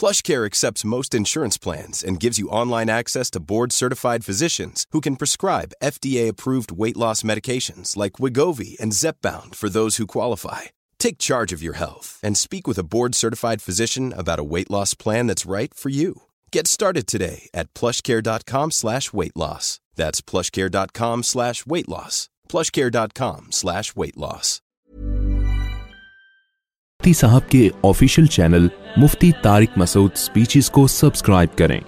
PlushCare accepts most insurance plans and gives you online access to board-certified physicians who can prescribe FDA-approved weight loss medications like Wegovy and Zepbound for those who qualify. Take charge of your health and speak with a board-certified physician about a weight loss plan that's right for you. Get started today at PlushCare.com/weight loss. That's PlushCare.com/weight loss. PlushCare.com/weight loss. مفتی صاحب کے official channel Mufti Tariq Masood speeches کو subscribe کریں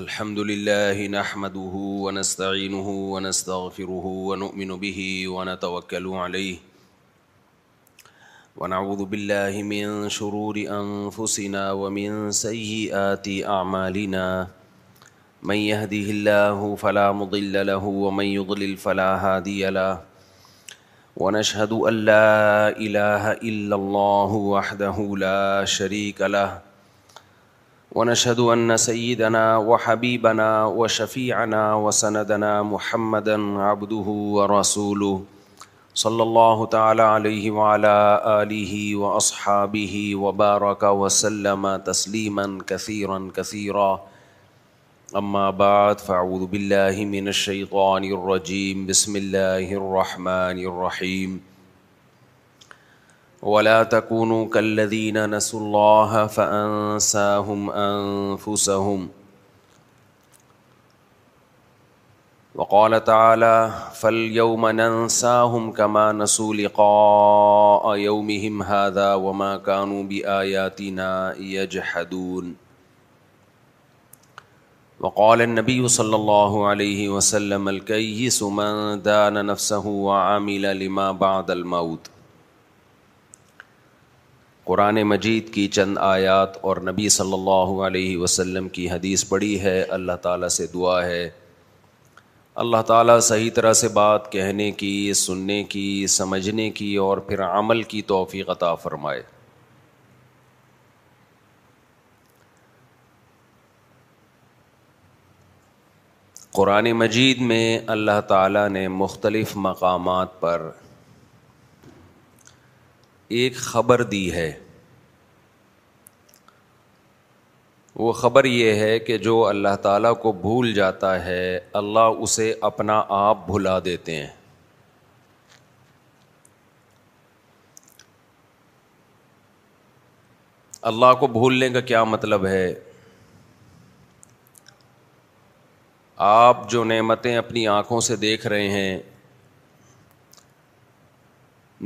الحمد لله نحمده ونستعينه ونستغفره ونؤمن به ونتوكل عليه ونعوذ بالله من شرور أنفسنا ومن سيئات أعمالنا من يهده الله فلا مضل له ومن يضلل فلا هادي له ونشهد أن لا إله إلا الله وحده لا شريك له ونشهد أن سيدنا وحبيبنا وشفيعنا وسندنا محمدا عبده ورسوله صلى الله تعالى عليه وعلى آله وأصحابه وبارك وسلم تسليما كثيرا كثيرا اما بعد فاعوذ باللہ من الشیطان الرجیم بسم اللہ الرحمن الرحیم ولا تكونوا كالذين نسوا الله فانساهم انفسهم وقال تعالى فاليوم ننساهم كما نسوا لقاء يومهم هذا وما كانوا باياتنا يجحدون وقال النبي صلى الله عليه وسلم الكيس من دان نفسه وعمل لما بعد الموت قرآن مجید کی چند آیات اور نبی صلی اللہ علیہ وسلم کی حدیث پڑی ہے اللہ تعالیٰ سے دعا ہے اللہ تعالیٰ صحیح طرح سے بات کہنے کی سننے کی سمجھنے کی اور پھر عمل کی توفیق عطا فرمائے قرآن مجید میں اللہ تعالیٰ نے مختلف مقامات پر ایک خبر دی ہے وہ خبر یہ ہے کہ جو اللہ تعالیٰ کو بھول جاتا ہے اللہ اسے اپنا آپ بھلا دیتے ہیں اللہ کو بھولنے کا کیا مطلب ہے آپ جو نعمتیں اپنی آنکھوں سے دیکھ رہے ہیں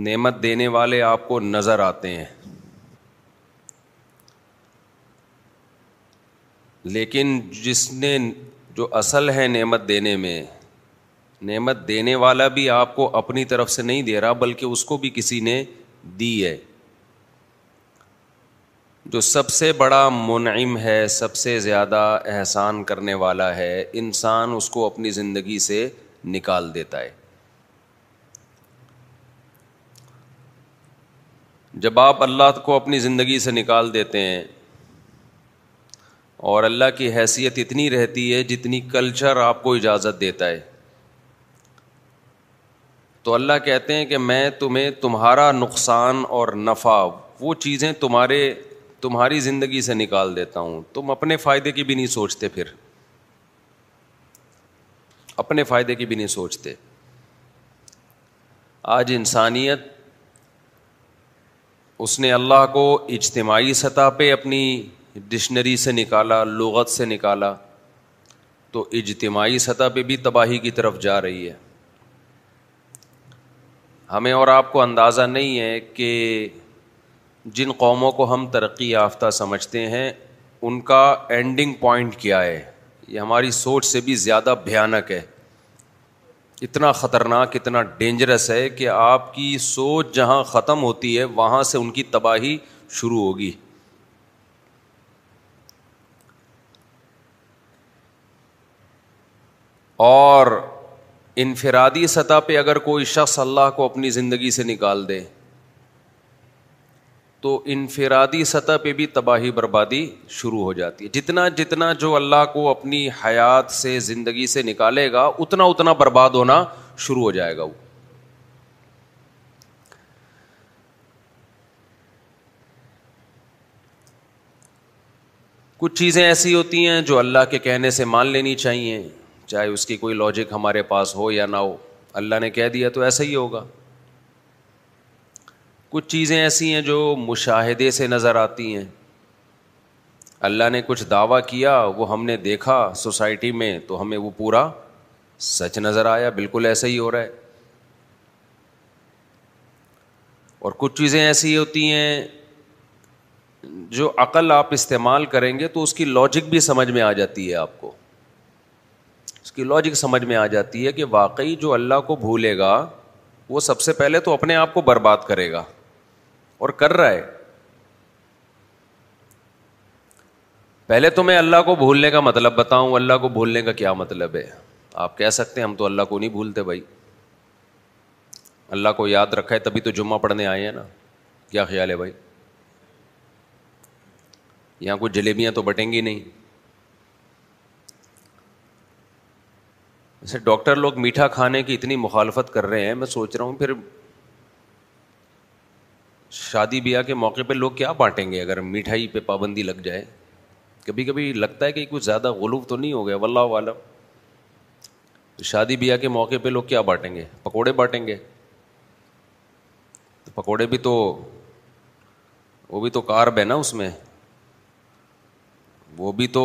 نعمت دینے والے آپ کو نظر آتے ہیں لیکن جس نے جو اصل ہے نعمت دینے میں نعمت دینے والا بھی آپ کو اپنی طرف سے نہیں دے رہا بلکہ اس کو بھی کسی نے دی ہے جو سب سے بڑا منعم ہے سب سے زیادہ احسان کرنے والا ہے انسان اس کو اپنی زندگی سے نکال دیتا ہے جب آپ اللہ کو اپنی زندگی سے نکال دیتے ہیں اور اللہ کی حیثیت اتنی رہتی ہے جتنی کلچر آپ کو اجازت دیتا ہے تو اللہ کہتے ہیں کہ میں تمہیں تمہارا نقصان اور نفع وہ چیزیں تمہارے تمہاری زندگی سے نکال دیتا ہوں تم اپنے فائدے کی بھی نہیں سوچتے پھر اپنے فائدے کی بھی نہیں سوچتے آج انسانیت اس نے اللہ کو اجتماعی سطح پہ اپنی ڈکشنری سے نکالا لغت سے نکالا تو اجتماعی سطح پہ بھی تباہی کی طرف جا رہی ہے ہمیں اور آپ کو اندازہ نہیں ہے کہ جن قوموں کو ہم ترقی یافتہ سمجھتے ہیں ان کا اینڈنگ پوائنٹ کیا ہے یہ ہماری سوچ سے بھی زیادہ بھیانک ہے اتنا خطرناک اتنا ڈینجرس ہے کہ آپ کی سوچ جہاں ختم ہوتی ہے وہاں سے ان کی تباہی شروع ہوگی اور انفرادی سطح پہ اگر کوئی شخص اللہ کو اپنی زندگی سے نکال دے تو انفرادی سطح پہ بھی تباہی بربادی شروع ہو جاتی ہے جتنا جتنا جو اللہ کو اپنی حیات سے زندگی سے نکالے گا اتنا اتنا برباد ہونا شروع ہو جائے گا وہ کچھ چیزیں ایسی ہوتی ہیں جو اللہ کے کہنے سے مان لینی چاہیے چاہے اس کی کوئی لاجک ہمارے پاس ہو یا نہ ہو اللہ نے کہہ دیا تو ایسا ہی ہوگا کچھ چیزیں ایسی ہیں جو مشاہدے سے نظر آتی ہیں اللہ نے کچھ دعویٰ کیا وہ ہم نے دیکھا سوسائٹی میں تو ہمیں وہ پورا سچ نظر آیا بالکل ایسا ہی ہو رہا ہے اور کچھ چیزیں ایسی ہوتی ہیں جو عقل آپ استعمال کریں گے تو اس کی لاجک بھی سمجھ میں آ جاتی ہے آپ کو اس کی لاجک سمجھ میں آ جاتی ہے کہ واقعی جو اللہ کو بھولے گا وہ سب سے پہلے تو اپنے آپ کو برباد کرے گا اور کر رہا ہے پہلے تو میں اللہ کو بھولنے کا مطلب بتاؤں اللہ کو بھولنے کا کیا مطلب ہے آپ کہہ سکتے ہیں ہم تو اللہ کو نہیں بھولتے بھائی اللہ کو یاد رکھا ہے تبھی تو جمعہ پڑھنے آئے ہیں نا کیا خیال ہے بھائی یہاں کوئی جلیبیاں تو بٹیں گی نہیں ویسے ڈاکٹر لوگ میٹھا کھانے کی اتنی مخالفت کر رہے ہیں میں سوچ رہا ہوں پھر شادی بیاہ کے موقع پہ لوگ کیا بانٹیں گے اگر مٹھائی پہ پابندی لگ جائے کبھی کبھی لگتا ہے کہ کچھ زیادہ غلوف تو نہیں ہو گیا عالم شادی بیاہ کے موقع پہ لوگ کیا بانٹیں گے پکوڑے بانٹیں گے تو پکوڑے بھی تو وہ بھی تو کارب ہے نا اس میں وہ بھی تو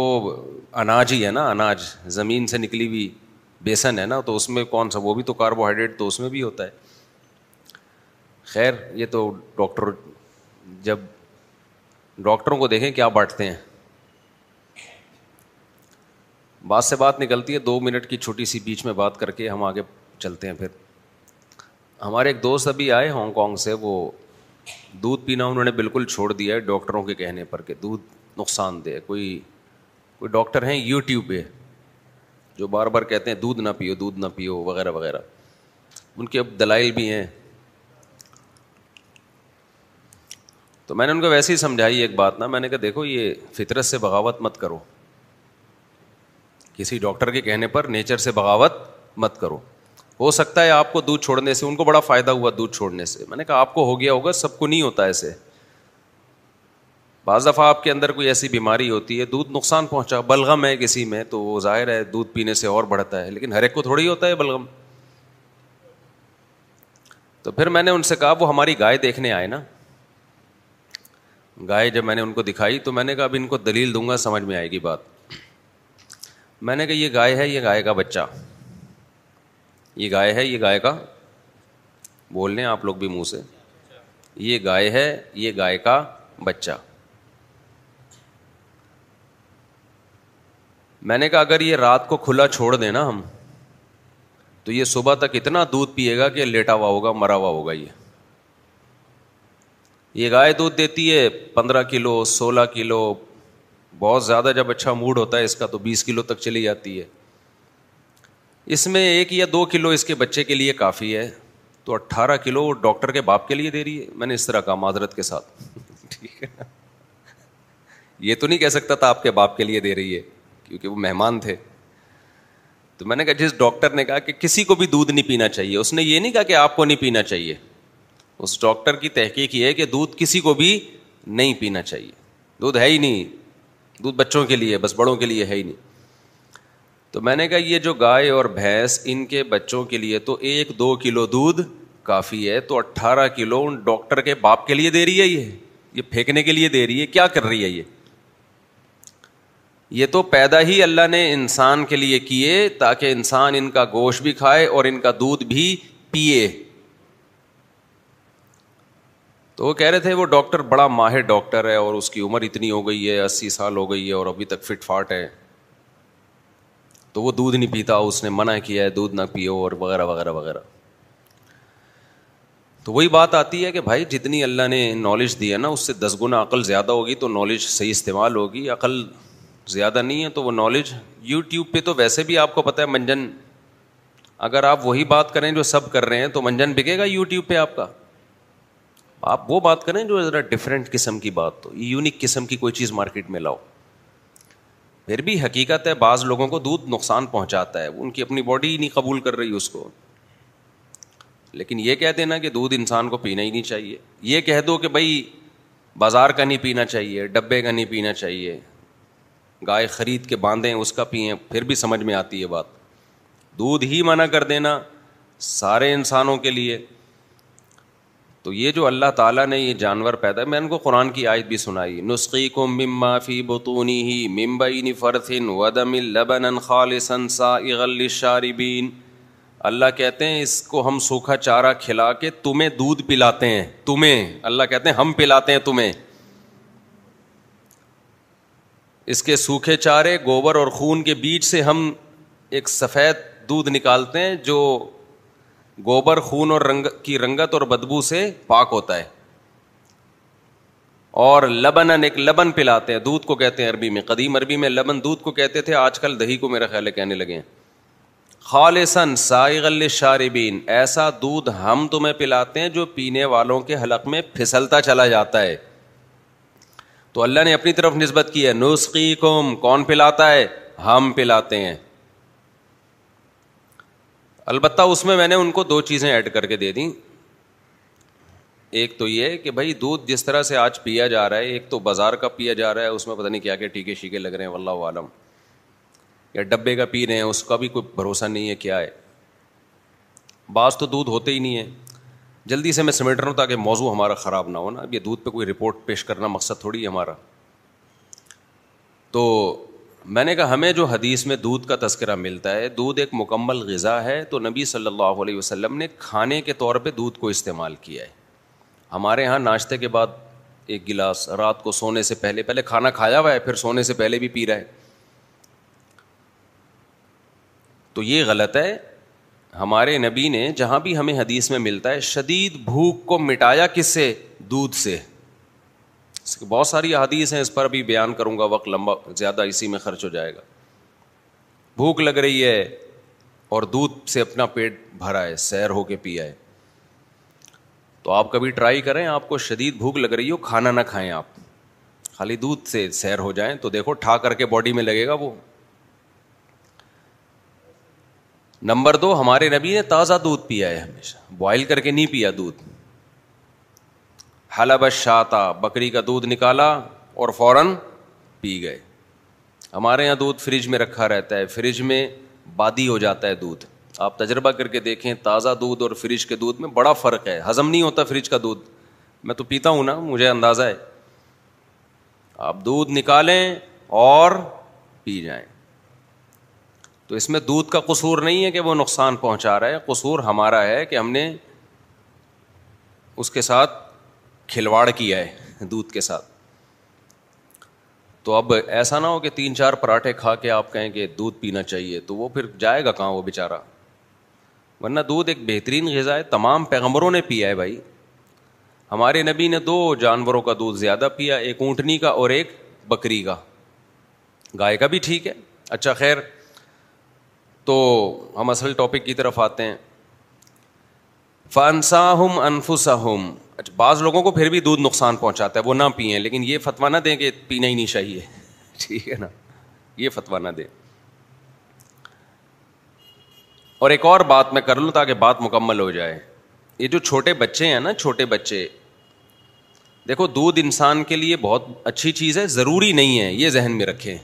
اناج ہی ہے نا اناج زمین سے نکلی ہوئی بیسن ہے نا تو اس میں کون سا وہ بھی تو کاربوہائیڈریٹ تو اس میں بھی ہوتا ہے خیر یہ تو ڈاکٹر جب ڈاکٹروں کو دیکھیں کیا بانٹتے ہیں بات سے بات نکلتی ہے دو منٹ کی چھوٹی سی بیچ میں بات کر کے ہم آگے چلتے ہیں پھر ہمارے ایک دوست ابھی آئے ہانگ کانگ سے وہ دودھ پینا انہوں نے بالکل چھوڑ دیا ہے ڈاکٹروں کے کہنے پر کہ دودھ نقصان دہ کوئی کوئی ڈاکٹر ہیں یوٹیوب پہ جو بار بار کہتے ہیں دودھ نہ پیو دودھ نہ پیو وغیرہ وغیرہ ان کے اب دلائل بھی ہیں تو میں نے ان کو ویسے ہی سمجھائی ایک بات نا میں نے کہا دیکھو یہ فطرت سے بغاوت مت کرو کسی ڈاکٹر کے کہنے پر نیچر سے بغاوت مت کرو ہو سکتا ہے آپ کو دودھ چھوڑنے سے ان کو بڑا فائدہ ہوا دودھ چھوڑنے سے میں نے کہا آپ کو ہو گیا ہوگا سب کو نہیں ہوتا ایسے بعض دفعہ آپ کے اندر کوئی ایسی بیماری ہوتی ہے دودھ نقصان پہنچا بلغم ہے کسی میں تو وہ ظاہر ہے دودھ پینے سے اور بڑھتا ہے لیکن ہر ایک کو تھوڑی ہوتا ہے بلغم تو پھر میں نے ان سے کہا وہ ہماری گائے دیکھنے آئے نا گائے جب میں نے ان کو دکھائی تو میں نے کہا اب ان کو دلیل دوں گا سمجھ میں آئے گی بات میں نے کہا یہ گائے ہے یہ گائے کا بچہ یہ گائے ہے یہ گائے کا بول لیں آپ لوگ بھی منہ سے یہ گائے ہے یہ گائے کا بچہ میں نے کہا اگر یہ رات کو کھلا چھوڑ دیں نا ہم تو یہ صبح تک اتنا دودھ پیے گا کہ لیٹا ہوا ہوگا مرا ہوا ہوگا یہ یہ گائے دودھ دیتی ہے پندرہ کلو سولہ کلو بہت زیادہ جب اچھا موڈ ہوتا ہے اس کا تو بیس کلو تک چلی جاتی ہے اس میں ایک یا دو کلو اس کے بچے کے لیے کافی ہے تو اٹھارہ کلو وہ ڈاکٹر کے باپ کے لیے دے رہی ہے میں نے اس طرح کہا معذرت کے ساتھ ٹھیک ہے یہ تو نہیں کہہ سکتا تھا آپ کے باپ کے لیے دے رہی ہے کیونکہ وہ مہمان تھے تو میں نے کہا جس ڈاکٹر نے کہا کہ کسی کو بھی دودھ نہیں پینا چاہیے اس نے یہ نہیں کہا کہ آپ کو نہیں پینا چاہیے اس ڈاکٹر کی تحقیق یہ ہے کہ دودھ کسی کو بھی نہیں پینا چاہیے دودھ ہے ہی نہیں دودھ بچوں کے لیے بس بڑوں کے لیے ہے ہی نہیں تو میں نے کہا یہ جو گائے اور بھینس ان کے بچوں کے لیے تو ایک دو کلو دودھ کافی ہے تو اٹھارہ کلو ان ڈاکٹر کے باپ کے لیے دے رہی ہے یہ یہ پھینکنے کے لیے دے رہی ہے کیا کر رہی ہے یہ یہ تو پیدا ہی اللہ نے انسان کے لیے کیے تاکہ انسان ان کا گوشت بھی کھائے اور ان کا دودھ بھی پیے تو وہ کہہ رہے تھے وہ ڈاکٹر بڑا ماہر ڈاکٹر ہے اور اس کی عمر اتنی ہو گئی ہے اسی سال ہو گئی ہے اور ابھی تک فٹ فاٹ ہے تو وہ دودھ نہیں پیتا اس نے منع کیا ہے دودھ نہ پیو اور وغیرہ وغیرہ وغیرہ تو وہی بات آتی ہے کہ بھائی جتنی اللہ نے نالج دی ہے نا اس سے دس گنا عقل زیادہ ہوگی تو نالج صحیح استعمال ہوگی عقل زیادہ نہیں ہے تو وہ نالج یوٹیوب پہ تو ویسے بھی آپ کو پتہ ہے منجن اگر آپ وہی بات کریں جو سب کر رہے ہیں تو منجن بکے گا یوٹیوب پہ آپ کا آپ وہ بات کریں جو ذرا ڈفرینٹ قسم کی بات تو یونیک قسم کی کوئی چیز مارکیٹ میں لاؤ پھر بھی حقیقت ہے بعض لوگوں کو دودھ نقصان پہنچاتا ہے ان کی اپنی باڈی نہیں قبول کر رہی اس کو لیکن یہ کہہ دینا کہ دودھ انسان کو پینا ہی نہیں چاہیے یہ کہہ دو کہ بھائی بازار کا نہیں پینا چاہیے ڈبے کا نہیں پینا چاہیے گائے خرید کے باندھیں اس کا پئیں پھر بھی سمجھ میں آتی ہے بات دودھ ہی منع کر دینا سارے انسانوں کے لیے تو یہ جو اللہ تعالیٰ نے یہ جانور پیدا ہے میں ان کو قرآن کی آیت بھی سنائی نسخی کو مما فی بتونی ہی ممبئی نفرتن ودم البن خالصن سا شاربین اللہ کہتے ہیں اس کو ہم سوکھا چارہ کھلا کے تمہیں دودھ پلاتے ہیں تمہیں اللہ کہتے ہیں ہم پلاتے ہیں تمہیں اس کے سوکھے چارے گوبر اور خون کے بیچ سے ہم ایک سفید دودھ نکالتے ہیں جو گوبر خون اور رنگ کی رنگت اور بدبو سے پاک ہوتا ہے اور لبن ایک لبن پلاتے ہیں دودھ کو کہتے ہیں عربی میں قدیم عربی میں لبن دودھ کو کہتے تھے آج کل دہی کو میرا خیال ہے کہنے لگے ہیں خالصن سائغ شاربین ایسا دودھ ہم تمہیں پلاتے ہیں جو پینے والوں کے حلق میں پھسلتا چلا جاتا ہے تو اللہ نے اپنی طرف نسبت کی ہے نسخی کم کون پلاتا ہے ہم پلاتے ہیں البتہ اس میں میں نے ان کو دو چیزیں ایڈ کر کے دے دیں ایک تو یہ کہ بھائی دودھ جس طرح سے آج پیا جا رہا ہے ایک تو بازار کا پیا جا رہا ہے اس میں پتہ نہیں کیا کیا ٹیکے شیکے لگ رہے ہیں واللہ عالم یا ڈبے کا پی رہے ہیں اس کا بھی کوئی بھروسہ نہیں ہے کیا ہے بعض تو دودھ ہوتے ہی نہیں ہے جلدی سے میں سمیٹ رہا ہوں تاکہ موضوع ہمارا خراب نہ ہو نا اب یہ دودھ پہ کوئی رپورٹ پیش کرنا مقصد تھوڑی ہے ہمارا تو میں نے کہا ہمیں جو حدیث میں دودھ کا تذکرہ ملتا ہے دودھ ایک مکمل غذا ہے تو نبی صلی اللہ علیہ وسلم نے کھانے کے طور پہ دودھ کو استعمال کیا ہے ہمارے یہاں ناشتے کے بعد ایک گلاس رات کو سونے سے پہلے پہلے کھانا کھایا ہوا ہے پھر سونے سے پہلے بھی پی رہا ہے تو یہ غلط ہے ہمارے نبی نے جہاں بھی ہمیں حدیث میں ملتا ہے شدید بھوک کو مٹایا کس سے دودھ سے بہت ساری احادیث ہیں اس پر بھی بیان کروں گا وقت لمبا زیادہ اسی میں خرچ ہو جائے گا بھوک لگ رہی ہے اور دودھ سے اپنا پیٹ بھرا ہے سیر ہو کے پیا ہے تو آپ کبھی ٹرائی کریں آپ کو شدید بھوک لگ رہی ہو کھانا نہ کھائیں آپ خالی دودھ سے سیر ہو جائیں تو دیکھو ٹھا کر کے باڈی میں لگے گا وہ نمبر دو ہمارے نبی نے تازہ دودھ پیا ہے ہمیشہ بوائل کر کے نہیں پیا دودھ حلب شاتا بکری کا دودھ نکالا اور فوراً پی گئے ہمارے یہاں دودھ فریج میں رکھا رہتا ہے فریج میں بادی ہو جاتا ہے دودھ آپ تجربہ کر کے دیکھیں تازہ دودھ اور فریج کے دودھ میں بڑا فرق ہے ہضم نہیں ہوتا فریج کا دودھ میں تو پیتا ہوں نا مجھے اندازہ ہے آپ دودھ نکالیں اور پی جائیں تو اس میں دودھ کا قصور نہیں ہے کہ وہ نقصان پہنچا رہا ہے قصور ہمارا ہے کہ ہم نے اس کے ساتھ کھلواڑ کیا ہے دودھ کے ساتھ تو اب ایسا نہ ہو کہ تین چار پراٹھے کھا کے آپ کہیں کہ دودھ پینا چاہیے تو وہ پھر جائے گا کہاں وہ بیچارہ ورنہ دودھ ایک بہترین غذا ہے تمام پیغمبروں نے پیا ہے بھائی ہمارے نبی نے دو جانوروں کا دودھ زیادہ پیا ایک اونٹنی کا اور ایک بکری کا گائے کا بھی ٹھیک ہے اچھا خیر تو ہم اصل ٹاپک کی طرف آتے ہیں اچھا بعض لوگوں کو پھر بھی دودھ نقصان پہنچاتا ہے وہ نہ پئیں لیکن یہ فتوا دیں کہ پینا ہی نہیں چاہیے ٹھیک ہے نا یہ فتوا نہ دیں اور ایک اور بات میں کر لوں تاکہ بات مکمل ہو جائے یہ جو چھوٹے بچے ہیں نا چھوٹے بچے دیکھو دودھ انسان کے لیے بہت اچھی چیز ہے ضروری نہیں ہے یہ ذہن میں رکھیں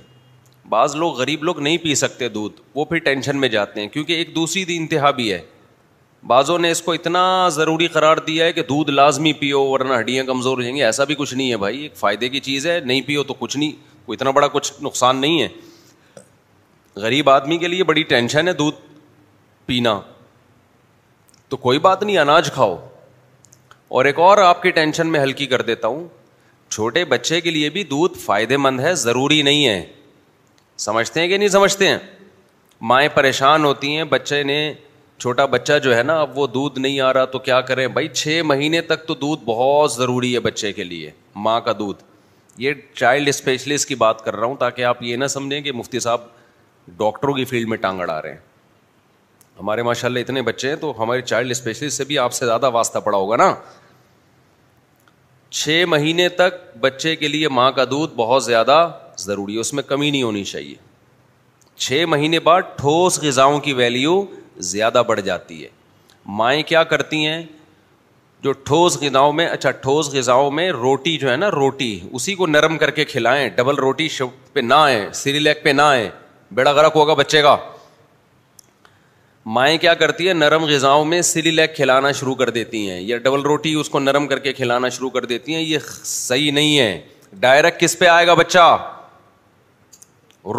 بعض لوگ غریب لوگ نہیں پی سکتے دودھ وہ پھر ٹینشن میں جاتے ہیں کیونکہ ایک دوسری انتہا بھی ہے بازوں نے اس کو اتنا ضروری قرار دیا ہے کہ دودھ لازمی پیو ورنہ ہڈیاں کمزور ہو جائیں گی ایسا بھی کچھ نہیں ہے بھائی ایک فائدے کی چیز ہے نہیں پیو تو کچھ نہیں کوئی اتنا بڑا کچھ نقصان نہیں ہے غریب آدمی کے لیے بڑی ٹینشن ہے دودھ پینا تو کوئی بات نہیں اناج کھاؤ اور ایک اور آپ کی ٹینشن میں ہلکی کر دیتا ہوں چھوٹے بچے کے لیے بھی دودھ فائدے مند ہے ضروری نہیں ہے سمجھتے ہیں کہ نہیں سمجھتے ہیں مائیں پریشان ہوتی ہیں بچے نے چھوٹا بچہ جو ہے نا اب وہ دودھ نہیں آ رہا تو کیا کریں بھائی چھ مہینے تک تو دودھ بہت ضروری ہے بچے کے لیے ماں کا دودھ یہ چائلڈ اسپیشلسٹ کی بات کر رہا ہوں تاکہ آپ یہ نہ سمجھیں کہ مفتی صاحب ڈاکٹروں کی فیلڈ میں ٹانگڑ آ رہے ہیں ہمارے ماشاء اللہ اتنے بچے ہیں تو ہمارے چائلڈ اسپیشلسٹ سے بھی آپ سے زیادہ واسطہ پڑا ہوگا نا چھ مہینے تک بچے کے لیے ماں کا دودھ بہت زیادہ ضروری ہے اس میں کمی نہیں ہونی چاہیے چھ مہینے بعد ٹھوس غذاؤں کی ویلیو زیادہ بڑھ جاتی ہے مائیں کیا کرتی ہیں جو ٹھوس غذاؤں میں اچھا ٹھوس غذاؤں میں روٹی جو ہے نا روٹی اسی کو نرم کر کے کھلائیں ڈبل روٹی پہ پہ نہ نہ آئیں آئیں سری لیک بیڑا ہوگا بچے کا مائیں کیا کرتی ہے نرم غذاؤں میں سری لیک کھلانا شروع کر دیتی ہیں یا ڈبل روٹی اس کو نرم کر کے کھلانا شروع کر دیتی ہیں یہ صحیح نہیں ہے ڈائریکٹ کس پہ آئے گا بچہ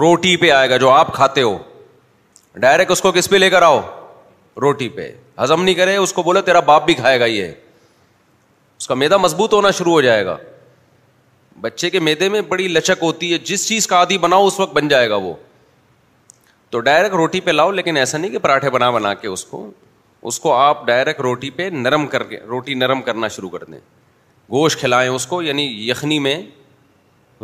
روٹی پہ آئے گا جو آپ کھاتے ہو ڈائریکٹ اس کو کس پہ لے کر آؤ روٹی پہ ہضم نہیں کرے اس کو بولے تیرا باپ بھی کھائے گا یہ اس کا میدا مضبوط ہونا شروع ہو جائے گا بچے کے میدے میں بڑی لچک ہوتی ہے جس چیز کا آدھی بناؤ اس وقت بن جائے گا وہ تو ڈائریکٹ روٹی پہ لاؤ لیکن ایسا نہیں کہ پراٹھے بنا بنا کے اس کو اس کو آپ ڈائریکٹ روٹی پہ نرم کر کے روٹی نرم کرنا شروع کر دیں گوشت کھلائیں اس کو یعنی یخنی میں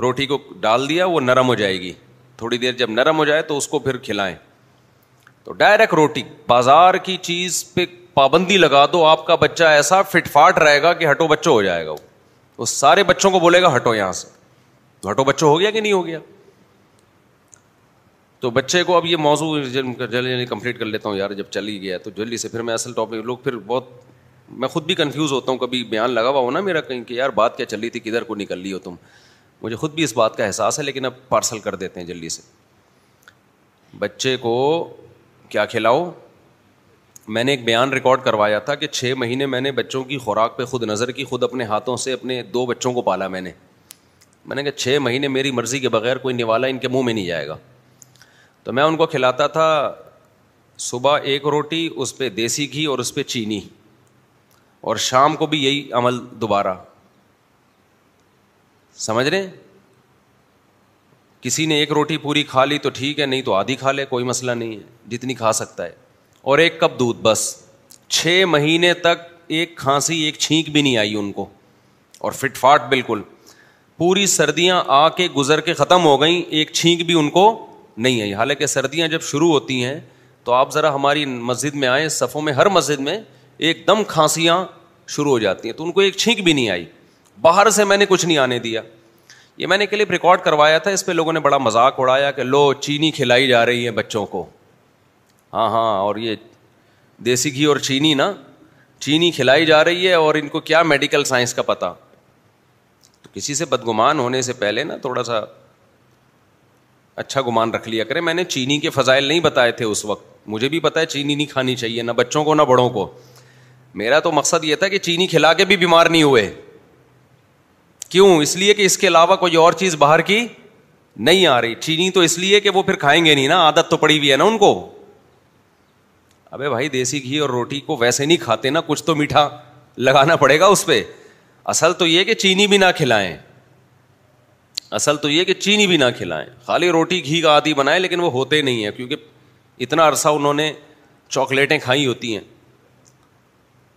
روٹی کو ڈال دیا وہ نرم ہو جائے گی تھوڑی دیر جب نرم ہو جائے تو اس کو پھر کھلائیں تو ڈائریکٹ روٹی بازار کی چیز پہ پابندی لگا دو آپ کا بچہ ایسا فٹ فاٹ رہے گا کہ ہٹو بچوں ہو جائے گا وہ سارے بچوں کو بولے گا ہٹو یہاں سے تو ہٹو بچوں ہو گیا کہ نہیں ہو گیا تو بچے کو اب یہ موضوع جلدی جلدی کمپلیٹ کر لیتا ہوں یار جب چلی گیا تو جلدی سے پھر میں اصل ٹاپک لوگ پھر بہت میں خود بھی کنفیوز ہوتا ہوں کبھی بیان لگا ہوا ہونا نا میرا کہیں کہ یار بات کیا چل رہی تھی کدھر کو نکل لی ہو تم مجھے خود بھی اس بات کا احساس ہے لیکن اب پارسل کر دیتے ہیں جلدی سے بچے کو کیا کھلاؤ میں نے ایک بیان ریکارڈ کروایا تھا کہ چھ مہینے میں نے بچوں کی خوراک پہ خود نظر کی خود اپنے ہاتھوں سے اپنے دو بچوں کو پالا میں نے میں نے کہا چھ مہینے میری مرضی کے بغیر کوئی نوالا ان کے منہ میں نہیں جائے گا تو میں ان کو کھلاتا تھا صبح ایک روٹی اس پہ دیسی گھی اور اس پہ چینی اور شام کو بھی یہی عمل دوبارہ سمجھ رہے ہیں کسی نے ایک روٹی پوری کھا لی تو ٹھیک ہے نہیں تو آدھی کھا لے کوئی مسئلہ نہیں ہے جتنی کھا سکتا ہے اور ایک کپ دودھ بس چھ مہینے تک ایک کھانسی ایک چھینک بھی نہیں آئی ان کو اور فٹ فاٹ بالکل پوری سردیاں آ کے گزر کے ختم ہو گئیں ایک چھینک بھی ان کو نہیں آئی حالانکہ سردیاں جب شروع ہوتی ہیں تو آپ ذرا ہماری مسجد میں آئیں صفوں میں ہر مسجد میں ایک دم کھانسیاں شروع ہو جاتی ہیں تو ان کو ایک چھینک بھی نہیں آئی باہر سے میں نے کچھ نہیں آنے دیا یہ میں نے کلپ ریکارڈ کروایا تھا اس پہ لوگوں نے بڑا مذاق اڑایا کہ لو چینی کھلائی جا رہی ہے بچوں کو ہاں ہاں اور یہ دیسی گھی اور چینی نا چینی کھلائی جا رہی ہے اور ان کو کیا میڈیکل سائنس کا پتہ تو کسی سے بدگمان ہونے سے پہلے نا تھوڑا سا اچھا گمان رکھ لیا کرے میں نے چینی کے فضائل نہیں بتائے تھے اس وقت مجھے بھی پتا ہے چینی نہیں کھانی چاہیے نہ بچوں کو نہ بڑوں کو میرا تو مقصد یہ تھا کہ چینی کھلا کے بھی بیمار نہیں ہوئے کیوں اس لیے کہ اس کے علاوہ کوئی اور چیز باہر کی نہیں آ رہی چینی تو اس لیے کہ وہ پھر کھائیں گے نہیں نا آدت تو پڑی ہوئی ہے نا ان کو ابھی بھائی دیسی گھی اور روٹی کو ویسے نہیں کھاتے نا کچھ تو میٹھا لگانا پڑے گا اس پہ اصل تو یہ کہ چینی بھی نہ کھلائیں اصل تو یہ کہ چینی بھی نہ کھلائیں خالی روٹی گھی کا آدھی بنائے لیکن وہ ہوتے نہیں ہیں کیونکہ اتنا عرصہ انہوں نے چاکلیٹیں کھائی ہوتی ہیں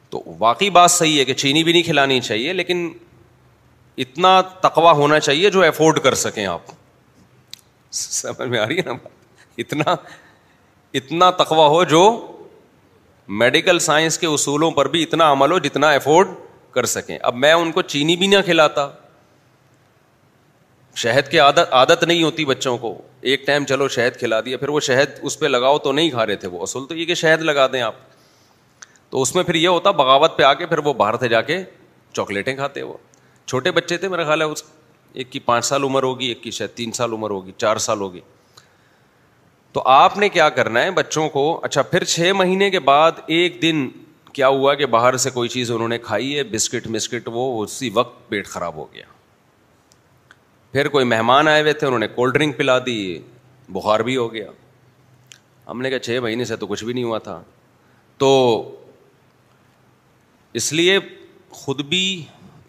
تو واقعی بات صحیح ہے کہ چینی بھی نہیں کھلانی چاہیے لیکن اتنا تقوا ہونا چاہیے جو افورڈ کر سکیں آپ سمجھ میں آ رہی ہے نا اتنا اتنا تقوا ہو جو میڈیکل سائنس کے اصولوں پر بھی اتنا عمل ہو جتنا افورڈ کر سکیں اب میں ان کو چینی بھی نہ کھلاتا شہد کی عادت عادت نہیں ہوتی بچوں کو ایک ٹائم چلو شہد کھلا دیا پھر وہ شہد اس پہ لگاؤ تو نہیں کھا رہے تھے وہ اصول تو یہ کہ شہد لگا دیں آپ تو اس میں پھر یہ ہوتا بغاوت پہ آ کے پھر وہ باہر سے جا کے چاکلیٹیں کھاتے وہ چھوٹے بچے تھے میرا خیال ہے اس ایک کی پانچ سال عمر ہوگی ایک کی شاید تین سال عمر ہوگی چار سال ہوگی تو آپ نے کیا کرنا ہے بچوں کو اچھا پھر چھ مہینے کے بعد ایک دن کیا ہوا کہ باہر سے کوئی چیز انہوں نے کھائی ہے بسکٹ مسکٹ وہ اسی وقت پیٹ خراب ہو گیا پھر کوئی مہمان آئے ہوئے تھے انہوں نے کولڈ ڈرنک پلا دی بخار بھی ہو گیا ہم نے کہا چھ مہینے سے تو کچھ بھی نہیں ہوا تھا تو اس لیے خود بھی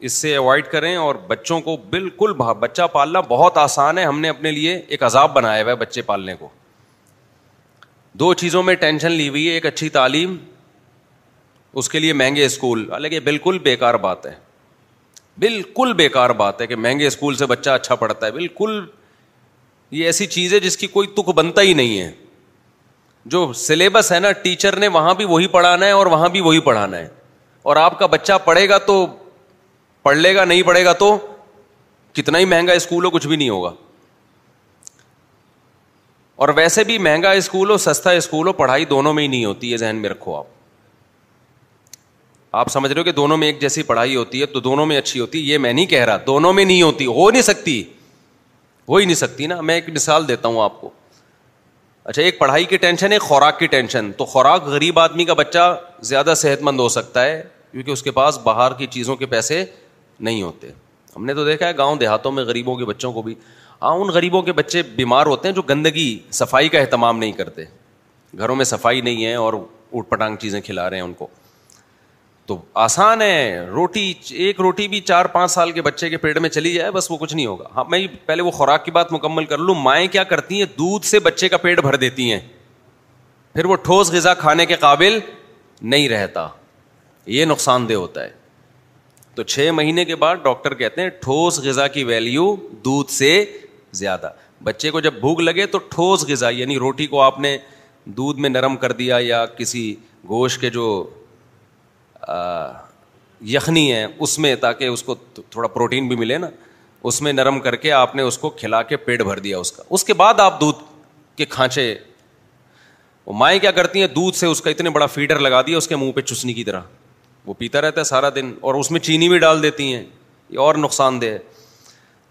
اس سے اوائڈ کریں اور بچوں کو بالکل بچہ پالنا بہت آسان ہے ہم نے اپنے لیے ایک عذاب بنایا ہوا ہے بچے پالنے کو دو چیزوں میں ٹینشن لی ہوئی ہے ایک اچھی تعلیم اس کے لیے مہنگے اسکول حالانکہ بالکل بیکار بات ہے بالکل بیکار بات ہے کہ مہنگے اسکول سے بچہ اچھا پڑھتا ہے بالکل یہ ایسی چیز ہے جس کی کوئی تک بنتا ہی نہیں ہے جو سلیبس ہے نا ٹیچر نے وہاں بھی وہی پڑھانا ہے اور وہاں بھی وہی پڑھانا ہے اور آپ کا بچہ پڑھے گا تو پڑھ لے گا نہیں پڑھے گا تو کتنا ہی مہنگا اسکول ہو کچھ بھی نہیں ہوگا اور ویسے بھی مہنگا اسکول ہو سستا اسکول ہو پڑھائی دونوں میں ہی نہیں ہوتی ہے ذہن میں رکھو آپ آپ سمجھ رہے ہو کہ دونوں میں ایک جیسی پڑھائی ہوتی ہے تو دونوں میں اچھی ہوتی ہے یہ میں نہیں کہہ رہا دونوں میں نہیں ہوتی ہو نہیں سکتی ہو ہی نہیں سکتی نا میں ایک مثال دیتا ہوں آپ کو اچھا ایک پڑھائی کی ٹینشن ایک خوراک کی ٹینشن تو خوراک غریب آدمی کا بچہ زیادہ صحت مند ہو سکتا ہے کیونکہ اس کے پاس باہر کی چیزوں کے پیسے نہیں ہوتے ہم نے تو دیکھا ہے گاؤں دیہاتوں میں غریبوں کے بچوں کو بھی ہاں ان غریبوں کے بچے بیمار ہوتے ہیں جو گندگی صفائی کا اہتمام نہیں کرتے گھروں میں صفائی نہیں ہے اور اوٹ پٹانگ چیزیں کھلا رہے ہیں ان کو تو آسان ہے روٹی ایک روٹی بھی چار پانچ سال کے بچے کے پیٹ میں چلی جائے بس وہ کچھ نہیں ہوگا ہاں میں پہلے وہ خوراک کی بات مکمل کر لوں مائیں کیا کرتی ہیں دودھ سے بچے کا پیٹ بھر دیتی ہیں پھر وہ ٹھوس غذا کھانے کے قابل نہیں رہتا یہ نقصان دہ ہوتا ہے تو چھ مہینے کے بعد ڈاکٹر کہتے ہیں ٹھوس غذا کی ویلیو دودھ سے زیادہ بچے کو جب بھوک لگے تو ٹھوس غذا یعنی روٹی کو آپ نے دودھ میں نرم کر دیا یا کسی گوشت کے جو یخنی ہے اس میں تاکہ اس کو تھوڑا پروٹین بھی ملے نا اس میں نرم کر کے آپ نے اس کو کھلا کے پیٹ بھر دیا اس کا اس کے بعد آپ دودھ کے کھانچے مائیں کیا کرتی ہیں دودھ سے اس کا اتنے بڑا فیڈر لگا دیا اس کے منہ پہ چسنی کی طرح وہ پیتا رہتا ہے سارا دن اور اس میں چینی بھی ڈال دیتی ہیں یہ اور نقصان دہ ہے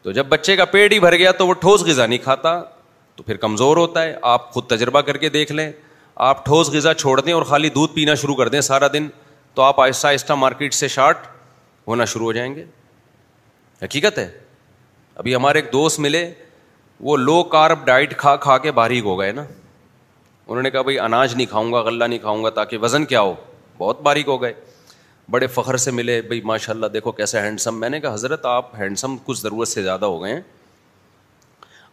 تو جب بچے کا پیٹ ہی بھر گیا تو وہ ٹھوس غذا نہیں کھاتا تو پھر کمزور ہوتا ہے آپ خود تجربہ کر کے دیکھ لیں آپ ٹھوس غذا چھوڑ دیں اور خالی دودھ پینا شروع کر دیں سارا دن تو آپ آہستہ آہستہ مارکیٹ سے شارٹ ہونا شروع ہو جائیں گے حقیقت ہے ابھی ہمارے ایک دوست ملے وہ لو کارب ڈائٹ کھا کھا کے باریک ہو گئے نا انہوں نے کہا بھائی اناج نہیں کھاؤں گا غلہ نہیں کھاؤں گا تاکہ وزن کیا ہو بہت باریک ہو گئے بڑے فخر سے ملے بھائی ماشاء اللہ دیکھو کیسے ہینڈسم میں نے کہا حضرت آپ ہینڈسم کچھ ضرورت سے زیادہ ہو گئے ہیں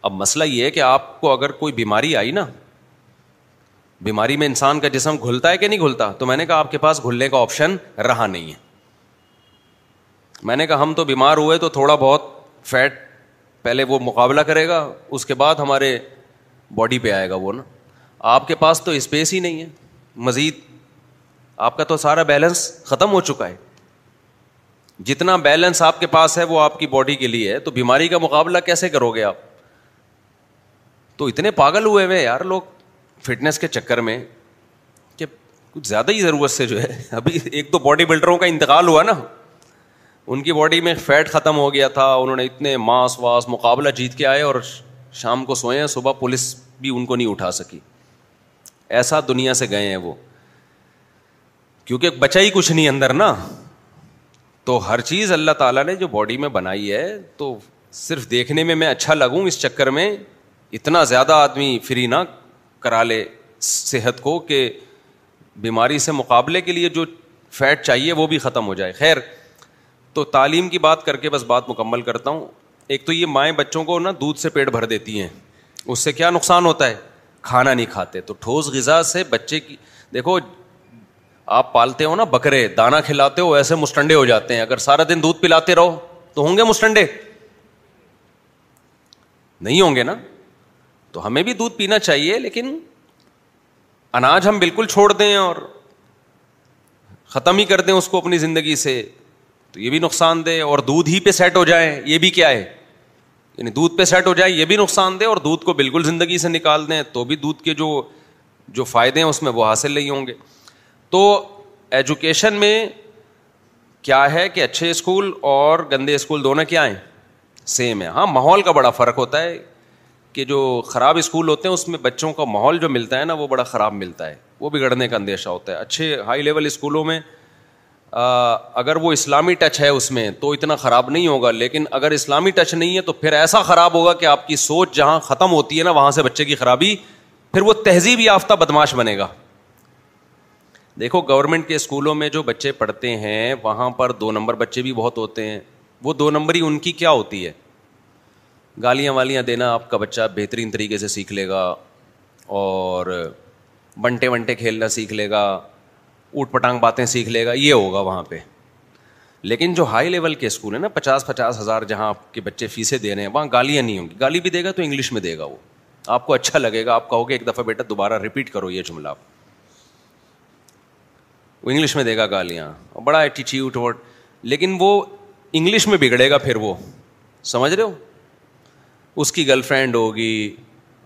اب مسئلہ یہ ہے کہ آپ کو اگر کوئی بیماری آئی نا بیماری میں انسان کا جسم گھلتا ہے کہ نہیں گھلتا تو میں نے کہا آپ کے پاس گھلنے کا آپشن رہا نہیں ہے میں نے کہا ہم تو بیمار ہوئے تو تھوڑا بہت فیٹ پہلے وہ مقابلہ کرے گا اس کے بعد ہمارے باڈی پہ آئے گا وہ نا آپ کے پاس تو اسپیس ہی نہیں ہے مزید آپ کا تو سارا بیلنس ختم ہو چکا ہے جتنا بیلنس آپ کے پاس ہے وہ آپ کی باڈی کے لیے ہے تو بیماری کا مقابلہ کیسے کرو گے آپ تو اتنے پاگل ہوئے ہوئے یار لوگ فٹنس کے چکر میں کہ کچھ زیادہ ہی ضرورت سے جو ہے ابھی ایک تو باڈی بلڈروں کا انتقال ہوا نا ان کی باڈی میں فیٹ ختم ہو گیا تھا انہوں نے اتنے ماس واس مقابلہ جیت کے آئے اور شام کو ہیں صبح پولیس بھی ان کو نہیں اٹھا سکی ایسا دنیا سے گئے ہیں وہ کیونکہ بچا ہی کچھ نہیں اندر نا تو ہر چیز اللہ تعالیٰ نے جو باڈی میں بنائی ہے تو صرف دیکھنے میں میں اچھا لگوں اس چکر میں اتنا زیادہ آدمی فری نہ کرا لے صحت کو کہ بیماری سے مقابلے کے لیے جو فیٹ چاہیے وہ بھی ختم ہو جائے خیر تو تعلیم کی بات کر کے بس بات مکمل کرتا ہوں ایک تو یہ مائیں بچوں کو نا دودھ سے پیٹ بھر دیتی ہیں اس سے کیا نقصان ہوتا ہے کھانا نہیں کھاتے تو ٹھوس غذا سے بچے کی دیکھو آپ پالتے ہو نا بکرے دانا کھلاتے ہو ایسے مسٹنڈے ہو جاتے ہیں اگر سارا دن دودھ پلاتے رہو تو ہوں گے مسٹنڈے نہیں ہوں گے نا تو ہمیں بھی دودھ پینا چاہیے لیکن اناج ہم بالکل چھوڑ دیں اور ختم ہی کر دیں اس کو اپنی زندگی سے تو یہ بھی نقصان دے اور دودھ ہی پہ سیٹ ہو جائیں یہ بھی کیا ہے یعنی دودھ پہ سیٹ ہو جائے یہ بھی نقصان دے اور دودھ کو بالکل زندگی سے نکال دیں تو بھی دودھ کے جو جو فائدے ہیں اس میں وہ حاصل نہیں ہوں گے تو ایجوکیشن میں کیا ہے کہ اچھے اسکول اور گندے اسکول دونوں کیا ہیں سیم ہے ہاں ماحول کا بڑا فرق ہوتا ہے کہ جو خراب اسکول ہوتے ہیں اس میں بچوں کا ماحول جو ملتا ہے نا وہ بڑا خراب ملتا ہے وہ بگڑنے کا اندیشہ ہوتا ہے اچھے ہائی لیول اسکولوں میں آ, اگر وہ اسلامی ٹچ ہے اس میں تو اتنا خراب نہیں ہوگا لیکن اگر اسلامی ٹچ نہیں ہے تو پھر ایسا خراب ہوگا کہ آپ کی سوچ جہاں ختم ہوتی ہے نا وہاں سے بچے کی خرابی پھر وہ تہذیب یافتہ بدماش بنے گا دیکھو گورنمنٹ کے اسکولوں میں جو بچے پڑھتے ہیں وہاں پر دو نمبر بچے بھی بہت ہوتے ہیں وہ دو نمبر ہی ان کی کیا ہوتی ہے گالیاں والیاں دینا آپ کا بچہ بہترین طریقے سے سیکھ لے گا اور بنٹے ونٹے کھیلنا سیکھ لے گا اوٹ پٹانگ باتیں سیکھ لے گا یہ ہوگا وہاں پہ لیکن جو ہائی لیول کے اسکول ہیں نا پچاس پچاس ہزار جہاں آپ کے بچے فیسیں دے رہے ہیں وہاں گالیاں نہیں ہوں گی گالی بھی دے گا تو انگلش میں دے گا وہ آپ کو اچھا لگے گا آپ کہو گے ایک دفعہ بیٹا دوبارہ ریپیٹ کرو یہ جملہ آپ وہ انگلش میں دے گا گالیاں بڑا ایٹیچیوٹ ورڈ لیکن وہ انگلش میں بگڑے گا پھر وہ سمجھ رہے ہو اس کی گرل فرینڈ ہوگی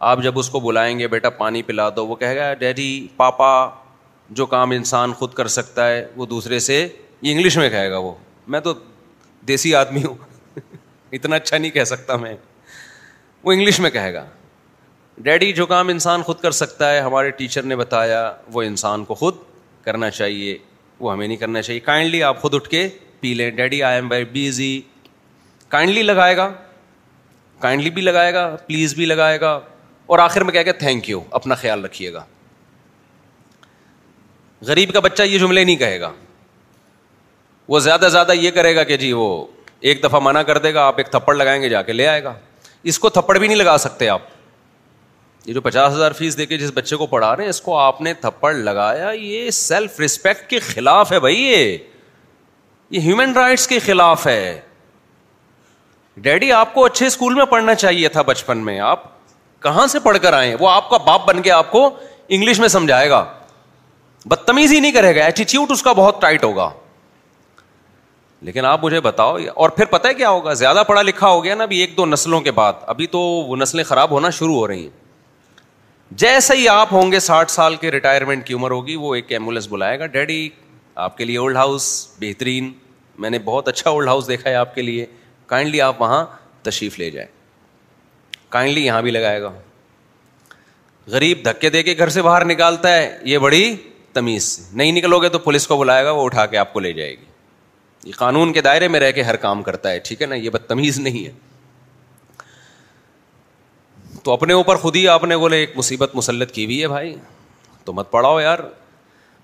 آپ جب اس کو بلائیں گے بیٹا پانی پلا دو وہ کہے گا ڈیڈی پاپا جو کام انسان خود کر سکتا ہے وہ دوسرے سے انگلش میں کہے گا وہ میں تو دیسی آدمی ہوں اتنا اچھا نہیں کہہ سکتا میں وہ انگلش میں کہے گا ڈیڈی جو کام انسان خود کر سکتا ہے ہمارے ٹیچر نے بتایا وہ انسان کو خود کرنا چاہیے وہ ہمیں نہیں کرنا چاہیے کائنڈلی آپ خود اٹھ کے پی لیں daddy I am very busy kindly لگائے گا کائنڈلی بھی لگائے گا پلیز بھی لگائے گا اور آخر میں کہہ تھینک یو اپنا خیال رکھیے گا غریب کا بچہ یہ جملے نہیں کہے گا وہ زیادہ زیادہ یہ کرے گا کہ جی وہ ایک دفعہ منع کر دے گا آپ ایک تھپڑ لگائیں گے جا کے لے آئے گا اس کو تھپڑ بھی نہیں لگا سکتے آپ یہ جو پچاس ہزار فیس دے کے جس بچے کو پڑھا رہے ہیں اس کو آپ نے تھپڑ لگایا یہ سیلف ریسپیکٹ کے خلاف ہے بھائی یہ یہ ہیومن رائٹس کے خلاف ہے ڈیڈی آپ کو اچھے اسکول میں پڑھنا چاہیے تھا بچپن میں آپ کہاں سے پڑھ کر آئے وہ آپ کا باپ بن کے آپ کو انگلش میں سمجھائے گا بدتمیزی نہیں کرے گا ایٹیچیوٹ اس کا بہت ٹائٹ ہوگا لیکن آپ مجھے بتاؤ اور پھر پتہ کیا ہوگا زیادہ پڑھا لکھا ہو گیا نا ابھی ایک دو نسلوں کے بعد ابھی تو وہ نسلیں خراب ہونا شروع ہو رہی ہیں جیسے ہی آپ ہوں گے ساٹھ سال کے ریٹائرمنٹ کی عمر ہوگی وہ ایک ایمبولینس بلائے گا ڈیڈی آپ کے لیے اولڈ ہاؤس بہترین میں نے بہت اچھا اولڈ ہاؤس دیکھا ہے آپ کے لیے کائنڈلی آپ وہاں تشریف لے جائیں کائنڈلی یہاں بھی لگائے گا غریب دھکے دے کے گھر سے باہر نکالتا ہے یہ بڑی تمیز سے نہیں نکلو گے تو پولیس کو بلائے گا وہ اٹھا کے آپ کو لے جائے گی یہ قانون کے دائرے میں رہ کے ہر کام کرتا ہے ٹھیک ہے نا یہ بدتمیز نہیں ہے تو اپنے اوپر خود ہی آپ نے بولے ایک مصیبت مسلط کی ہوئی ہے بھائی تو مت پڑھاؤ یار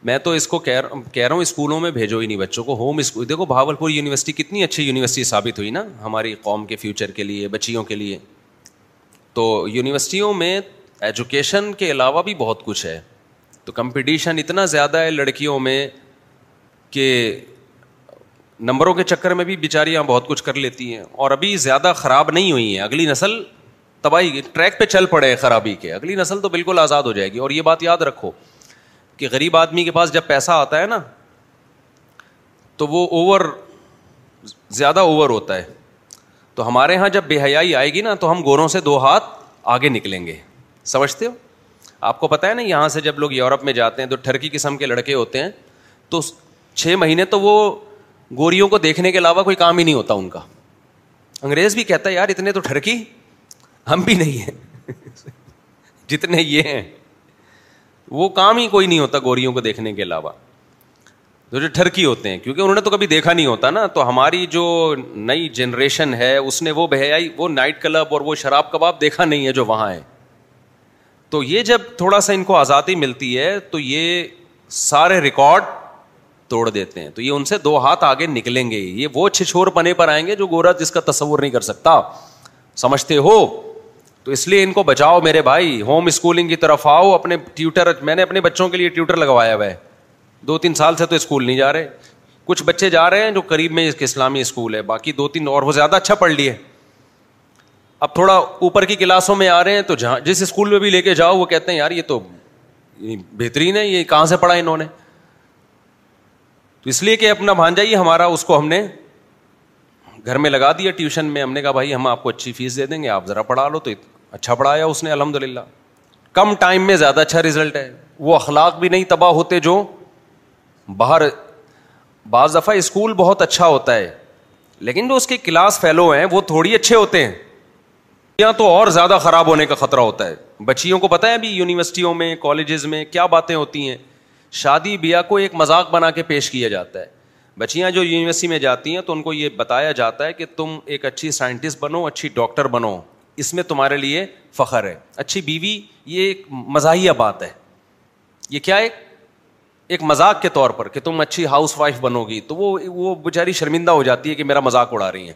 میں تو اس کو کہہ کہہ رہا ہوں اسکولوں میں بھیجو ہی نہیں بچوں کو ہوم اسکول دیکھو بھاول پور یونیورسٹی کتنی اچھی یونیورسٹی ثابت ہوئی نا ہماری قوم کے فیوچر کے لیے بچیوں کے لیے تو یونیورسٹیوں میں ایجوکیشن کے علاوہ بھی بہت کچھ ہے تو کمپٹیشن اتنا زیادہ ہے لڑکیوں میں کہ نمبروں کے چکر میں بھی بیچاریاں بہت کچھ کر لیتی ہیں اور ابھی زیادہ خراب نہیں ہوئی ہیں اگلی نسل تباہی ٹریک پہ چل پڑے ہیں خرابی کے اگلی نسل تو بالکل آزاد ہو جائے گی اور یہ بات یاد رکھو کہ غریب آدمی کے پاس جب پیسہ آتا ہے نا تو وہ اوور زیادہ اوور ہوتا ہے تو ہمارے یہاں جب بے حیائی آئے گی نا تو ہم گوروں سے دو ہاتھ آگے نکلیں گے سمجھتے ہو آپ کو پتا ہے نا یہاں سے جب لوگ یورپ میں جاتے ہیں تو ٹھرکی قسم کے لڑکے ہوتے ہیں تو چھ مہینے تو وہ گوریوں کو دیکھنے کے علاوہ کوئی کام ہی نہیں ہوتا ان کا انگریز بھی کہتا ہے یار اتنے تو ٹھرکی ہم بھی نہیں ہیں جتنے یہ ہیں وہ کام ہی کوئی نہیں ہوتا گوریوں کو دیکھنے کے علاوہ تو جو ٹھرکی ہوتے ہیں کیونکہ انہوں نے تو کبھی دیکھا نہیں ہوتا نا تو ہماری جو نئی جنریشن ہے اس نے وہ بہیائی وہ نائٹ کلب اور وہ شراب کباب دیکھا نہیں ہے جو وہاں ہے تو یہ جب تھوڑا سا ان کو آزادی ملتی ہے تو یہ سارے ریکارڈ توڑ دیتے ہیں تو یہ ان سے دو ہاتھ آگے نکلیں گے یہ وہ چھچور پنے پر آئیں گے جو گورا جس کا تصور نہیں کر سکتا سمجھتے ہو تو اس لیے ان کو بچاؤ میرے بھائی ہوم اسکولنگ کی طرف آؤ اپنے ٹیوٹر میں نے اپنے بچوں کے لیے ٹیوٹر لگوایا ہوا ہے دو تین سال سے تو اسکول نہیں جا رہے کچھ بچے جا رہے ہیں جو قریب میں اس کے اسلامی اسکول ہے باقی دو تین اور وہ زیادہ اچھا پڑھ لیے اب تھوڑا اوپر کی کلاسوں میں آ رہے ہیں تو جہاں جس اسکول میں بھی لے کے جاؤ وہ کہتے ہیں یار یہ تو بہترین ہے یہ کہاں سے پڑھا انہوں نے تو اس لیے کہ اپنا بھانجا ہی ہمارا اس کو ہم نے گھر میں لگا دیا ٹیوشن میں ہم نے کہا بھائی ہم آپ کو اچھی فیس دے دیں گے آپ ذرا پڑھا لو تو اچھا پڑھایا اس نے الحمد للہ کم ٹائم میں زیادہ اچھا رزلٹ ہے وہ اخلاق بھی نہیں تباہ ہوتے جو باہر بعض دفعہ اسکول بہت اچھا ہوتا ہے لیکن جو اس کے کلاس فیلو ہیں وہ تھوڑی اچھے ہوتے ہیں یہاں تو اور زیادہ خراب ہونے کا خطرہ ہوتا ہے بچیوں کو پتہ ہے ابھی یونیورسٹیوں میں کالجز میں کیا باتیں ہوتی ہیں شادی بیاہ کو ایک مذاق بنا کے پیش کیا جاتا ہے بچیاں جو یونیورسٹی میں جاتی ہیں تو ان کو یہ بتایا جاتا ہے کہ تم ایک اچھی سائنٹسٹ بنو اچھی ڈاکٹر بنو اس میں تمہارے لیے فخر ہے اچھی بیوی یہ ایک مزاحیہ بات ہے یہ کیا ایک ایک مذاق کے طور پر کہ تم اچھی ہاؤس وائف بنو گی تو وہ وہ بیچاری شرمندہ ہو جاتی ہے کہ میرا مذاق اڑا رہی ہے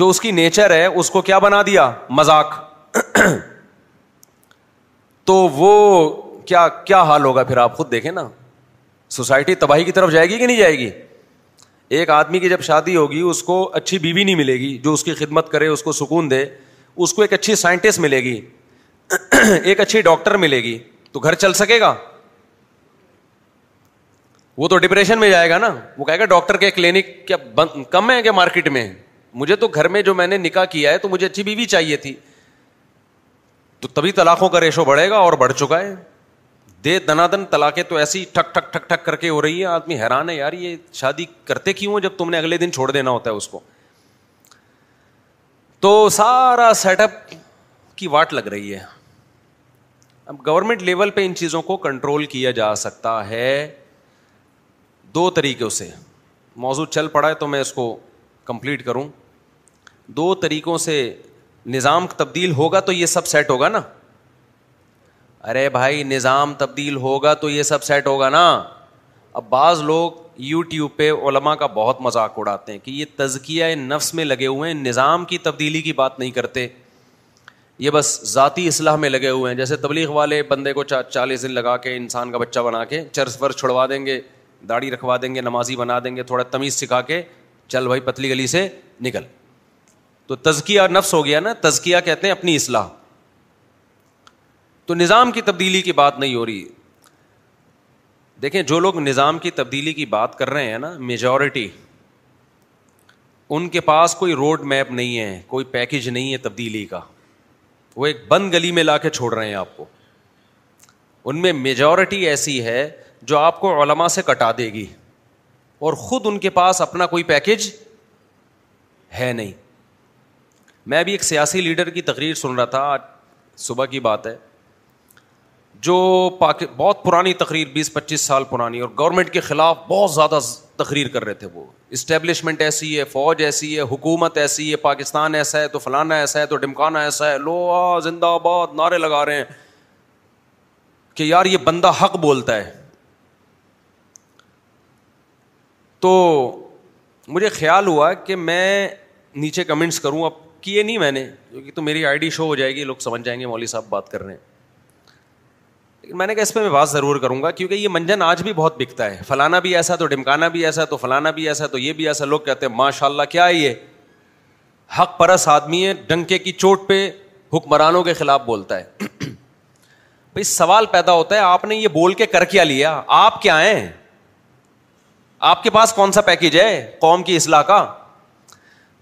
جو اس کی نیچر ہے اس کو کیا بنا دیا مذاق تو وہ کیا کیا حال ہوگا پھر آپ خود دیکھیں نا سوسائٹی تباہی کی طرف جائے گی کہ نہیں جائے گی ایک آدمی کی جب شادی ہوگی اس کو اچھی بیوی نہیں ملے گی جو اس کی خدمت کرے اس کو سکون دے اس کو ایک اچھی سائنٹسٹ ملے گی ایک اچھی ڈاکٹر ملے گی تو گھر چل سکے گا وہ تو ڈپریشن میں جائے گا نا وہ کہے گا ڈاکٹر کے کلینک کیا کم ہے کیا مارکیٹ میں مجھے تو گھر میں جو میں نے نکاح کیا ہے تو مجھے اچھی بیوی چاہیے تھی تو تبھی طلاقوں کا ریشو بڑھے گا اور بڑھ چکا ہے دے دنا دن تلاقے تو ایسی ٹھک ٹھک ٹھک ٹھک کر کے ہو رہی ہے آدمی حیران ہے یار یہ شادی کرتے کیوں جب تم نے اگلے دن چھوڑ دینا ہوتا ہے اس کو تو سارا سیٹ اپ کی واٹ لگ رہی ہے اب گورنمنٹ لیول پہ ان چیزوں کو کنٹرول کیا جا سکتا ہے دو طریقوں سے موضوع چل پڑا ہے تو میں اس کو کمپلیٹ کروں دو طریقوں سے نظام تبدیل ہوگا تو یہ سب سیٹ ہوگا نا ارے بھائی نظام تبدیل ہوگا تو یہ سب سیٹ ہوگا نا اب بعض لوگ یوٹیوب پہ علماء کا بہت مذاق اڑاتے ہیں کہ یہ تزکیا نفس میں لگے ہوئے ہیں نظام کی تبدیلی کی بات نہیں کرتے یہ بس ذاتی اصلاح میں لگے ہوئے ہیں جیسے تبلیغ والے بندے کو چالیس دن لگا کے انسان کا بچہ بنا کے چرس ورس چھڑوا دیں گے داڑھی رکھوا دیں گے نمازی بنا دیں گے تھوڑا تمیز سکھا کے چل بھائی پتلی گلی سے نکل تو تزکیہ نفس ہو گیا نا تزکیہ کہتے ہیں اپنی اصلاح تو نظام کی تبدیلی کی بات نہیں ہو رہی دیکھیں جو لوگ نظام کی تبدیلی کی بات کر رہے ہیں نا میجورٹی ان کے پاس کوئی روڈ میپ نہیں ہے کوئی پیکج نہیں ہے تبدیلی کا وہ ایک بند گلی میں لا کے چھوڑ رہے ہیں آپ کو ان میں میجورٹی ایسی ہے جو آپ کو علما سے کٹا دے گی اور خود ان کے پاس اپنا کوئی پیکج ہے نہیں میں بھی ایک سیاسی لیڈر کی تقریر سن رہا تھا آج صبح کی بات ہے جو پاک بہت پرانی تقریر بیس پچیس سال پرانی اور گورنمنٹ کے خلاف بہت زیادہ تقریر کر رہے تھے وہ اسٹیبلشمنٹ ایسی ہے فوج ایسی ہے حکومت ایسی ہے پاکستان ایسا ہے تو فلانا ایسا ہے تو ڈمکانا ایسا ہے لو آ زندہ آباد نعرے لگا رہے ہیں کہ یار یہ بندہ حق بولتا ہے تو مجھے خیال ہوا کہ میں نیچے کمنٹس کروں اب کیے نہیں میں نے کیونکہ تو میری آئی ڈی شو ہو جائے گی لوگ سمجھ جائیں گے مولوی صاحب بات کر رہے ہیں میں نے کہا اس پہ میں بات ضرور کروں گا کیونکہ یہ منجن آج بھی بہت بکتا ہے فلانا بھی ایسا تو ڈمکانا بھی ایسا تو فلانا بھی ایسا تو یہ بھی ایسا لوگ کہتے ہیں ماشاء اللہ کیا ہے یہ حق پرس آدمی ہے ڈنکے کی چوٹ پہ حکمرانوں کے خلاف بولتا ہے بھائی سوال پیدا ہوتا ہے آپ نے یہ بول کے کر کیا لیا آپ کیا ہیں آپ کے پاس کون سا پیکج ہے قوم کی اصلاح کا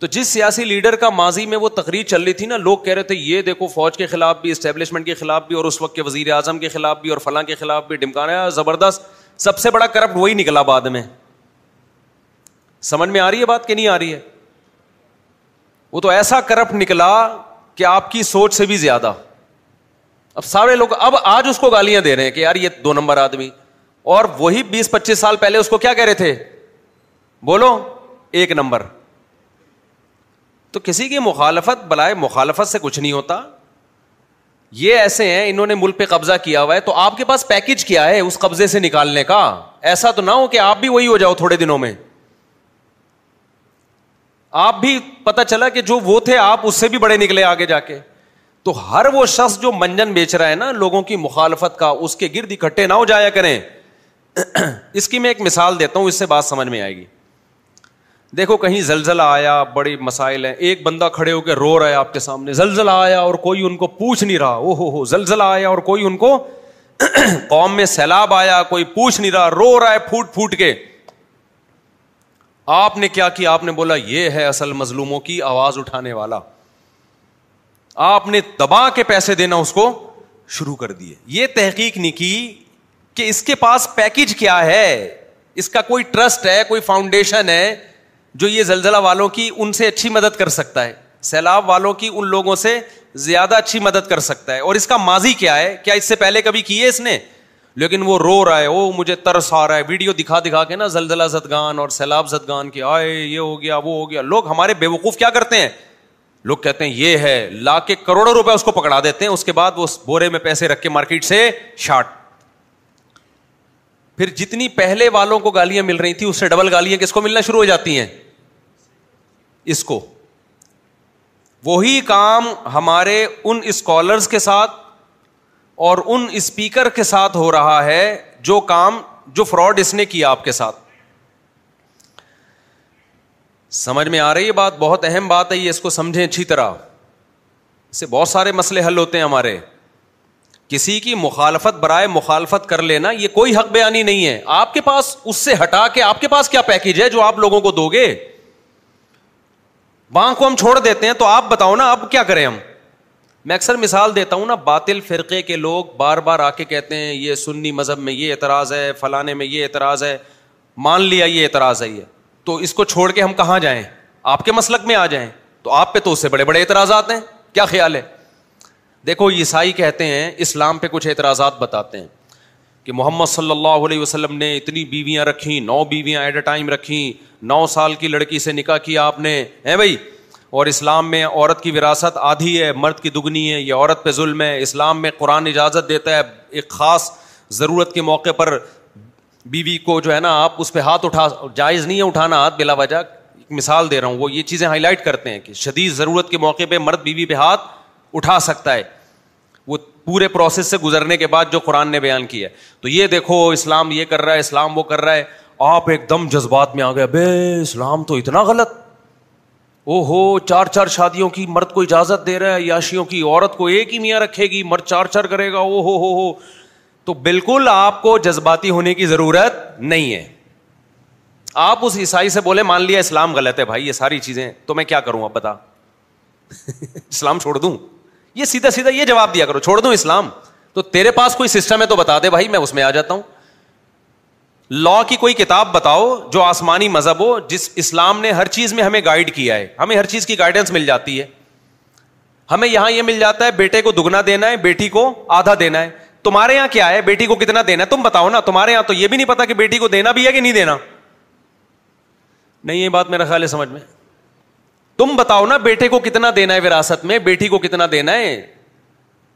تو جس سیاسی لیڈر کا ماضی میں وہ تقریر چل رہی تھی نا لوگ کہہ رہے تھے یہ دیکھو فوج کے خلاف بھی اسٹیبلشمنٹ کے خلاف بھی اور اس وقت کے وزیر اعظم کے خلاف بھی اور فلاں کے خلاف بھی ڈمکانا زبردست سب سے بڑا کرپٹ وہی نکلا بعد میں سمجھ میں آ رہی ہے بات کہ نہیں آ رہی ہے وہ تو ایسا کرپٹ نکلا کہ آپ کی سوچ سے بھی زیادہ اب سارے لوگ اب آج اس کو گالیاں دے رہے ہیں کہ یار یہ دو نمبر آدمی اور وہی بیس پچیس سال پہلے اس کو کیا کہہ رہے تھے بولو ایک نمبر تو کسی کی مخالفت بلائے مخالفت سے کچھ نہیں ہوتا یہ ایسے ہیں انہوں نے ملک پہ قبضہ کیا ہوا ہے تو آپ کے پاس پیکج کیا ہے اس قبضے سے نکالنے کا ایسا تو نہ ہو کہ آپ بھی وہی ہو جاؤ تھوڑے دنوں میں آپ بھی پتا چلا کہ جو وہ تھے آپ اس سے بھی بڑے نکلے آگے جا کے تو ہر وہ شخص جو منجن بیچ رہا ہے نا لوگوں کی مخالفت کا اس کے گرد اکٹھے نہ ہو جایا کریں اس کی میں ایک مثال دیتا ہوں اس سے بات سمجھ میں آئے گی دیکھو کہیں زلزلہ آیا بڑے مسائل ہیں ایک بندہ کھڑے ہو کے رو رہا ہے آپ کے سامنے زلزلہ آیا اور کوئی ان کو پوچھ نہیں رہا او ہو ہو زلزلہ آیا اور کوئی ان کو قوم میں سیلاب آیا کوئی پوچھ نہیں رہا رو رہا ہے پھوٹ پھوٹ کے آپ نے کیا کیا آپ نے بولا یہ ہے اصل مظلوموں کی آواز اٹھانے والا آپ نے دبا کے پیسے دینا اس کو شروع کر دیے یہ تحقیق نہیں کی کہ اس کے پاس پیکج کیا ہے اس کا کوئی ٹرسٹ ہے کوئی فاؤنڈیشن ہے جو یہ زلزلہ والوں کی ان سے اچھی مدد کر سکتا ہے سیلاب والوں کی ان لوگوں سے زیادہ اچھی مدد کر سکتا ہے اور اس کا ماضی کیا ہے کیا اس سے پہلے کبھی کی ہے اس نے لیکن وہ رو رہا ہے وہ مجھے ترس آ رہا ہے ویڈیو دکھا دکھا کے نا زلزلہ زدگان اور سیلاب زدگان کے آئے یہ ہو گیا وہ ہو گیا لوگ ہمارے بے وقوف کیا کرتے ہیں لوگ کہتے ہیں یہ ہے لا کے کروڑوں روپے اس کو پکڑا دیتے ہیں اس کے بعد وہ بورے میں پیسے رکھ کے مارکیٹ سے شارٹ پھر جتنی پہلے والوں کو گالیاں مل رہی تھیں اس سے ڈبل گالیاں کس کو ملنا شروع ہو جاتی ہیں اس کو وہی کام ہمارے ان اسکالرس کے ساتھ اور ان اسپیکر کے ساتھ ہو رہا ہے جو کام جو فراڈ اس نے کیا آپ کے ساتھ سمجھ میں آ رہی ہے بات بہت اہم بات ہے یہ اس کو سمجھیں اچھی طرح اس سے بہت سارے مسئلے حل ہوتے ہیں ہمارے کسی کی مخالفت برائے مخالفت کر لینا یہ کوئی حق بیانی نہیں ہے آپ کے پاس اس سے ہٹا کے آپ کے پاس کیا پیکج ہے جو آپ لوگوں کو دو گے وہاں کو ہم چھوڑ دیتے ہیں تو آپ بتاؤ نا اب کیا کریں ہم میں اکثر مثال دیتا ہوں نا باطل فرقے کے لوگ بار بار آ کے کہتے ہیں یہ سنی مذہب میں یہ اعتراض ہے فلانے میں یہ اعتراض ہے مان لیا یہ اعتراض ہے یہ تو اس کو چھوڑ کے ہم کہاں جائیں آپ کے مسلک میں آ جائیں تو آپ پہ تو اس سے بڑے بڑے اعتراضات ہیں کیا خیال ہے دیکھو عیسائی کہتے ہیں اسلام پہ کچھ اعتراضات بتاتے ہیں کہ محمد صلی اللہ علیہ وسلم نے اتنی بیویاں رکھیں نو بیویاں ایٹ اے ٹائم رکھیں نو سال کی لڑکی سے نکاح کیا آپ نے ہے بھائی اور اسلام میں عورت کی وراثت آدھی ہے مرد کی دگنی ہے یہ عورت پہ ظلم ہے اسلام میں قرآن اجازت دیتا ہے ایک خاص ضرورت کے موقع پر بیوی کو جو ہے نا آپ اس پہ ہاتھ اٹھا جائز نہیں ہے اٹھانا ہاتھ بلا وجہ مثال دے رہا ہوں وہ یہ چیزیں ہائی لائٹ کرتے ہیں کہ شدید ضرورت کے موقع پہ مرد بیوی پہ ہاتھ اٹھا سکتا ہے وہ پورے پروسیس سے گزرنے کے بعد جو قرآن نے بیان کیا ہے تو یہ دیکھو اسلام یہ کر رہا ہے اسلام وہ کر رہا ہے آپ ایک دم جذبات میں آ گئے بے اسلام تو اتنا غلط او ہو چار چار شادیوں کی مرد کو اجازت دے رہا ہے یاشیوں کی عورت کو ایک ہی میاں رکھے گی مرد چار چار کرے گا او ہو ہو ہو تو بالکل آپ کو جذباتی ہونے کی ضرورت نہیں ہے آپ اس عیسائی سے بولے مان لیا اسلام غلط ہے بھائی یہ ساری چیزیں تو میں کیا کروں اب بتا اسلام چھوڑ دوں یہ سیدھا سیدھا یہ جواب دیا کرو چھوڑ دوں اسلام تو تیرے پاس کوئی سسٹم ہے تو بتا دے بھائی میں اس میں آ جاتا ہوں لا کی کوئی کتاب بتاؤ جو آسمانی مذہب ہو جس اسلام نے ہر چیز میں ہمیں گائڈ کیا ہے ہمیں ہر چیز کی گائیڈنس مل جاتی ہے ہمیں یہاں یہ مل جاتا ہے بیٹے کو دگنا دینا ہے بیٹی کو آدھا دینا ہے تمہارے یہاں کیا ہے بیٹی کو کتنا دینا ہے تم بتاؤ نا تمہارے یہاں تو یہ بھی نہیں پتا کہ بیٹی کو دینا بھی ہے کہ نہیں دینا نہیں یہ بات میرا خیال ہے سمجھ میں تم بتاؤ نا بیٹے کو کتنا دینا ہے وراثت میں بیٹی کو کتنا دینا ہے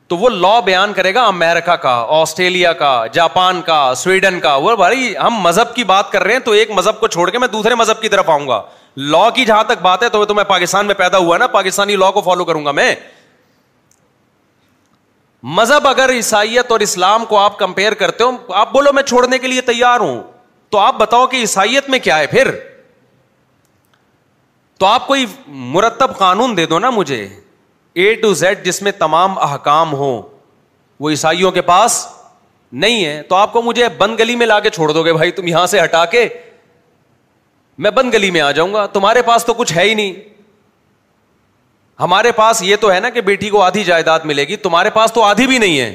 تو وہ لا بیان کرے گا امیرکا کا آسٹریلیا کا جاپان کا سویڈن کا وہ بھائی ہم مذہب کی بات کر رہے ہیں تو ایک مذہب کو چھوڑ کے میں دوسرے مذہب کی طرف آؤں گا لا کی جہاں تک بات ہے تو میں پاکستان میں پیدا ہوا نا پاکستانی لا کو فالو کروں گا میں مذہب اگر عیسائیت اور اسلام کو آپ کمپیئر کرتے ہو آپ بولو میں چھوڑنے کے لیے تیار ہوں تو آپ بتاؤ کہ عیسائیت میں کیا ہے پھر تو آپ کوئی مرتب قانون دے دو نا مجھے اے ٹو زیڈ جس میں تمام احکام ہو وہ عیسائیوں کے پاس نہیں ہے تو آپ کو مجھے بند گلی میں لا کے چھوڑ دو گے بھائی تم یہاں سے ہٹا کے میں بند گلی میں آ جاؤں گا تمہارے پاس تو کچھ ہے ہی نہیں ہمارے پاس یہ تو ہے نا کہ بیٹی کو آدھی جائیداد ملے گی تمہارے پاس تو آدھی بھی نہیں ہے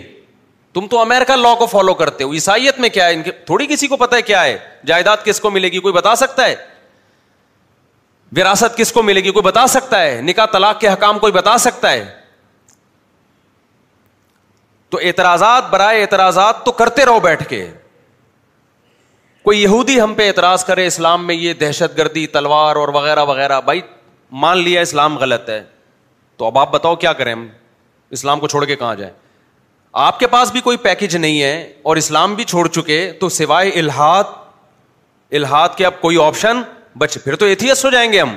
تم تو امیرکا لا کو فالو کرتے ہو عیسائیت میں کیا ہے ان کے تھوڑی کسی کو پتا ہے کیا ہے جائیداد کس کو ملے گی کوئی بتا سکتا ہے وراثت کس کو ملے گی کوئی بتا سکتا ہے نکاح طلاق کے حکام کوئی بتا سکتا ہے تو اعتراضات برائے اعتراضات تو کرتے رہو بیٹھ کے کوئی یہودی ہم پہ اعتراض کرے اسلام میں یہ دہشت گردی تلوار اور وغیرہ وغیرہ بھائی مان لیا اسلام غلط ہے تو اب آپ بتاؤ کیا کریں ہم اسلام کو چھوڑ کے کہاں جائیں آپ کے پاس بھی کوئی پیکج نہیں ہے اور اسلام بھی چھوڑ چکے تو سوائے الحاد الحاد کے اب کوئی آپشن بچ پھر تو ایتھیس ہو جائیں گے ہم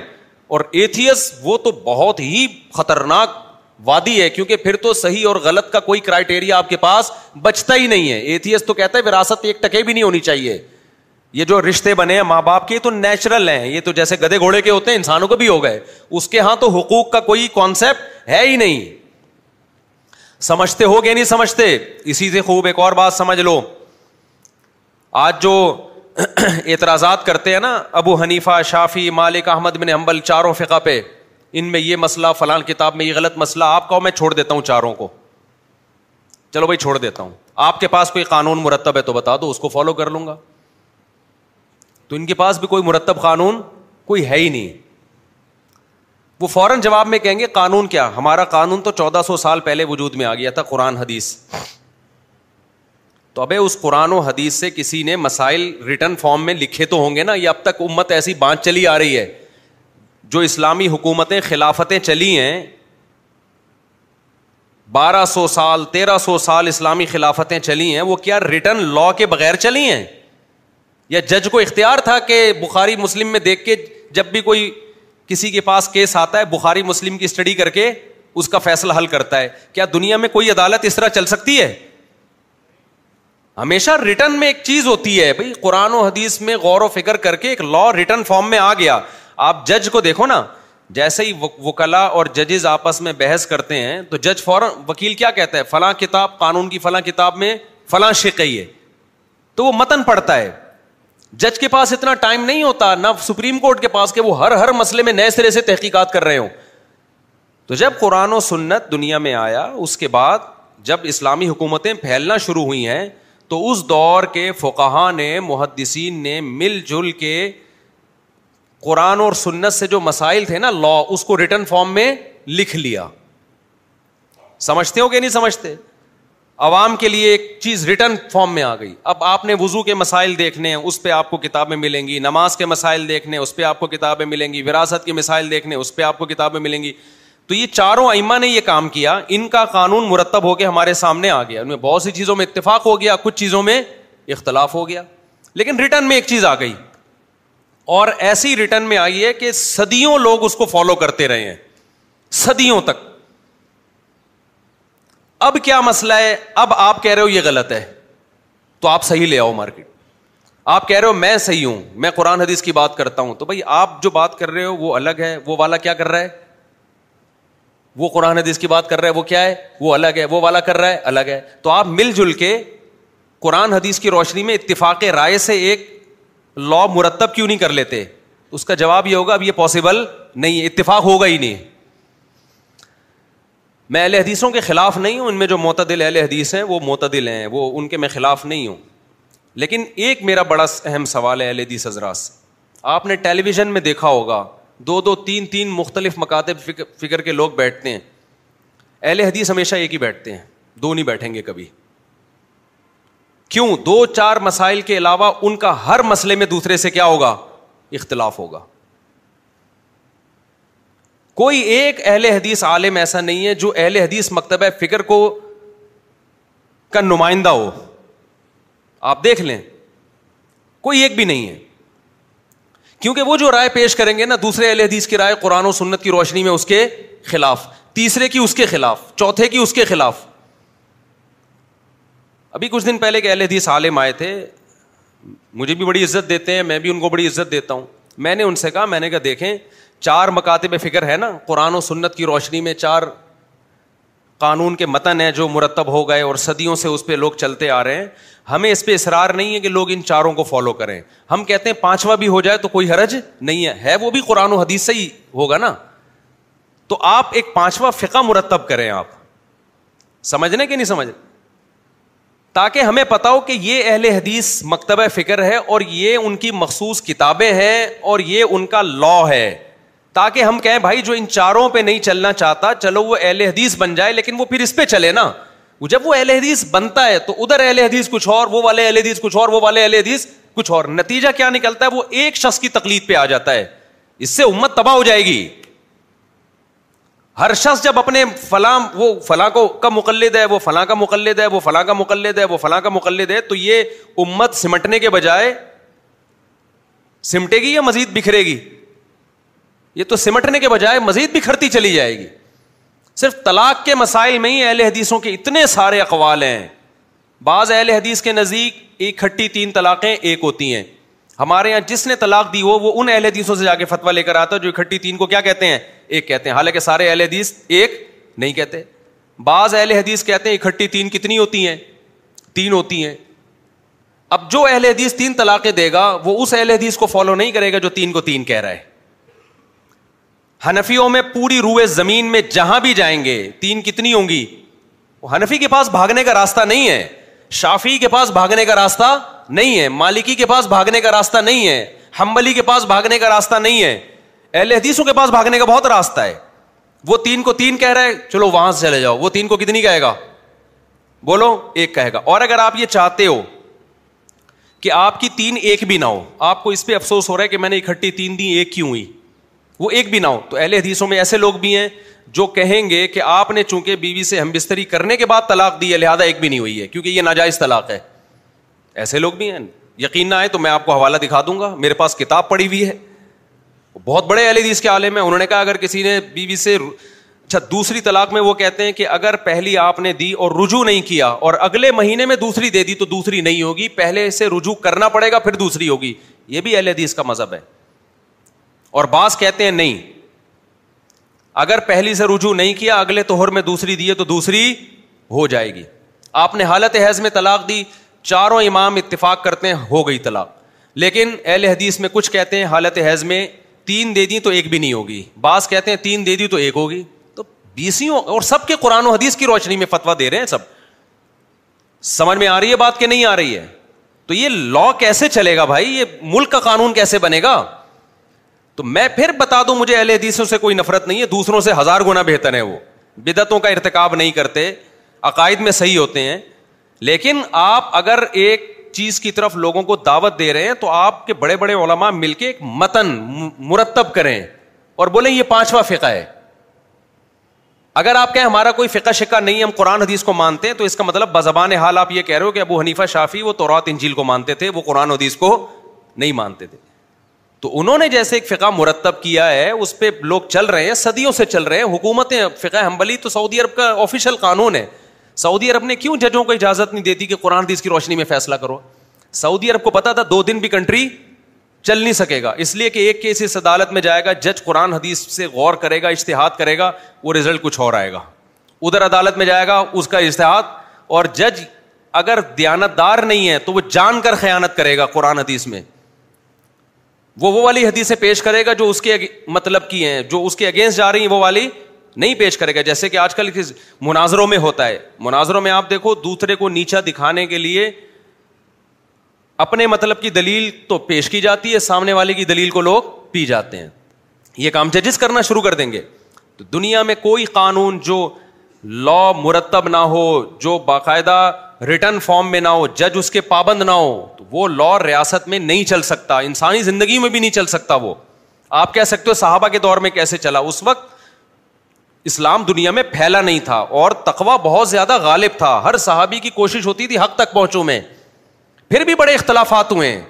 اور ایتھیس وہ تو بہت ہی خطرناک وادی ہے کیونکہ پھر تو صحیح اور غلط کا کوئی کرائٹیریا آپ کے پاس بچتا ہی نہیں ہے ایتھیس تو کہتا ہے وراثت ایک ٹکے بھی نہیں ہونی چاہیے یہ جو رشتے بنے ہیں ماں باپ کے تو نیچرل ہیں یہ تو جیسے گدے گھوڑے کے ہوتے ہیں انسانوں کو بھی ہو گئے اس کے ہاں تو حقوق کا کوئی کانسیپٹ ہے ہی نہیں سمجھتے ہو گیا نہیں سمجھتے اسی سے خوب ایک اور بات سمجھ لو آج جو اعتراضات کرتے ہیں نا ابو حنیفہ شافی مالک احمد بن حنبل چاروں فقہ پہ ان میں یہ مسئلہ فلان کتاب میں یہ غلط مسئلہ آپ کو میں چھوڑ دیتا ہوں چاروں کو چلو بھائی چھوڑ دیتا ہوں آپ کے پاس کوئی قانون مرتب ہے تو بتا دو اس کو فالو کر لوں گا تو ان کے پاس بھی کوئی مرتب قانون کوئی ہے ہی نہیں وہ فوراً جواب میں کہیں گے قانون کیا ہمارا قانون تو چودہ سو سال پہلے وجود میں آ گیا تھا قرآن حدیث تو ابھی اس قرآن و حدیث سے کسی نے مسائل ریٹرن فارم میں لکھے تو ہوں گے نا یہ اب تک امت ایسی بانچ چلی آ رہی ہے جو اسلامی حکومتیں خلافتیں چلی ہیں بارہ سو سال تیرہ سو سال اسلامی خلافتیں چلی ہیں وہ کیا ریٹرن لا کے بغیر چلی ہیں یا جج کو اختیار تھا کہ بخاری مسلم میں دیکھ کے جب بھی کوئی کسی کے پاس کیس آتا ہے بخاری مسلم کی اسٹڈی کر کے اس کا فیصلہ حل کرتا ہے کیا دنیا میں کوئی عدالت اس طرح چل سکتی ہے ہمیشہ ریٹرن میں ایک چیز ہوتی ہے بھائی قرآن و حدیث میں غور و فکر کر کے ایک لا ریٹرن فارم میں آ گیا آپ جج کو دیکھو نا جیسے ہی وکلا اور ججز آپس میں بحث کرتے ہیں تو جج فوراً وکیل کیا کہتا ہے فلاں کتاب قانون کی فلاں کتاب میں فلاں شکی ہے تو وہ متن پڑتا ہے جج کے پاس اتنا ٹائم نہیں ہوتا نہ سپریم کورٹ کے پاس کہ وہ ہر ہر مسئلے میں نئے سرے سے تحقیقات کر رہے ہوں تو جب قرآن و سنت دنیا میں آیا اس کے بعد جب اسلامی حکومتیں پھیلنا شروع ہوئی ہیں تو اس دور کے فقہ نے محدثین نے مل جل کے قرآن اور سنت سے جو مسائل تھے نا لا اس کو ریٹرن فارم میں لکھ لیا سمجھتے ہو کہ نہیں سمجھتے عوام کے لیے ایک چیز ریٹرن فارم میں آ گئی اب آپ نے وزو کے مسائل دیکھنے ہیں اس پہ آپ کو کتابیں ملیں گی نماز کے مسائل دیکھنے اس پہ آپ کو کتابیں ملیں گی وراثت کے مسائل دیکھنے اس پہ آپ کو کتابیں ملیں گی تو یہ چاروں ایما نے یہ کام کیا ان کا قانون مرتب ہو کے ہمارے سامنے آ گیا ان میں بہت سی چیزوں میں اتفاق ہو گیا کچھ چیزوں میں اختلاف ہو گیا لیکن ریٹرن میں ایک چیز آ گئی اور ایسی ریٹرن میں آئی ہے کہ سدیوں لوگ اس کو فالو کرتے رہے ہیں صدیوں تک اب کیا مسئلہ ہے اب آپ کہہ رہے ہو یہ غلط ہے تو آپ صحیح لے آؤ مارکیٹ آپ کہہ رہے ہو میں صحیح ہوں میں قرآن حدیث کی بات کرتا ہوں تو بھائی آپ جو بات کر رہے ہو وہ الگ ہے وہ والا کیا کر رہا ہے وہ قرآن حدیث کی بات کر رہا ہے وہ کیا ہے وہ الگ ہے وہ والا کر رہا ہے الگ ہے تو آپ مل جل کے قرآن حدیث کی روشنی میں اتفاق رائے سے ایک لا مرتب کیوں نہیں کر لیتے اس کا جواب یہ ہوگا اب یہ پاسبل نہیں ہے اتفاق ہوگا ہی نہیں میں اہل حدیثوں کے خلاف نہیں ہوں ان میں جو معتدل اہل حدیث ہیں وہ معتدل ہیں وہ ان کے میں خلاف نہیں ہوں لیکن ایک میرا بڑا اہم سوال ہے اہل حدیث حضرات سے آپ نے ٹیلی ویژن میں دیکھا ہوگا دو دو تین تین مختلف مکاتب فکر کے لوگ بیٹھتے ہیں اہل حدیث ہمیشہ ایک ہی بیٹھتے ہیں دو نہیں بیٹھیں گے کبھی کیوں دو چار مسائل کے علاوہ ان کا ہر مسئلے میں دوسرے سے کیا ہوگا اختلاف ہوگا کوئی ایک اہل حدیث عالم ایسا نہیں ہے جو اہل حدیث مکتبہ فکر کو کا نمائندہ ہو آپ دیکھ لیں کوئی ایک بھی نہیں ہے کیونکہ وہ جو رائے پیش کریں گے نا دوسرے اہل حدیث کی رائے قرآن و سنت کی روشنی میں اس کے خلاف تیسرے کی اس کے خلاف چوتھے کی اس کے خلاف ابھی کچھ دن پہلے اہل حدیث عالم آئے تھے مجھے بھی بڑی عزت دیتے ہیں میں بھی ان کو بڑی عزت دیتا ہوں میں نے ان سے کہا میں نے کہا دیکھیں چار مکاتے میں فکر ہے نا قرآن و سنت کی روشنی میں چار قانون کے متن ہیں جو مرتب ہو گئے اور صدیوں سے اس پہ لوگ چلتے آ رہے ہیں ہمیں اس پہ اصرار نہیں ہے کہ لوگ ان چاروں کو فالو کریں ہم کہتے ہیں پانچواں بھی ہو جائے تو کوئی حرج نہیں ہے ہے وہ بھی قرآن و حدیث سے ہی ہوگا نا تو آپ ایک پانچواں فقہ مرتب کریں آپ سمجھنے کہ نہیں سمجھ تاکہ ہمیں پتا ہو کہ یہ اہل حدیث مکتبہ فکر ہے اور یہ ان کی مخصوص کتابیں ہیں اور یہ ان کا لا ہے تاکہ ہم کہیں بھائی جو ان چاروں پہ نہیں چلنا چاہتا چلو وہ اہل حدیث بن جائے لیکن وہ پھر اس پہ چلے نا جب وہ اہل حدیث بنتا ہے تو ادھر اہل حدیث کچھ اور وہ والے اہل حدیث کچھ اور وہ والے اہل حدیث کچھ اور نتیجہ کیا نکلتا ہے وہ ایک شخص کی تکلیف پہ آ جاتا ہے اس سے امت تباہ ہو جائے گی ہر شخص جب اپنے فلاں وہ فلاں کو کا مقلد ہے وہ فلاں کا مقلد ہے وہ فلاں کا مقلد ہے وہ فلاں کا مقلد ہے تو یہ امت سمٹنے کے بجائے سمٹے گی یا مزید بکھرے گی یہ تو سمٹنے کے بجائے مزید بکھرتی چلی جائے گی صرف طلاق کے مسائل میں ہی اہل حدیثوں کے اتنے سارے اقوال ہیں بعض اہل حدیث کے نزدیک اکٹھی تین طلاقیں ایک ہوتی ہیں ہمارے یہاں جس نے طلاق دی ہو وہ ان اہل حدیثوں سے جا کے فتویٰ لے کر آتا ہے جو اکٹھی تین کو کیا کہتے ہیں ایک کہتے ہیں حالانکہ سارے اہل حدیث ایک نہیں کہتے بعض اہل حدیث کہتے ہیں اکٹھی تین کتنی ہوتی ہیں تین ہوتی ہیں اب جو اہل حدیث تین طلاقیں دے گا وہ اس اہل حدیث کو فالو نہیں کرے گا جو تین کو تین کہہ رہا ہے ہنفیوں میں پوری روئے زمین میں جہاں بھی جائیں گے تین کتنی ہوں گی ہنفی کے پاس بھاگنے کا راستہ نہیں ہے شافی کے پاس بھاگنے کا راستہ نہیں ہے مالکی کے پاس بھاگنے کا راستہ نہیں ہے ہمبلی کے پاس بھاگنے کا راستہ نہیں ہے اہل حدیثوں کے پاس بھاگنے کا بہت راستہ ہے وہ تین کو تین کہہ رہے چلو وہاں سے چلے جاؤ وہ تین کو کتنی کہے گا بولو ایک کہے گا اور اگر آپ یہ چاہتے ہو کہ آپ کی تین ایک بھی نہ ہو آپ کو اس پہ افسوس ہو رہا ہے کہ میں نے اکٹھی تین دی ایک کیوں ہوئی وہ ایک بھی نہ ہو تو اہل حدیثوں میں ایسے لوگ بھی ہیں جو کہیں گے کہ آپ نے چونکہ بیوی سے ہم بستری کرنے کے بعد طلاق دی ہے لہٰذا ایک بھی نہیں ہوئی ہے کیونکہ یہ ناجائز طلاق ہے ایسے لوگ بھی ہیں یقین نہ آئے تو میں آپ کو حوالہ دکھا دوں گا میرے پاس کتاب پڑی ہوئی ہے بہت بڑے اہل حدیث کے عالم میں انہوں نے کہا اگر کسی نے بیوی سے اچھا دوسری طلاق میں وہ کہتے ہیں کہ اگر پہلی آپ نے دی اور رجوع نہیں کیا اور اگلے مہینے میں دوسری دے دی تو دوسری نہیں ہوگی پہلے سے رجوع کرنا پڑے گا پھر دوسری ہوگی یہ بھی اہل حدیث کا مذہب ہے اور بعض کہتے ہیں نہیں اگر پہلی سے رجوع نہیں کیا اگلے توہر میں دوسری دیے تو دوسری ہو جائے گی آپ نے حالت حیض میں طلاق دی چاروں امام اتفاق کرتے ہیں ہو گئی طلاق لیکن اہل حدیث میں کچھ کہتے ہیں حالت حیض میں تین دے دی تو ایک بھی نہیں ہوگی بعض کہتے ہیں تین دے دی تو ایک ہوگی تو بیسیوں اور سب کے قرآن و حدیث کی روشنی میں فتوا دے رہے ہیں سب سمجھ میں آ رہی ہے بات کہ نہیں آ رہی ہے تو یہ لا کیسے چلے گا بھائی یہ ملک کا قانون کیسے بنے گا تو میں پھر بتا دوں مجھے اہل حدیثوں سے کوئی نفرت نہیں ہے دوسروں سے ہزار گنا بہتر ہے وہ بدعتوں کا ارتقاب نہیں کرتے عقائد میں صحیح ہوتے ہیں لیکن آپ اگر ایک چیز کی طرف لوگوں کو دعوت دے رہے ہیں تو آپ کے بڑے بڑے علماء مل کے ایک متن مرتب کریں اور بولیں یہ پانچواں فقہ ہے اگر آپ کہیں ہمارا کوئی فقہ شکا نہیں ہم قرآن حدیث کو مانتے ہیں تو اس کا مطلب بزبان حال آپ یہ کہہ رہے ہو کہ ابو حنیفہ شافی وہ تورات انجیل کو مانتے تھے وہ قرآن حدیث کو نہیں مانتے تھے تو انہوں نے جیسے ایک فقہ مرتب کیا ہے اس پہ لوگ چل رہے ہیں صدیوں سے چل رہے ہیں حکومتیں فقہ حمبلی تو سعودی عرب کا آفیشیل قانون ہے سعودی عرب نے کیوں ججوں کو اجازت نہیں دیتی کہ قرآن دیس کی روشنی میں فیصلہ کرو سعودی عرب کو پتا تھا دو دن بھی کنٹری چل نہیں سکے گا اس لیے کہ ایک کیس اس عدالت میں جائے گا جج قرآن حدیث سے غور کرے گا اشتہاد کرے گا وہ ریزلٹ کچھ اور آئے گا ادھر عدالت میں جائے گا اس کا اشتہاد اور جج اگر دیانتدار نہیں ہے تو وہ جان کر خیانت کرے گا قرآن حدیث میں وہ وہ والی حدیثیں سے پیش کرے گا جو اس کے مطلب کی ہیں جو اس کے اگینسٹ جا رہی ہیں وہ والی نہیں پیش کرے گا جیسے کہ آج کل مناظروں میں ہوتا ہے مناظروں میں آپ دیکھو دوسرے کو نیچا دکھانے کے لیے اپنے مطلب کی دلیل تو پیش کی جاتی ہے سامنے والے کی دلیل کو لوگ پی جاتے ہیں یہ کام ججز کرنا شروع کر دیں گے تو دنیا میں کوئی قانون جو لا مرتب نہ ہو جو باقاعدہ ریٹرن فارم میں نہ ہو جج اس کے پابند نہ ہو تو وہ لا ریاست میں نہیں چل سکتا انسانی زندگی میں بھی نہیں چل سکتا وہ آپ کہہ سکتے ہو صحابہ کے دور میں کیسے چلا اس وقت اسلام دنیا میں پھیلا نہیں تھا اور تقوا بہت زیادہ غالب تھا ہر صحابی کی کوشش ہوتی تھی حق تک پہنچوں میں پھر بھی بڑے اختلافات ہوئے ہیں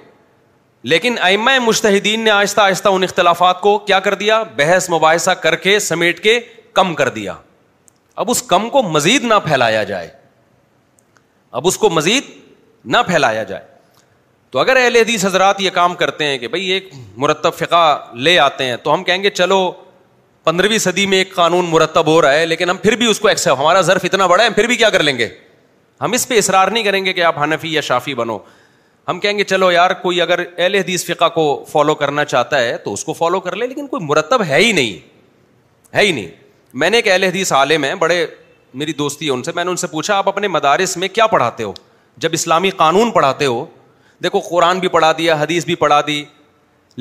لیکن ایما مشتحدین نے آہستہ آہستہ ان اختلافات کو کیا کر دیا بحث مباحثہ کر کے سمیٹ کے کم کر دیا اب اس کم کو مزید نہ پھیلایا جائے اب اس کو مزید نہ پھیلایا جائے تو اگر اہل حدیث حضرات یہ کام کرتے ہیں کہ بھائی ایک مرتب فقہ لے آتے ہیں تو ہم کہیں گے چلو پندرہویں صدی میں ایک قانون مرتب ہو رہا ہے لیکن ہم پھر بھی اس کو ایکسپٹ ہمارا ضرف اتنا بڑا ہے پھر بھی کیا کر لیں گے ہم اس پہ اصرار نہیں کریں گے کہ آپ حنفی یا شافی بنو ہم کہیں گے چلو یار کوئی اگر اہل حدیث فقہ کو فالو کرنا چاہتا ہے تو اس کو فالو کر لے لیکن کوئی مرتب ہے ہی نہیں ہے ہی نہیں میں نے ایک اہل حدیث عالم ہے بڑے میری دوستی ہے ان سے میں نے ان سے پوچھا آپ اپنے مدارس میں کیا پڑھاتے ہو جب اسلامی قانون پڑھاتے ہو دیکھو قرآن بھی پڑھا دیا حدیث بھی پڑھا دی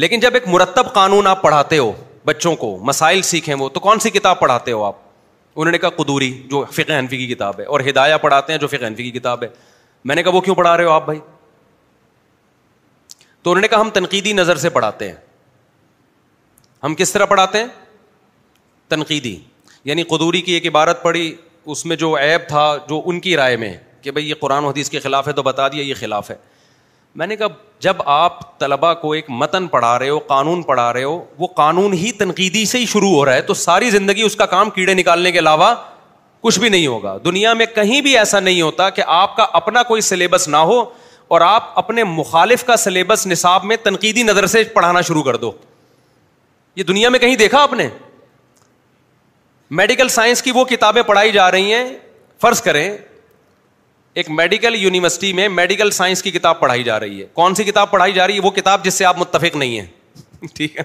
لیکن جب ایک مرتب قانون آپ پڑھاتے ہو بچوں کو مسائل سیکھیں وہ تو کون سی کتاب پڑھاتے ہو آپ انہوں نے کہا قدوری جو فقہ انفی کی کتاب ہے اور ہدایہ پڑھاتے ہیں جو فقہ انفی کی کتاب ہے میں نے کہا وہ کیوں پڑھا رہے ہو آپ بھائی تو انہوں نے کہا ہم تنقیدی نظر سے پڑھاتے ہیں ہم کس طرح پڑھاتے ہیں تنقیدی یعنی قدوری کی ایک عبارت پڑھی اس میں جو ایپ تھا جو ان کی رائے میں کہ بھائی یہ قرآن و حدیث کے خلاف ہے تو بتا دیا یہ خلاف ہے میں نے کہا جب آپ طلبا کو ایک متن پڑھا رہے ہو قانون پڑھا رہے ہو وہ قانون ہی تنقیدی سے ہی شروع ہو رہا ہے تو ساری زندگی اس کا کام کیڑے نکالنے کے علاوہ کچھ بھی نہیں ہوگا دنیا میں کہیں بھی ایسا نہیں ہوتا کہ آپ کا اپنا کوئی سلیبس نہ ہو اور آپ اپنے مخالف کا سلیبس نصاب میں تنقیدی نظر سے پڑھانا شروع کر دو یہ دنیا میں کہیں دیکھا آپ نے میڈیکل سائنس کی وہ کتابیں پڑھائی جا رہی ہیں فرض کریں ایک میڈیکل یونیورسٹی میں میڈیکل سائنس کی کتاب پڑھائی جا رہی ہے کون سی کتاب پڑھائی جا رہی ہے وہ کتاب جس سے آپ متفق نہیں ہیں ٹھیک ہے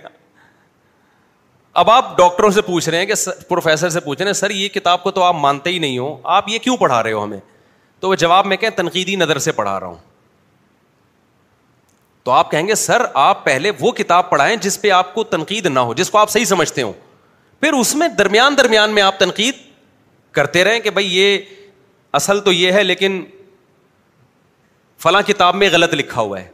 اب آپ ڈاکٹروں سے پوچھ رہے ہیں کہ پروفیسر سے پوچھ رہے ہیں سر یہ کتاب کو تو آپ مانتے ہی نہیں ہو آپ یہ کیوں پڑھا رہے ہو ہمیں تو وہ جواب میں کہیں تنقیدی نظر سے پڑھا رہا ہوں تو آپ کہیں گے سر آپ پہلے وہ کتاب پڑھائیں جس پہ آپ کو تنقید نہ ہو جس کو آپ صحیح سمجھتے ہو پھر اس میں درمیان درمیان میں آپ تنقید کرتے رہیں کہ بھائی یہ اصل تو یہ ہے لیکن فلاں کتاب میں غلط لکھا ہوا ہے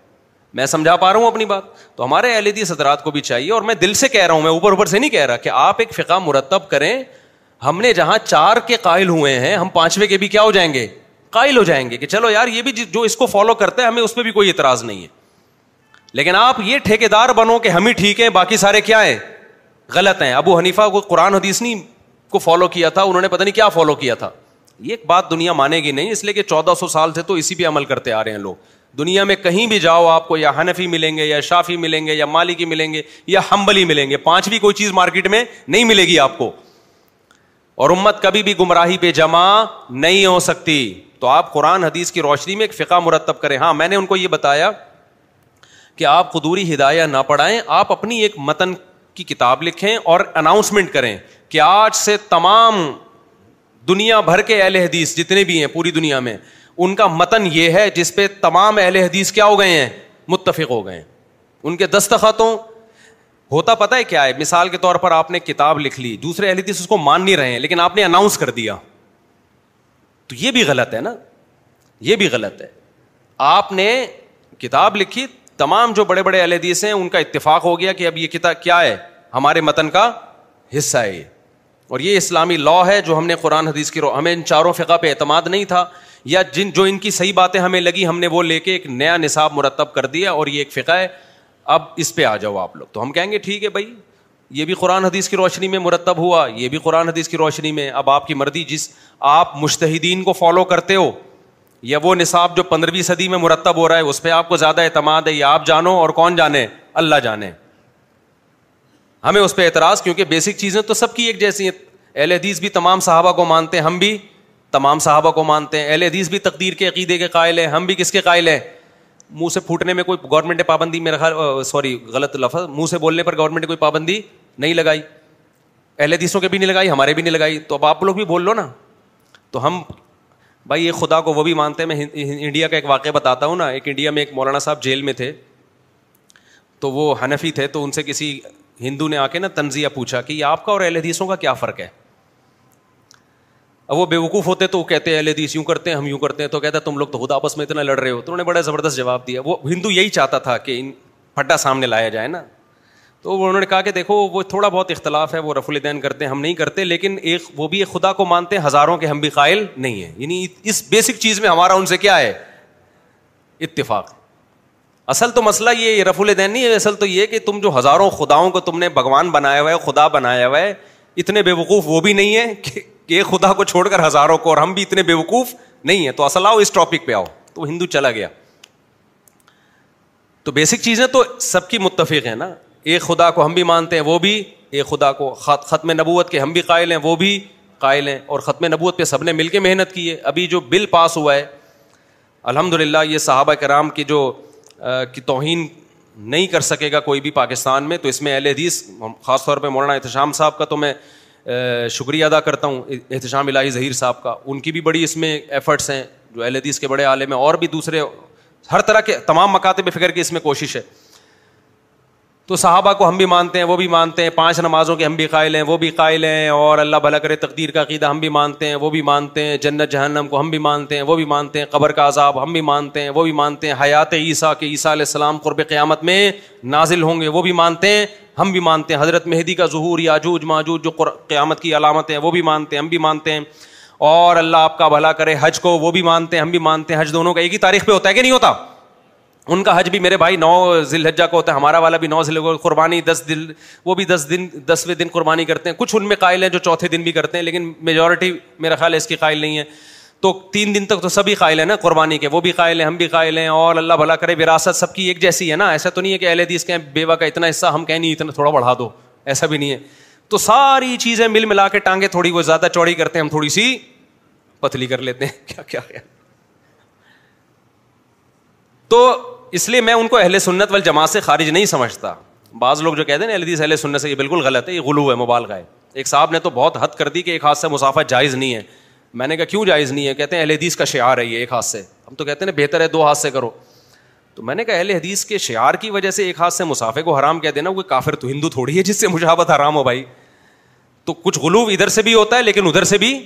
میں سمجھا پا رہا ہوں اپنی بات تو ہمارے اہل حضرات کو بھی چاہیے اور میں دل سے کہہ رہا ہوں میں اوپر اوپر سے نہیں کہہ رہا کہ آپ ایک فقہ مرتب کریں ہم نے جہاں چار کے قائل ہوئے ہیں ہم پانچویں کے بھی کیا ہو جائیں گے قائل ہو جائیں گے کہ چلو یار یہ بھی جو اس کو فالو کرتا ہے ہمیں اس پہ بھی کوئی اعتراض نہیں ہے لیکن آپ یہ ٹھیکے دار بنو کہ ہم ہی ٹھیک ہیں باقی سارے کیا ہیں غلط ہیں ابو حنیفا کو قرآن حدیث نہیں کو فالو کیا تھا انہوں نے پتا نہیں کیا فالو کیا تھا یہ ایک بات دنیا مانے گی نہیں اس لیے کہ چودہ سو سال سے تو اسی پہ عمل کرتے آ رہے ہیں لوگ دنیا میں کہیں بھی جاؤ آپ کو یا ہنفی ملیں گے یا شافی ملیں گے یا مالکی ملیں گے یا ہمبلی ملیں گے پانچویں کوئی چیز مارکیٹ میں نہیں ملے گی آپ کو اور امت کبھی بھی گمراہی پہ جمع نہیں ہو سکتی تو آپ قرآن حدیث کی روشنی میں ایک فقہ مرتب کریں ہاں میں نے ان کو یہ بتایا کہ آپ قدوری ہدایہ نہ پڑھائیں آپ اپنی ایک متن کی کتاب لکھیں اور اناؤنسمنٹ کریں کہ آج سے تمام دنیا بھر کے اہل حدیث جتنے بھی ہیں پوری دنیا میں ان کا متن یہ ہے جس پہ تمام اہل حدیث کیا ہو گئے ہیں متفق ہو گئے ہیں ان کے دستخطوں ہوتا پتا ہے کیا ہے مثال کے طور پر آپ نے کتاب لکھ لی دوسرے اہل حدیث اس کو مان نہیں رہے ہیں لیکن آپ نے اناؤنس کر دیا تو یہ بھی غلط ہے نا یہ بھی غلط ہے آپ نے کتاب لکھی تمام جو بڑے بڑے ہیں ان کا اتفاق ہو گیا کہ اب یہ کتاب کیا ہے ہمارے متن کا حصہ ہے اور یہ اسلامی لا ہے جو ہم نے قرآن حدیث کی رو ہمیں ان چاروں فقہ پہ اعتماد نہیں تھا یا جن جو ان کی صحیح باتیں ہمیں لگی ہم نے وہ لے کے ایک نیا نصاب مرتب کر دیا اور یہ ایک فقہ ہے اب اس پہ آ جاؤ آپ لوگ تو ہم کہیں گے ٹھیک ہے بھائی یہ بھی قرآن حدیث کی روشنی میں مرتب ہوا یہ بھی قرآن حدیث کی روشنی میں اب آپ کی مرضی جس آپ مشتحدین کو فالو کرتے ہو یا وہ نصاب جو پندرہویں صدی میں مرتب ہو رہا ہے اس پہ آپ کو زیادہ اعتماد ہے یا آپ جانو اور کون جانے اللہ جانے ہمیں اس پہ اعتراض کیونکہ بیسک چیزیں تو سب کی ایک جیسی ہیں اہل حدیث بھی تمام صحابہ کو مانتے ہیں ہم بھی تمام صحابہ کو مانتے ہیں اہل حدیث بھی تقدیر کے عقیدے کے قائل ہیں ہم بھی کس کے قائل ہیں منہ سے پھوٹنے میں کوئی گورنمنٹ نے پابندی میرا خیال سوری غلط لفظ منہ سے بولنے پر گورنمنٹ نے کوئی پابندی نہیں لگائی اہل حدیثوں کے بھی نہیں لگائی ہمارے بھی نہیں لگائی تو اب آپ لوگ بھی بول لو نا تو ہم بھائی یہ خدا کو وہ بھی مانتے ہیں میں انڈیا کا ایک واقعہ بتاتا ہوں نا ایک انڈیا میں ایک مولانا صاحب جیل میں تھے تو وہ حنفی تھے تو ان سے کسی ہندو نے آ کے نا تنزیہ پوچھا کہ یہ آپ کا اور اہل حدیثوں کا کیا فرق ہے اب وہ بیوقوف ہوتے تو وہ کہتے ہیں اہل حدیث یوں کرتے ہیں ہم یوں کرتے ہیں تو کہتا ہے تم لوگ تو خود آپس میں اتنا لڑ رہے ہو تو انہوں نے بڑا زبردست جواب دیا وہ ہندو یہی چاہتا تھا کہ ان پھٹا سامنے لایا جائے نا تو وہ انہوں نے کہا کہ دیکھو وہ تھوڑا بہت اختلاف ہے وہ رف الدین کرتے ہیں ہم نہیں کرتے لیکن ایک وہ بھی ایک خدا کو مانتے ہیں ہزاروں کے ہم بھی قائل نہیں ہیں یعنی اس بیسک چیز میں ہمارا ان سے کیا ہے اتفاق اصل تو مسئلہ یہ رف الدین نہیں ہے اصل تو یہ کہ تم جو ہزاروں خداؤں کو تم نے بھگوان بنایا ہوا ہے خدا بنایا ہوا ہے اتنے بے وقوف وہ بھی نہیں ہے کہ ایک خدا کو چھوڑ کر ہزاروں کو اور ہم بھی اتنے بے وقوف نہیں ہے تو اصل آؤ اس ٹاپک پہ آؤ تو ہندو چلا گیا تو بیسک چیزیں تو سب کی متفق ہے نا ایک خدا کو ہم بھی مانتے ہیں وہ بھی ایک خدا کو ختم نبوت کے ہم بھی قائل ہیں وہ بھی قائل ہیں اور ختم نبوت پہ سب نے مل کے محنت کی ہے ابھی جو بل پاس ہوا ہے الحمد للہ یہ صحابہ کرام کی جو کی توہین نہیں کر سکے گا کوئی بھی پاکستان میں تو اس میں اہل حدیث خاص طور پہ مولانا احتشام صاحب کا تو میں شکریہ ادا کرتا ہوں احتشام الہی ظہیر صاحب کا ان کی بھی بڑی اس میں ایفرٹس ہیں جو اہل حدیث کے بڑے عالم ہیں اور بھی دوسرے ہر طرح کے تمام مکاتب فکر کی اس میں کوشش ہے تو صحابہ کو ہم بھی مانتے ہیں وہ بھی مانتے ہیں پانچ نمازوں کے ہم بھی قائل ہیں وہ بھی قائل ہیں اور اللہ بھلا کرے تقدیر کا عقیدہ ہم بھی مانتے ہیں وہ بھی مانتے ہیں جنت جہنم کو ہم بھی مانتے ہیں وہ بھی مانتے ہیں قبر کا عذاب ہم بھی مانتے ہیں وہ بھی مانتے ہیں حیات عیسیٰ کے عیسیٰ علیہ السلام قرب قیامت میں نازل ہوں گے وہ بھی مانتے ہیں ہم بھی مانتے ہیں حضرت مہدی کا ظہور یا ماجوج جو قیامت کی علامت ہیں وہ بھی مانتے ہیں ہم بھی مانتے ہیں اور اللہ آپ کا بھلا کرے حج کو وہ بھی مانتے ہیں ہم بھی مانتے ہیں حج دونوں کا ایک ہی تاریخ پہ ہوتا ہے کہ نہیں ہوتا ان کا حج بھی میرے بھائی نو ذی الحجہ کا ہوتا ہے ہمارا والا بھی نو ذیل قربانی دس دل وہ بھی دس دن دن دسویں قربانی کرتے ہیں کچھ ان میں قائل ہیں جو چوتھے دن بھی کرتے ہیں لیکن میجورٹی میرا خیال ہے اس کی قائل نہیں ہے تو تین دن تک تو سبھی قائل ہیں نا قربانی کے وہ بھی قائل ہیں ہم بھی قائل ہیں اور اللہ بھلا کرے وراثت سب کی ایک جیسی ہے نا ایسا تو نہیں ہے کہ اہل حدیث کے بیوہ کا اتنا حصہ ہم کہیں نہیں اتنا تھوڑا بڑھا دو ایسا بھی نہیں ہے تو ساری چیزیں مل ملا کے ٹانگیں تھوڑی وہ زیادہ چوڑی کرتے ہیں ہم تھوڑی سی پتلی کر لیتے ہیں کیا کیا تو اس لیے میں ان کو اہل سنت وال جماعت سے خارج نہیں سمجھتا بعض لوگ جو کہتے ہیں نا اہل سنت سے یہ بالکل غلط ہے یہ غلو ہے مبالغہ ہے ایک صاحب نے تو بہت حد کر دی کہ ایک ہاتھ سے مسافہ جائز نہیں ہے میں نے کہا کیوں جائز نہیں ہے کہتے ہیں اہل حدیث کا شعار ہے یہ ایک ہاتھ سے ہم تو کہتے ہیں بہتر ہے دو ہاتھ سے کرو تو میں نے کہا اہل حدیث کے شعار کی وجہ سے ایک ہاتھ سے مسافے کو حرام کہہ دینا وہ کافر تو ہندو تھوڑی ہے جس سے مجھے حرام ہو بھائی تو کچھ غلوب ادھر سے بھی ہوتا ہے لیکن ادھر سے بھی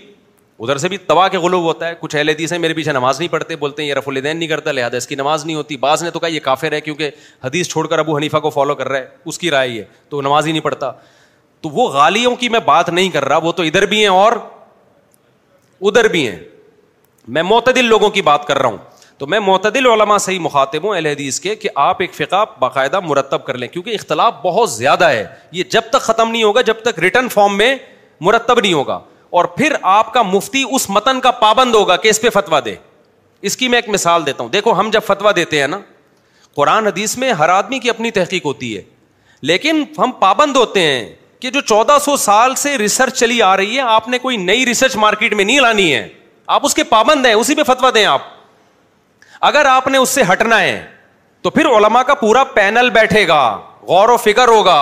ادھر سے بھی توا کے غلو ہوتا ہے کچھ اہل حدیث ہیں میرے پیچھے نماز نہیں پڑھتے بولتے ہیں یہ رف الدین نہیں کرتا لہٰذا اس کی نماز نہیں ہوتی بعض نے تو کہا یہ کافر ہے کیونکہ حدیث چھوڑ کر ابو حنیفہ کو فالو کر رہا ہے اس کی رائے یہ تو وہ نماز ہی نہیں پڑھتا تو وہ غالیوں کی میں بات نہیں کر رہا وہ تو ادھر بھی ہیں اور ادھر بھی ہیں میں معتدل لوگوں کی بات کر رہا ہوں تو میں معتدل علما ہی مخاطب ہوں حدیث کے کہ آپ ایک فقہ باقاعدہ مرتب کر لیں کیونکہ اختلاف بہت زیادہ ہے یہ جب تک ختم نہیں ہوگا جب تک ریٹرن فارم میں مرتب نہیں ہوگا اور پھر آپ کا مفتی اس متن کا پابند ہوگا کہ اس پہ فتوا دے اس کی میں ایک مثال دیتا ہوں دیکھو ہم جب فتوا دیتے ہیں نا قرآن حدیث میں ہر آدمی کی اپنی تحقیق ہوتی ہے لیکن ہم پابند ہوتے ہیں کہ جو چودہ سو سال سے ریسرچ چلی آ رہی ہے آپ نے کوئی نئی ریسرچ مارکیٹ میں نہیں لانی ہے آپ اس کے پابند ہیں اسی پہ فتوا دیں آپ اگر آپ نے اس سے ہٹنا ہے تو پھر علما کا پورا پینل بیٹھے گا غور و فکر ہوگا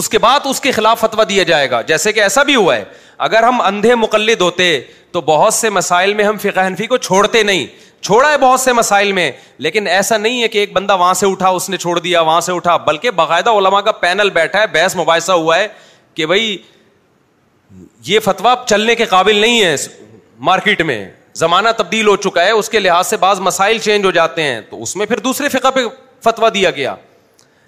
اس کے بعد اس کے خلاف فتوا دیا جائے گا جیسے کہ ایسا بھی ہوا ہے اگر ہم اندھے مقلد ہوتے تو بہت سے مسائل میں ہم فقہ حنفی کو چھوڑتے نہیں چھوڑا ہے بہت سے مسائل میں لیکن ایسا نہیں ہے کہ ایک بندہ وہاں سے اٹھا اس نے چھوڑ دیا وہاں سے اٹھا بلکہ باقاعدہ علما کا پینل بیٹھا ہے بحث مباحثہ ہوا ہے کہ بھائی یہ فتوا چلنے کے قابل نہیں ہے مارکیٹ میں زمانہ تبدیل ہو چکا ہے اس کے لحاظ سے بعض مسائل چینج ہو جاتے ہیں تو اس میں پھر دوسرے فقہ پہ فتوا دیا گیا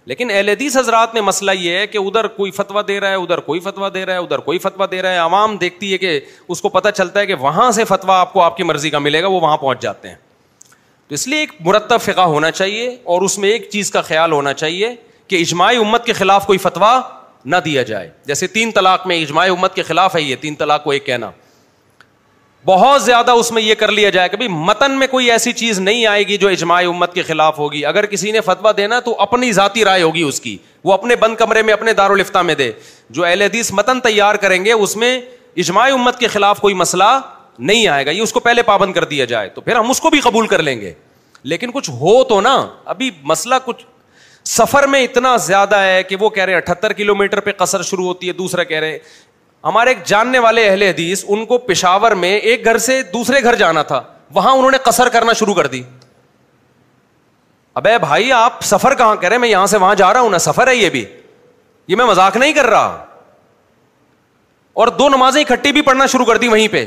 لیکن اہل حدیث حضرات میں مسئلہ یہ ہے کہ ادھر کوئی فتویٰ رہا ہے ادھر کوئی فتویٰ دے رہا ہے ادھر کوئی فتویٰ دے رہا ہے عوام دیکھتی ہے کہ اس کو پتہ چلتا ہے کہ وہاں سے فتویٰ آپ کو آپ کی مرضی کا ملے گا وہ وہاں پہنچ جاتے ہیں تو اس لیے ایک مرتب فقہ ہونا چاہیے اور اس میں ایک چیز کا خیال ہونا چاہیے کہ اجماعی امت کے خلاف کوئی فتویٰ نہ دیا جائے جیسے تین طلاق میں اجماع امت کے خلاف ہے یہ تین طلاق کو ایک کہنا بہت زیادہ اس میں یہ کر لیا جائے کہ متن میں کوئی ایسی چیز نہیں آئے گی جو اجماع امت کے خلاف ہوگی اگر کسی نے دینا تو اپنی ذاتی رائے ہوگی اس کی وہ اپنے بند کمرے میں اپنے دارالفتہ میں دے جو اہل حدیث متن تیار کریں گے اس میں اجماع امت کے خلاف کوئی مسئلہ نہیں آئے گا یہ اس کو پہلے پابند کر دیا جائے تو پھر ہم اس کو بھی قبول کر لیں گے لیکن کچھ ہو تو نا ابھی مسئلہ کچھ سفر میں اتنا زیادہ ہے کہ وہ کہہ رہے ہیں اٹھہتر کلو میٹر پہ قصر شروع ہوتی ہے دوسرا کہہ رہے ہیں ہمارے ایک جاننے والے اہل حدیث ان کو پشاور میں ایک گھر سے دوسرے گھر جانا تھا وہاں انہوں نے کسر کرنا شروع کر دی ابے بھائی آپ سفر کہاں میں یہاں سے وہاں جا رہا ہوں نا سفر ہے یہ بھی یہ میں مذاق نہیں کر رہا اور دو نمازیں اکٹھی بھی پڑھنا شروع کر دی وہیں پہ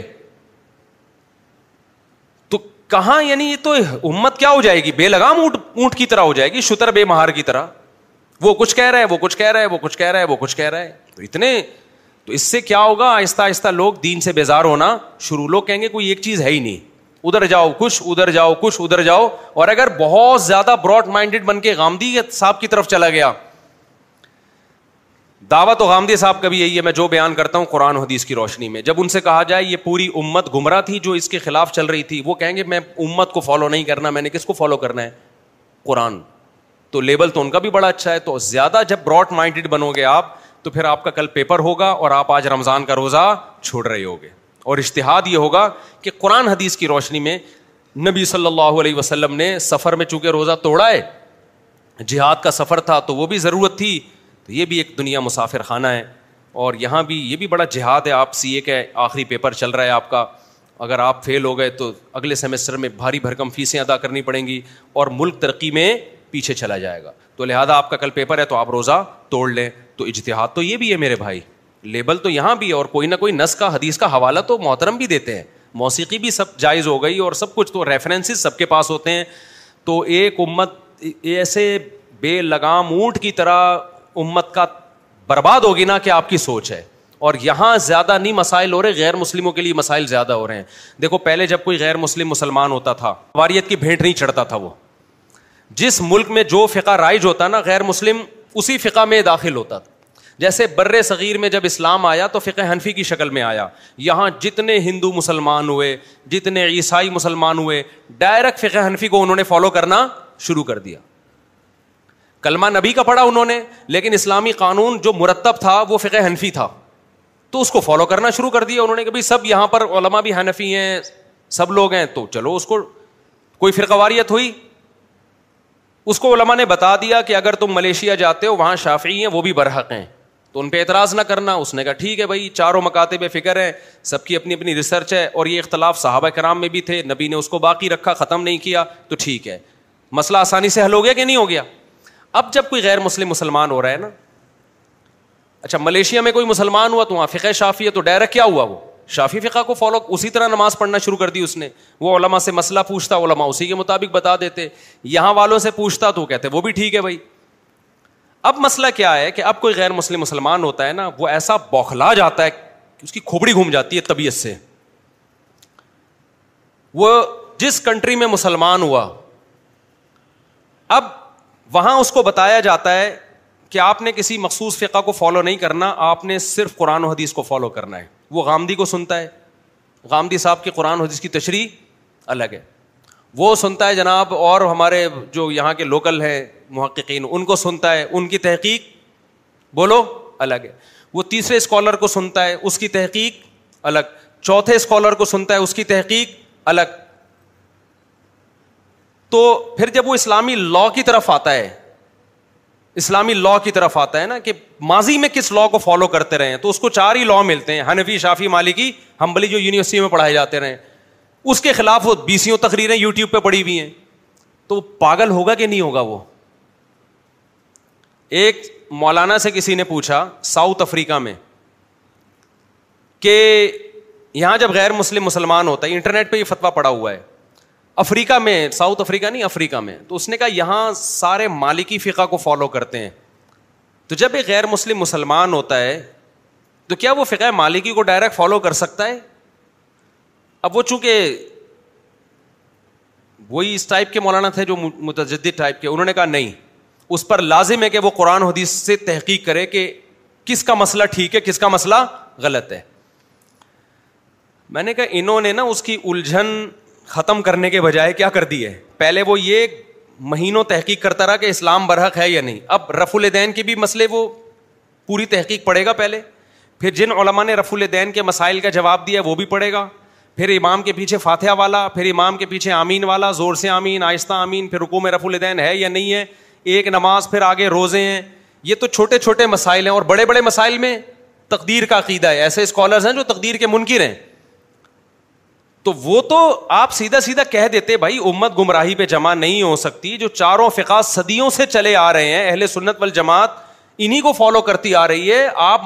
تو کہاں یعنی یہ تو امت کیا ہو جائے گی بے لگام اونٹ اونٹ کی طرح ہو جائے گی شتر بے مہار کی طرح وہ کچھ کہہ رہا ہے وہ کچھ کہہ رہا ہے وہ کچھ کہہ رہا ہے وہ کچھ کہہ رہا ہے اتنے تو اس سے کیا ہوگا آہستہ آہستہ لوگ دین سے بیزار ہونا شروع لوگ کہیں گے کوئی ایک چیز ہے ہی نہیں ادھر جاؤ کچھ ادھر جاؤ کچھ ادھر جاؤ اور اگر بہت زیادہ براڈ مائنڈیڈ بن کے گاندھی صاحب کی طرف چلا گیا تو گاندھی صاحب کا بھی یہی ہے میں جو بیان کرتا ہوں قرآن حدیث کی روشنی میں جب ان سے کہا جائے یہ پوری امت گمراہ تھی جو اس کے خلاف چل رہی تھی وہ کہیں گے میں امت کو فالو نہیں کرنا میں نے کس کو فالو کرنا ہے قرآن تو لیبل تو ان کا بھی بڑا اچھا ہے تو زیادہ جب براڈ مائنڈیڈ بنو گے آپ تو پھر آپ کا کل پیپر ہوگا اور آپ آج رمضان کا روزہ چھوڑ رہے ہوگے اور اشتہاد یہ ہوگا کہ قرآن حدیث کی روشنی میں نبی صلی اللہ علیہ وسلم نے سفر میں چونکہ روزہ توڑا ہے جہاد کا سفر تھا تو وہ بھی ضرورت تھی تو یہ بھی ایک دنیا مسافر خانہ ہے اور یہاں بھی یہ بھی بڑا جہاد ہے آپ سی اے کا آخری پیپر چل رہا ہے آپ کا اگر آپ فیل ہو گئے تو اگلے سیمسٹر میں بھاری بھرکم فیسیں ادا کرنی پڑیں گی اور ملک ترقی میں پیچھے چلا جائے گا تو لہٰذا آپ کا کل پیپر ہے تو آپ روزہ توڑ لیں تو اجتہاد تو یہ بھی ہے میرے بھائی لیبل تو یہاں بھی ہے اور کوئی نہ کوئی نس کا حدیث کا حوالہ تو محترم بھی دیتے ہیں موسیقی بھی سب جائز ہو گئی اور سب کچھ تو سب کے پاس ہوتے ہیں تو ایک امت ایسے بے لگام اونٹ کی طرح امت کا برباد ہوگی نا کہ آپ کی سوچ ہے اور یہاں زیادہ نہیں مسائل ہو رہے غیر مسلموں کے لیے مسائل زیادہ ہو رہے ہیں دیکھو پہلے جب کوئی غیر مسلم مسلمان ہوتا تھا واریت کی بھیٹ نہیں چڑھتا تھا وہ جس ملک میں جو فقہ رائج ہوتا نا غیر مسلم اسی فقہ میں داخل ہوتا جیسے بر صغیر میں جب اسلام آیا تو فقہ حنفی کی شکل میں آیا یہاں جتنے ہندو مسلمان ہوئے جتنے عیسائی مسلمان ہوئے ڈائریکٹ فقہ حنفی کو انہوں نے فالو کرنا شروع کر دیا کلمہ نبی کا پڑھا انہوں نے لیکن اسلامی قانون جو مرتب تھا وہ فقہ حنفی تھا تو اس کو فالو کرنا شروع کر دیا انہوں نے کہ بھائی سب یہاں پر علماء بھی حنفی ہیں سب لوگ ہیں تو چلو اس کو کوئی فرقواریت ہوئی اس کو علما نے بتا دیا کہ اگر تم ملیشیا جاتے ہو وہاں شافی ہیں وہ بھی برحق ہیں تو ان پہ اعتراض نہ کرنا اس نے کہا ٹھیک ہے بھائی چاروں مکاتے میں فکر ہیں سب کی اپنی اپنی ریسرچ ہے اور یہ اختلاف صحابہ کرام میں بھی تھے نبی نے اس کو باقی رکھا ختم نہیں کیا تو ٹھیک ہے مسئلہ آسانی سے حل ہو گیا کہ نہیں ہو گیا اب جب کوئی غیر مسلم مسلمان ہو رہا ہے نا اچھا ملیشیا میں کوئی مسلمان ہوا تو وہاں فقہ شافی ہے تو ڈائریکٹ کیا ہوا وہ شافی فقہ کو فالو اسی طرح نماز پڑھنا شروع کر دی اس نے وہ علماء سے مسئلہ پوچھتا علماء اسی کے مطابق بتا دیتے یہاں والوں سے پوچھتا تو کہتے وہ بھی ٹھیک ہے بھائی اب مسئلہ کیا ہے کہ اب کوئی غیر مسلم مسلمان ہوتا ہے نا وہ ایسا بوکھلا جاتا ہے کہ اس کی کھوبڑی گھوم جاتی ہے طبیعت سے وہ جس کنٹری میں مسلمان ہوا اب وہاں اس کو بتایا جاتا ہے کہ آپ نے کسی مخصوص فقہ کو فالو نہیں کرنا آپ نے صرف قرآن و حدیث کو فالو کرنا ہے وہ غامدی کو سنتا ہے غامدی صاحب کے قرآن حدیث کی تشریح الگ ہے وہ سنتا ہے جناب اور ہمارے جو یہاں کے لوکل ہیں محققین ان کو سنتا ہے ان کی تحقیق بولو الگ ہے وہ تیسرے اسکالر کو سنتا ہے اس کی تحقیق الگ چوتھے اسکالر کو سنتا ہے اس کی تحقیق الگ تو پھر جب وہ اسلامی لاء کی طرف آتا ہے اسلامی لا کی طرف آتا ہے نا کہ ماضی میں کس لا کو فالو کرتے رہے ہیں تو اس کو چار ہی لا ملتے ہیں حنفی شافی مالکی ہمبلی ہم بلی جو یونیورسٹی میں پڑھائے جاتے ہیں اس کے خلاف وہ بی تقریریں یو ٹیوب پہ پڑھی ہوئی ہیں تو وہ پاگل ہوگا کہ نہیں ہوگا وہ ایک مولانا سے کسی نے پوچھا ساؤتھ افریقہ میں کہ یہاں جب غیر مسلم مسلمان ہوتا ہے انٹرنیٹ پہ یہ فتوا پڑا ہوا ہے افریقہ میں ساؤتھ افریقہ نہیں افریقہ میں تو اس نے کہا یہاں سارے مالکی فقہ کو فالو کرتے ہیں تو جب ایک غیر مسلم مسلمان ہوتا ہے تو کیا وہ فقہ مالکی کو ڈائریکٹ فالو کر سکتا ہے اب وہ چونکہ وہی اس ٹائپ کے مولانا تھے جو متجدد ٹائپ کے انہوں نے کہا نہیں اس پر لازم ہے کہ وہ قرآن حدیث سے تحقیق کرے کہ کس کا مسئلہ ٹھیک ہے کس کا مسئلہ غلط ہے میں نے کہا انہوں نے نا اس کی الجھن ختم کرنے کے بجائے کیا کر دیے پہلے وہ یہ مہینوں تحقیق کرتا رہا کہ اسلام برحق ہے یا نہیں اب رف الدین کے بھی مسئلے وہ پوری تحقیق پڑے گا پہلے پھر جن علماء نے رف الدین کے مسائل کا جواب دیا وہ بھی پڑے گا پھر امام کے پیچھے فاتحہ والا پھر امام کے پیچھے آمین والا زور سے آمین آہستہ آمین پھر رکو میں رف الدین ہے یا نہیں ہے ایک نماز پھر آگے روزے ہیں یہ تو چھوٹے چھوٹے مسائل ہیں اور بڑے بڑے مسائل میں تقدیر کا عقیدہ ہے ایسے اسکالرز ہیں جو تقدیر کے منکر ہیں تو وہ تو آپ سیدھا سیدھا کہہ دیتے بھائی امت گمراہی پہ جمع نہیں ہو سکتی جو چاروں فقا صدیوں سے چلے آ رہے ہیں اہل سنت وال جماعت انہیں کو فالو کرتی آ رہی ہے آپ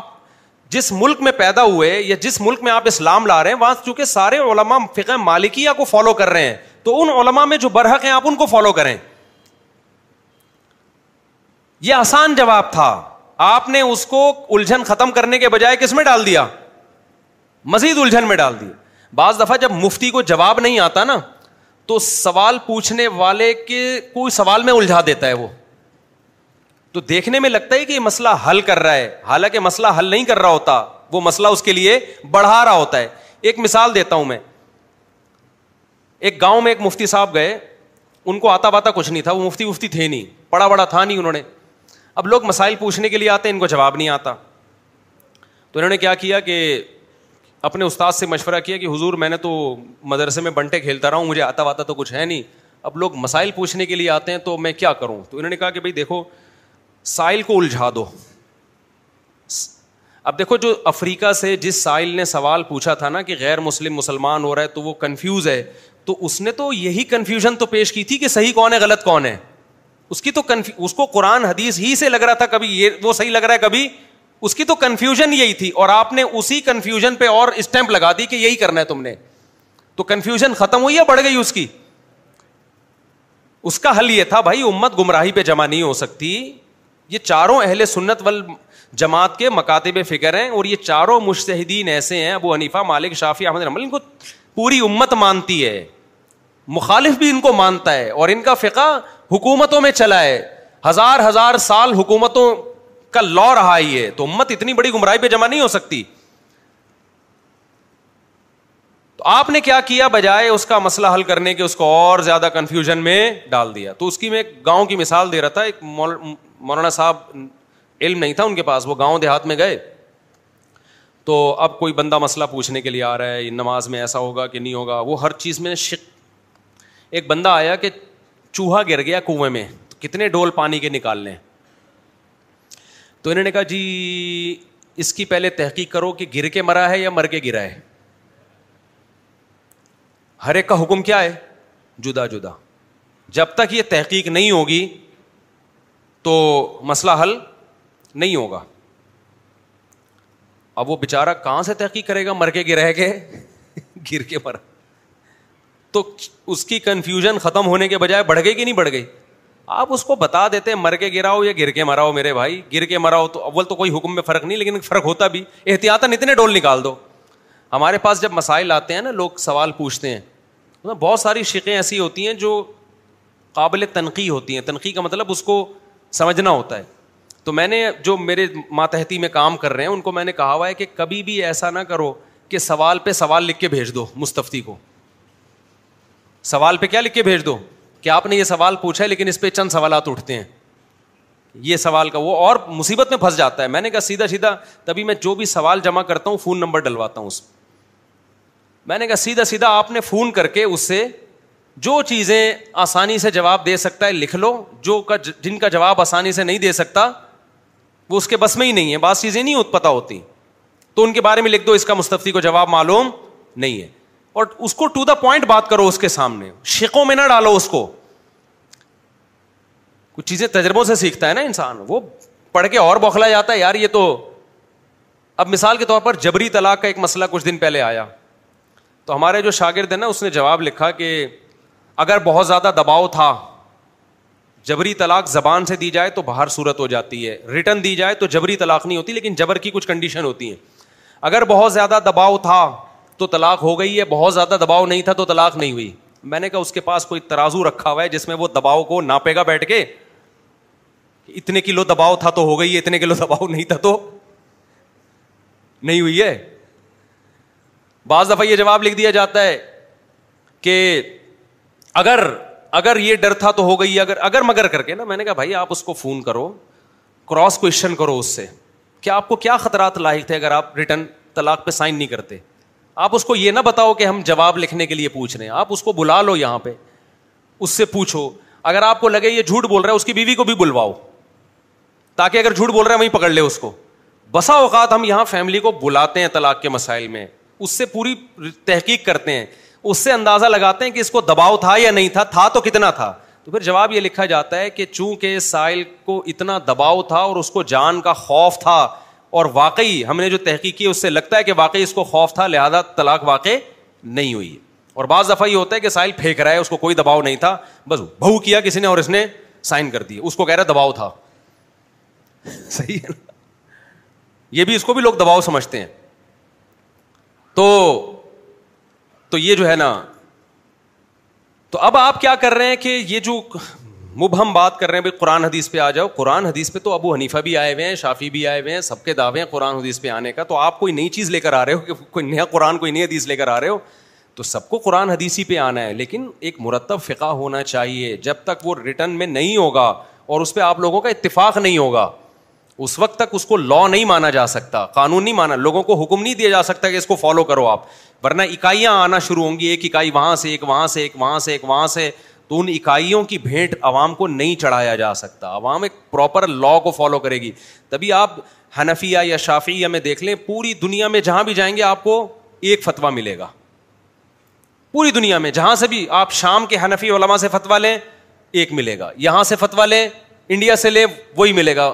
جس ملک میں پیدا ہوئے یا جس ملک میں آپ اسلام لا رہے ہیں وہاں چونکہ سارے علما فقہ مالکیا کو فالو کر رہے ہیں تو ان علما میں جو برحق ہیں آپ ان کو فالو کریں یہ آسان جواب تھا آپ نے اس کو الجھن ختم کرنے کے بجائے کس میں ڈال دیا مزید الجھن میں ڈال دیا بعض دفعہ جب مفتی کو جواب نہیں آتا نا تو سوال پوچھنے والے کے کوئی سوال میں الجھا دیتا ہے وہ تو دیکھنے میں لگتا ہے کہ یہ مسئلہ حل کر رہا ہے حالانکہ مسئلہ حل نہیں کر رہا ہوتا وہ مسئلہ اس کے لیے بڑھا رہا ہوتا ہے ایک مثال دیتا ہوں میں ایک گاؤں میں ایک مفتی صاحب گئے ان کو آتا باتا کچھ نہیں تھا وہ مفتی مفتی تھے نہیں پڑا بڑا تھا نہیں انہوں نے اب لوگ مسائل پوچھنے کے لیے آتے ہیں ان کو جواب نہیں آتا تو انہوں نے کیا کیا کہ اپنے استاد سے مشورہ کیا کہ حضور میں نے تو مدرسے میں بنٹے کھیلتا رہا ہوں مجھے آتا واتا تو کچھ ہے نہیں اب لوگ مسائل پوچھنے کے لیے آتے ہیں تو میں کیا کروں تو انہوں نے کہا کہ بھائی دیکھو سائل کو الجھا دو اب دیکھو جو افریقہ سے جس سائل نے سوال پوچھا تھا نا کہ غیر مسلم مسلمان ہو رہا ہے تو وہ کنفیوز ہے تو اس نے تو یہی کنفیوژن تو پیش کی تھی کہ صحیح کون ہے غلط کون ہے اس کی تو اس کو قرآن حدیث ہی سے لگ رہا تھا کبھی یہ وہ صحیح لگ رہا ہے کبھی اس کی تو کنفیوژن یہی تھی اور آپ نے اسی کنفیوژن پہ اور اسٹمپ لگا دی کہ یہی کرنا ہے تم نے تو کنفیوژن ختم ہوئی بڑھ گئی اس اس کی کا حل یہ تھا بھائی امت گمراہی پہ جمع نہیں ہو سکتی یہ چاروں اہل سنت وال جماعت کے مکاتے فکر ہیں اور یہ چاروں مشتحدین ایسے ہیں ابو حنیفہ حنیفا مالک شافی احمد رحمل ان کو پوری امت مانتی ہے مخالف بھی ان کو مانتا ہے اور ان کا فقہ حکومتوں میں چلا ہے ہزار ہزار سال حکومتوں کا لا رہا ہی ہے تو امت اتنی بڑی گمراہی پہ جمع نہیں ہو سکتی تو آپ نے کیا کیا بجائے اس کا مسئلہ حل کرنے کے اس اس کو اور زیادہ کنفیوژن میں میں ڈال دیا تو کی کی گاؤں مثال دے رہا تھا ایک مولانا صاحب علم نہیں تھا ان کے پاس وہ گاؤں دیہات میں گئے تو اب کوئی بندہ مسئلہ پوچھنے کے لیے آ رہا ہے نماز میں ایسا ہوگا کہ نہیں ہوگا وہ ہر چیز میں شک ایک بندہ آیا کہ چوہا گر گیا کنویں میں تو کتنے ڈول پانی کے نکال لیں تو انہوں نے کہا جی اس کی پہلے تحقیق کرو کہ گر کے مرا ہے یا مر کے گرا ہے ہر ایک کا حکم کیا ہے جدا جدا جب تک یہ تحقیق نہیں ہوگی تو مسئلہ حل نہیں ہوگا اب وہ بےچارا کہاں سے تحقیق کرے گا مر کے گرہ کے گر کے مرا تو اس کی کنفیوژن ختم ہونے کے بجائے بڑھ گئی کہ نہیں بڑھ گئی آپ اس کو بتا دیتے ہیں مر کے گراؤ یا گر کے مراؤ میرے بھائی گر کے مراؤ تو اول تو کوئی حکم میں فرق نہیں لیکن فرق ہوتا بھی احتیاطاً اتنے ڈول نکال دو ہمارے پاس جب مسائل آتے ہیں نا لوگ سوال پوچھتے ہیں بہت ساری شکیں ایسی ہوتی ہیں جو قابل تنقیح ہوتی ہیں تنقیح کا مطلب اس کو سمجھنا ہوتا ہے تو میں نے جو میرے ماتحتی میں کام کر رہے ہیں ان کو میں نے کہا ہوا ہے کہ کبھی بھی ایسا نہ کرو کہ سوال پہ سوال لکھ کے بھیج دو مستفتی کو سوال پہ کیا لکھ کے بھیج دو کہ آپ نے یہ سوال پوچھا ہے لیکن اس پہ چند سوالات اٹھتے ہیں یہ سوال کا وہ اور مصیبت میں پھنس جاتا ہے میں نے کہا سیدھا سیدھا تبھی میں جو بھی سوال جمع کرتا ہوں فون نمبر ڈلواتا ہوں اس میں نے کہا سیدھا سیدھا آپ نے فون کر کے اس سے جو چیزیں آسانی سے جواب دے سکتا ہے لکھ لو جو جن کا جواب آسانی سے نہیں دے سکتا وہ اس کے بس میں ہی نہیں ہے بعض چیزیں نہیں پتہ ہوتی تو ان کے بارے میں لکھ دو اس کا مستفی کو جواب معلوم نہیں ہے اور اس کو ٹو دا پوائنٹ بات کرو اس کے سامنے شکوں میں نہ ڈالو اس کو کچھ چیزیں تجربوں سے سیکھتا ہے نا انسان وہ پڑھ کے اور بوکھلا جاتا ہے یار یہ تو اب مثال کے طور پر جبری طلاق کا ایک مسئلہ کچھ دن پہلے آیا تو ہمارے جو شاگرد ہیں نا اس نے جواب لکھا کہ اگر بہت زیادہ دباؤ تھا جبری طلاق زبان سے دی جائے تو باہر صورت ہو جاتی ہے ریٹرن دی جائے تو جبری طلاق نہیں ہوتی لیکن جبر کی کچھ کنڈیشن ہوتی ہیں اگر بہت زیادہ دباؤ تھا تو طلاق ہو گئی ہے بہت زیادہ دباؤ نہیں تھا تو طلاق نہیں ہوئی میں نے کہا اس کے پاس کوئی ترازو رکھا ہوا ہے جس میں وہ دباؤ کو ناپے گا بیٹھ کے اتنے کلو دباؤ تھا تو ہو گئی اتنے کلو دباؤ نہیں تھا تو نہیں ہوئی ہے بعض دفعہ یہ جواب لکھ دیا جاتا ہے کہ اگر اگر یہ ڈر تھا تو ہو گئی اگر اگر مگر کر کے نا میں نے کہا بھائی آپ اس کو فون کرو کراس کوشچن کرو اس سے کہ آپ کو کیا خطرات لاحق تھے اگر آپ ریٹرن طلاق پہ سائن نہیں کرتے آپ اس کو یہ نہ بتاؤ کہ ہم جواب لکھنے کے لیے پوچھ رہے ہیں آپ اس کو بلا لو یہاں پہ اس سے پوچھو اگر آپ کو لگے یہ جھوٹ بول رہا ہے اس کی بیوی کو بھی بلواؤ تاکہ اگر جھوٹ بول رہے ہیں وہیں پکڑ لے اس کو بسا اوقات ہم یہاں فیملی کو بلاتے ہیں طلاق کے مسائل میں اس سے پوری تحقیق کرتے ہیں اس سے اندازہ لگاتے ہیں کہ اس کو دباؤ تھا یا نہیں تھا تھا تو کتنا تھا تو پھر جواب یہ لکھا جاتا ہے کہ چونکہ سائل کو اتنا دباؤ تھا اور اس کو جان کا خوف تھا اور واقعی ہم نے جو تحقیق کی اس سے لگتا ہے کہ واقعی اس کو خوف تھا لہذا طلاق واقع نہیں ہوئی اور بعض دفعہ یہ ہوتا ہے کہ سائل پھینک رہا ہے اس کو کوئی دباؤ نہیں تھا بس بہو کیا کسی نے اور اس نے سائن کر دی اس کو کہہ رہا دباؤ تھا صحیح ہے نا یہ بھی اس کو بھی لوگ دباؤ سمجھتے ہیں تو تو یہ جو ہے نا تو اب آپ کیا کر رہے ہیں کہ یہ جو مبہم ہم بات کر رہے ہیں بھائی قرآن حدیث پہ آ جاؤ قرآن حدیث پہ تو ابو حنیفہ بھی آئے ہوئے ہیں شافی بھی آئے ہوئے ہیں سب کے دعوے ہیں قرآن حدیث پہ آنے کا تو آپ کوئی نئی چیز لے کر آ رہے ہو کہ کوئی نیا قرآن کوئی نئی حدیث لے کر آ رہے ہو تو سب کو قرآن حدیث ہی پہ آنا ہے لیکن ایک مرتب فقہ ہونا چاہیے جب تک وہ ریٹرن میں نہیں ہوگا اور اس پہ آپ لوگوں کا اتفاق نہیں ہوگا اس وقت تک اس کو لا نہیں مانا جا سکتا قانون نہیں مانا لوگوں کو حکم نہیں دیا جا سکتا کہ اس کو فالو کرو آپ ورنہ اکائیاں آنا شروع ہوں گی ایک اکائی وہاں سے ایک وہاں سے ایک وہاں سے ایک وہاں سے تو ان اکائیوں کی بھیٹ عوام کو نہیں چڑھایا جا سکتا عوام ایک پراپر لا کو فالو کرے گی تبھی آپ ہنفیا شافیہ میں دیکھ لیں پوری دنیا میں جہاں بھی جائیں گے آپ کو ایک فتویٰ ملے گا پوری دنیا میں جہاں سے بھی آپ شام کے ہنفی علما سے فتوا لیں ایک ملے گا یہاں سے فتوا لیں انڈیا سے لیں وہی ملے گا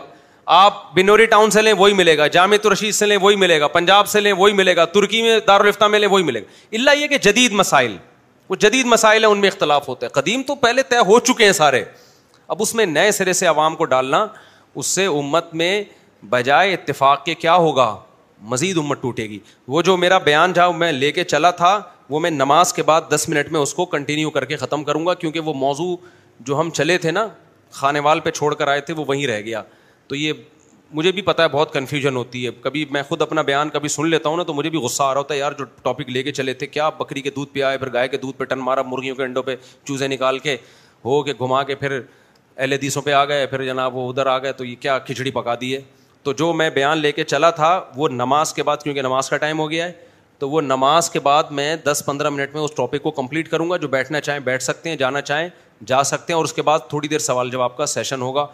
آپ بنوری ٹاؤن سے لیں وہی ملے گا جامع رشید سے لیں وہی ملے گا پنجاب سے لیں وہی ملے گا ترکی میں دارالفتہ میں لیں وہی ملے گا اللہ یہ کہ جدید مسائل وہ جدید مسائل ہیں ان میں اختلاف ہوتے ہیں قدیم تو پہلے طے ہو چکے ہیں سارے اب اس میں نئے سرے سے عوام کو ڈالنا اس سے امت میں بجائے اتفاق کے کیا ہوگا مزید امت ٹوٹے گی وہ جو میرا بیان جہاں میں لے کے چلا تھا وہ میں نماز کے بعد دس منٹ میں اس کو کنٹینیو کر کے ختم کروں گا کیونکہ وہ موضوع جو ہم چلے تھے نا خانے وال پہ چھوڑ کر آئے تھے وہ وہیں رہ گیا تو یہ مجھے بھی پتا ہے بہت کنفیوژن ہوتی ہے کبھی میں خود اپنا بیان کبھی سن لیتا ہوں نا تو مجھے بھی غصہ آ رہا ہوتا ہے یار جو ٹاپک لے کے چلے تھے کیا بکری کے دودھ پہ آئے پھر گائے کے دودھ پہ ٹن مارا مرغیوں کے انڈوں پہ چوزے نکال کے ہو کے گھما کے پھر اہل حدیثوں دیسوں پہ آ گئے پھر جناب وہ ادھر آ گئے تو یہ کیا کھچڑی پکا دی ہے تو جو میں بیان لے کے چلا تھا وہ نماز کے بعد کیونکہ نماز کا ٹائم ہو گیا ہے تو وہ نماز کے بعد میں دس پندرہ منٹ میں اس ٹاپک کو کمپلیٹ کروں گا جو بیٹھنا چاہیں بیٹھ سکتے ہیں جانا چاہیں جا سکتے ہیں اور اس کے بعد تھوڑی دیر سوال جواب کا سیشن ہوگا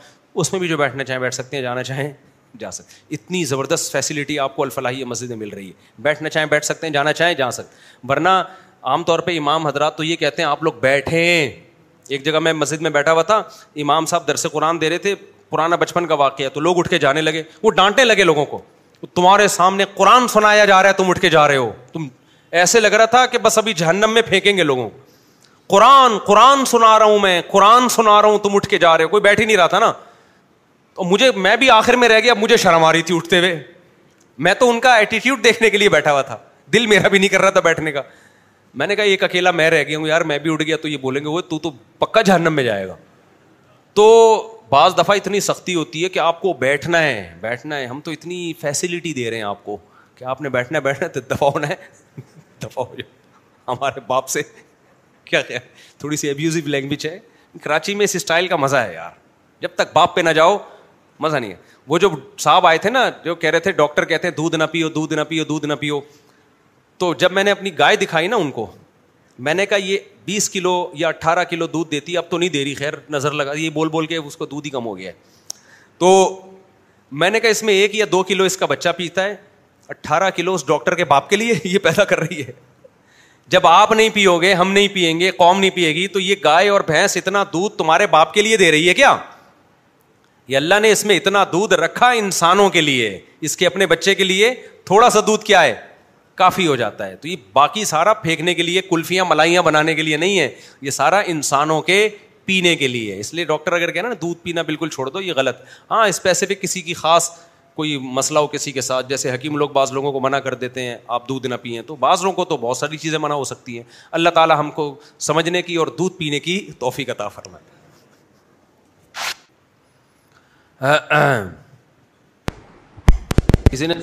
اس میں بھی جو بیٹھنا چاہیں بیٹھ سکتے ہیں جانا چاہیں جا سکتے اتنی زبردست فیسلٹی آپ کو الفلاحیہ مسجد میں مل رہی ہے بیٹھنا چاہیں بیٹھ سکتے ہیں جانا چاہیں جا سکتے ورنہ عام طور پہ امام حضرات تو یہ کہتے ہیں آپ لوگ بیٹھیں ایک جگہ میں مسجد میں بیٹھا ہوا تھا امام صاحب درس قرآن دے رہے تھے پرانا بچپن کا واقعہ تو لوگ اٹھ کے جانے لگے وہ ڈانٹے لگے لوگوں کو تمہارے سامنے قرآن سنایا جا رہا ہے تم اٹھ کے جا رہے ہو تم ایسے لگ رہا تھا کہ بس ابھی جہنم میں پھینکیں گے لوگوں قرآن قرآن سنا رہا ہوں میں قرآن سنا رہا ہوں تم اٹھ کے جا رہے ہو کوئی بیٹھ ہی نہیں رہا تھا نا مجھے میں بھی آخر میں رہ گیا مجھے شرم آ رہی تھی اٹھتے ہوئے میں تو ان کا ایٹیٹیوڈ دیکھنے کے لیے بیٹھا ہوا تھا دل میرا بھی نہیں کر رہا تھا بیٹھنے کا میں نے کہا ایک اکیلا میں رہ گیا ہوں یار میں بھی اٹھ گیا تو یہ بولیں گے وہ تو پکا جہنم میں جائے گا تو بعض دفعہ اتنی سختی ہوتی ہے کہ آپ کو بیٹھنا ہے بیٹھنا ہے ہم تو اتنی فیسلٹی دے رہے ہیں آپ کو کہ آپ نے بیٹھنا بیٹھنا تو دفاع دفاع ہونا ہے ہو جائے ہمارے باپ سے کیا کیا تھوڑی سی ابیوزو لینگویج ہے کراچی میں اس اسٹائل کا مزہ ہے یار جب تک باپ پہ نہ جاؤ مزہ نہیں ہے وہ جو صاحب آئے تھے نا جو کہہ رہے تھے ڈاکٹر کہتے ہیں دودھ نہ پیو دودھ نہ پیو دودھ نہ پیو تو جب میں نے اپنی گائے دکھائی نا ان کو میں نے کہا یہ بیس کلو یا اٹھارہ کلو دودھ دیتی اب تو نہیں دے رہی خیر نظر لگا یہ بول بول کے اس کو دودھ ہی کم ہو گیا ہے تو میں نے کہا اس میں ایک یا دو کلو اس کا بچہ پیتا ہے اٹھارہ کلو اس ڈاکٹر کے باپ کے لیے یہ پیدا کر رہی ہے جب آپ نہیں پیو گے ہم نہیں پیئیں گے قوم نہیں پیے گی تو یہ گائے اور بھینس اتنا دودھ تمہارے باپ کے لیے دے رہی ہے کیا یہ اللہ نے اس میں اتنا دودھ رکھا انسانوں کے لیے اس کے اپنے بچے کے لیے تھوڑا سا دودھ کیا ہے کافی ہو جاتا ہے تو یہ باقی سارا پھینکنے کے لیے کلفیاں ملائیاں بنانے کے لیے نہیں ہے یہ سارا انسانوں کے پینے کے لیے اس لیے ڈاکٹر اگر کہنا نا دودھ پینا بالکل چھوڑ دو یہ غلط ہاں اسپیسیفک کسی کی خاص کوئی مسئلہ ہو کسی کے ساتھ جیسے حکیم لوگ بعض لوگوں کو منع کر دیتے ہیں آپ دودھ نہ پئیں تو بعض لوگوں کو تو بہت ساری چیزیں منع ہو سکتی ہیں اللہ تعالیٰ ہم کو سمجھنے کی اور دودھ پینے کی توفیق عطا فرمائے کسی نے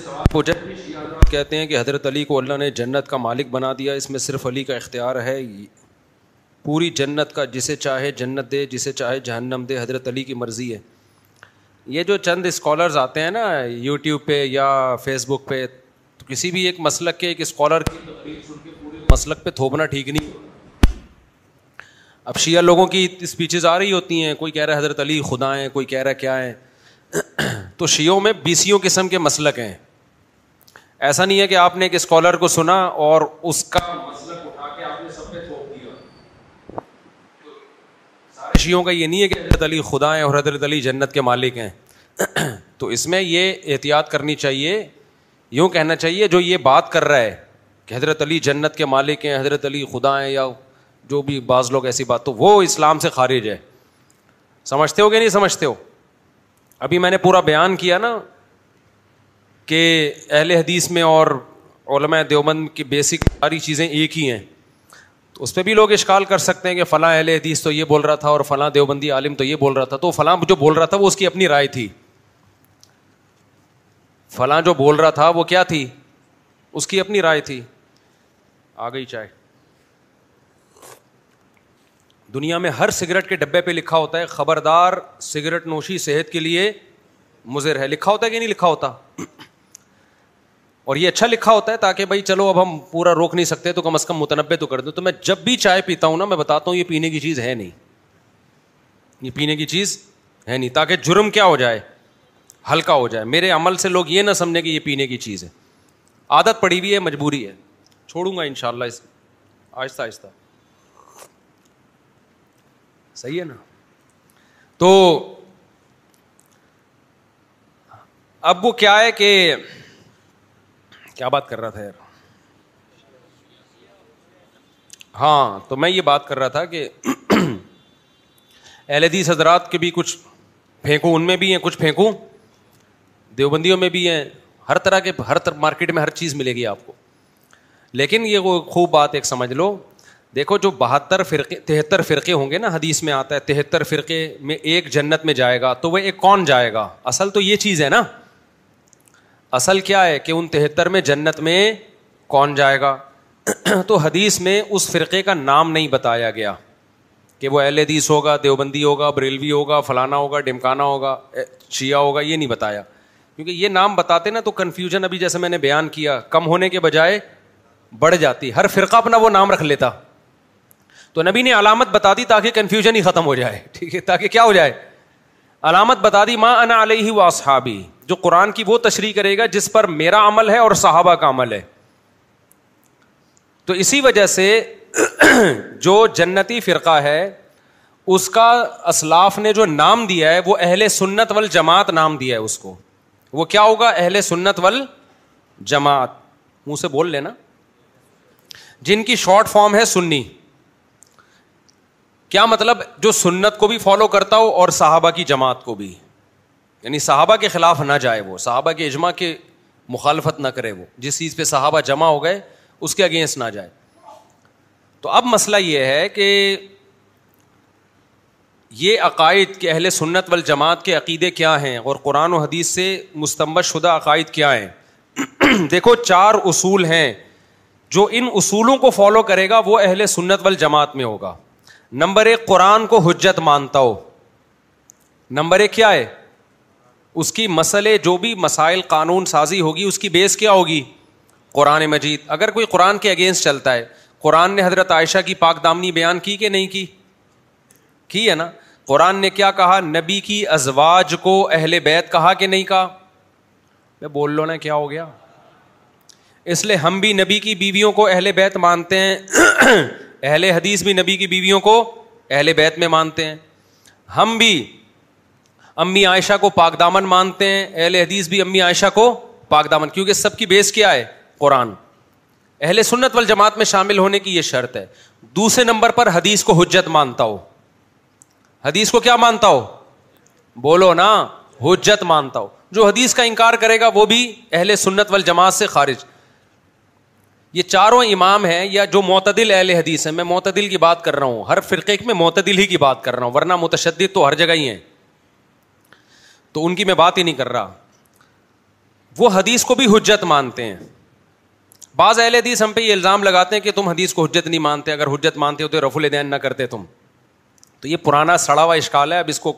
کہتے ہیں کہ حضرت علی کو اللہ نے جنت کا مالک بنا دیا اس میں صرف علی کا اختیار ہے پوری جنت کا جسے چاہے جنت دے جسے چاہے جہنم دے حضرت علی کی مرضی ہے یہ جو چند اسکالرز آتے ہیں نا یوٹیوب پہ یا فیس بک پہ تو کسی بھی ایک مسلک کے ایک اسکالر کی مسلک پہ تھوپنا ٹھیک نہیں اب شیعہ لوگوں کی اسپیچز آ رہی ہوتی ہیں کوئی کہہ رہا ہے حضرت علی خدا ہیں کوئی کہہ رہا ہے کیا ہے تو شیوں میں بیسیوں قسم کے مسلک ہیں ایسا نہیں ہے کہ آپ نے ایک اسکالر کو سنا اور اس کا شیوں کا یہ نہیں ہے کہ حضرت علی خدا ہیں اور حضرت علی جنت کے مالک ہیں تو اس میں یہ احتیاط کرنی چاہیے یوں کہنا چاہیے جو یہ بات کر رہا ہے کہ حضرت علی جنت کے مالک ہیں حضرت علی خدا ہیں یا جو بھی بعض لوگ ایسی بات تو وہ اسلام سے خارج ہے سمجھتے ہو کہ نہیں سمجھتے ہو ابھی میں نے پورا بیان کیا نا کہ اہل حدیث میں اور علماء دیوبند کی بیسک ساری چیزیں ایک ہی ہیں تو اس پہ بھی لوگ اشکال کر سکتے ہیں کہ فلاں اہل حدیث تو یہ بول رہا تھا اور فلاں دیوبندی عالم تو یہ بول رہا تھا تو فلاں جو بول رہا تھا وہ اس کی اپنی رائے تھی فلاں جو بول رہا تھا وہ کیا تھی اس کی اپنی رائے تھی آ گئی چائے دنیا میں ہر سگریٹ کے ڈبے پہ لکھا ہوتا ہے خبردار سگریٹ نوشی صحت کے لیے مضر ہے لکھا ہوتا ہے کہ نہیں لکھا ہوتا اور یہ اچھا لکھا ہوتا ہے تاکہ بھائی چلو اب ہم پورا روک نہیں سکتے تو کم از کم متنوع تو کر دیں تو میں جب بھی چائے پیتا ہوں نا میں بتاتا ہوں یہ پینے کی چیز ہے نہیں یہ پینے کی چیز ہے نہیں تاکہ جرم کیا ہو جائے ہلکا ہو جائے میرے عمل سے لوگ یہ نہ سمجھیں کہ یہ پینے کی چیز ہے عادت پڑی ہوئی ہے مجبوری ہے چھوڑوں گا ان شاء اللہ اس آہستہ آہستہ صحیح ہے نا تو اب وہ کیا ہے کہ کیا بات کر رہا تھا یار ہاں تو میں یہ بات کر رہا تھا کہ اہل حدیث حضرات کے بھی کچھ پھینکوں ان میں بھی ہیں کچھ پھینکوں دیوبندیوں میں بھی ہیں ہر طرح کے ہر مارکیٹ میں ہر چیز ملے گی آپ کو لیکن یہ وہ خوب بات ایک سمجھ لو دیکھو جو بہتر فرقے تہتر فرقے ہوں گے نا حدیث میں آتا ہے تہتر فرقے میں ایک جنت میں جائے گا تو وہ ایک کون جائے گا اصل تو یہ چیز ہے نا اصل کیا ہے کہ ان تہتر میں جنت میں کون جائے گا تو حدیث میں اس فرقے کا نام نہیں بتایا گیا کہ وہ ایل حدیث ہوگا دیوبندی ہوگا بریلوی ہوگا فلانا ہوگا ڈمکانا ہوگا شیعہ ہوگا یہ نہیں بتایا کیونکہ یہ نام بتاتے نا تو کنفیوژن ابھی جیسے میں نے بیان کیا کم ہونے کے بجائے بڑھ جاتی ہر فرقہ اپنا وہ نام رکھ لیتا تو نبی نے علامت بتا دی تاکہ کنفیوژن ہی ختم ہو جائے ٹھیک ہے تاکہ کیا ہو جائے علامت بتا دی ماں انا علیہ و صحابی جو قرآن کی وہ تشریح کرے گا جس پر میرا عمل ہے اور صحابہ کا عمل ہے تو اسی وجہ سے جو جنتی فرقہ ہے اس کا اسلاف نے جو نام دیا ہے وہ اہل سنت ول جماعت نام دیا ہے اس کو وہ کیا ہوگا اہل سنت ول جماعت منہ سے بول لینا جن کی شارٹ فارم ہے سنی کیا مطلب جو سنت کو بھی فالو کرتا ہو اور صحابہ کی جماعت کو بھی یعنی صحابہ کے خلاف نہ جائے وہ صحابہ کے اجماع کے مخالفت نہ کرے وہ جس چیز پہ صحابہ جمع ہو گئے اس کے اگینسٹ نہ جائے تو اب مسئلہ یہ ہے کہ یہ عقائد کہ اہل سنت والجماعت کے عقیدے کیا ہیں اور قرآن و حدیث سے مستمبد شدہ عقائد کیا ہیں دیکھو چار اصول ہیں جو ان اصولوں کو فالو کرے گا وہ اہل سنت وال جماعت میں ہوگا نمبر ایک قرآن کو حجت مانتا ہو نمبر ایک کیا ہے اس کی مسئلے جو بھی مسائل قانون سازی ہوگی اس کی بیس کیا ہوگی قرآن مجید اگر کوئی قرآن کے اگینسٹ چلتا ہے قرآن نے حضرت عائشہ کی پاک دامنی بیان کی کہ نہیں کی کی ہے نا قرآن نے کیا کہا نبی کی ازواج کو اہل بیت کہا کہ نہیں کہا میں بول لو نا کیا ہو گیا اس لیے ہم بھی نبی کی بیویوں کو اہل بیت مانتے ہیں اہل حدیث بھی نبی کی بیویوں کو اہل بیت میں مانتے ہیں ہم بھی امی عائشہ کو پاک دامن مانتے ہیں اہل حدیث بھی امی عائشہ کو پاک دامن کیونکہ سب کی بیس کیا ہے قرآن اہل سنت وال جماعت میں شامل ہونے کی یہ شرط ہے دوسرے نمبر پر حدیث کو حجت مانتا ہو حدیث کو کیا مانتا ہو بولو نا حجت مانتا ہو جو حدیث کا انکار کرے گا وہ بھی اہل سنت وال جماعت سے خارج یہ چاروں امام ہیں یا جو معتدل اہل حدیث ہیں میں معتدل کی بات کر رہا ہوں ہر فرقے میں معتدل ہی کی بات کر رہا ہوں ورنہ متشدد تو ہر جگہ ہی ہیں تو ان کی میں بات ہی نہیں کر رہا وہ حدیث کو بھی حجت مانتے ہیں بعض اہل حدیث ہم پہ یہ الزام لگاتے ہیں کہ تم حدیث کو حجت نہیں مانتے اگر حجت مانتے ہو تو رف الدین نہ کرتے تم تو یہ پرانا سڑا ہوا اشکال ہے اب اس کو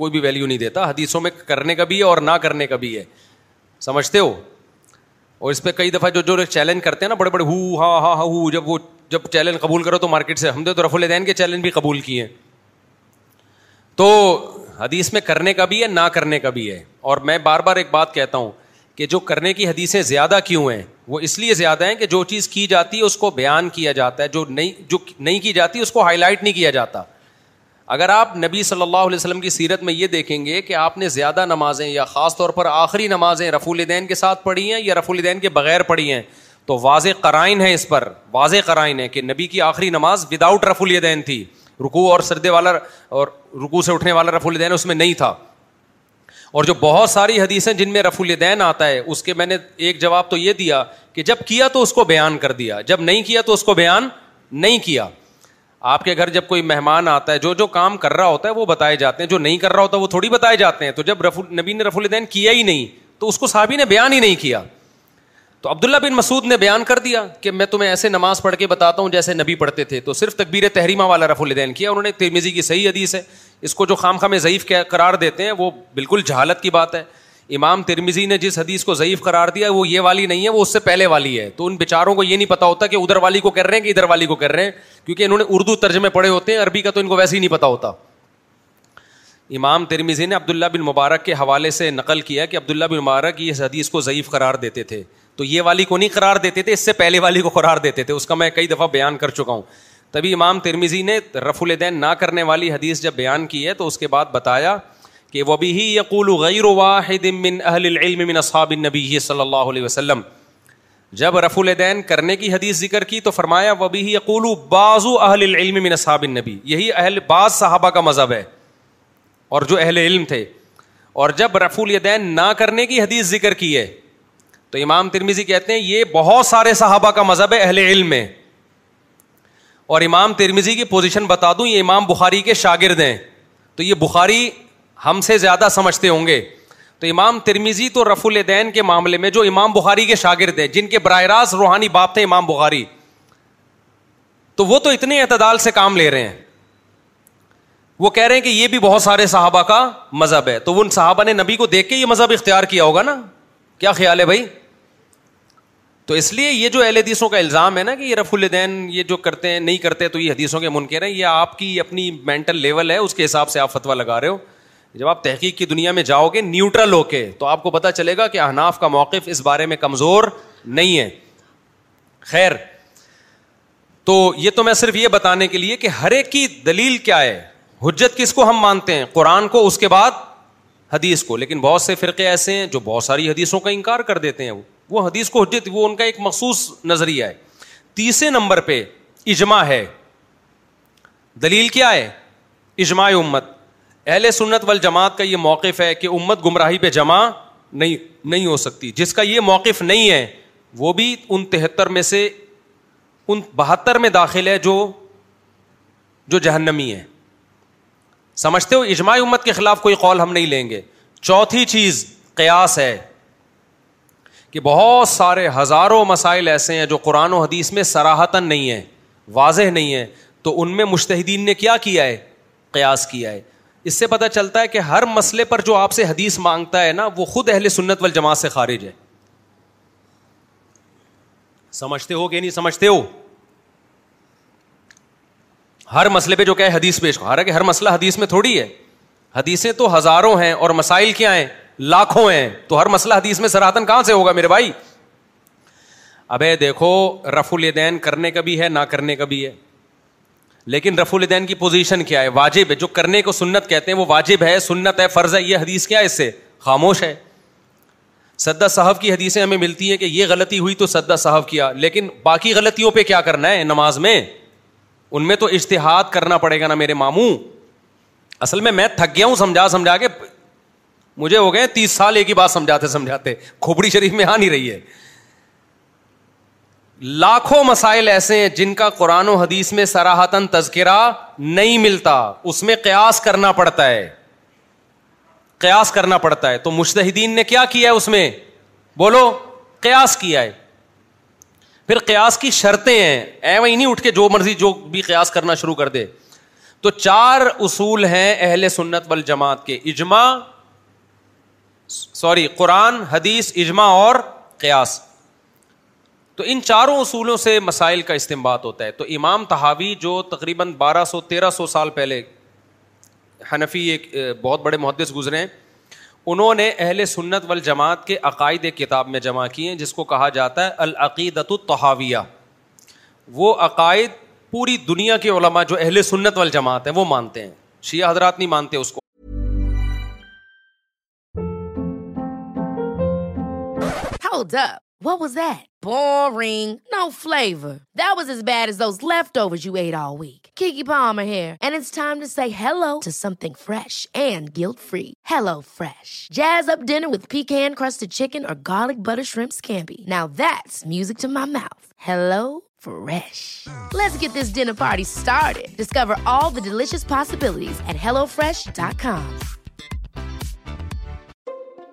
کوئی بھی ویلیو نہیں دیتا حدیثوں میں کرنے کا بھی ہے اور نہ کرنے کا بھی ہے سمجھتے ہو اور اس پہ کئی دفعہ جو جو چیلنج کرتے ہیں نا بڑے بڑے ہو ہا ہا ہا ہو جب وہ جب چیلنج قبول کرو تو مارکیٹ سے ہم نے تو رف الدین کے چیلنج بھی قبول کیے ہیں تو حدیث میں کرنے کا بھی ہے نہ کرنے کا بھی ہے اور میں بار بار ایک بات کہتا ہوں کہ جو کرنے کی حدیثیں زیادہ کیوں ہیں وہ اس لیے زیادہ ہیں کہ جو چیز کی جاتی ہے اس کو بیان کیا جاتا ہے جو نہیں جو نہیں کی جاتی اس کو ہائی لائٹ نہیں کیا جاتا اگر آپ نبی صلی اللہ علیہ وسلم کی سیرت میں یہ دیکھیں گے کہ آپ نے زیادہ نمازیں یا خاص طور پر آخری نمازیں رف الدین کے ساتھ پڑھی ہیں یا رف الدین کے بغیر پڑھی ہیں تو واضح قرائن ہے اس پر واضح قرائن ہے کہ نبی کی آخری نماز وداؤٹ رف الدین تھی رکو اور سردے والا اور رکو سے اٹھنے والا رف الدین اس میں نہیں تھا اور جو بہت ساری حدیثیں جن میں رف الدین آتا ہے اس کے میں نے ایک جواب تو یہ دیا کہ جب کیا تو اس کو بیان کر دیا جب نہیں کیا تو اس کو بیان نہیں کیا آپ کے گھر جب کوئی مہمان آتا ہے جو جو کام کر رہا ہوتا ہے وہ بتائے جاتے ہیں جو نہیں کر رہا ہوتا وہ تھوڑی بتائے جاتے ہیں تو جب رف نبی نے رف الدین کیا ہی نہیں تو اس کو صحابی نے بیان ہی نہیں کیا تو عبداللہ بن مسعود نے بیان کر دیا کہ میں تمہیں ایسے نماز پڑھ کے بتاتا ہوں جیسے نبی پڑھتے تھے تو صرف تقبیر تحریمہ والا رف الدین کیا انہوں نے تیمیزی کی صحیح حدیث ہے اس کو جو خام خام ضعیف قرار دیتے ہیں وہ بالکل جہالت کی بات ہے امام ترمیزی نے جس حدیث کو ضعیف قرار دیا وہ یہ والی نہیں ہے وہ اس سے پہلے والی ہے تو ان بیچاروں کو یہ نہیں پتا ہوتا کہ ادھر والی کو کر رہے ہیں کہ ادھر والی کو کر رہے ہیں کیونکہ انہوں نے اردو ترجمے پڑھے ہوتے ہیں عربی کا تو ان کو ویسے ہی نہیں پتا ہوتا امام ترمیزی نے عبداللہ بن مبارک کے حوالے سے نقل کیا کہ عبداللہ بن مبارک یہ حدیث کو ضعیف قرار دیتے تھے تو یہ والی کو نہیں قرار دیتے تھے اس سے پہلے والی کو قرار دیتے تھے اس کا میں کئی دفعہ بیان کر چکا ہوں تبھی امام ترمیزی نے رف الدین نہ کرنے والی حدیث جب بیان کی ہے تو اس کے بعد بتایا کہ وہ بھی یقول غیر واحد من اہل العلم من اصحاب النبی صلی اللہ علیہ وسلم جب رف الدین کرنے کی حدیث ذکر کی تو فرمایا وہ بھی یقول بازو اہل العلم من اصحاب النبی یہی اہل بعض صحابہ کا مذہب ہے اور جو اہل علم تھے اور جب رف الدین نہ کرنے کی حدیث ذکر کی ہے تو امام ترمیزی کہتے ہیں یہ بہت سارے صحابہ کا مذہب ہے اہل علم میں اور امام ترمیزی کی پوزیشن بتا دوں یہ امام بخاری کے شاگرد ہیں تو یہ بخاری ہم سے زیادہ سمجھتے ہوں گے تو امام ترمیزی تو رف الدین کے معاملے میں جو امام بخاری کے شاگرد ہیں جن کے براہ راست روحانی باپ تھے امام بخاری تو وہ تو اتنے اعتدال سے کام لے رہے ہیں وہ کہہ رہے ہیں کہ یہ بھی بہت سارے صحابہ کا مذہب ہے تو ان صحابہ نے نبی کو دیکھ کے یہ مذہب اختیار کیا ہوگا نا کیا خیال ہے بھائی تو اس لیے یہ جو اہل حدیثوں کا الزام ہے نا کہ یہ رف الدین یہ جو کرتے ہیں نہیں کرتے تو یہ حدیثوں کے منکر ہیں یہ آپ کی اپنی مینٹل لیول ہے اس کے حساب سے آپ فتویٰ لگا رہے ہو جب آپ تحقیق کی دنیا میں جاؤ گے نیوٹرل ہو کے تو آپ کو پتا چلے گا کہ احناف کا موقف اس بارے میں کمزور نہیں ہے خیر تو یہ تو میں صرف یہ بتانے کے لیے کہ ہر ایک کی دلیل کیا ہے حجت کس کو ہم مانتے ہیں قرآن کو اس کے بعد حدیث کو لیکن بہت سے فرقے ایسے ہیں جو بہت ساری حدیثوں کا انکار کر دیتے ہیں وہ حدیث کو حجت وہ ان کا ایک مخصوص نظریہ ہے تیسرے نمبر پہ اجماع ہے دلیل کیا ہے اجماع امت اہل سنت وال جماعت کا یہ موقف ہے کہ امت گمراہی پہ جمع نہیں نہیں ہو سکتی جس کا یہ موقف نہیں ہے وہ بھی ان تہتر میں سے ان بہتر میں داخل ہے جو جو جہنمی ہے سمجھتے ہو اجماع امت کے خلاف کوئی قول ہم نہیں لیں گے چوتھی چیز قیاس ہے کہ بہت سارے ہزاروں مسائل ایسے ہیں جو قرآن و حدیث میں سراہتاً نہیں ہیں واضح نہیں ہیں تو ان میں مشتحدین نے کیا کیا ہے قیاس کیا ہے اس سے پتا چلتا ہے کہ ہر مسئلے پر جو آپ سے حدیث مانگتا ہے نا وہ خود اہل سنت وال جماعت سے خارج ہے سمجھتے ہو کہ نہیں سمجھتے ہو ہر مسئلے پہ جو کہ حدیث پیش کر ہر ہر مسئلہ حدیث میں تھوڑی ہے حدیثیں تو ہزاروں ہیں اور مسائل کیا ہیں لاکھوں ہیں تو ہر مسئلہ حدیث میں سراہتن کہاں سے ہوگا میرے بھائی ابے دیکھو رف الدین کرنے کا بھی ہے نہ کرنے کا بھی ہے لیکن رف الدین کی پوزیشن کیا ہے واجب ہے جو کرنے کو سنت کہتے ہیں وہ واجب ہے سنت ہے فرض ہے یہ حدیث کیا ہے اس سے خاموش ہے سدا صاحب کی حدیثیں ہمیں ملتی ہیں کہ یہ غلطی ہوئی تو سدا صاحب کیا لیکن باقی غلطیوں پہ کیا کرنا ہے نماز میں ان میں تو اشتہاد کرنا پڑے گا نا میرے ماموں اصل میں میں تھک گیا ہوں سمجھا سمجھا کے مجھے ہو گئے تیس سال ایک ہی بات سمجھاتے سمجھاتے کھوپڑی شریف میں آ نہیں رہی ہے لاکھوں مسائل ایسے ہیں جن کا قرآن و حدیث میں سراہتاً تذکرہ نہیں ملتا اس میں قیاس کرنا پڑتا ہے قیاس کرنا پڑتا ہے تو مشتحدین نے کیا کیا ہے اس میں بولو قیاس کیا ہے پھر قیاس کی شرطیں ہیں اے وہی نہیں اٹھ کے جو مرضی جو بھی قیاس کرنا شروع کر دے تو چار اصول ہیں اہل سنت والجماعت جماعت کے اجما سوری قرآن حدیث اجما اور قیاس تو ان چاروں اصولوں سے مسائل کا استعمال ہوتا ہے تو امام تحاوی جو تقریباً بارہ سو تیرہ سو سال پہلے حنفی ایک بہت بڑے محدث گزرے ہیں انہوں نے اہل سنت والجماعت کے عقائد ایک کتاب میں جمع کیے ہیں جس کو کہا جاتا ہے العقیدت التحاویہ وہ عقائد پوری دنیا کے علماء جو اہل سنت والجماعت ہیں وہ مانتے ہیں شیعہ حضرات نہیں مانتے اس کو Hold up. گارلیٹکس get this dinner party discover all the delicious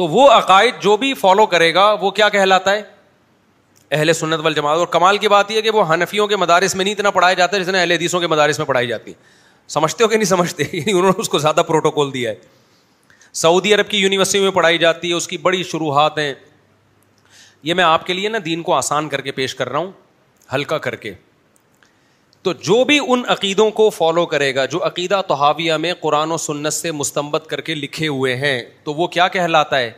تو وہ عقائد جو بھی فالو کرے گا وہ کیا کہلاتا ہے اہل سنت وال جماعت اور کمال کی بات یہ ہے کہ وہ ہنفیوں کے مدارس میں نہیں اتنا پڑھایا جاتا ہے جتنا اہل حدیثوں کے مدارس میں پڑھائی جاتی ہے سمجھتے ہو کہ نہیں سمجھتے یعنی انہوں نے اس کو زیادہ پروٹوکول دیا ہے سعودی عرب کی یونیورسٹی میں پڑھائی جاتی ہے اس کی بڑی شروحات ہیں یہ میں آپ کے لیے نا دین کو آسان کر کے پیش کر رہا ہوں ہلکا کر کے تو جو بھی ان عقیدوں کو فالو کرے گا جو عقیدہ تحاویہ میں قرآن و سنت سے مستمت کر کے لکھے ہوئے ہیں تو وہ کیا کہلاتا ہے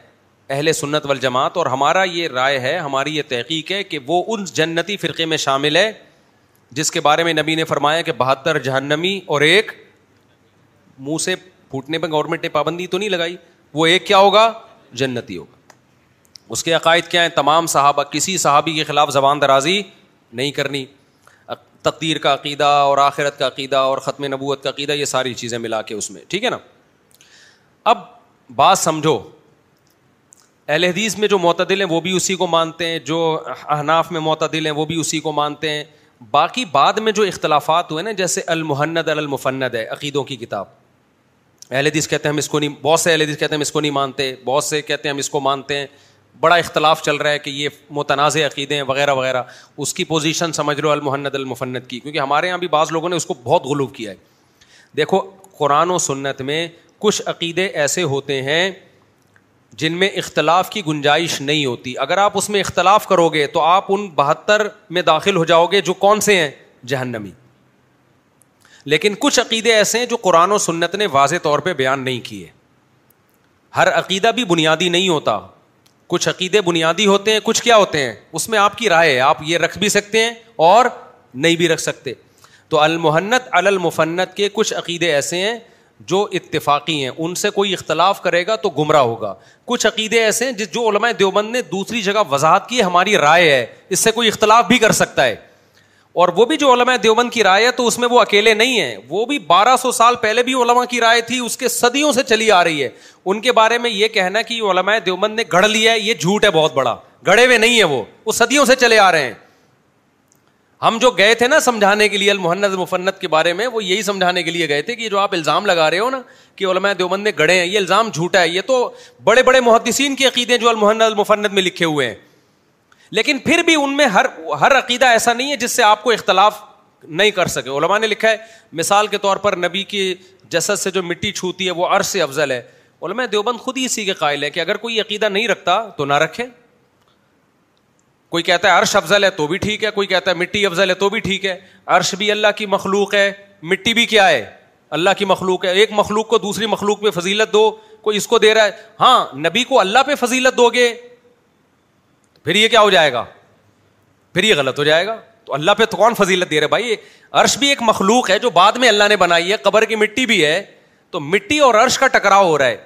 اہل سنت والجماعت اور ہمارا یہ رائے ہے ہماری یہ تحقیق ہے کہ وہ ان جنتی فرقے میں شامل ہے جس کے بارے میں نبی نے فرمایا کہ بہتر جہنمی اور ایک منہ سے پھوٹنے پہ گورنمنٹ نے پابندی تو نہیں لگائی وہ ایک کیا ہوگا جنتی ہوگا اس کے عقائد کیا ہیں تمام صحابہ کسی صحابی کے خلاف زبان درازی نہیں کرنی تقدیر کا عقیدہ اور آخرت کا عقیدہ اور ختم نبوت کا عقیدہ یہ ساری چیزیں ملا کے اس میں ٹھیک ہے نا اب بات سمجھو اہل حدیث میں جو معتدل ہیں وہ بھی اسی کو مانتے ہیں جو احناف میں معتدل ہیں وہ بھی اسی کو مانتے ہیں باقی بعد میں جو اختلافات ہوئے نا جیسے المحند المفند ہے عقیدوں کی کتاب اہل حدیث کہتے ہیں ہم اس کو نہیں بہت سے اہل حدیث کہتے ہیں ہم اس کو نہیں مانتے بہت سے کہتے ہیں ہم اس کو مانتے ہیں بڑا اختلاف چل رہا ہے کہ یہ متنازع عقیدے ہیں وغیرہ وغیرہ اس کی پوزیشن سمجھ لو المحنت المفنت کی کیونکہ ہمارے یہاں بھی بعض لوگوں نے اس کو بہت غلو کیا ہے دیکھو قرآن و سنت میں کچھ عقیدے ایسے ہوتے ہیں جن میں اختلاف کی گنجائش نہیں ہوتی اگر آپ اس میں اختلاف کرو گے تو آپ ان بہتر میں داخل ہو جاؤ گے جو کون سے ہیں جہنمی لیکن کچھ عقیدے ایسے ہیں جو قرآن و سنت نے واضح طور پہ بیان نہیں کیے ہر عقیدہ بھی بنیادی نہیں ہوتا کچھ عقیدے بنیادی ہوتے ہیں کچھ کیا ہوتے ہیں اس میں آپ کی رائے ہے آپ یہ رکھ بھی سکتے ہیں اور نہیں بھی رکھ سکتے تو المحنت المفنت کے کچھ عقیدے ایسے ہیں جو اتفاقی ہیں ان سے کوئی اختلاف کرے گا تو گمراہ ہوگا کچھ عقیدے ایسے ہیں جس جو علماء دیوبند نے دوسری جگہ وضاحت کی ہماری رائے ہے اس سے کوئی اختلاف بھی کر سکتا ہے اور وہ بھی جو علماء دیوبند کی رائے ہے تو اس میں وہ اکیلے نہیں ہیں وہ بھی بارہ سو سال پہلے بھی علماء کی رائے تھی اس کے صدیوں سے چلی آ رہی ہے ان کے بارے میں یہ کہنا کہ علماء دیوبند نے گڑھ لیا ہے یہ جھوٹ ہے بہت بڑا گڑے ہوئے نہیں ہے وہ وہ صدیوں سے چلے آ رہے ہیں ہم جو گئے تھے نا سمجھانے کے لیے المحنت مفنت کے بارے میں وہ یہی سمجھانے کے لیے گئے تھے کہ جو آپ الزام لگا رہے ہو نا کہ علماء دیوبند نے گڑے ہیں یہ الزام جھوٹا ہے یہ تو بڑے بڑے محدثین کے عقیدے جو المحن المفنت میں لکھے ہوئے ہیں لیکن پھر بھی ان میں ہر ہر عقیدہ ایسا نہیں ہے جس سے آپ کو اختلاف نہیں کر سکے علماء نے لکھا ہے مثال کے طور پر نبی کی جسد سے جو مٹی چھوتی ہے وہ عرض سے افضل ہے علماء دیوبند خود ہی اسی کے قائل ہے کہ اگر کوئی عقیدہ نہیں رکھتا تو نہ رکھے کوئی کہتا ہے عرش افضل ہے تو بھی ٹھیک ہے کوئی کہتا ہے مٹی افضل ہے تو بھی ٹھیک ہے عرش بھی اللہ کی مخلوق ہے مٹی بھی کیا ہے اللہ کی مخلوق ہے ایک مخلوق کو دوسری مخلوق پہ فضیلت دو کوئی اس کو دے رہا ہے ہاں نبی کو اللہ پہ فضیلت دو گے پھر یہ کیا ہو جائے گا پھر یہ غلط ہو جائے گا تو اللہ پہ تو کون فضیلت دے رہے بھائی عرش بھی ایک مخلوق ہے جو بعد میں اللہ نے بنائی ہے قبر کی مٹی بھی ہے تو مٹی اور ارش کا ٹکراؤ ہو رہا ہے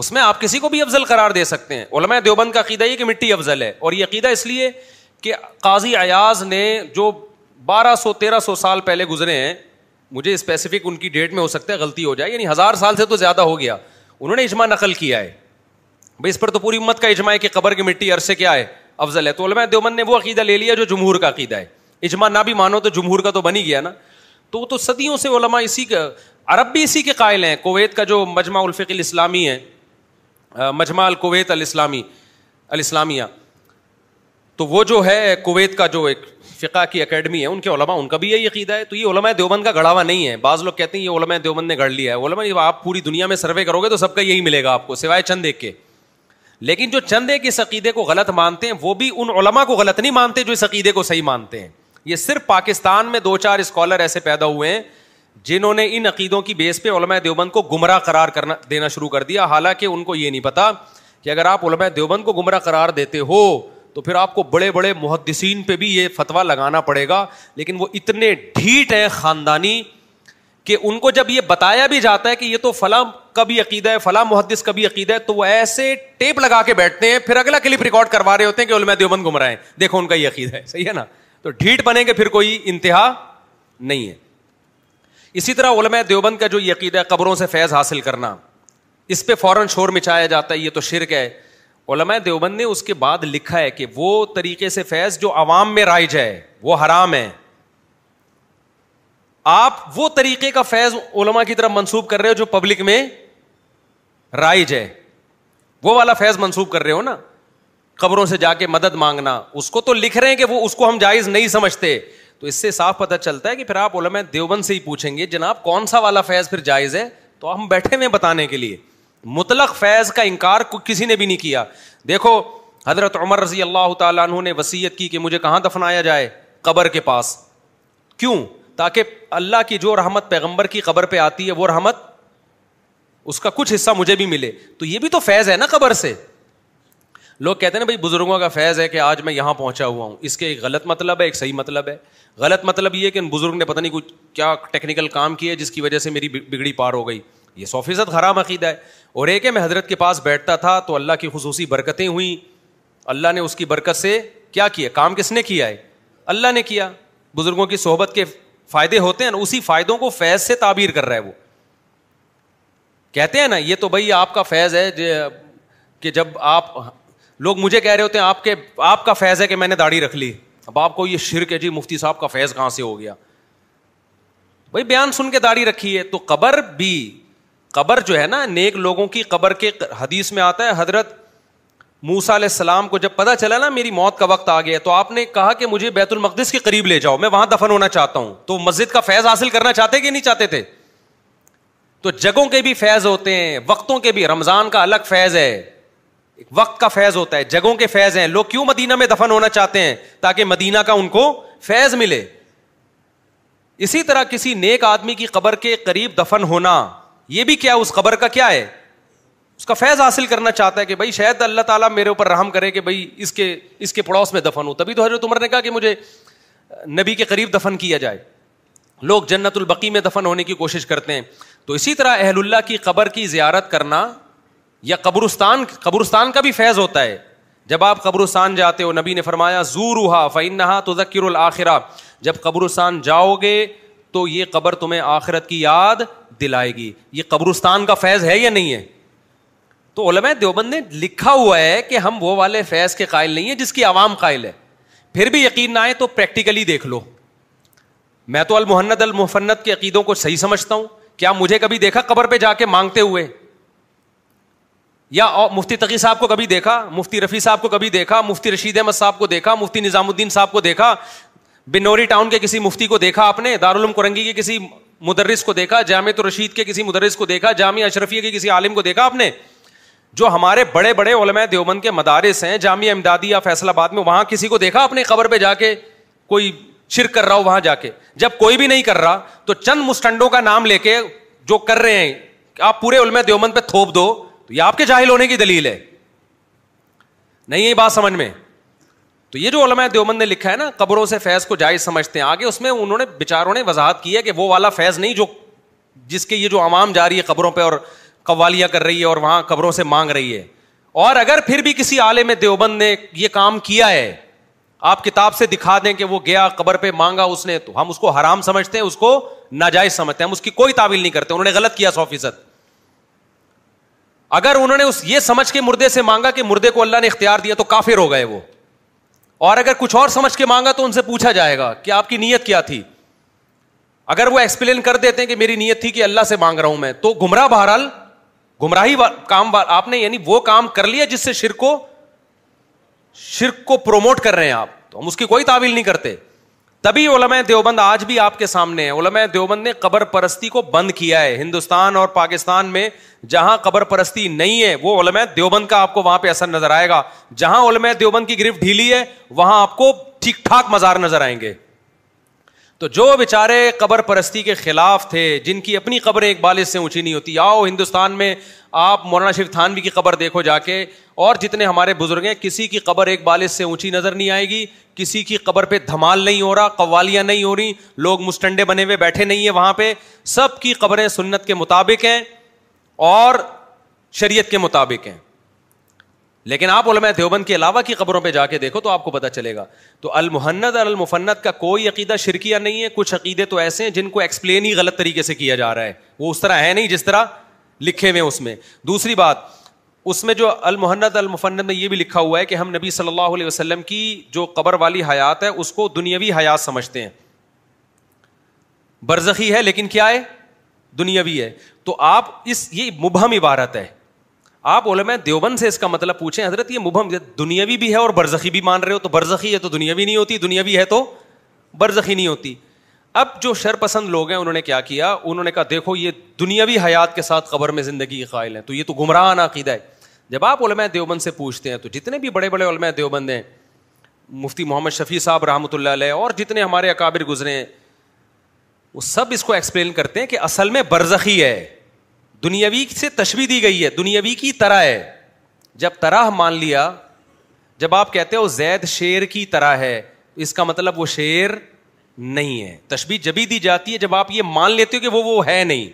اس میں آپ کسی کو بھی افضل قرار دے سکتے ہیں علماء دیوبند کا عقیدہ یہ کہ مٹی افضل ہے اور یہ عقیدہ اس لیے کہ قاضی ایاز نے جو بارہ سو تیرہ سو سال پہلے گزرے ہیں مجھے اسپیسیفک ان کی ڈیٹ میں ہو سکتا ہے غلطی ہو جائے یعنی ہزار سال سے تو زیادہ ہو گیا انہوں نے اجماع نقل کیا ہے بھائی اس پر تو پوری امت کا اجماع ہے کہ قبر کی مٹی عرصے کیا ہے افضل ہے تو علماء دیومن نے وہ عقیدہ لے لیا جو جمہور کا عقیدہ ہے اجماع نہ بھی مانو تو جمہور کا تو بنی گیا نا تو وہ تو صدیوں سے علماء اسی کا عرب بھی اسی کے قائل ہیں کویت کا جو مجمع الفق الاسلامی ہے مجمع الکویت الاسلامی الاسلامیہ تو وہ جو ہے کویت کا جو ایک فقہ کی اکیڈمی ہے ان کے علماء ان کا بھی یہی عقیدہ ہے تو یہ علماء دیوبند کا گڑھاوا نہیں ہے بعض لوگ کہتے ہیں یہ علماء دیوبند نے گڑھ لیا ہے علماء آپ پوری دنیا میں سروے کرو گے تو سب کا یہی ملے گا آپ کو سوائے چند ایک کے لیکن جو چند ایک اس عقیدے کو غلط مانتے ہیں وہ بھی ان علماء کو غلط نہیں مانتے جو اس عقیدے کو صحیح مانتے ہیں یہ صرف پاکستان میں دو چار اسکالر ایسے پیدا ہوئے ہیں جنہوں نے ان عقیدوں کی بیس پہ علماء دیوبند کو گمراہ قرار کرنا دینا شروع کر دیا حالانکہ ان کو یہ نہیں پتا کہ اگر آپ علماء دیوبند کو گمراہ قرار دیتے ہو تو پھر آپ کو بڑے بڑے محدثین پہ بھی یہ فتویٰ لگانا پڑے گا لیکن وہ اتنے ڈھیٹ ہیں خاندانی کہ ان کو جب یہ بتایا بھی جاتا ہے کہ یہ تو فلاں کا بھی عقیدہ فلاں محدث عقیدہ ہے تو وہ ایسے ٹیپ لگا کے بیٹھتے ہیں پھر اگلا کلپ ریکارڈ کروا رہے ہوتے ہیں کہ علماء دیوبند گم رہے ہیں دیکھو ان کا یہ عقیدہ ہے ہے صحیح نا تو ڈھیٹ بنے گے پھر کوئی انتہا نہیں ہے اسی طرح علماء دیوبند کا جو یہ عقیدہ ہے قبروں سے فیض حاصل کرنا اس پہ فوراً شور مچایا جاتا ہے یہ تو شرک ہے علماء دیوبند نے اس کے بعد لکھا ہے کہ وہ طریقے سے فیض جو عوام میں رائج ہے وہ حرام ہے آپ وہ طریقے کا فیض علما کی طرف منسوب کر رہے ہو جو پبلک میں رائج ہے وہ والا فیض منسوب کر رہے ہو نا قبروں سے جا کے مدد مانگنا اس کو تو لکھ رہے ہیں کہ وہ اس کو ہم جائز نہیں سمجھتے تو اس سے صاف پتہ چلتا ہے کہ پھر آپ علما دیوبند سے ہی پوچھیں گے جناب کون سا والا فیض پھر جائز ہے تو ہم بیٹھے ہوئے بتانے کے لیے مطلق فیض کا انکار کسی نے بھی نہیں کیا دیکھو حضرت عمر رضی اللہ تعالیٰ عنہ نے وسیعت کی کہ مجھے کہاں دفنایا جائے قبر کے پاس کیوں تاکہ اللہ کی جو رحمت پیغمبر کی قبر پہ آتی ہے وہ رحمت اس کا کچھ حصہ مجھے بھی ملے تو یہ بھی تو فیض ہے نا قبر سے لوگ کہتے ہیں نا بھائی بزرگوں کا فیض ہے کہ آج میں یہاں پہنچا ہوا ہوں اس کے ایک غلط مطلب ہے ایک صحیح مطلب ہے غلط مطلب یہ کہ ان بزرگ نے پتہ نہیں کچھ کیا ٹیکنیکل کام کیا جس کی وجہ سے میری بگڑی پار ہو گئی یہ سو فیصد حرام عقیدہ ہے اور ایک ہے میں حضرت کے پاس بیٹھتا تھا تو اللہ کی خصوصی برکتیں ہوئیں اللہ نے اس کی برکت سے کیا کیا کام کس نے کیا ہے اللہ نے کیا بزرگوں کی صحبت کے فائدے ہوتے ہیں نا اسی فائدوں کو فیض سے تعبیر کر رہا ہے وہ کہتے ہیں نا یہ تو بھائی آپ کا فیض ہے کہ جب آپ لوگ مجھے کہہ رہے ہوتے ہیں آپ کے آپ کا فیض ہے کہ میں نے داڑھی رکھ لی اب آپ کو یہ شرک ہے جی مفتی صاحب کا فیض کہاں سے ہو گیا بھائی بیان سن کے داڑھی رکھی ہے تو قبر بھی قبر جو ہے نا نیک لوگوں کی قبر کے حدیث میں آتا ہے حضرت موسا علیہ السلام کو جب پتا چلا نا میری موت کا وقت آ گیا تو آپ نے کہا کہ مجھے بیت المقدس کے قریب لے جاؤ میں وہاں دفن ہونا چاہتا ہوں تو مسجد کا فیض حاصل کرنا چاہتے کہ نہیں چاہتے تھے تو جگہوں کے بھی فیض ہوتے ہیں وقتوں کے بھی رمضان کا الگ فیض ہے وقت کا فیض ہوتا ہے جگہوں کے فیض ہیں لوگ کیوں مدینہ میں دفن ہونا چاہتے ہیں تاکہ مدینہ کا ان کو فیض ملے اسی طرح کسی نیک آدمی کی قبر کے قریب دفن ہونا یہ بھی کیا اس قبر کا کیا ہے اس کا فیض حاصل کرنا چاہتا ہے کہ بھائی شاید اللہ تعالیٰ میرے اوپر رحم کرے کہ بھائی اس کے اس کے پڑوس میں دفن ہو تبھی تو حضرت عمر نے کہا کہ مجھے نبی کے قریب دفن کیا جائے لوگ جنت البقی میں دفن ہونے کی کوشش کرتے ہیں تو اسی طرح اہل اللہ کی قبر کی زیارت کرنا یا قبرستان قبرستان کا بھی فیض ہوتا ہے جب آپ قبرستان جاتے ہو نبی نے فرمایا زو روحا فین نہا تو ذکر الآخرہ جب قبرستان جاؤ گے تو یہ قبر تمہیں آخرت کی یاد دلائے گی یہ قبرستان کا فیض ہے یا نہیں ہے تو علماء دیوبند نے لکھا ہوا ہے کہ ہم وہ والے فیض کے قائل نہیں ہیں جس کی عوام قائل ہے پھر بھی یقین نہ آئے تو پریکٹیکلی دیکھ لو میں تو المحنت المفنت کے عقیدوں کو صحیح سمجھتا ہوں کیا مجھے کبھی دیکھا قبر پہ جا کے مانگتے ہوئے یا مفتی تقی صاحب کو کبھی دیکھا مفتی رفیع صاحب کو کبھی دیکھا مفتی رشید احمد صاحب کو دیکھا مفتی نظام الدین صاحب کو دیکھا بنوری ٹاؤن کے کسی مفتی کو دیکھا آپ نے دارالعلوم کرنگی کے کسی مدرس کو دیکھا جامع اور رشید کے کسی مدرس کو دیکھا جامع اشرفیہ کے کسی عالم کو دیکھا آپ نے جو ہمارے بڑے بڑے علماء دیوبند کے مدارس ہیں جامعہ امدادی یا فیصلہ آباد میں وہاں کسی کو دیکھا اپنی خبر پہ جا کے کوئی شرک کر رہا ہو وہاں جا کے جب کوئی بھی نہیں کر رہا تو چند مسٹنڈوں کا نام لے کے جو کر رہے ہیں آپ پورے علماء دیوبند پہ تھوپ دو تو یہ آپ کے جاہل ہونے کی دلیل ہے نہیں یہ بات سمجھ میں تو یہ جو علماء دیوبند نے لکھا ہے نا قبروں سے فیض کو جائز سمجھتے ہیں آگے اس میں انہوں نے بےچاروں نے وضاحت کی ہے کہ وہ والا فیض نہیں جو جس کے یہ جو عوام جا رہی ہے قبروں پہ اور قوالیاں کر رہی ہے اور وہاں قبروں سے مانگ رہی ہے اور اگر پھر بھی کسی آلے میں دیوبند نے یہ کام کیا ہے آپ کتاب سے دکھا دیں کہ وہ گیا قبر پہ مانگا اس نے تو ہم اس کو حرام سمجھتے ہیں اس کو ناجائز سمجھتے ہیں ہم اس کی کوئی تعویل نہیں کرتے انہوں نے غلط کیا سو فیصد اگر انہوں نے اس یہ سمجھ کے مردے سے مانگا کہ مردے کو اللہ نے اختیار دیا تو کافی رو گئے وہ اور اگر کچھ اور سمجھ کے مانگا تو ان سے پوچھا جائے گا کہ آپ کی نیت کیا تھی اگر وہ ایکسپلین کر دیتے ہیں کہ میری نیت تھی کہ اللہ سے مانگ رہا ہوں میں تو گمراہ بہرحال گمراہی کام آپ نے یعنی وہ کام کر لیا جس سے شرک کو شرک کو پروموٹ کر رہے ہیں آپ تو ہم اس کی کوئی تعویل نہیں کرتے تبھی علماء دیوبند آج بھی آپ کے سامنے ہیں علماء دیوبند نے قبر پرستی کو بند کیا ہے ہندوستان اور پاکستان میں جہاں قبر پرستی نہیں ہے وہ علماء دیوبند کا آپ کو وہاں پہ اثر نظر آئے گا جہاں علماء دیوبند کی گرفت ڈھیلی ہے وہاں آپ کو ٹھیک ٹھاک مزار نظر آئیں گے تو جو بیچارے قبر پرستی کے خلاف تھے جن کی اپنی قبریں ایک بالغ سے اونچی نہیں ہوتی آؤ ہندوستان میں آپ مولانا شریف تھانوی کی قبر دیکھو جا کے اور جتنے ہمارے بزرگ ہیں کسی کی قبر ایک بالغ سے اونچی نظر نہیں آئے گی کسی کی قبر پہ دھمال نہیں ہو رہا قوالیاں نہیں ہو رہی لوگ مسٹنڈے بنے ہوئے بیٹھے نہیں ہیں وہاں پہ سب کی قبریں سنت کے مطابق ہیں اور شریعت کے مطابق ہیں لیکن آپ علماء دیوبند کے علاوہ کی قبروں پہ جا کے دیکھو تو آپ کو پتہ چلے گا تو المحنت اور المفنت کا کوئی عقیدہ شرکیہ نہیں ہے کچھ عقیدے تو ایسے ہیں جن کو ایکسپلین ہی غلط طریقے سے کیا جا رہا ہے وہ اس طرح ہے نہیں جس طرح لکھے ہوئے اس میں دوسری بات اس میں جو المحنت المفنت میں یہ بھی لکھا ہوا ہے کہ ہم نبی صلی اللہ علیہ وسلم کی جو قبر والی حیات ہے اس کو دنیاوی حیات سمجھتے ہیں برزخی ہے لیکن کیا ہے دنیاوی ہے تو آپ اس یہ مبہم عبارت ہے آپ علماء دیوبند سے اس کا مطلب پوچھیں حضرت یہ مبہم دنیاوی بھی ہے اور برزخی بھی مان رہے ہو تو برزخی ہے تو دنیاوی نہیں ہوتی دنیاوی ہے تو برزخی نہیں ہوتی اب جو شر پسند لوگ ہیں انہوں نے کیا کیا انہوں نے کہا دیکھو یہ دنیاوی حیات کے ساتھ قبر میں زندگی کے قائل ہیں تو یہ تو گمراہ عقیدہ ہے جب آپ علماء دیوبند سے پوچھتے ہیں تو جتنے بھی بڑے بڑے علماء دیوبند ہیں مفتی محمد شفیع صاحب رحمۃ اللہ علیہ اور جتنے ہمارے اکابر گزرے ہیں وہ سب اس کو ایکسپلین کرتے ہیں کہ اصل میں برزخی ہے دنیاوی سے تشبیح دی گئی ہے دنیاوی کی طرح ہے جب طرح مان لیا جب آپ کہتے ہو زید شیر کی طرح ہے اس کا مطلب وہ شیر نہیں ہے تشبی جبھی دی جاتی ہے جب آپ یہ مان لیتے ہو کہ وہ وہ ہے نہیں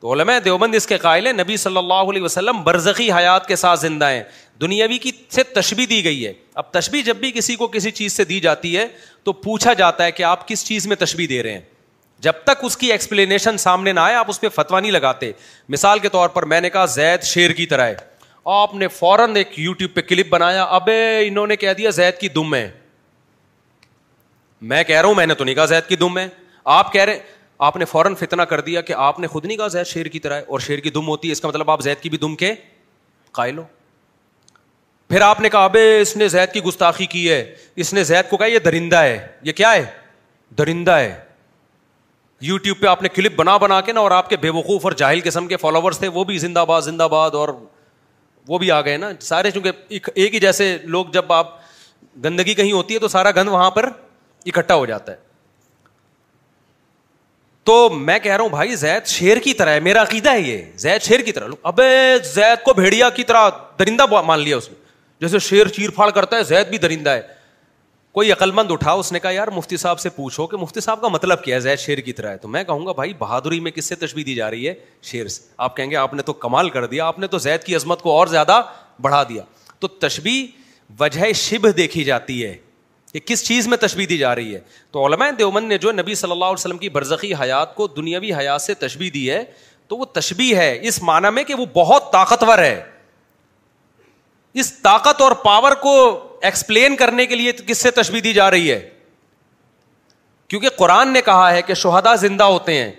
تو علماء دیوبند اس کے قائل ہیں نبی صلی اللہ علیہ وسلم برزخی حیات کے ساتھ زندہ ہیں دنیاوی کی سے تشبی دی گئی ہے اب تشبیح جب بھی کسی کو کسی چیز سے دی جاتی ہے تو پوچھا جاتا ہے کہ آپ کس چیز میں تشبی دے رہے ہیں جب تک اس کی ایکسپلینیشن سامنے نہ آئے آپ اس پہ فتوا نہیں لگاتے مثال کے طور پر میں نے کہا زید شیر کی طرح آپ نے فوراً ایک پہ کلپ بنایا اب دیا زید کی دم ہے میں کہہ رہا ہوں میں نے تو نہیں کہا زید کی دم ہے آپ کہہ رہے آپ نے فوراً فتنا کر دیا کہ آپ نے خود نہیں کہا زید شیر کی طرح اور شیر کی دم ہوتی ہے اس کا مطلب آپ زید کی بھی دم کے قائل ہو پھر آپ نے کہا اب اس نے زید کی گستاخی کی ہے اس نے زید کو کہا یہ درندہ ہے یہ کیا ہے درندہ ہے یو ٹیوب پہ آپ نے کلپ بنا بنا کے نا اور آپ کے بے وقوف اور جاہل قسم کے فالوورس تھے وہ بھی زندہ باد باد اور وہ بھی آ گئے نا سارے چونکہ ایک ہی جیسے لوگ جب آپ گندگی کہیں ہوتی ہے تو سارا گند وہاں پر اکٹھا ہو جاتا ہے تو میں کہہ رہا ہوں بھائی زید شیر کی طرح ہے میرا عقیدہ ہے یہ زید شیر کی طرح اب زید کو بھیڑیا کی طرح درندہ مان لیا اس میں جیسے شیر چیر پھاڑ کرتا ہے زید بھی درندہ ہے کوئی عقلمند اٹھا اس نے کہا یار مفتی صاحب سے پوچھو کہ مفتی صاحب کا مطلب کیا ہے زید شیر کی طرح ہے تو میں کہوں گا بھائی بہادری میں کس سے تشبیح دی جا رہی ہے شیر سے آپ کہیں گے آپ نے تو کمال کر دیا آپ نے تو زید کی عظمت کو اور زیادہ بڑھا دیا تو تشبیح وجہ شبھ دیکھی جاتی ہے کہ کس چیز میں تشبیح دی جا رہی ہے تو علماء دیومن نے جو نبی صلی اللہ علیہ وسلم کی برزخی حیات کو دنیاوی حیات سے تشبیح دی ہے تو وہ تشبیح ہے اس معنی میں کہ وہ بہت طاقتور ہے اس طاقت اور پاور کو ایکسپلین کرنے کے لیے کس سے تشبیح دی جا رہی ہے کیونکہ قرآن نے کہا ہے کہ شہدا زندہ ہوتے ہیں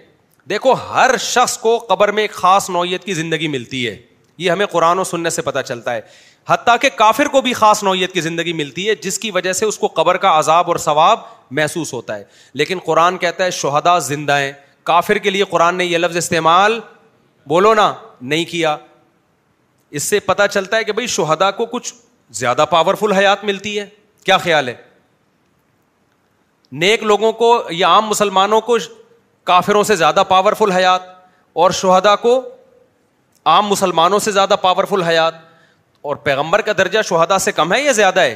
دیکھو ہر شخص کو قبر میں ایک خاص نوعیت کی زندگی ملتی ہے یہ ہمیں قرآن و سننے سے پتہ چلتا ہے حتیٰ کہ کافر کو بھی خاص نوعیت کی زندگی ملتی ہے جس کی وجہ سے اس کو قبر کا عذاب اور ثواب محسوس ہوتا ہے لیکن قرآن کہتا ہے شہدا زندہ ہیں کافر کے لیے قرآن نے یہ لفظ استعمال بولو نا نہیں کیا اس سے پتا چلتا ہے کہ بھائی شہدا کو کچھ زیادہ پاورفل حیات ملتی ہے کیا خیال ہے نیک لوگوں کو یا عام مسلمانوں کو کافروں سے زیادہ پاورفل حیات اور شہدا کو عام مسلمانوں سے زیادہ پاورفل حیات اور پیغمبر کا درجہ شہدا سے کم ہے یا زیادہ ہے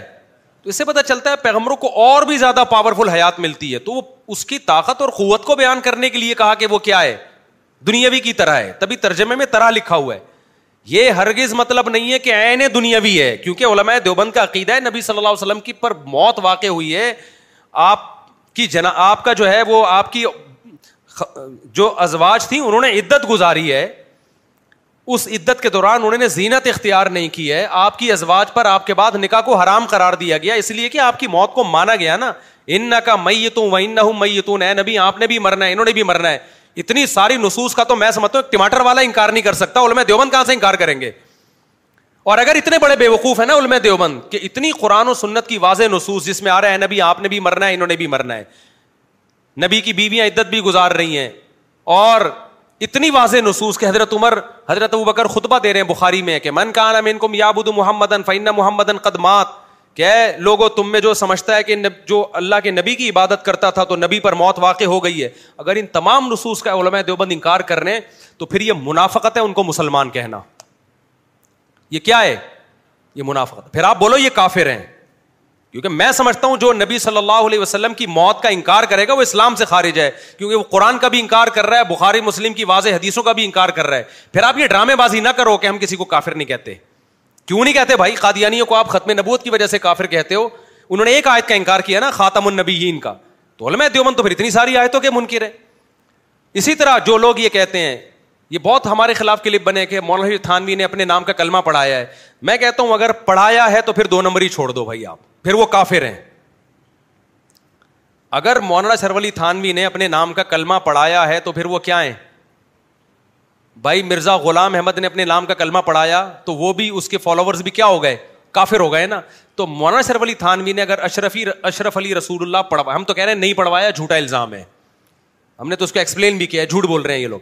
تو اس سے پتا چلتا ہے پیغمبروں کو اور بھی زیادہ پاورفل حیات ملتی ہے تو وہ اس کی طاقت اور قوت کو بیان کرنے کے لیے کہا کہ وہ کیا ہے دنیاوی کی طرح ہے تبھی ترجمے میں طرح لکھا ہوا ہے یہ ہرگز مطلب نہیں ہے کہ این دنیاوی ہے کیونکہ علماء دیوبند کا عقیدہ ہے نبی صلی اللہ علیہ وسلم کی پر موت واقع ہوئی ہے آپ کی جنا آپ کا جو ہے وہ آپ کی جو ازواج تھی انہوں نے عدت گزاری ہے اس عدت کے دوران انہوں نے زینت اختیار نہیں کی ہے آپ کی ازواج پر آپ کے بعد نکاح کو حرام قرار دیا گیا اس لیے کہ آپ کی موت کو مانا گیا نا ان کا اے نبی آپ نے بھی مرنا ہے انہوں نے بھی مرنا ہے اتنی ساری نصوص کا تو میں سمجھتا ہوں ٹماٹر والا انکار نہیں کر سکتا علم دیوبند کہاں سے انکار کریں گے اور اگر اتنے بڑے بے وقوف ہیں نا علم دیوبند کہ اتنی قرآن و سنت کی واضح نصوص جس میں آ رہا ہے نبی آپ نے بھی مرنا ہے انہوں نے بھی مرنا ہے نبی کی بیویاں عدت بھی گزار رہی ہیں اور اتنی واضح نصوص کہ حضرت عمر حضرت ابو بکر خطبہ دے رہے ہیں بخاری میں کہ من کان امین کو میاب محمد فین محمد قدمات کہ لوگو تم میں جو سمجھتا ہے کہ جو اللہ کے نبی کی عبادت کرتا تھا تو نبی پر موت واقع ہو گئی ہے اگر ان تمام رسوس کا علماء دیوبند انکار کر رہے ہیں تو پھر یہ منافقت ہے ان کو مسلمان کہنا یہ کیا ہے یہ منافقت پھر آپ بولو یہ کافر ہیں کیونکہ میں سمجھتا ہوں جو نبی صلی اللہ علیہ وسلم کی موت کا انکار کرے گا وہ اسلام سے خارج ہے کیونکہ وہ قرآن کا بھی انکار کر رہا ہے بخاری مسلم کی واضح حدیثوں کا بھی انکار کر رہا ہے پھر آپ یہ ڈرامے بازی نہ کرو کہ ہم کسی کو کافر نہیں کہتے کیوں نہیں کہتے بھائی قادیانیوں کو آپ ختم نبوت کی وجہ سے کافر کہتے ہو انہوں نے ایک آیت کا انکار کیا نا خاتم ان کا تو علم دیومن تو پھر اتنی ساری آیتوں کے منکر ہے اسی طرح جو لوگ یہ کہتے ہیں یہ بہت ہمارے خلاف کلپ بنے کہ مولانا تھانوی نے اپنے نام کا کلمہ پڑھایا ہے میں کہتا ہوں اگر پڑھایا ہے تو پھر دو نمبر ہی چھوڑ دو بھائی آپ پھر وہ کافر ہیں اگر مولانا سرولی تھانوی نے اپنے نام کا کلمہ پڑھایا ہے تو پھر وہ کیا ہیں بھائی مرزا غلام احمد نے اپنے نام کا کلمہ پڑھایا تو وہ بھی اس کے فالوورز بھی کیا ہو گئے کافر ہو گئے نا تو مونا اشرف علی تھانوی نے اگر اشرفی اشرف علی رسول اللہ پڑھوا ہم تو کہہ رہے ہیں نہیں پڑھوایا جھوٹا الزام ہے ہم نے تو اس کو ایکسپلین بھی کیا ہے جھوٹ بول رہے ہیں یہ لوگ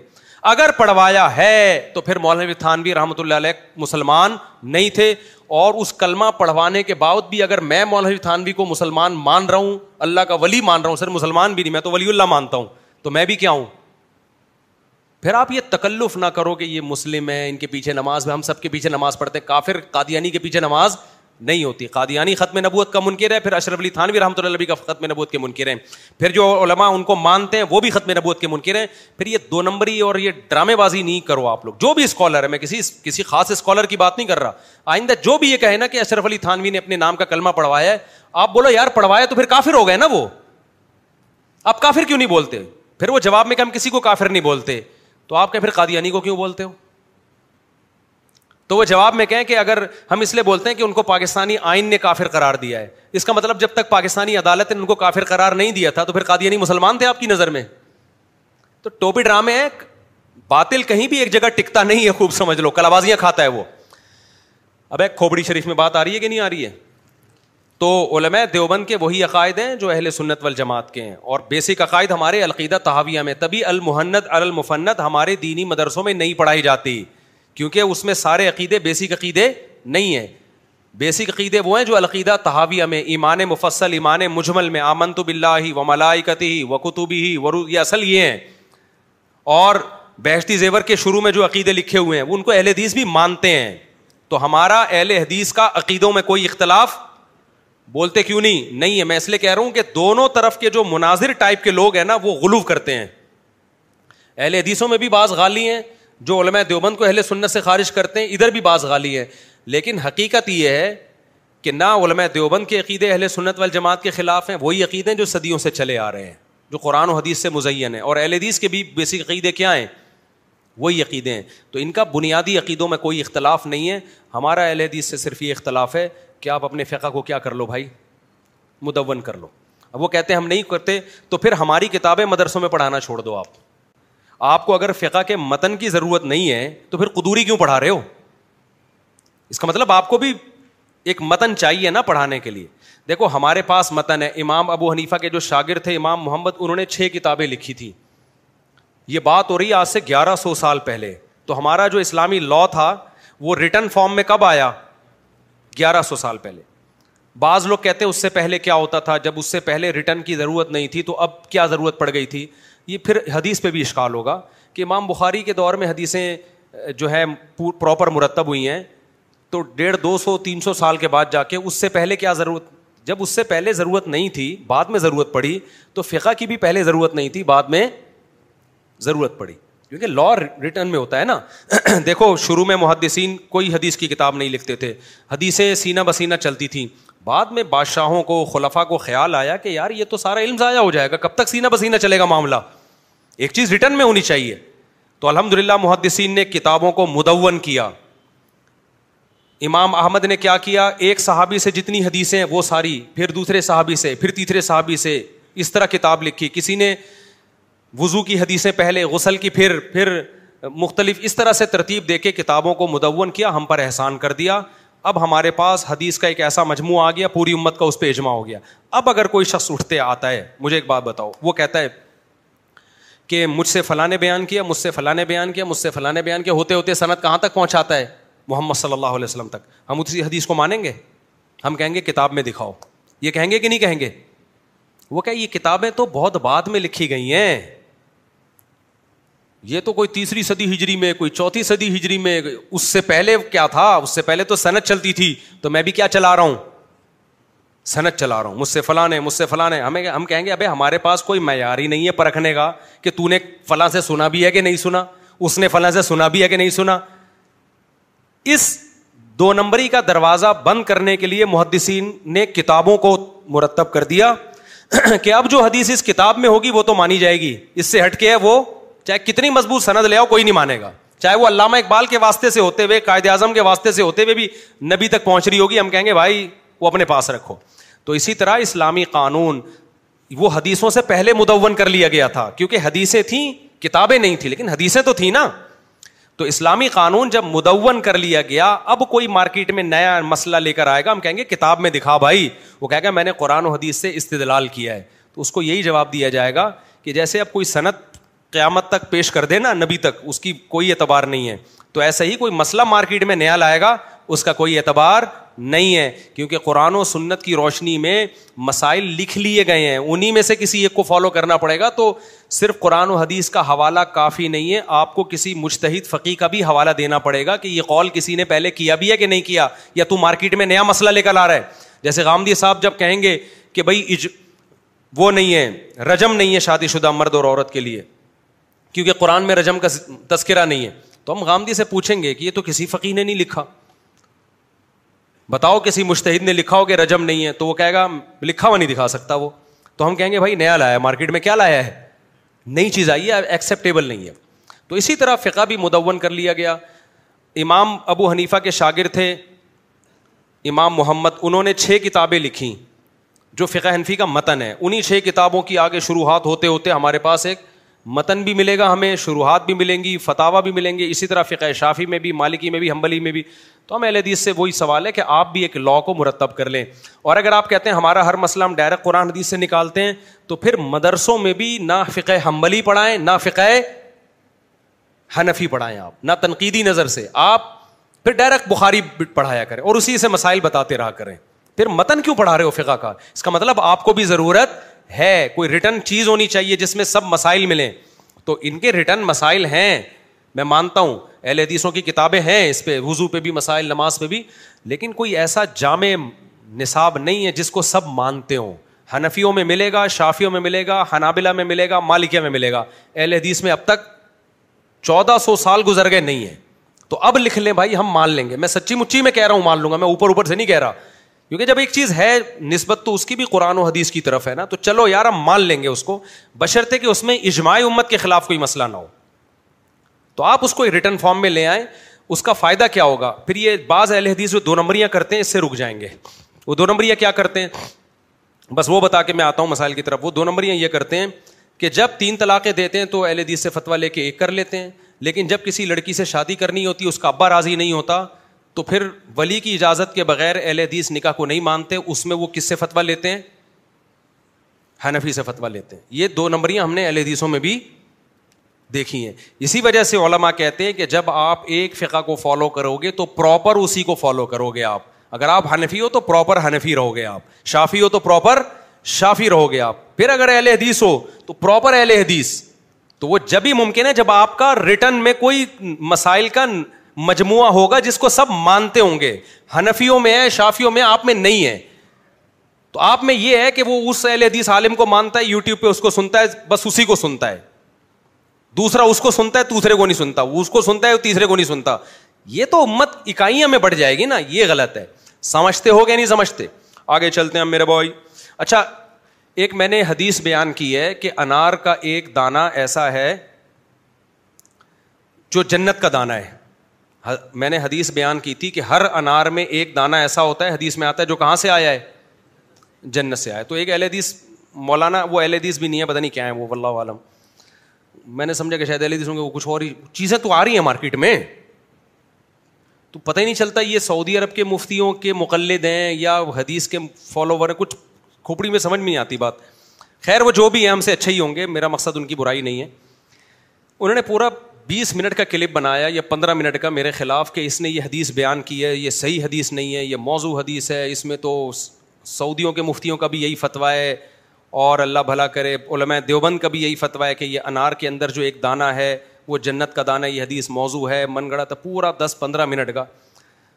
اگر پڑھوایا ہے تو پھر مولانا تھانوی رحمۃ اللہ علیہ مسلمان نہیں تھے اور اس کلمہ پڑھوانے کے بعد بھی اگر میں مولانا تھانوی کو مسلمان مان رہا ہوں اللہ کا ولی مان رہا ہوں سر مسلمان بھی نہیں میں تو ولی اللہ مانتا ہوں تو میں بھی کیا ہوں پھر آپ یہ تکلف نہ کرو کہ یہ مسلم ہے ان کے پیچھے نماز ہم سب کے پیچھے نماز پڑھتے ہیں کافر قادیانی کے پیچھے نماز نہیں ہوتی قادیانی ختم نبوت کا منکر ہے پھر اشرف علی تھانوی رحمۃ اللہ علیہ کا ختم نبوت کے منکر ہیں پھر جو علماء ان کو مانتے ہیں وہ بھی ختم نبوت کے منکر ہیں پھر یہ دو نمبری اور یہ ڈرامے بازی نہیں کرو آپ لوگ جو بھی اسکالر ہے میں کسی کسی خاص اسکالر کی بات نہیں کر رہا آئندہ جو بھی یہ کہے نا کہ اشرف علی تھانوی نے اپنے نام کا کلمہ پڑھوایا ہے آپ بولو یار پڑھوایا تو پھر کافر ہو گئے نا وہ آپ کافر کیوں نہیں بولتے پھر وہ جواب میں کہ ہم کسی کو کافر نہیں بولتے تو آپ کے پھر قادیانی کو کیوں بولتے ہو تو وہ جواب میں کہیں کہ اگر ہم اس لیے بولتے ہیں کہ ان کو پاکستانی آئین نے کافر قرار دیا ہے اس کا مطلب جب تک پاکستانی عدالت نے ان کو کافر قرار نہیں دیا تھا تو پھر قادیانی مسلمان تھے آپ کی نظر میں تو ٹوپی ڈرامے ہیں باطل کہیں بھی ایک جگہ ٹکتا نہیں ہے خوب سمجھ لو کلابازیاں کھاتا ہے وہ اب ایک کھوبڑی شریف میں بات آ رہی ہے کہ نہیں آ رہی ہے تو علماء دیوبند کے وہی عقائد ہیں جو اہل سنت وال جماعت کے ہیں اور بیسک عقائد ہمارے القیدہ تحاویہ میں تبھی المحنت المفنت ہمارے دینی مدرسوں میں نہیں پڑھائی جاتی کیونکہ اس میں سارے عقیدے بیسک عقیدے نہیں ہیں بیسک عقیدے وہ ہیں جو القیدہ تحاویہ میں ایمان مفصل ایمان مجمل میں آمن تو بلّہ و ملائکتی ہی کتبی ہی ورو یہ اصل یہ ہیں اور بیشتی زیور کے شروع میں جو عقیدے لکھے ہوئے ہیں ان کو اہل حدیث بھی مانتے ہیں تو ہمارا اہل حدیث کا عقیدوں میں کوئی اختلاف بولتے کیوں نہیں نہیں ہے میں اس لیے کہہ رہا ہوں کہ دونوں طرف کے جو مناظر ٹائپ کے لوگ ہیں نا وہ غلو کرتے ہیں اہل حدیثوں میں بھی بعض غالی ہیں جو علماء دیوبند کو اہل سنت سے خارج کرتے ہیں ادھر بھی بعض غالی ہیں لیکن حقیقت یہ ہے کہ نہ علماء دیوبند کے عقیدے اہل سنت والجماعت جماعت کے خلاف ہیں وہی عقیدے جو صدیوں سے چلے آ رہے ہیں جو قرآن و حدیث سے مزین ہیں اور اہل حدیث کے بھی بیسک عقیدے کیا ہیں وہی عقیدے ہیں تو ان کا بنیادی عقیدوں میں کوئی اختلاف نہیں ہے ہمارا اہل حدیث سے صرف یہ اختلاف ہے کہ آپ اپنے فقہ کو کیا کر لو بھائی مدون کر لو اب وہ کہتے ہیں ہم نہیں کرتے تو پھر ہماری کتابیں مدرسوں میں پڑھانا چھوڑ دو آپ آپ کو اگر فقہ کے متن کی ضرورت نہیں ہے تو پھر قدوری کیوں پڑھا رہے ہو اس کا مطلب آپ کو بھی ایک متن چاہیے نا پڑھانے کے لیے دیکھو ہمارے پاس متن ہے امام ابو حنیفہ کے جو شاگرد تھے امام محمد انہوں نے چھ کتابیں لکھی تھی یہ بات ہو رہی ہے آج سے گیارہ سو سال پہلے تو ہمارا جو اسلامی لا تھا وہ ریٹرن فارم میں کب آیا گیارہ سو سال پہلے بعض لوگ کہتے ہیں اس سے پہلے کیا ہوتا تھا جب اس سے پہلے ریٹرن کی ضرورت نہیں تھی تو اب کیا ضرورت پڑ گئی تھی یہ پھر حدیث پہ بھی اشکال ہوگا کہ امام بخاری کے دور میں حدیثیں جو ہے پراپر مرتب ہوئی ہیں تو ڈیڑھ دو سو تین سو سال کے بعد جا کے اس سے پہلے کیا ضرورت جب اس سے پہلے ضرورت نہیں تھی بعد میں ضرورت پڑی تو فقہ کی بھی پہلے ضرورت نہیں تھی بعد میں ضرورت پڑی کیونکہ لا ریٹرن میں ہوتا ہے نا دیکھو شروع میں محدثین کوئی حدیث کی کتاب نہیں لکھتے تھے حدیثیں سینہ بسینہ چلتی تھیں بعد میں بادشاہوں کو خلاف کو خیال آیا کہ یار یہ تو سارا علم ضائع ہو جائے گا کب تک سینہ بسینہ چلے گا معاملہ ایک چیز ریٹرن میں ہونی چاہیے تو الحمد للہ محدثین نے کتابوں کو مدون کیا امام احمد نے کیا کیا ایک صحابی سے جتنی حدیثیں وہ ساری پھر دوسرے صحابی سے پھر تیسرے صحابی سے اس طرح کتاب لکھی کسی نے وضو کی حدیثیں پہلے غسل کی پھر پھر مختلف اس طرح سے ترتیب دے کے کتابوں کو مدون کیا ہم پر احسان کر دیا اب ہمارے پاس حدیث کا ایک ایسا مجموعہ آ گیا پوری امت کا اس پہ اجماع ہو گیا اب اگر کوئی شخص اٹھتے آتا ہے مجھے ایک بات بتاؤ وہ کہتا ہے کہ مجھ سے فلاں بیان کیا مجھ سے فلاں بیان کیا مجھ سے فلاں بیان کیا ہوتے ہوتے صنعت کہاں تک پہنچاتا ہے محمد صلی اللہ علیہ وسلم تک ہم اسی حدیث کو مانیں گے ہم کہیں گے کتاب میں دکھاؤ یہ کہیں گے کہ نہیں کہیں گے وہ کہ یہ کتابیں تو بہت بعد میں لکھی گئی ہیں یہ تو کوئی تیسری صدی ہجری میں کوئی چوتھی صدی ہجری میں اس سے پہلے کیا تھا اس سے پہلے تو صنعت چلتی تھی تو میں بھی کیا چلا رہا ہوں صنعت چلا رہا ہوں مجھ سے فلاں ہے مجھ سے فلاں ہے ہمیں ہم کہیں گے ابھی ہمارے پاس کوئی معیار ہی نہیں ہے پرکھنے کا کہ تو نے فلاں سے سنا بھی ہے کہ نہیں سنا اس نے فلاں سے سنا بھی ہے کہ نہیں سنا اس دو نمبری کا دروازہ بند کرنے کے لیے محدثین نے کتابوں کو مرتب کر دیا کہ اب جو حدیث اس کتاب میں ہوگی وہ تو مانی جائے گی اس سے ہٹ کے ہے وہ چاہے کتنی مضبوط سند لے آؤ کوئی نہیں مانے گا چاہے وہ علامہ اقبال کے واسطے سے ہوتے ہوئے قائد اعظم کے واسطے سے ہوتے ہوئے بھی نبی تک پہنچ رہی ہوگی ہم کہیں گے بھائی وہ اپنے پاس رکھو تو اسی طرح اسلامی قانون وہ حدیثوں سے پہلے مدون کر لیا گیا تھا کیونکہ حدیثیں تھیں کتابیں نہیں تھیں لیکن حدیثیں تو تھیں نا تو اسلامی قانون جب مدون کر لیا گیا اب کوئی مارکیٹ میں نیا مسئلہ لے کر آئے گا ہم کہیں گے کتاب میں دکھا بھائی وہ کہے گا میں نے قرآن و حدیث سے استدلال کیا ہے تو اس کو یہی جواب دیا جائے گا کہ جیسے اب کوئی صنعت قیامت تک پیش کر دے نا نبی تک اس کی کوئی اعتبار نہیں ہے تو ایسا ہی کوئی مسئلہ مارکیٹ میں نیا لائے گا اس کا کوئی اعتبار نہیں ہے کیونکہ قرآن و سنت کی روشنی میں مسائل لکھ لیے گئے ہیں انہیں میں سے کسی ایک کو فالو کرنا پڑے گا تو صرف قرآن و حدیث کا حوالہ کافی نہیں ہے آپ کو کسی مشتحد فقی کا بھی حوالہ دینا پڑے گا کہ یہ قول کسی نے پہلے کیا بھی ہے کہ نہیں کیا یا تو مارکیٹ میں نیا مسئلہ لے کر آ رہا ہے جیسے غامدی صاحب جب کہیں گے کہ بھائی اج... وہ نہیں ہے رجم نہیں ہے شادی شدہ مرد اور عورت کے لیے کیونکہ قرآن میں رجم کا تذکرہ نہیں ہے تو ہم گاندھی سے پوچھیں گے کہ یہ تو کسی فقی نے نہیں لکھا بتاؤ کسی مشتحد نے لکھا ہو کہ رجم نہیں ہے تو وہ کہے گا لکھا ہوا نہیں دکھا سکتا وہ تو ہم کہیں گے بھائی نیا لایا مارکیٹ میں کیا لایا ہے نئی چیز آئی ہے ایکسیپٹیبل نہیں ہے تو اسی طرح فقہ بھی مدون کر لیا گیا امام ابو حنیفہ کے شاگرد تھے امام محمد انہوں نے چھ کتابیں لکھیں جو فقہ حنفی کا متن ہے انہیں چھ کتابوں کی آگے شروحات ہوتے ہوتے ہمارے پاس ایک متن بھی ملے گا ہمیں شروحات بھی ملیں گی فتوا بھی ملیں گے اسی طرح فقہ شافی میں بھی مالکی میں بھی حمبلی میں بھی تو ہم اہل حدیث سے وہی سوال ہے کہ آپ بھی ایک لا کو مرتب کر لیں اور اگر آپ کہتے ہیں ہمارا ہر مسئلہ ہم ڈائریکٹ قرآن حدیث سے نکالتے ہیں تو پھر مدرسوں میں بھی نہ فقہ حمبلی پڑھائیں نہ فقہ حنفی پڑھائیں آپ نہ تنقیدی نظر سے آپ پھر ڈائریکٹ بخاری پڑھایا کریں اور اسی سے مسائل بتاتے رہا کریں پھر متن کیوں پڑھا رہے ہو فقہ کا اس کا مطلب آپ کو بھی ضرورت ہے کوئی ریٹرن چیز ہونی چاہیے جس میں سب مسائل ملیں تو ان کے ریٹرن مسائل ہیں میں مانتا ہوں اہل حدیثوں کی کتابیں ہیں اس پہ وضو پہ بھی مسائل نماز پہ بھی لیکن کوئی ایسا جامع نصاب نہیں ہے جس کو سب مانتے ہوں ہنفیوں میں ملے گا شافیوں میں ملے گا حنابلہ میں ملے گا مالکیا میں ملے گا اہل حدیث میں اب تک چودہ سو سال گزر گئے نہیں ہے تو اب لکھ لیں بھائی ہم مان لیں گے میں سچی مچی میں کہہ رہا ہوں مان لوں گا میں اوپر اوپر سے نہیں کہہ رہا کیونکہ جب ایک چیز ہے نسبت تو اس کی بھی قرآن و حدیث کی طرف ہے نا تو چلو یار ہم مان لیں گے اس کو بشرتے کہ اس میں اجماعی امت کے خلاف کوئی مسئلہ نہ ہو تو آپ اس کو ریٹرن فارم میں لے آئیں اس کا فائدہ کیا ہوگا پھر یہ بعض اہل حدیث جو دو نمبریاں کرتے ہیں اس سے رک جائیں گے وہ دو نمبریاں کیا کرتے ہیں بس وہ بتا کے میں آتا ہوں مسائل کی طرف وہ دو نمبریاں یہ کرتے ہیں کہ جب تین طلاقیں دیتے ہیں تو اہل حدیث سے فتویٰ لے کے ایک کر لیتے ہیں لیکن جب کسی لڑکی سے شادی کرنی ہوتی ہے اس کا ابا راضی نہیں ہوتا تو پھر ولی کی اجازت کے بغیر اہل حدیث نکاح کو نہیں مانتے اس میں وہ کس سے فتوا لیتے ہیں حنفی سے فتوا لیتے ہیں یہ دو نمبریاں ہم نے اہل حدیثوں میں بھی دیکھی ہیں اسی وجہ سے علما کہتے ہیں کہ جب آپ ایک فقہ کو فالو کرو گے تو پراپر اسی کو فالو کرو گے آپ اگر آپ حنفی ہو تو پراپر حنفی رہو گے آپ شافی ہو تو پراپر شافی رہو گے آپ پھر اگر اہل حدیث ہو تو پراپر اہل حدیث تو وہ جب ہی ممکن ہے جب آپ کا ریٹرن میں کوئی مسائل کا مجموعہ ہوگا جس کو سب مانتے ہوں گے ہنفیوں میں ہے شافیوں میں آپ میں نہیں ہے تو آپ میں یہ ہے کہ وہ اس اہل حدیث عالم کو مانتا ہے یو ٹیوب پہ اس کو سنتا ہے بس اسی کو سنتا ہے دوسرا اس کو سنتا ہے دوسرے کو نہیں سنتا اس کو سنتا ہے تیسرے کو نہیں سنتا یہ تو مت اکائیاں میں بڑھ جائے گی نا یہ غلط ہے سمجھتے ہو گئے نہیں سمجھتے آگے چلتے ہیں میرے بھائی اچھا ایک میں نے حدیث بیان کی ہے کہ انار کا ایک دانہ ایسا ہے جو جنت کا دانا ہے میں نے حدیث بیان کی تھی کہ ہر انار میں ایک دانہ ایسا ہوتا ہے حدیث میں آتا ہے جو کہاں سے آیا ہے جنت سے آیا تو ایک اہل حدیث مولانا وہ ایل حدیث بھی نہیں ہے پتا نہیں کیا ہے وہ واللہ عالم میں نے سمجھا کہ شاید حدیث ہوں گے وہ کچھ اور ہی چیزیں تو آ رہی ہیں مارکیٹ میں تو پتہ ہی نہیں چلتا یہ سعودی عرب کے مفتیوں کے مقلد ہیں یا حدیث کے فالوور ہیں کچھ کھوپڑی میں سمجھ میں نہیں آتی بات خیر وہ جو بھی ہے ہم سے اچھے ہی ہوں گے میرا مقصد ان کی برائی نہیں ہے انہوں نے پورا بیس منٹ کا کلپ بنایا یا پندرہ منٹ کا میرے خلاف کہ اس نے یہ حدیث بیان کی ہے یہ صحیح حدیث نہیں ہے یہ موضوع حدیث ہے اس میں تو سعودیوں کے مفتیوں کا بھی یہی فتویٰ ہے اور اللہ بھلا کرے علماء دیوبند کا بھی یہی فتویٰ ہے کہ یہ انار کے اندر جو ایک دانہ ہے وہ جنت کا دانہ یہ حدیث موضوع ہے من گڑا تھا پورا دس پندرہ منٹ کا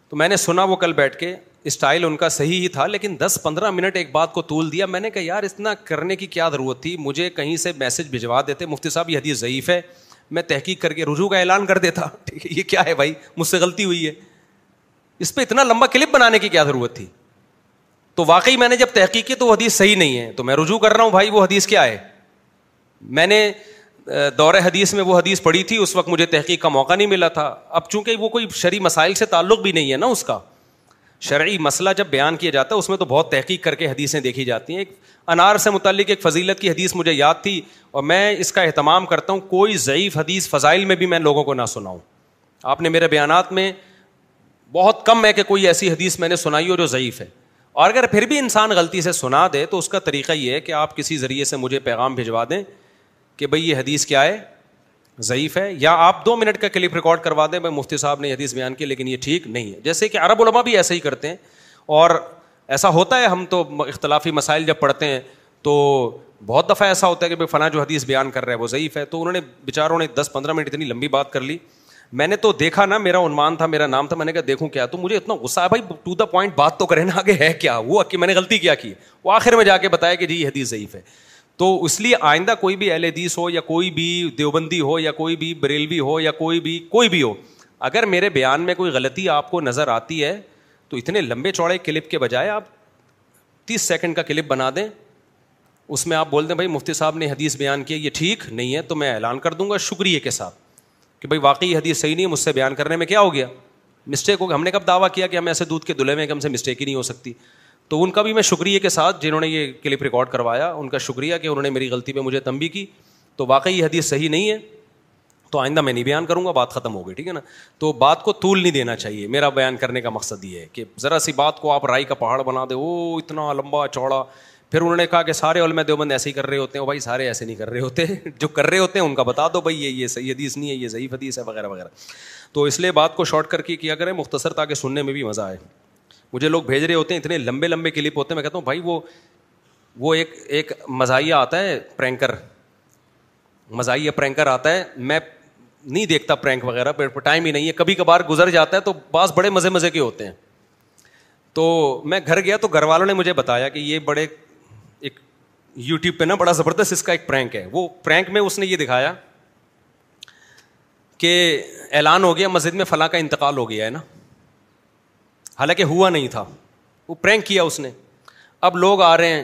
تو میں نے سنا وہ کل بیٹھ کے اسٹائل ان کا صحیح ہی تھا لیکن دس پندرہ منٹ ایک بات کو طول دیا میں نے کہا یار اتنا کرنے کی کیا ضرورت تھی مجھے کہیں سے میسج بھجوا دیتے مفتی صاحب یہ حدیث ضعیف ہے میں تحقیق کر کے رجوع کا اعلان کر دیتا ٹھیک ہے یہ کیا ہے بھائی مجھ سے غلطی ہوئی ہے اس پہ اتنا لمبا کلپ بنانے کی کیا ضرورت تھی تو واقعی میں نے جب تحقیق کی تو وہ حدیث صحیح نہیں ہے تو میں رجوع کر رہا ہوں بھائی وہ حدیث کیا ہے میں نے دور حدیث میں وہ حدیث پڑھی تھی اس وقت مجھے تحقیق کا موقع نہیں ملا تھا اب چونکہ وہ کوئی شری مسائل سے تعلق بھی نہیں ہے نا اس کا شرعی مسئلہ جب بیان کیا جاتا ہے اس میں تو بہت تحقیق کر کے حدیثیں دیکھی جاتی ہیں ایک انار سے متعلق ایک فضیلت کی حدیث مجھے یاد تھی اور میں اس کا اہتمام کرتا ہوں کوئی ضعیف حدیث فضائل میں بھی میں لوگوں کو نہ سناؤں آپ نے میرے بیانات میں بہت کم ہے کہ کوئی ایسی حدیث میں نے سنائی ہو جو ضعیف ہے اور اگر پھر بھی انسان غلطی سے سنا دے تو اس کا طریقہ یہ ہے کہ آپ کسی ذریعے سے مجھے پیغام بھجوا دیں کہ بھائی یہ حدیث کیا ہے ضعیف ہے یا آپ دو منٹ کا کلپ ریکارڈ کروا دیں بھائی مفتی صاحب نے حدیث بیان کی لیکن یہ ٹھیک نہیں ہے جیسے کہ عرب علماء بھی ایسے ہی کرتے ہیں اور ایسا ہوتا ہے ہم تو اختلافی مسائل جب پڑھتے ہیں تو بہت دفعہ ایسا ہوتا ہے کہ بھائی فلاں جو حدیث بیان کر رہا ہے وہ ضعیف ہے تو انہوں نے بیچاروں نے دس پندرہ منٹ اتنی لمبی بات کر لی میں نے تو دیکھا نا میرا عنوان تھا میرا نام تھا میں نے کہا دیکھوں کیا تو مجھے اتنا غصہ ہے بھائی ٹو دا پوائنٹ بات تو کریں نا آگے ہے کیا وہ میں نے غلطی کیا کی وہ آخر میں جا کے بتایا کہ جی یہ حدیث ضعیف ہے تو اس لیے آئندہ کوئی بھی اہل حدیث ہو یا کوئی بھی دیوبندی ہو یا کوئی بھی بریلوی ہو یا کوئی بھی کوئی بھی ہو اگر میرے بیان میں کوئی غلطی آپ کو نظر آتی ہے تو اتنے لمبے چوڑے کلپ کے بجائے آپ تیس سیکنڈ کا کلپ بنا دیں اس میں آپ بول دیں بھائی مفتی صاحب نے حدیث بیان کی یہ ٹھیک نہیں ہے تو میں اعلان کر دوں گا شکریہ کے ساتھ کہ بھائی واقعی حدیث صحیح نہیں ہے مجھ سے بیان کرنے میں کیا ہو گیا مسٹیک ہو گیا ہم نے کب دعویٰ کیا کہ ہم ایسے دودھ کے دلہے میں کہ ہم سے مسٹیک ہی نہیں ہو سکتی تو ان کا بھی میں شکریہ کے ساتھ جنہوں نے یہ کلپ ریکارڈ کروایا ان کا شکریہ کہ انہوں نے میری غلطی پہ مجھے تمبی کی تو واقعی یہ حدیث صحیح نہیں ہے تو آئندہ میں نہیں بیان کروں گا بات ختم ہو گئی ٹھیک ہے نا تو بات کو طول نہیں دینا چاہیے میرا بیان کرنے کا مقصد یہ ہے کہ ذرا سی بات کو آپ رائی کا پہاڑ بنا دے او اتنا لمبا چوڑا پھر انہوں نے کہا کہ سارے علم دیوبند ایسے ہی کر رہے ہوتے ہیں بھائی سارے ایسے نہیں کر رہے ہوتے جو کر رہے ہوتے ہیں ان کا بتا دو بھائی یہ یہ صحیح حدیث نہیں ہے یہ ضعیف حدیث ہے وغیرہ وغیرہ تو اس لیے بات کو شارٹ کر کے کیا کریں مختصر تاکہ سننے میں بھی مزہ آئے مجھے لوگ بھیج رہے ہوتے ہیں اتنے لمبے لمبے کلپ ہوتے ہیں میں کہتا ہوں بھائی وہ وہ ایک ایک مزاحیہ آتا ہے پرینکر مزاحیہ پرینکر آتا ہے میں نہیں دیکھتا پرینک وغیرہ پہ ٹائم ہی نہیں ہے کبھی کبھار گزر جاتا ہے تو بعض بڑے مزے مزے کے ہوتے ہیں تو میں گھر گیا تو گھر والوں نے مجھے بتایا کہ یہ بڑے ایک یوٹیوب پہ نا بڑا زبردست اس کا ایک پرینک ہے وہ پرینک میں اس نے یہ دکھایا کہ اعلان ہو گیا مسجد میں فلاں کا انتقال ہو گیا ہے نا حالانکہ ہوا نہیں تھا وہ پرینک کیا اس نے اب لوگ آ رہے ہیں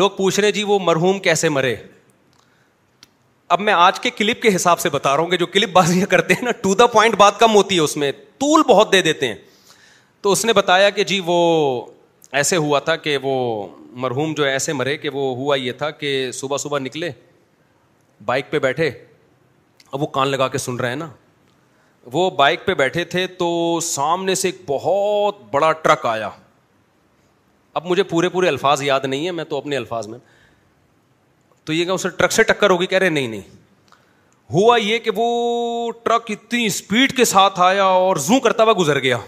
لوگ پوچھ رہے ہیں جی وہ مرحوم کیسے مرے اب میں آج کے کلپ کے حساب سے بتا رہا ہوں کہ جو کلپ بازیاں کرتے ہیں نا ٹو دا پوائنٹ بات کم ہوتی ہے اس میں طول بہت دے دیتے ہیں تو اس نے بتایا کہ جی وہ ایسے ہوا تھا کہ وہ مرحوم جو ایسے مرے کہ وہ ہوا یہ تھا کہ صبح صبح نکلے بائک پہ بیٹھے اب وہ کان لگا کے سن رہے ہیں نا وہ بائک پہ بیٹھے تھے تو سامنے سے ایک بہت بڑا ٹرک آیا اب مجھے پورے پورے الفاظ یاد نہیں ہے میں تو اپنے الفاظ میں تو یہ کہ اسے ٹرک سے ٹکر ہوگی کہہ رہے نہیں نہیں ہوا یہ کہ وہ ٹرک اتنی اسپیڈ کے ساتھ آیا اور زوں کرتا ہوا گزر گیا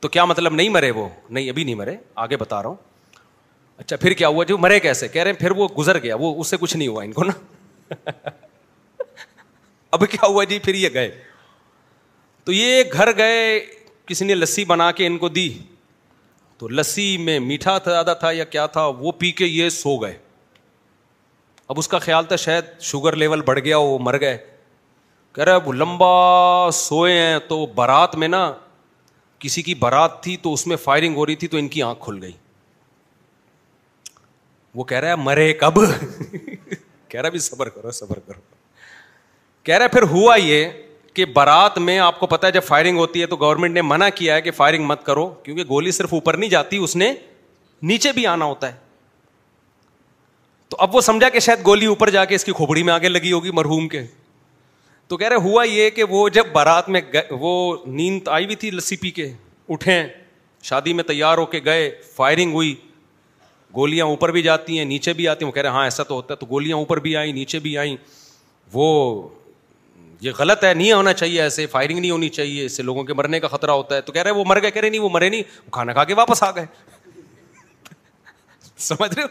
تو کیا مطلب نہیں مرے وہ نہیں ابھی نہیں مرے آگے بتا رہا ہوں اچھا پھر کیا ہوا جو مرے کیسے کہہ رہے ہیں پھر وہ گزر گیا وہ اس سے کچھ نہیں ہوا ان کو نا اب کیا ہوا جی پھر یہ گئے تو یہ گھر گئے کسی نے لسی بنا کے ان کو دی تو لسی میں میٹھا زیادہ تھا یا کیا تھا وہ پی کے یہ سو گئے اب اس کا خیال تھا شاید شوگر لیول بڑھ گیا وہ مر گئے کہہ رہے اب لمبا سوئے ہیں تو بارات میں نا کسی کی بارات تھی تو اس میں فائرنگ ہو رہی تھی تو ان کی آنکھ کھل گئی وہ کہہ رہا ہے مرے کب کہہ رہا بھی صبر کرو صبر کرو کہہ رہے پھر ہوا یہ کہ بارات میں آپ کو پتا ہے جب فائرنگ ہوتی ہے تو گورنمنٹ نے منع کیا ہے کہ فائرنگ مت کرو کیونکہ گولی صرف اوپر نہیں جاتی اس نے نیچے بھی آنا ہوتا ہے تو اب وہ سمجھا کہ شاید گولی اوپر جا کے اس کی کھوپڑی میں آگے لگی ہوگی مرحوم کے تو کہہ رہے ہوا یہ کہ وہ جب بارات میں وہ نیند آئی ہوئی تھی لسی پی کے اٹھے شادی میں تیار ہو کے گئے فائرنگ ہوئی گولیاں اوپر بھی جاتی ہیں نیچے بھی آتی ہیں وہ کہہ رہے ہاں ایسا تو ہوتا ہے تو گولیاں اوپر بھی آئیں نیچے بھی آئیں وہ یہ غلط ہے نہیں ہونا چاہیے ایسے فائرنگ نہیں ہونی چاہیے اس سے لوگوں کے مرنے کا خطرہ ہوتا ہے تو کہہ رہے وہ مر گئے کہہ رہے نہیں وہ مرے نہیں وہ کھانا کھا کے واپس آ گئے سمجھ رہے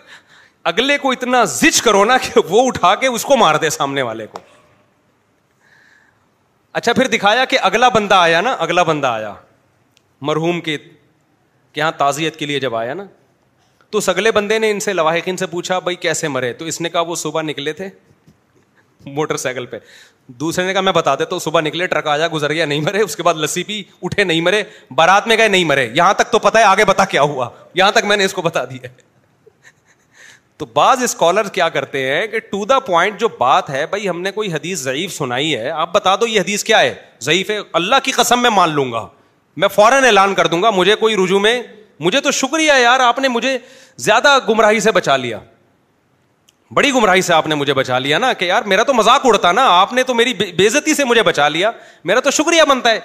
اگلے کو اتنا کرو نا کہ وہ اٹھا کے اس کو کو مار دے سامنے والے اچھا پھر دکھایا کہ اگلا بندہ آیا نا اگلا بندہ آیا مرحوم کے یہاں تعزیت کے لیے جب آیا نا تو اس اگلے بندے نے ان سے لواحقین سے پوچھا بھائی کیسے مرے تو اس نے کہا وہ صبح نکلے تھے موٹر سائیکل پہ دوسرے نے کہا میں بتا دیتا ہوں صبح نکلے ٹرک آ جا گزر گیا نہیں مرے اس کے بعد لسی پی اٹھے نہیں مرے بارات میں گئے نہیں مرے یہاں تک تو پتا ہے آگے بتا کیا ہوا یہاں تک میں نے اس کو بتا دیا تو بعض اسکالر کیا کرتے ہیں کہ ٹو دا پوائنٹ جو بات ہے بھائی ہم نے کوئی حدیث ضعیف سنائی ہے آپ بتا دو یہ حدیث کیا ہے ضعیف ہے اللہ کی قسم میں مان لوں گا میں فوراً اعلان کر دوں گا مجھے کوئی رجوع میں مجھے تو شکریہ یار آپ نے مجھے زیادہ گمراہی سے بچا لیا بڑی گمراہی سے آپ نے مجھے بچا لیا نا کہ یار میرا تو مذاق اڑتا نا آپ نے تو میری بےزتی سے مجھے بچا لیا میرا تو شکریہ بنتا ہے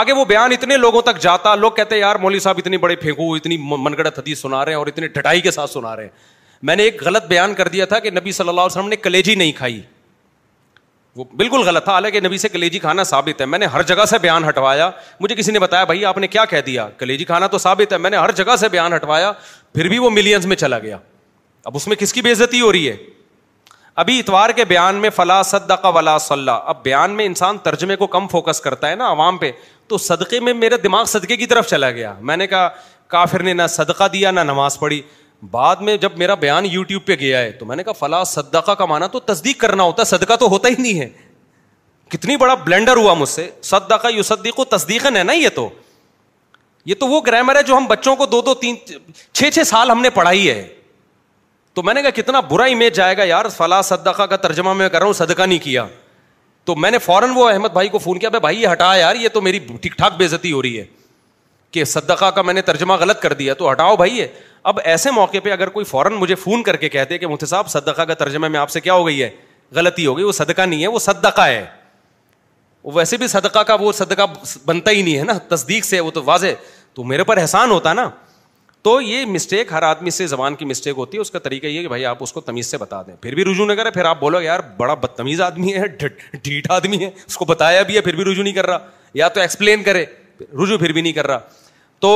آگے وہ بیان اتنے لوگوں تک جاتا لوگ کہتے ہیں یار مولوی صاحب اتنے بڑے پھینکو اتنی من گڑت حدیث سنا رہے ہیں اور اتنی ڈٹائی کے ساتھ سنا رہے ہیں میں نے ایک غلط بیان کر دیا تھا کہ نبی صلی اللہ علیہ وسلم نے کلیجی نہیں کھائی وہ بالکل غلط تھا حالانکہ نبی سے کلیجی کھانا ثابت ہے میں نے ہر جگہ سے بیان ہٹوایا مجھے کسی نے بتایا بھائی آپ نے کیا کہہ دیا کلیجی کھانا تو ثابت ہے میں نے ہر جگہ سے بیان ہٹوایا پھر بھی وہ ملینس میں چلا گیا اب اس میں کس کی بےزتی ہو رہی ہے ابھی اتوار کے بیان میں فلاں صدقہ ولا صلاح اب بیان میں انسان ترجمے کو کم فوکس کرتا ہے نا عوام پہ تو صدقے میں میرا دماغ صدقے کی طرف چلا گیا میں نے کہا کافر نے نہ صدقہ دیا نہ نماز پڑھی بعد میں جب میرا بیان یوٹیوب پہ گیا ہے تو میں نے کہا فلاں صدقہ کا مانا تو تصدیق کرنا ہوتا ہے صدقہ تو ہوتا ہی نہیں ہے کتنی بڑا بلینڈر ہوا مجھ سے صدقہ یو صدیق و تصدیق ہے نا یہ تو یہ تو وہ گرامر ہے جو ہم بچوں کو دو دو تین چھ چھ سال ہم نے پڑھائی ہے تو میں نے کہا کتنا برا امیج جائے گا یار فلاں صدقہ کا ترجمہ میں کر رہا ہوں صدقہ نہیں کیا تو میں نے فوراً وہ احمد بھائی کو فون کیا بھائی یہ ہٹا یار یہ تو میری ٹھیک ٹھاک بےزتی ہو رہی ہے کہ صدقہ کا میں نے ترجمہ غلط کر دیا تو ہٹاؤ بھائی اب ایسے موقع پہ اگر کوئی فوراً مجھے فون کر کے کہتے کہ مفتی صاحب صدقہ کا ترجمہ میں آپ سے کیا ہو گئی ہے غلطی ہو گئی وہ صدقہ نہیں ہے وہ صدقہ ہے ویسے بھی صدقہ کا وہ صدقہ بنتا ہی نہیں ہے نا تصدیق سے وہ تو واضح تو میرے پر احسان ہوتا نا تو یہ مسٹیک ہر آدمی سے زبان کی مسٹیک ہوتی ہے اس کا طریقہ یہ کہ بھائی آپ اس کو تمیز سے بتا دیں پھر بھی رجوع نہ کریں پھر آپ بولو یار بڑا بدتمیز آدمی ہے ڈھیٹ آدمی ہے اس کو بتایا بھی ہے پھر بھی رجوع نہیں کر رہا یا تو ایکسپلین کرے رجوع پھر بھی نہیں کر رہا تو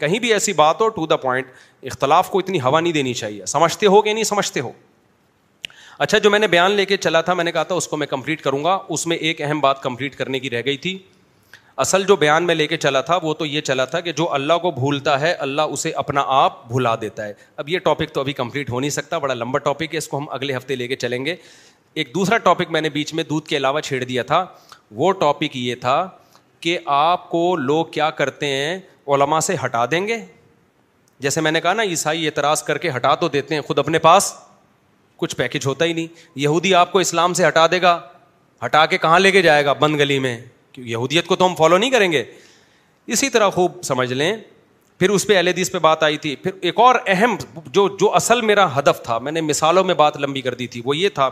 کہیں بھی ایسی بات ہو ٹو دا پوائنٹ اختلاف کو اتنی ہوا نہیں دینی چاہیے سمجھتے ہو کہ نہیں سمجھتے ہو اچھا جو میں نے بیان لے کے چلا تھا میں نے کہا تھا اس کو میں کمپلیٹ کروں گا اس میں ایک اہم بات کمپلیٹ کرنے کی رہ گئی تھی اصل جو بیان میں لے کے چلا تھا وہ تو یہ چلا تھا کہ جو اللہ کو بھولتا ہے اللہ اسے اپنا آپ بھلا دیتا ہے اب یہ ٹاپک تو ابھی کمپلیٹ ہو نہیں سکتا بڑا لمبا ٹاپک ہے اس کو ہم اگلے ہفتے لے کے چلیں گے ایک دوسرا ٹاپک میں نے بیچ میں دودھ کے علاوہ چھیڑ دیا تھا وہ ٹاپک یہ تھا کہ آپ کو لوگ کیا کرتے ہیں علما سے ہٹا دیں گے جیسے میں نے کہا نا عیسائی اعتراض کر کے ہٹا تو دیتے ہیں خود اپنے پاس کچھ پیکج ہوتا ہی نہیں یہودی آپ کو اسلام سے ہٹا دے گا ہٹا کے کہاں لے کے جائے گا بند گلی میں یہودیت کو تو ہم فالو نہیں کریں گے اسی طرح خوب سمجھ لیں پھر اس پہ اہل حدیث پہ بات آئی تھی پھر ایک اور اہم جو جو اصل میرا ہدف تھا میں نے مثالوں میں بات لمبی کر دی تھی وہ یہ تھا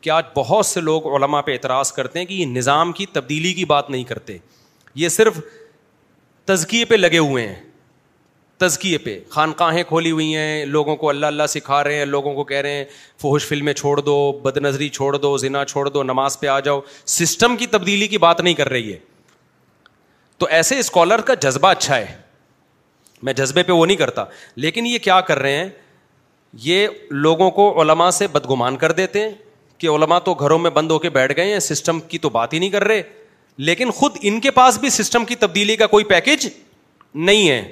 کہ آج بہت سے لوگ علما پہ اعتراض کرتے ہیں کہ یہ نظام کی تبدیلی کی بات نہیں کرتے یہ صرف تزکیے پہ لگے ہوئے ہیں تزکیے پہ خانقاہیں کھولی ہوئی ہیں لوگوں کو اللہ اللہ سکھا رہے ہیں لوگوں کو کہہ رہے ہیں فوہش فلمیں چھوڑ دو بد نظری چھوڑ دو زنا چھوڑ دو نماز پہ آ جاؤ سسٹم کی تبدیلی کی بات نہیں کر رہی ہے تو ایسے اسکالر کا جذبہ اچھا ہے میں جذبے پہ وہ نہیں کرتا لیکن یہ کیا کر رہے ہیں یہ لوگوں کو علماء سے بدگمان کر دیتے ہیں کہ علماء تو گھروں میں بند ہو کے بیٹھ گئے ہیں سسٹم کی تو بات ہی نہیں کر رہے لیکن خود ان کے پاس بھی سسٹم کی تبدیلی کا کوئی پیکج نہیں ہے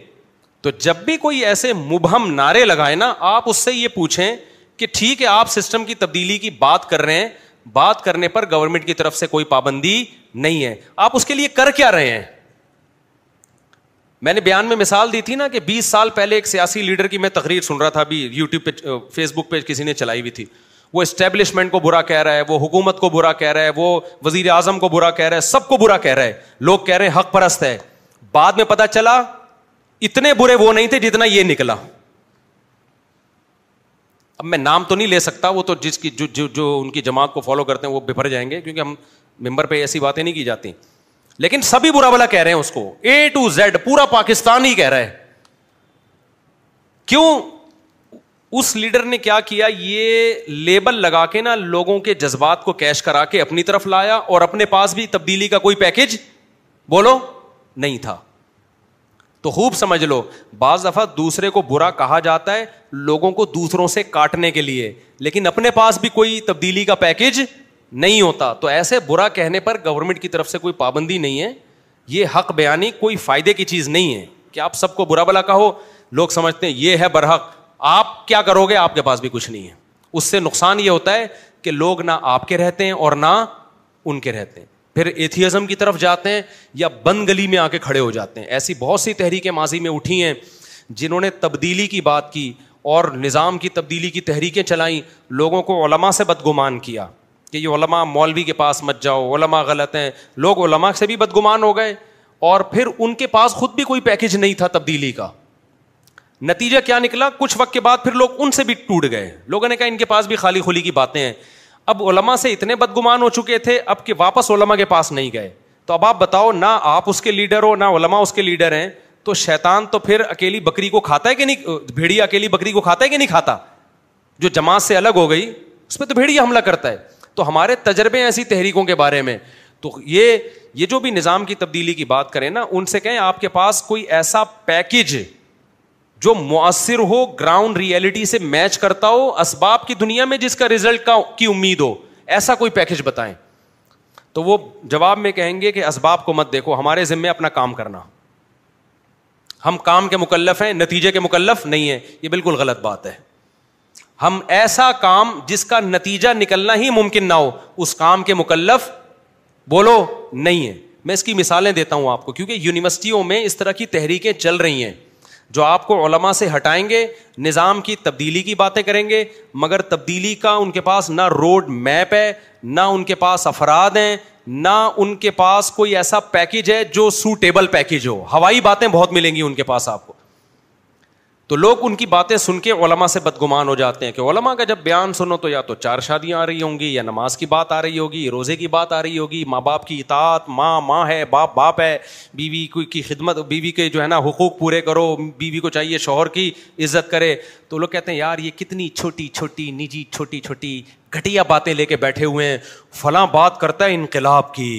تو جب بھی کوئی ایسے مبہم نعرے لگائے نا آپ اس سے یہ پوچھیں کہ ٹھیک ہے آپ سسٹم کی تبدیلی کی بات کر رہے ہیں بات کرنے پر گورنمنٹ کی طرف سے کوئی پابندی نہیں ہے آپ اس کے لیے کر کیا رہے ہیں میں نے بیان میں مثال دی تھی نا کہ بیس سال پہلے ایک سیاسی لیڈر کی میں تقریر سن رہا تھا یو ٹیوب پہ فیس بک پہ کسی نے چلائی ہوئی تھی وہ اسٹیبلشمنٹ کو برا کہہ رہا ہے وہ حکومت کو برا کہہ رہا ہے وہ وزیر اعظم کو برا کہہ رہا ہے سب کو برا کہہ رہا ہے لوگ کہہ رہے ہیں حق پرست ہے بعد میں پتا چلا اتنے برے وہ نہیں تھے جتنا یہ نکلا اب میں نام تو نہیں لے سکتا وہ تو جس کی جو جو, جو ان کی جماعت کو فالو کرتے ہیں وہ بفر بھر جائیں گے کیونکہ ہم ممبر پہ ایسی باتیں نہیں کی جاتی لیکن سبھی برا بلا کہہ رہے ہیں اس کو اے ٹو زیڈ پورا پاکستان ہی کہہ رہا ہے کیوں اس لیڈر نے کیا کیا یہ لیبل لگا کے نا لوگوں کے جذبات کو کیش کرا کے اپنی طرف لایا اور اپنے پاس بھی تبدیلی کا کوئی پیکج بولو نہیں تھا تو خوب سمجھ لو بعض دفعہ دوسرے کو برا کہا جاتا ہے لوگوں کو دوسروں سے کاٹنے کے لیے لیکن اپنے پاس بھی کوئی تبدیلی کا پیکج نہیں ہوتا تو ایسے برا کہنے پر گورنمنٹ کی طرف سے کوئی پابندی نہیں ہے یہ حق بیانی کوئی فائدے کی چیز نہیں ہے کہ آپ سب کو برا بلا کہو لوگ سمجھتے ہیں یہ ہے برحق آپ کیا کرو گے آپ کے پاس بھی کچھ نہیں ہے اس سے نقصان یہ ہوتا ہے کہ لوگ نہ آپ کے رہتے ہیں اور نہ ان کے رہتے ہیں پھر ایتھیزم کی طرف جاتے ہیں یا بند گلی میں آ کے کھڑے ہو جاتے ہیں ایسی بہت سی تحریکیں ماضی میں اٹھی ہیں جنہوں نے تبدیلی کی بات کی اور نظام کی تبدیلی کی تحریکیں چلائیں لوگوں کو علماء سے بدگمان کیا کہ یہ علماء مولوی کے پاس مت جاؤ علماء غلط ہیں لوگ علماء سے بھی بدگمان ہو گئے اور پھر ان کے پاس خود بھی کوئی پیکج نہیں تھا تبدیلی کا نتیجہ کیا نکلا کچھ وقت کے بعد پھر لوگ ان سے بھی ٹوٹ گئے لوگوں نے کہا ان کے پاس بھی خالی خلی کی باتیں ہیں اب علما سے اتنے بدگمان ہو چکے تھے اب کہ واپس علما کے پاس نہیں گئے تو اب آپ بتاؤ نہ آپ اس کے لیڈر ہو نہ علما اس کے لیڈر ہیں تو شیتان تو پھر اکیلی بکری کو کھاتا ہے کہ نہیں بھیڑیا اکیلی بکری کو کھاتا ہے کہ نہیں کھاتا جو جماعت سے الگ ہو گئی اس پہ تو بھیڑیا حملہ کرتا ہے تو ہمارے تجربے ہیں ایسی تحریکوں کے بارے میں تو یہ یہ جو بھی نظام کی تبدیلی کی بات کریں نا ان سے کہیں آپ کے پاس کوئی ایسا پیکج جو مؤثر ہو گراؤنڈ ریئلٹی سے میچ کرتا ہو اسباب کی دنیا میں جس کا ریزلٹ کی امید ہو ایسا کوئی پیکج بتائیں تو وہ جواب میں کہیں گے کہ اسباب کو مت دیکھو ہمارے ذمے اپنا کام کرنا ہم کام کے مکلف ہیں نتیجے کے مکلف نہیں ہے یہ بالکل غلط بات ہے ہم ایسا کام جس کا نتیجہ نکلنا ہی ممکن نہ ہو اس کام کے مکلف بولو نہیں ہے میں اس کی مثالیں دیتا ہوں آپ کو کیونکہ یونیورسٹیوں میں اس طرح کی تحریکیں چل رہی ہیں جو آپ کو علما سے ہٹائیں گے نظام کی تبدیلی کی باتیں کریں گے مگر تبدیلی کا ان کے پاس نہ روڈ میپ ہے نہ ان کے پاس افراد ہیں نہ ان کے پاس کوئی ایسا پیکج ہے جو سوٹیبل پیکج ہو ہوائی باتیں بہت ملیں گی ان کے پاس آپ کو تو لوگ ان کی باتیں سن کے علما سے بدگمان ہو جاتے ہیں کہ علما کا جب بیان سنو تو یا تو چار شادیاں آ رہی ہوں گی یا نماز کی بات آ رہی ہوگی روزے کی بات آ رہی ہوگی ماں باپ کی اطاعت ماں ماں ہے باپ باپ ہے بیوی کی خدمت بیوی کے جو ہے نا حقوق پورے کرو بیوی کو چاہیے شوہر کی عزت کرے تو لوگ کہتے ہیں یار یہ کتنی چھوٹی چھوٹی نجی چھوٹی چھوٹی گھٹیا باتیں لے کے بیٹھے ہوئے ہیں فلاں بات کرتا ہے انقلاب کی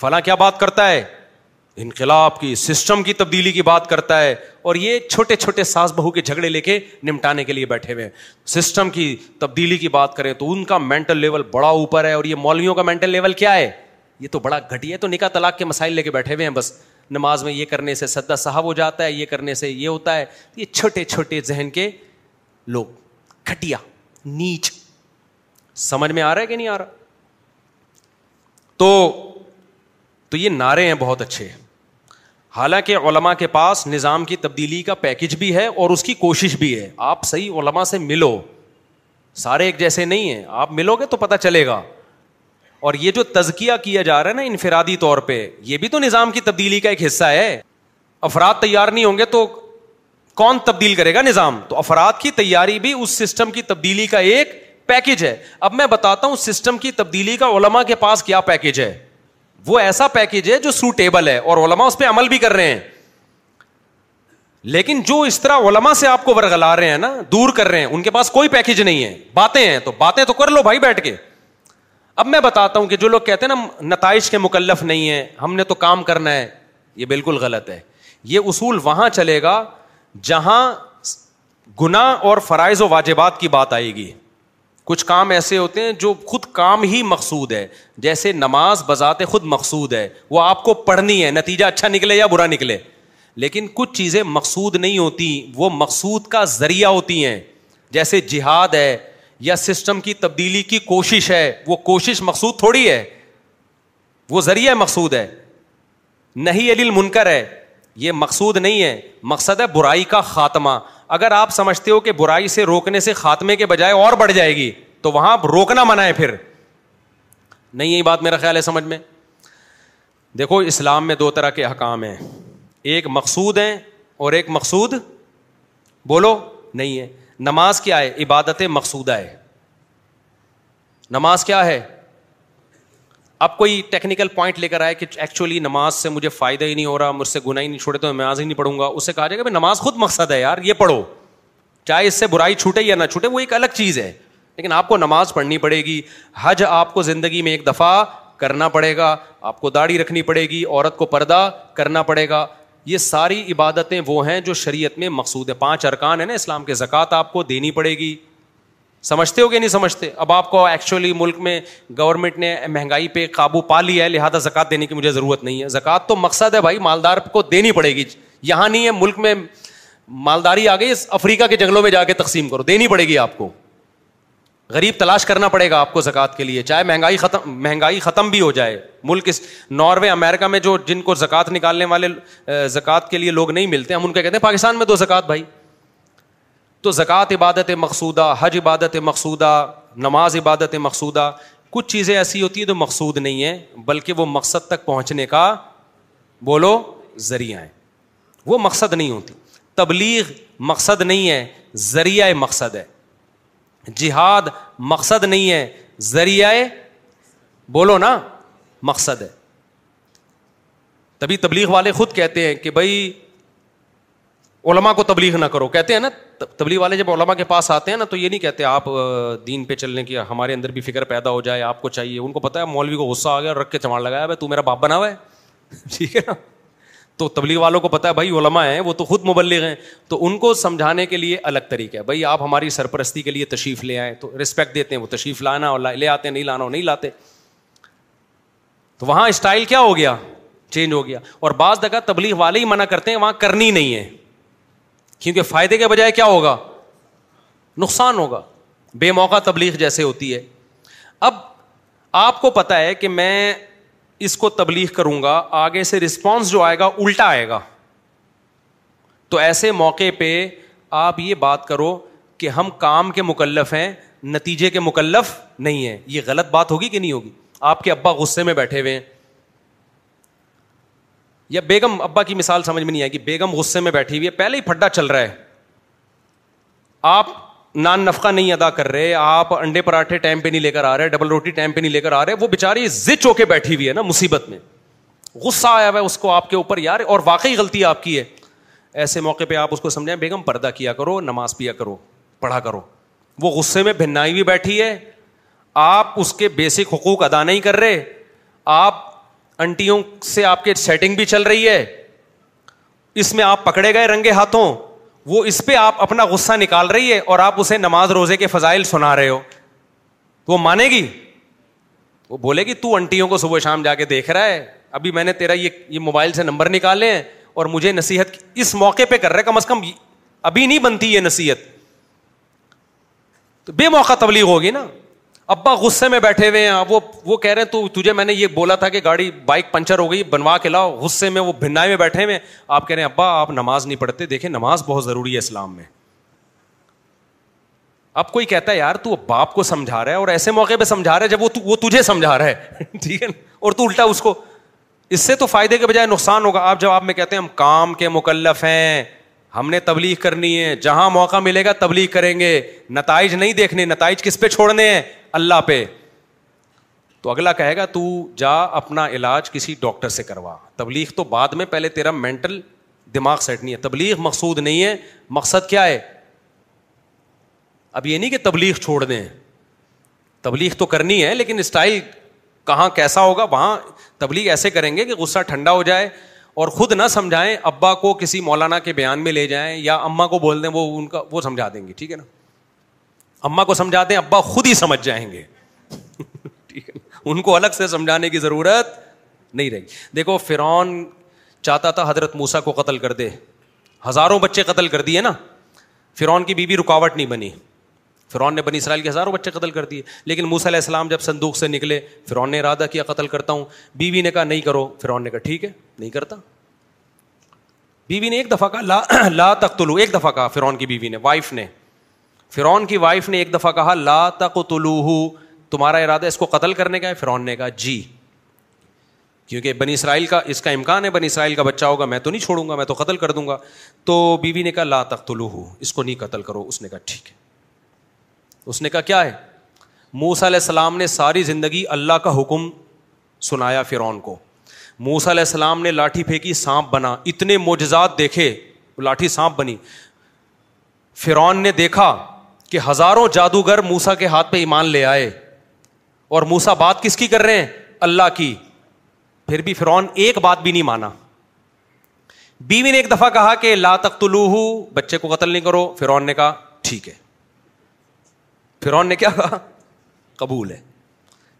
فلاں کیا بات کرتا ہے انقلاب کی سسٹم کی تبدیلی کی بات کرتا ہے اور یہ چھوٹے چھوٹے ساس بہو کے جھگڑے لے کے نمٹانے کے لیے بیٹھے ہوئے ہیں سسٹم کی تبدیلی کی بات کریں تو ان کا مینٹل لیول بڑا اوپر ہے اور یہ مولویوں کا مینٹل لیول کیا ہے یہ تو بڑا گھٹی ہے تو نکاح طلاق کے مسائل لے کے بیٹھے ہوئے ہیں بس نماز میں یہ کرنے سے سدا صاحب ہو جاتا ہے یہ کرنے سے یہ ہوتا ہے یہ چھوٹے چھوٹے ذہن کے لوگ کھٹیا نیچ سمجھ میں آ رہا ہے کہ نہیں آ رہا تو تو یہ نعرے ہیں بہت اچھے ہیں حالانکہ علماء کے پاس نظام کی تبدیلی کا پیکج بھی ہے اور اس کی کوشش بھی ہے آپ صحیح علماء سے ملو سارے ایک جیسے نہیں ہیں آپ ملو گے تو پتہ چلے گا اور یہ جو تزکیہ کیا جا رہا ہے نا انفرادی طور پہ یہ بھی تو نظام کی تبدیلی کا ایک حصہ ہے افراد تیار نہیں ہوں گے تو کون تبدیل کرے گا نظام تو افراد کی تیاری بھی اس سسٹم کی تبدیلی کا ایک پیکج ہے اب میں بتاتا ہوں سسٹم کی تبدیلی کا علماء کے پاس کیا پیکج ہے وہ ایسا پیکج ہے جو سوٹیبل ہے اور علما اس پہ عمل بھی کر رہے ہیں لیکن جو اس طرح علما سے آپ کو ورگلا رہے ہیں نا دور کر رہے ہیں ان کے پاس کوئی پیکج نہیں ہے باتیں ہیں تو باتیں تو کر لو بھائی بیٹھ کے اب میں بتاتا ہوں کہ جو لوگ کہتے ہیں نا نتائج کے مکلف نہیں ہیں ہم نے تو کام کرنا ہے یہ بالکل غلط ہے یہ اصول وہاں چلے گا جہاں گنا اور فرائض و واجبات کی بات آئے گی کچھ کام ایسے ہوتے ہیں جو خود کام ہی مقصود ہے جیسے نماز بذات خود مقصود ہے وہ آپ کو پڑھنی ہے نتیجہ اچھا نکلے یا برا نکلے لیکن کچھ چیزیں مقصود نہیں ہوتی وہ مقصود کا ذریعہ ہوتی ہیں جیسے جہاد ہے یا سسٹم کی تبدیلی کی کوشش ہے وہ کوشش مقصود تھوڑی ہے وہ ذریعہ مقصود ہے نہیں علی المنکر ہے یہ مقصود نہیں ہے مقصد ہے برائی کا خاتمہ اگر آپ سمجھتے ہو کہ برائی سے روکنے سے خاتمے کے بجائے اور بڑھ جائے گی تو وہاں روکنا منع ہے پھر نہیں یہی بات میرا خیال ہے سمجھ میں دیکھو اسلام میں دو طرح کے احکام ہیں ایک مقصود ہیں اور ایک مقصود بولو نہیں ہے نماز کیا ہے عبادت مقصودہ ہے نماز کیا ہے اب کوئی ٹیکنیکل پوائنٹ لے کر آئے کہ ایکچولی نماز سے مجھے فائدہ ہی نہیں ہو رہا مجھ سے گناہ ہی نہیں چھوڑے تو میں نماز ہی نہیں پڑھوں گا اسے کہا جائے گا کہ نماز خود مقصد ہے یار یہ پڑھو چاہے اس سے برائی چھوٹے یا نہ چھوٹے وہ ایک الگ چیز ہے لیکن آپ کو نماز پڑھنی پڑے گی حج آپ کو زندگی میں ایک دفعہ کرنا پڑے گا آپ کو داڑھی رکھنی پڑے گی عورت کو پردہ کرنا پڑے گا یہ ساری عبادتیں وہ ہیں جو شریعت میں مقصود ہے پانچ ارکان ہیں نا اسلام کے زکوٰۃ آپ کو دینی پڑے گی سمجھتے ہو کہ نہیں سمجھتے اب آپ کو ایکچولی ملک میں گورنمنٹ نے مہنگائی پہ قابو پا لیا ہے لہٰذا زکات دینے کی مجھے ضرورت نہیں ہے زکات تو مقصد ہے بھائی مالدار کو دینی پڑے گی یہاں نہیں ہے ملک میں مالداری آ گئی افریقہ کے جنگلوں میں جا کے تقسیم کرو دینی پڑے گی آپ کو غریب تلاش کرنا پڑے گا آپ کو زکات کے لیے چاہے مہنگائی ختم مہنگائی ختم بھی ہو جائے ملک اس ناروے امیرکا میں جو جن کو زکات نکالنے والے زکات کے لیے لوگ نہیں ملتے ہم ان کو کہتے ہیں پاکستان میں دو زکات بھائی تو زکوٰۃ عبادت مقصودہ حج عبادت مقصودہ نماز عبادت مقصودہ کچھ چیزیں ایسی ہوتی ہیں جو مقصود نہیں ہیں بلکہ وہ مقصد تک پہنچنے کا بولو ذریعہ ہے وہ مقصد نہیں ہوتی تبلیغ مقصد نہیں ہے ذریعہ مقصد ہے جہاد مقصد نہیں ہے ذریعہ بولو نا مقصد ہے تبھی تبلیغ والے خود کہتے ہیں کہ بھائی علما کو تبلیغ نہ کرو کہتے ہیں نا تبلیغ والے جب علما کے پاس آتے ہیں نا تو یہ نہیں کہتے آپ دین پہ چلنے کی ہمارے اندر بھی فکر پیدا ہو جائے آپ کو چاہیے ان کو پتا ہے مولوی کو غصہ آ گیا اور رکھ کے چواڑ لگایا بھائی تو میرا باپ بنا ہوا ہے ٹھیک ہے نا تو تبلیغ والوں کو پتا ہے بھائی علما ہے وہ تو خود مبلغ ہیں تو ان کو سمجھانے کے لیے الگ طریقہ ہے بھائی آپ ہماری سرپرستی کے لیے تشریف لے آئیں تو رسپیکٹ دیتے ہیں وہ تشریف لانا اور لے آتے نہیں لانا نہیں لاتے تو وہاں اسٹائل کیا ہو گیا چینج ہو گیا اور بعض دقت تبلیغ والے ہی منع کرتے ہیں وہاں کرنی نہیں ہے کیونکہ فائدے کے بجائے کیا ہوگا نقصان ہوگا بے موقع تبلیغ جیسے ہوتی ہے اب آپ کو پتا ہے کہ میں اس کو تبلیغ کروں گا آگے سے رسپانس جو آئے گا الٹا آئے گا تو ایسے موقع پہ آپ یہ بات کرو کہ ہم کام کے مکلف ہیں نتیجے کے مکلف نہیں ہیں یہ غلط بات ہوگی کہ نہیں ہوگی آپ کے ابا غصے میں بیٹھے ہوئے ہیں یا بیگم ابا کی مثال سمجھ میں نہیں آئے گی بیگم غصے میں بیٹھی ہوئی ہے پہلے ہی پھڈا چل رہا ہے آپ نان نفقہ نہیں ادا کر رہے آپ انڈے پراٹھے ٹائم پہ نہیں لے کر آ رہے ڈبل روٹی ٹائم پہ نہیں لے کر آ رہے وہ بےچاری زچ ہو کے بیٹھی ہوئی ہے نا مصیبت میں غصہ آیا ہوا ہے اس کو آپ کے اوپر یار اور واقعی غلطی آپ کی ہے ایسے موقع پہ آپ اس کو سمجھائیں بیگم پردہ کیا کرو نماز پیا کرو پڑھا کرو وہ غصے میں بھنائی ہوئی بیٹھی ہے آپ اس کے بیسک حقوق ادا نہیں کر رہے آپ انٹیوں سے آپ کے سیٹنگ بھی چل رہی ہے اس میں آپ پکڑے گئے رنگے ہاتھوں وہ اس پہ آپ اپنا غصہ نکال رہی ہے اور آپ اسے نماز روزے کے فضائل سنا رہے ہو تو وہ مانے گی وہ بولے گی تو انٹیوں کو صبح شام جا کے دیکھ رہا ہے ابھی میں نے تیرا یہ یہ موبائل سے نمبر نکالے ہیں اور مجھے نصیحت اس موقع پہ کر رہے کم از کم ابھی نہیں بنتی یہ نصیحت تو بے موقع تبلیغ ہوگی نا ابا غصے میں بیٹھے ہوئے ہیں وہ وہ کہہ رہے ہیں تو تجھے میں نے یہ بولا تھا کہ گاڑی بائک پنچر ہو گئی بنوا کے لاؤ غصے میں وہ بھنائے میں بیٹھے ہوئے آپ کہہ رہے ہیں ابا آپ نماز نہیں پڑھتے دیکھیں نماز بہت ضروری ہے اسلام میں اب کوئی کہتا ہے یار تو باپ کو سمجھا رہا ہے اور ایسے موقع پہ سمجھا رہا ہے جب وہ تجھے سمجھا رہا ہے ٹھیک ہے اور تو الٹا اس کو اس سے تو فائدے کے بجائے نقصان ہوگا آپ جب آپ میں کہتے ہیں ہم کام کے مکلف ہیں ہم نے تبلیغ کرنی ہے جہاں موقع ملے گا تبلیغ کریں گے نتائج نہیں دیکھنے نتائج کس پہ چھوڑنے ہیں اللہ پہ تو اگلا کہے گا تو جا اپنا علاج کسی ڈاکٹر سے کروا تبلیغ تو بعد میں پہلے تیرا مینٹل دماغ سیٹ نہیں ہے تبلیغ مقصود نہیں ہے مقصد کیا ہے اب یہ نہیں کہ تبلیغ چھوڑ دیں تبلیغ تو کرنی ہے لیکن اسٹائل کہاں کیسا ہوگا وہاں تبلیغ ایسے کریں گے کہ غصہ ٹھنڈا ہو جائے اور خود نہ سمجھائیں ابا کو کسی مولانا کے بیان میں لے جائیں یا اما کو بول دیں وہ ان کا وہ سمجھا دیں گے ٹھیک ہے نا اما کو سمجھا دیں ابا خود ہی سمجھ جائیں گے ٹھیک ہے ان کو الگ سے سمجھانے کی ضرورت نہیں رہی دیکھو فرعون چاہتا تھا حضرت موسا کو قتل کر دے ہزاروں بچے قتل کر دیے نا فرعون کی بیوی بی رکاوٹ نہیں بنی فرعون نے بنی اسرائیل کے ہزاروں بچے قتل کر دیے لیکن موسیٰ علیہ السلام جب سندوق سے نکلے فرون نے ارادہ کیا قتل کرتا ہوں بیوی نے کہا نہیں کرو فرعون نے کہا ٹھیک ہے نہیں کرتا بیوی نے ایک دفعہ کہا لا لا تقتلو ایک دفعہ کہا فرعون کی بیوی نے وائف نے فرون کی وائف نے ایک دفعہ کہا لا تقتلوہ تمہارا ارادہ اس کو قتل کرنے کا ہے فرعون نے کہا جی کیونکہ بنی اسرائیل کا اس کا امکان ہے بنی اسرائیل کا بچہ ہوگا میں تو نہیں چھوڑوں گا میں تو قتل کر دوں گا تو بیوی نے کہا لا تخت اس کو نہیں قتل کرو اس نے کہا ٹھیک ہے اس نے کہا کیا ہے موسا علیہ السلام نے ساری زندگی اللہ کا حکم سنایا فرعون کو موسا علیہ السلام نے لاٹھی پھینکی سانپ بنا اتنے موجزات دیکھے وہ لاٹھی سانپ بنی فرون نے دیکھا کہ ہزاروں جادوگر موسا کے ہاتھ پہ ایمان لے آئے اور موسا بات کس کی کر رہے ہیں اللہ کی پھر بھی فرعون ایک بات بھی نہیں مانا بیوی نے ایک دفعہ کہا کہ لا تخت بچے کو قتل نہیں کرو فرعون نے کہا ٹھیک ہے نے کیا کہا قبول ہے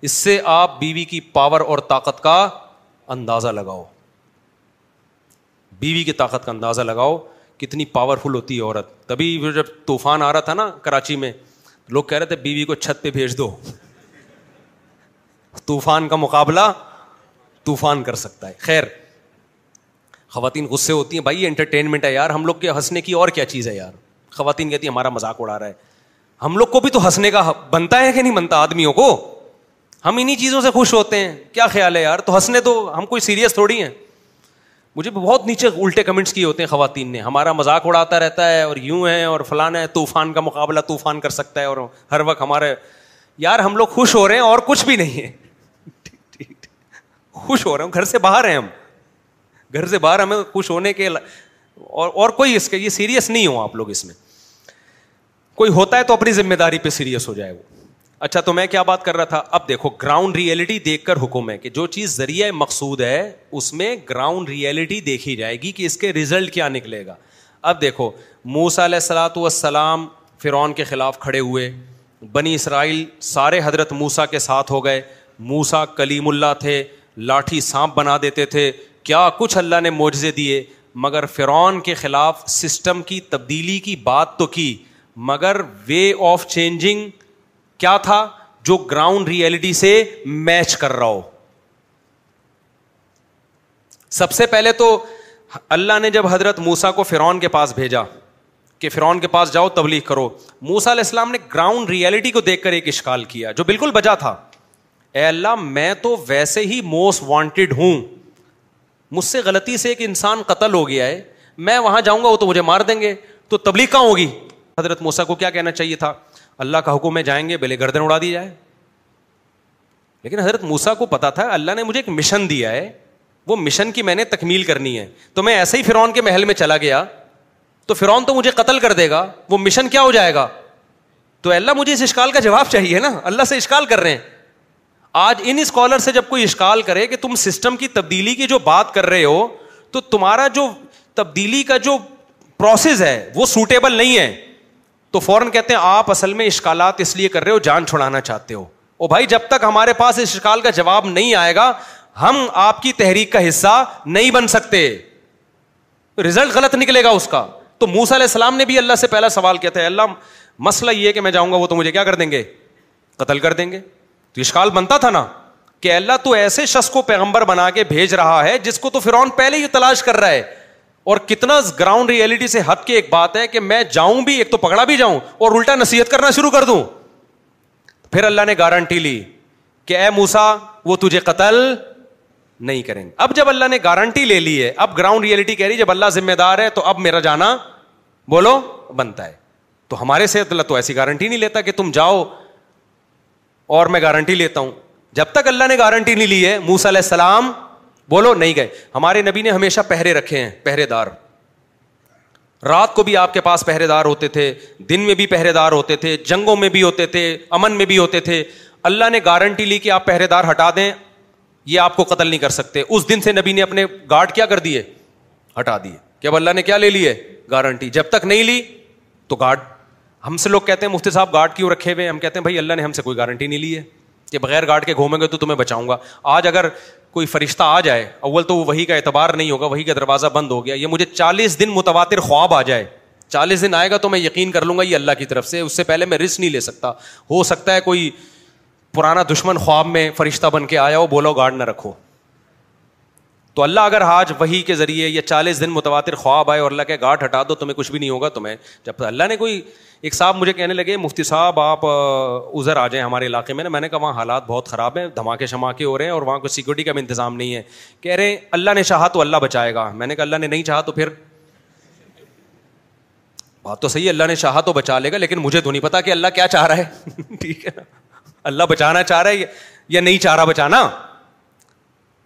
اس سے آپ بیوی کی پاور اور طاقت کا اندازہ لگاؤ بیوی کی طاقت کا اندازہ لگاؤ کتنی پاورفل ہوتی ہے عورت تبھی وہ جب طوفان آ رہا تھا نا کراچی میں لوگ کہہ رہے تھے بیوی کو چھت پہ بھیج دو طوفان کا مقابلہ طوفان کر سکتا ہے خیر خواتین غصے ہوتی ہیں بھائی انٹرٹینمنٹ ہے یار ہم لوگ کے ہنسنے کی اور کیا چیز ہے یار خواتین کہتی ہیں ہمارا مذاق اڑا رہا ہے ہم لوگ کو بھی تو ہنسنے کا بنتا ہے کہ نہیں بنتا آدمیوں کو ہم انہیں چیزوں سے خوش ہوتے ہیں کیا خیال ہے یار تو ہنسنے تو ہم کوئی سیریس تھوڑی ہیں مجھے بہت نیچے الٹے کمنٹس کیے ہوتے ہیں خواتین نے ہمارا مذاق اڑاتا رہتا ہے اور یوں ہے اور فلانا ہے طوفان کا مقابلہ طوفان کر سکتا ہے اور ہر وقت ہمارے یار ہم لوگ خوش ہو رہے ہیں اور کچھ بھی نہیں ہے خوش ہو رہے ہیں گھر سے باہر ہیں ہم گھر سے باہر ہمیں خوش ہونے کے اور کوئی اس کے یہ سیریس نہیں ہو آپ لوگ اس میں کوئی ہوتا ہے تو اپنی ذمہ داری پہ سیریس ہو جائے وہ اچھا تو میں کیا بات کر رہا تھا اب دیکھو گراؤنڈ ریئلٹی دیکھ کر حکم ہے کہ جو چیز ذریعہ مقصود ہے اس میں گراؤنڈ ریئلٹی دیکھی جائے گی کہ اس کے ریزلٹ کیا نکلے گا اب دیکھو موسا علیہ السلاۃ والسلام فرعون کے خلاف کھڑے ہوئے بنی اسرائیل سارے حضرت موسا کے ساتھ ہو گئے موسا کلیم اللہ تھے لاٹھی سانپ بنا دیتے تھے کیا کچھ اللہ نے موجے دیے مگر فرعون کے خلاف سسٹم کی تبدیلی کی بات تو کی مگر وے آف چینجنگ کیا تھا جو گراؤنڈ ریئلٹی سے میچ کر رہا ہو سب سے پہلے تو اللہ نے جب حضرت موسا کو فرعون کے پاس بھیجا کہ فرعون کے پاس جاؤ تبلیغ کرو موسا علیہ السلام نے گراؤنڈ ریئلٹی کو دیکھ کر ایک اشکال کیا جو بالکل بجا تھا اے اللہ میں تو ویسے ہی موسٹ وانٹیڈ ہوں مجھ سے غلطی سے ایک انسان قتل ہو گیا ہے میں وہاں جاؤں گا وہ تو مجھے مار دیں گے تو تبلیغ کہاں ہوگی حضرت موسا کو کیا کہنا چاہیے تھا اللہ کا حکم میں جائیں گے بلے گردن اڑا دی جائے لیکن حضرت موسا کو پتا تھا اللہ نے مجھے ایک مشن دیا ہے وہ مشن کی میں نے تکمیل کرنی ہے تو میں ایسے ہی فرعون کے محل میں چلا گیا تو فرعون تو مجھے قتل کر دے گا وہ مشن کیا ہو جائے گا تو اللہ مجھے اس اشکال کا جواب چاہیے نا اللہ سے اشکال کر رہے ہیں آج ان اسکالر سے جب کوئی اشکال کرے کہ تم سسٹم کی تبدیلی کی جو بات کر رہے ہو تو تمہارا جو تبدیلی کا جو پروسیس ہے وہ سوٹیبل نہیں ہے تو فوراً کہتے ہیں آپ اصل میں اشکالات اس لیے کر رہے ہو جان چھڑانا چاہتے ہو او بھائی جب تک ہمارے پاس اس اشکال کا جواب نہیں آئے گا ہم آپ کی تحریک کا حصہ نہیں بن سکتے رزلٹ غلط نکلے گا اس کا تو موسا علیہ السلام نے بھی اللہ سے پہلا سوال کیا تھا اللہ مسئلہ یہ کہ میں جاؤں گا وہ تو مجھے کیا کر دیں گے قتل کر دیں گے تو اشکال بنتا تھا نا کہ اللہ تو ایسے شخص کو پیغمبر بنا کے بھیج رہا ہے جس کو تو فرعون پہلے ہی تلاش کر رہا ہے اور کتنا گراؤنڈ ریئلٹی سے ہٹ کے ایک بات ہے کہ میں جاؤں بھی ایک تو پکڑا بھی جاؤں اور الٹا نصیحت کرنا شروع کر دوں پھر اللہ نے گارنٹی لی کہ اے موسا وہ تجھے قتل نہیں کریں گے اب جب اللہ نے گارنٹی لے لی ہے اب گراؤنڈ ریئلٹی کہہ رہی جب اللہ ذمہ دار ہے تو اب میرا جانا بولو بنتا ہے تو ہمارے سے اللہ تو ایسی گارنٹی نہیں لیتا کہ تم جاؤ اور میں گارنٹی لیتا ہوں جب تک اللہ نے گارنٹی نہیں لی ہے موسا علیہ السلام بولو نہیں گئے ہمارے نبی نے ہمیشہ پہرے رکھے ہیں پہرے دار رات کو بھی آپ کے پاس پہرے دار ہوتے تھے دن میں بھی پہرے دار ہوتے تھے جنگوں میں بھی ہوتے تھے امن میں بھی ہوتے تھے اللہ نے گارنٹی لی کہ آپ پہرے دار ہٹا دیں یہ آپ کو قتل نہیں کر سکتے اس دن سے نبی نے اپنے گارڈ کیا کر دیے ہٹا دیے کہ اب اللہ نے کیا لے لی ہے گارنٹی جب تک نہیں لی تو گارڈ ہم سے لوگ کہتے ہیں مفتی صاحب گارڈ کیوں رکھے ہوئے ہم کہتے ہیں بھائی اللہ نے ہم سے کوئی گارنٹی نہیں لی ہے کہ بغیر گارڈ کے گھومیں گے تو تمہیں بچاؤں گا آج اگر کوئی فرشتہ آ جائے اول تو وہی کا اعتبار نہیں ہوگا وہی کا دروازہ بند ہو گیا یہ مجھے چالیس دن متواتر خواب آ جائے چالیس دن آئے گا تو میں یقین کر لوں گا یہ اللہ کی طرف سے اس سے پہلے میں رسک نہیں لے سکتا ہو سکتا ہے کوئی پرانا دشمن خواب میں فرشتہ بن کے آیا ہو بولو گارڈ نہ رکھو تو اللہ اگر آج وہی کے ذریعے یا چالیس دن متواتر خواب آئے اور اللہ کے گارڈ ہٹا دو تمہیں کچھ بھی نہیں ہوگا تمہیں جب اللہ نے کوئی ایک صاحب مجھے کہنے لگے مفتی صاحب آپ ادھر آ جائیں ہمارے علاقے میں نا میں نے کہا وہاں حالات بہت خراب ہیں دھماکے شماکے ہو رہے ہیں اور وہاں کو سیکورٹی کا بھی انتظام نہیں ہے کہہ رہے ہیں اللہ نے چاہا تو اللہ بچائے گا میں نے کہا اللہ نے نہیں چاہا تو پھر بات تو صحیح ہے اللہ نے چاہا تو بچا لے گا لیکن مجھے تو نہیں پتا کہ اللہ کیا چاہ رہا ہے ٹھیک ہے نا اللہ بچانا چاہ رہا ہے یا نہیں چاہ رہا بچانا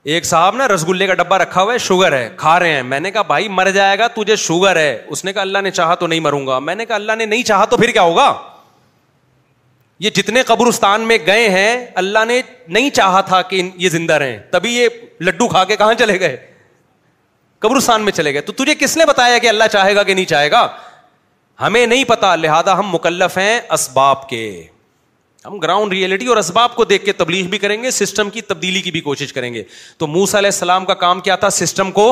ایک صاحب نا رس گلے کا ڈبا رکھا ہوا ہے شوگر ہے کھا رہے ہیں میں نے کہا بھائی مر جائے گا تجھے شوگر ہے اس نے کہا اللہ نے چاہا تو نہیں مروں گا میں نے کہا اللہ نے نہیں چاہا تو پھر کیا ہوگا یہ جتنے قبرستان میں گئے ہیں اللہ نے نہیں چاہا تھا کہ یہ زندہ رہیں تبھی یہ لڈو کھا کے کہاں چلے گئے قبرستان میں چلے گئے تو تجھے کس نے بتایا کہ اللہ چاہے گا کہ نہیں چاہے گا ہمیں نہیں پتا لہذا ہم مکلف ہیں اسباب کے ہم گراؤنڈ ریئلٹی اور اسباب کو دیکھ کے تبلیغ بھی کریں گے سسٹم کی تبدیلی کی بھی کوشش کریں گے تو موسا علیہ السلام کا کام کیا تھا سسٹم کو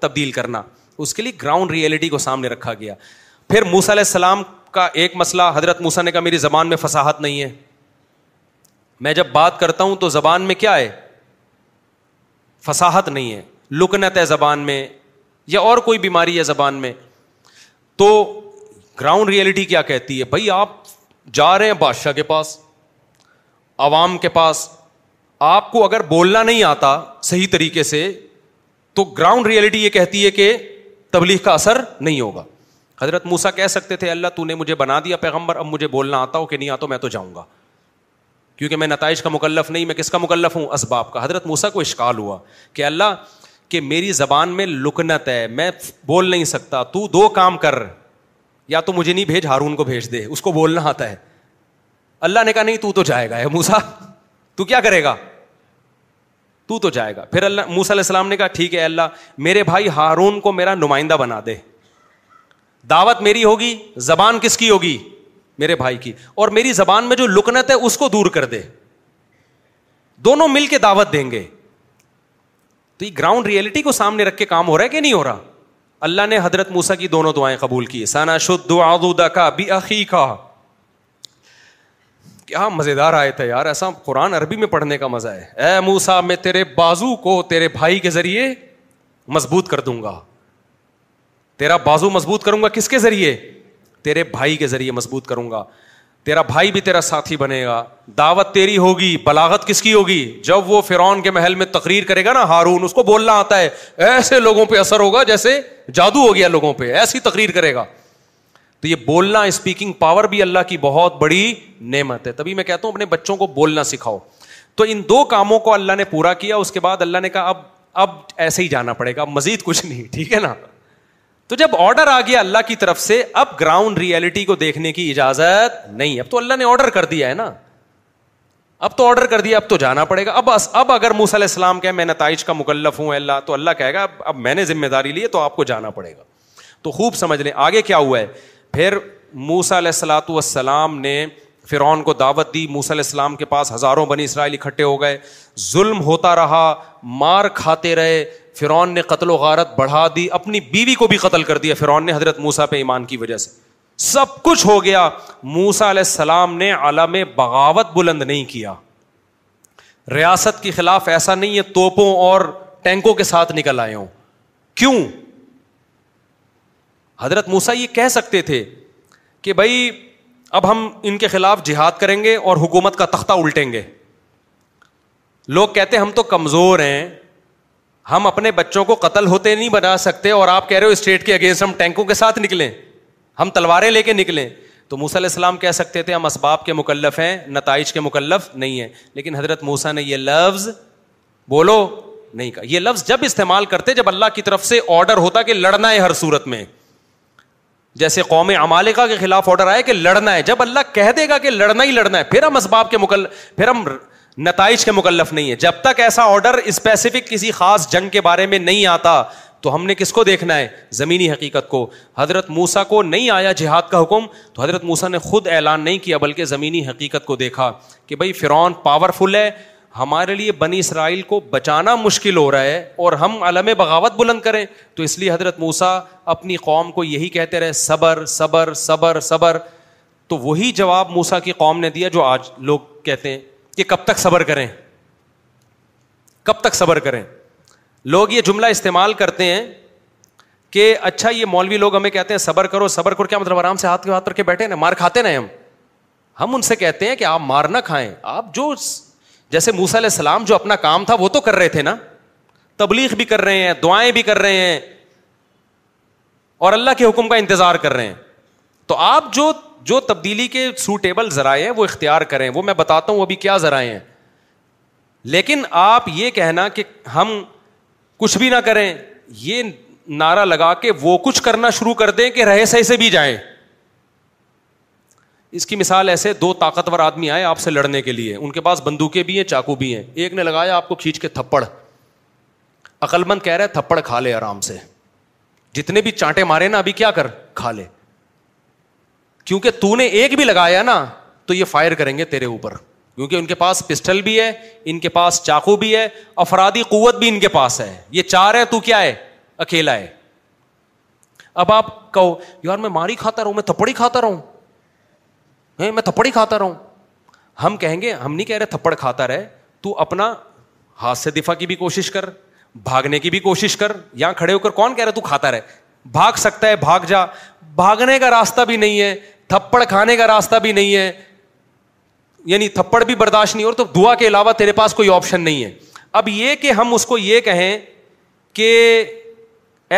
تبدیل کرنا اس کے لیے گراؤنڈ ریئلٹی کو سامنے رکھا گیا پھر موسا علیہ السلام کا ایک مسئلہ حضرت موسا نے کہا میری زبان میں فساحت نہیں ہے میں جب بات کرتا ہوں تو زبان میں کیا ہے فساحت نہیں ہے لکنت ہے زبان میں یا اور کوئی بیماری ہے زبان میں تو گراؤنڈ ریئلٹی کیا کہتی ہے بھائی آپ جا رہے ہیں بادشاہ کے پاس عوام کے پاس آپ کو اگر بولنا نہیں آتا صحیح طریقے سے تو گراؤنڈ ریئلٹی یہ کہتی ہے کہ تبلیغ کا اثر نہیں ہوگا حضرت موسا کہہ سکتے تھے اللہ تو نے مجھے بنا دیا پیغمبر اب مجھے بولنا آتا ہو کہ نہیں آتا میں تو جاؤں گا کیونکہ میں نتائج کا مکلف نہیں میں کس کا مکلف ہوں اسباب کا حضرت موسا کو اشکال ہوا کہ اللہ کہ میری زبان میں لکنت ہے میں بول نہیں سکتا تو دو کام کر یا تو مجھے نہیں بھیج ہارون کو بھیج دے اس کو بولنا آتا ہے اللہ نے کہا نہیں تو تو جائے گا موسا تو کیا کرے گا تو تو جائے گا پھر اللہ موسا علیہ السلام نے کہا ٹھیک ہے اللہ میرے بھائی ہارون کو میرا نمائندہ بنا دے دعوت میری ہوگی زبان کس کی ہوگی میرے بھائی کی اور میری زبان میں جو لکنت ہے اس کو دور کر دے دونوں مل کے دعوت دیں گے تو یہ گراؤنڈ ریئلٹی کو سامنے رکھ کے کام ہو رہا ہے کہ نہیں ہو رہا اللہ نے حضرت موسا کی دونوں دعائیں قبول کی سانا عقیقہ مزے دار آئے تھے یار ایسا قرآن عربی میں پڑھنے کا مزہ ہے اے موسا میں تیرے بازو کو تیرے بھائی کے ذریعے مضبوط کر دوں گا تیرا بازو مضبوط کروں گا کس کے ذریعے تیرے بھائی کے ذریعے مضبوط کروں گا تیرا بھائی بھی تیرا ساتھی بنے گا دعوت تیری ہوگی بلاغت کس کی ہوگی جب وہ فرعون کے محل میں تقریر کرے گا نا ہارون اس کو بولنا آتا ہے ایسے لوگوں پہ اثر ہوگا جیسے جادو ہو گیا لوگوں پہ ایسی تقریر کرے گا تو یہ بولنا اسپیکنگ پاور بھی اللہ کی بہت بڑی نعمت ہے تبھی میں کہتا ہوں اپنے بچوں کو بولنا سکھاؤ تو ان دو کاموں کو اللہ نے پورا کیا اس کے بعد اللہ نے کہا اب اب ایسے ہی جانا پڑے گا اب مزید کچھ نہیں ٹھیک ہے نا تو جب آرڈر آ گیا اللہ کی طرف سے اب گراؤنڈ ریالٹی کو دیکھنے کی اجازت نہیں اب تو اللہ نے آرڈر کر دیا ہے نا اب تو آرڈر کر دیا اب تو جانا پڑے گا اب اب اگر موس علیہ السلام کہ میں نتائج کا مکلف ہوں اللہ تو اللہ کہے گا اب میں نے ذمہ داری لی تو آپ کو جانا پڑے گا تو خوب سمجھ لیں آگے کیا ہوا ہے پھر موسا علیہ السلاۃ والسلام نے فرعون کو دعوت دی موسا علیہ السلام کے پاس ہزاروں بنی اسرائیل اکٹھے ہو گئے ظلم ہوتا رہا مار کھاتے رہے فرعون نے قتل و غارت بڑھا دی اپنی بیوی کو بھی قتل کر دیا فرعون نے حضرت موسا پہ ایمان کی وجہ سے سب کچھ ہو گیا موسا علیہ السلام نے عالم بغاوت بلند نہیں کیا ریاست کے خلاف ایسا نہیں ہے توپوں اور ٹینکوں کے ساتھ نکل آئے ہوں کیوں حضرت موسا یہ کہہ سکتے تھے کہ بھائی اب ہم ان کے خلاف جہاد کریں گے اور حکومت کا تختہ الٹیں گے لوگ کہتے ہم تو کمزور ہیں ہم اپنے بچوں کو قتل ہوتے نہیں بنا سکتے اور آپ کہہ رہے ہو اسٹیٹ کے اگینسٹ ہم ٹینکوں کے ساتھ نکلیں ہم تلواریں لے کے نکلیں تو موسیٰ علیہ السلام کہہ سکتے تھے ہم اسباب کے مکلف ہیں نتائج کے مکلف نہیں ہیں لیکن حضرت موسا نے یہ لفظ بولو نہیں کہا یہ لفظ جب استعمال کرتے جب اللہ کی طرف سے آرڈر ہوتا کہ لڑنا ہے ہر صورت میں جیسے قوم عمالکا کے خلاف آڈر آئے کہ لڑنا ہے جب اللہ کہہ دے گا کہ لڑنا ہی لڑنا ہے پھر ہم اسباب کے مکل پھر ہم نتائج کے مکلف نہیں ہے جب تک ایسا آرڈر اسپیسیفک کسی خاص جنگ کے بارے میں نہیں آتا تو ہم نے کس کو دیکھنا ہے زمینی حقیقت کو حضرت موسا کو نہیں آیا جہاد کا حکم تو حضرت موسا نے خود اعلان نہیں کیا بلکہ زمینی حقیقت کو دیکھا کہ بھائی فرعون پاورفل ہے ہمارے لیے بنی اسرائیل کو بچانا مشکل ہو رہا ہے اور ہم علم بغاوت بلند کریں تو اس لیے حضرت موسا اپنی قوم کو یہی کہتے رہے صبر صبر صبر صبر تو وہی جواب موسا کی قوم نے دیا جو آج لوگ کہتے ہیں کہ کب تک صبر کریں کب تک صبر کریں لوگ یہ جملہ استعمال کرتے ہیں کہ اچھا یہ مولوی لوگ ہمیں کہتے ہیں صبر کرو صبر کرو کیا مطلب آرام سے ہاتھ کے ہاتھ کر کے بیٹھے نا مار کھاتے نا ہم ہم ان سے کہتے ہیں کہ آپ مار نہ کھائیں آپ جو جیسے موسا علیہ السلام جو اپنا کام تھا وہ تو کر رہے تھے نا تبلیغ بھی کر رہے ہیں دعائیں بھی کر رہے ہیں اور اللہ کے حکم کا انتظار کر رہے ہیں تو آپ جو جو تبدیلی کے سوٹیبل ذرائع ہیں وہ اختیار کریں وہ میں بتاتا ہوں ابھی کیا ذرائع ہیں لیکن آپ یہ کہنا کہ ہم کچھ بھی نہ کریں یہ نعرہ لگا کے وہ کچھ کرنا شروع کر دیں کہ رہے سہی سے بھی جائیں اس کی مثال ایسے دو طاقتور آدمی آئے آپ سے لڑنے کے لیے ان کے پاس بندوقیں بھی ہیں چاقو بھی ہیں ایک نے لگایا آپ کو کھینچ کے تھپڑ عقلمند کہہ رہے تھپڑ کھا لے آرام سے جتنے بھی چانٹے مارے نا ابھی کیا کر کھا لے کیونکہ تو نے ایک بھی لگایا نا تو یہ فائر کریں گے تیرے اوپر کیونکہ ان کے پاس پسٹل بھی ہے ان کے پاس چاقو بھی ہے افرادی قوت بھی ان کے پاس ہے یہ چار ہے تو کیا ہے اکیلا ہے اب آپ کہو یار میں ماری کھاتا رہوں میں تھپڑی کھاتا رہوں ہاں، میں تھپڑ ہی کھاتا ہم کہیں گے ہم نہیں کہہ رہے تھپڑ کھاتا رہے تو اپنا ہاتھ سے دفاع کی بھی کوشش کر بھاگنے کی بھی کوشش کر یا کھڑے ہو کر کون کہہ رہا تو کھاتا رہے بھاگ سکتا ہے بھاگ جا بھاگنے کا راستہ بھی نہیں ہے تھپڑ کھانے کا راستہ بھی نہیں ہے یعنی تھپڑ بھی برداشت نہیں اور تو دعا کے علاوہ تیرے پاس کوئی آپشن نہیں ہے اب یہ کہ ہم اس کو یہ کہیں کہ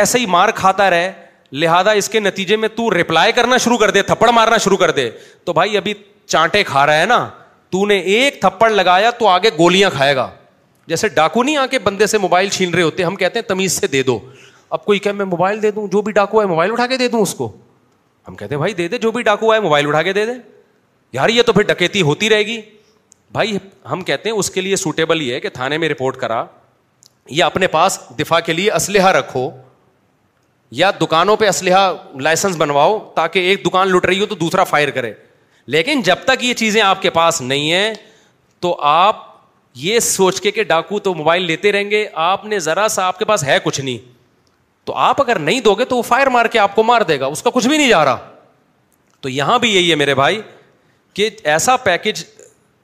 ایسے ہی مار کھاتا رہے لہٰذا اس کے نتیجے میں تو رپلائی کرنا شروع کر دے تھپڑ مارنا شروع کر دے تو بھائی ابھی چانٹے کھا رہا ہے نا تو نے ایک تھپڑ لگایا تو آگے گولیاں کھائے گا جیسے ڈاکو نہیں آ کے بندے سے موبائل چھین رہے ہوتے ہم کہتے ہیں تمیز سے دے دو اب کوئی کہ میں موبائل دے دوں جو بھی ڈاکو ہے موبائل اٹھا کے دے دوں اس کو ہم کہتے ہیں بھائی دے دے جو بھی ڈاکو ہے موبائل اٹھا کے دے دیں یار یہ تو پھر ڈکیتی ہوتی رہے گی بھائی ہم کہتے ہیں اس کے لیے سوٹیبل یہ ہے کہ تھانے میں رپورٹ کرا یا اپنے پاس دفاع کے لیے اسلحہ رکھو یا دکانوں پہ اسلحہ لائسنس بنواؤ تاکہ ایک دکان لٹ رہی ہو تو دوسرا فائر کرے لیکن جب تک یہ چیزیں آپ کے پاس نہیں ہیں تو آپ یہ سوچ کے کہ ڈاکو تو موبائل لیتے رہیں گے آپ نے ذرا سا آپ کے پاس ہے کچھ نہیں تو آپ اگر نہیں دو گے تو وہ فائر مار کے آپ کو مار دے گا اس کا کچھ بھی نہیں جا رہا تو یہاں بھی یہی ہے میرے بھائی کہ ایسا پیکج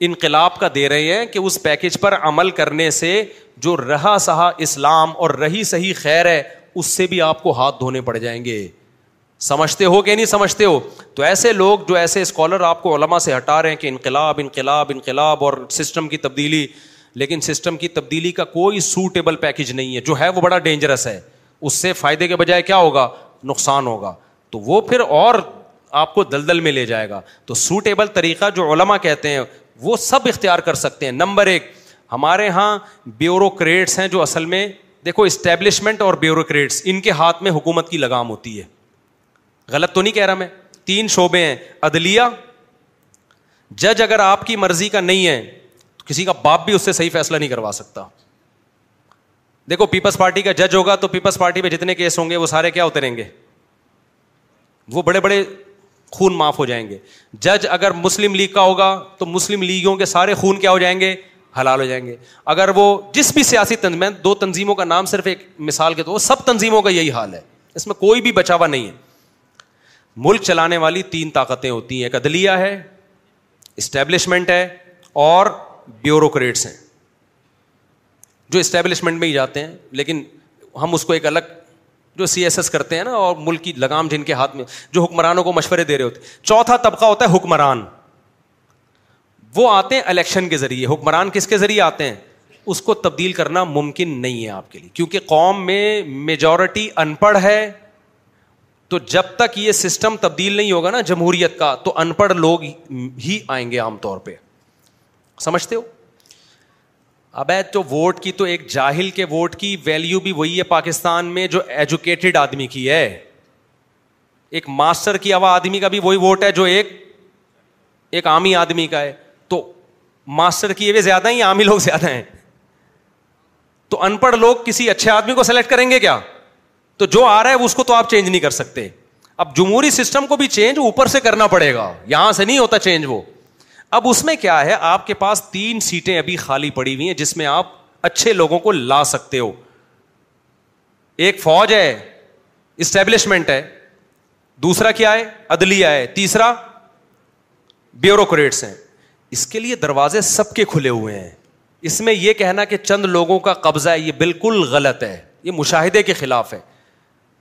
انقلاب کا دے رہے ہیں کہ اس پیکج پر عمل کرنے سے جو رہا سہا اسلام اور رہی صحیح خیر ہے اس سے بھی آپ کو ہاتھ دھونے پڑ جائیں گے سمجھتے ہو کہ نہیں سمجھتے ہو تو ایسے لوگ جو ایسے اسکالر آپ کو علما سے ہٹا رہے ہیں کہ انقلاب انقلاب انقلاب اور سسٹم کی تبدیلی لیکن سسٹم کی تبدیلی کا کوئی سوٹیبل پیکج نہیں ہے جو ہے وہ بڑا ڈینجرس ہے اس سے فائدے کے بجائے کیا ہوگا نقصان ہوگا تو وہ پھر اور آپ کو دلدل میں لے جائے گا تو سوٹیبل طریقہ جو علما کہتے ہیں وہ سب اختیار کر سکتے ہیں نمبر ایک ہمارے یہاں بیوروکریٹس ہیں جو اصل میں دیکھو اسٹیبلشمنٹ اور بیوروکریٹس ان کے ہاتھ میں حکومت کی لگام ہوتی ہے غلط تو نہیں کہہ رہا میں تین شعبے ہیں عدلیہ جج اگر آپ کی مرضی کا نہیں ہے تو کسی کا باپ بھی اس سے صحیح فیصلہ نہیں کروا سکتا دیکھو پیپلس پارٹی کا جج ہوگا تو پیپلس پارٹی پہ جتنے کیس ہوں گے وہ سارے کیا اتریں گے وہ بڑے بڑے خون معاف ہو جائیں گے جج اگر مسلم لیگ کا ہوگا تو مسلم لیگوں کے سارے خون کیا ہو جائیں گے حلال ہو جائیں گے اگر وہ جس بھی سیاسی تنظیم دو تنظیموں کا نام صرف ایک مثال کے طور سب تنظیموں کا یہی حال ہے اس میں کوئی بھی بچاوا نہیں ہے ملک چلانے والی تین طاقتیں ہوتی ہیں ایک عدلیہ ہے اسٹیبلشمنٹ ہے اور بیوروکریٹس ہیں جو اسٹیبلشمنٹ میں ہی جاتے ہیں لیکن ہم اس کو ایک الگ جو سی ایس ایس کرتے ہیں نا اور ملک کی لگام جن کے ہاتھ میں جو حکمرانوں کو مشورے دے رہے ہوتے ہیں چوتھا طبقہ ہوتا ہے حکمران وہ آتے ہیں الیکشن کے ذریعے حکمران کس کے ذریعے آتے ہیں اس کو تبدیل کرنا ممکن نہیں ہے آپ کے لیے کیونکہ قوم میں میجورٹی ان پڑھ ہے تو جب تک یہ سسٹم تبدیل نہیں ہوگا نا جمہوریت کا تو ان پڑھ لوگ ہی آئیں گے عام طور پہ سمجھتے ہو ہے تو ووٹ کی تو ایک جاہل کے ووٹ کی ویلیو بھی وہی ہے پاکستان میں جو ایجوکیٹڈ آدمی کی ہے ایک ماسٹر کی ہوا آدمی کا بھی وہی ووٹ ہے جو ایک ایک عامی آدمی کا ہے ماسٹر کیے ہوئے زیادہ ہیں یا عامی لوگ زیادہ ہیں تو ان پڑھ لوگ کسی اچھے آدمی کو سلیکٹ کریں گے کیا تو جو آ رہا ہے اس کو تو آپ چینج نہیں کر سکتے اب جمہوری سسٹم کو بھی چینج اوپر سے کرنا پڑے گا یہاں سے نہیں ہوتا چینج وہ اب اس میں کیا ہے آپ کے پاس تین سیٹیں ابھی خالی پڑی ہوئی ہیں جس میں آپ اچھے لوگوں کو لا سکتے ہو ایک فوج ہے اسٹیبلشمنٹ ہے دوسرا کیا ہے عدلیہ ہے تیسرا بیوروکریٹس ہیں اس کے لیے دروازے سب کے کھلے ہوئے ہیں اس میں یہ کہنا کہ چند لوگوں کا قبضہ ہے یہ بالکل غلط ہے یہ مشاہدے کے خلاف ہے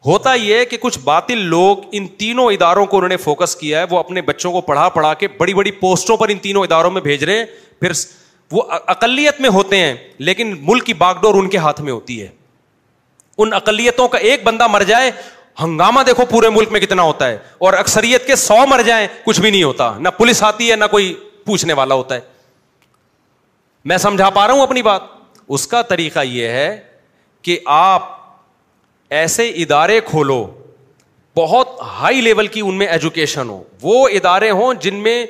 ہوتا یہ کہ کچھ باطل لوگ ان تینوں اداروں کو انہوں نے فوکس کیا ہے وہ اپنے بچوں کو پڑھا پڑھا کے بڑی بڑی پوسٹوں پر ان تینوں اداروں میں بھیج رہے ہیں پھر وہ اقلیت میں ہوتے ہیں لیکن ملک کی باغ ڈور ان کے ہاتھ میں ہوتی ہے ان اقلیتوں کا ایک بندہ مر جائے ہنگامہ دیکھو پورے ملک میں کتنا ہوتا ہے اور اکثریت کے سو مر جائیں کچھ بھی نہیں ہوتا نہ پولیس آتی ہے نہ کوئی پوچھنے والا ہوتا ہے میں سمجھا پا رہا ہوں اپنی بات اس کا طریقہ یہ ہے کہ آپ ایسے ادارے کھولو بہت ہائی لیول کی ان میں ایجوکیشن ہو وہ ادارے ہوں جن میں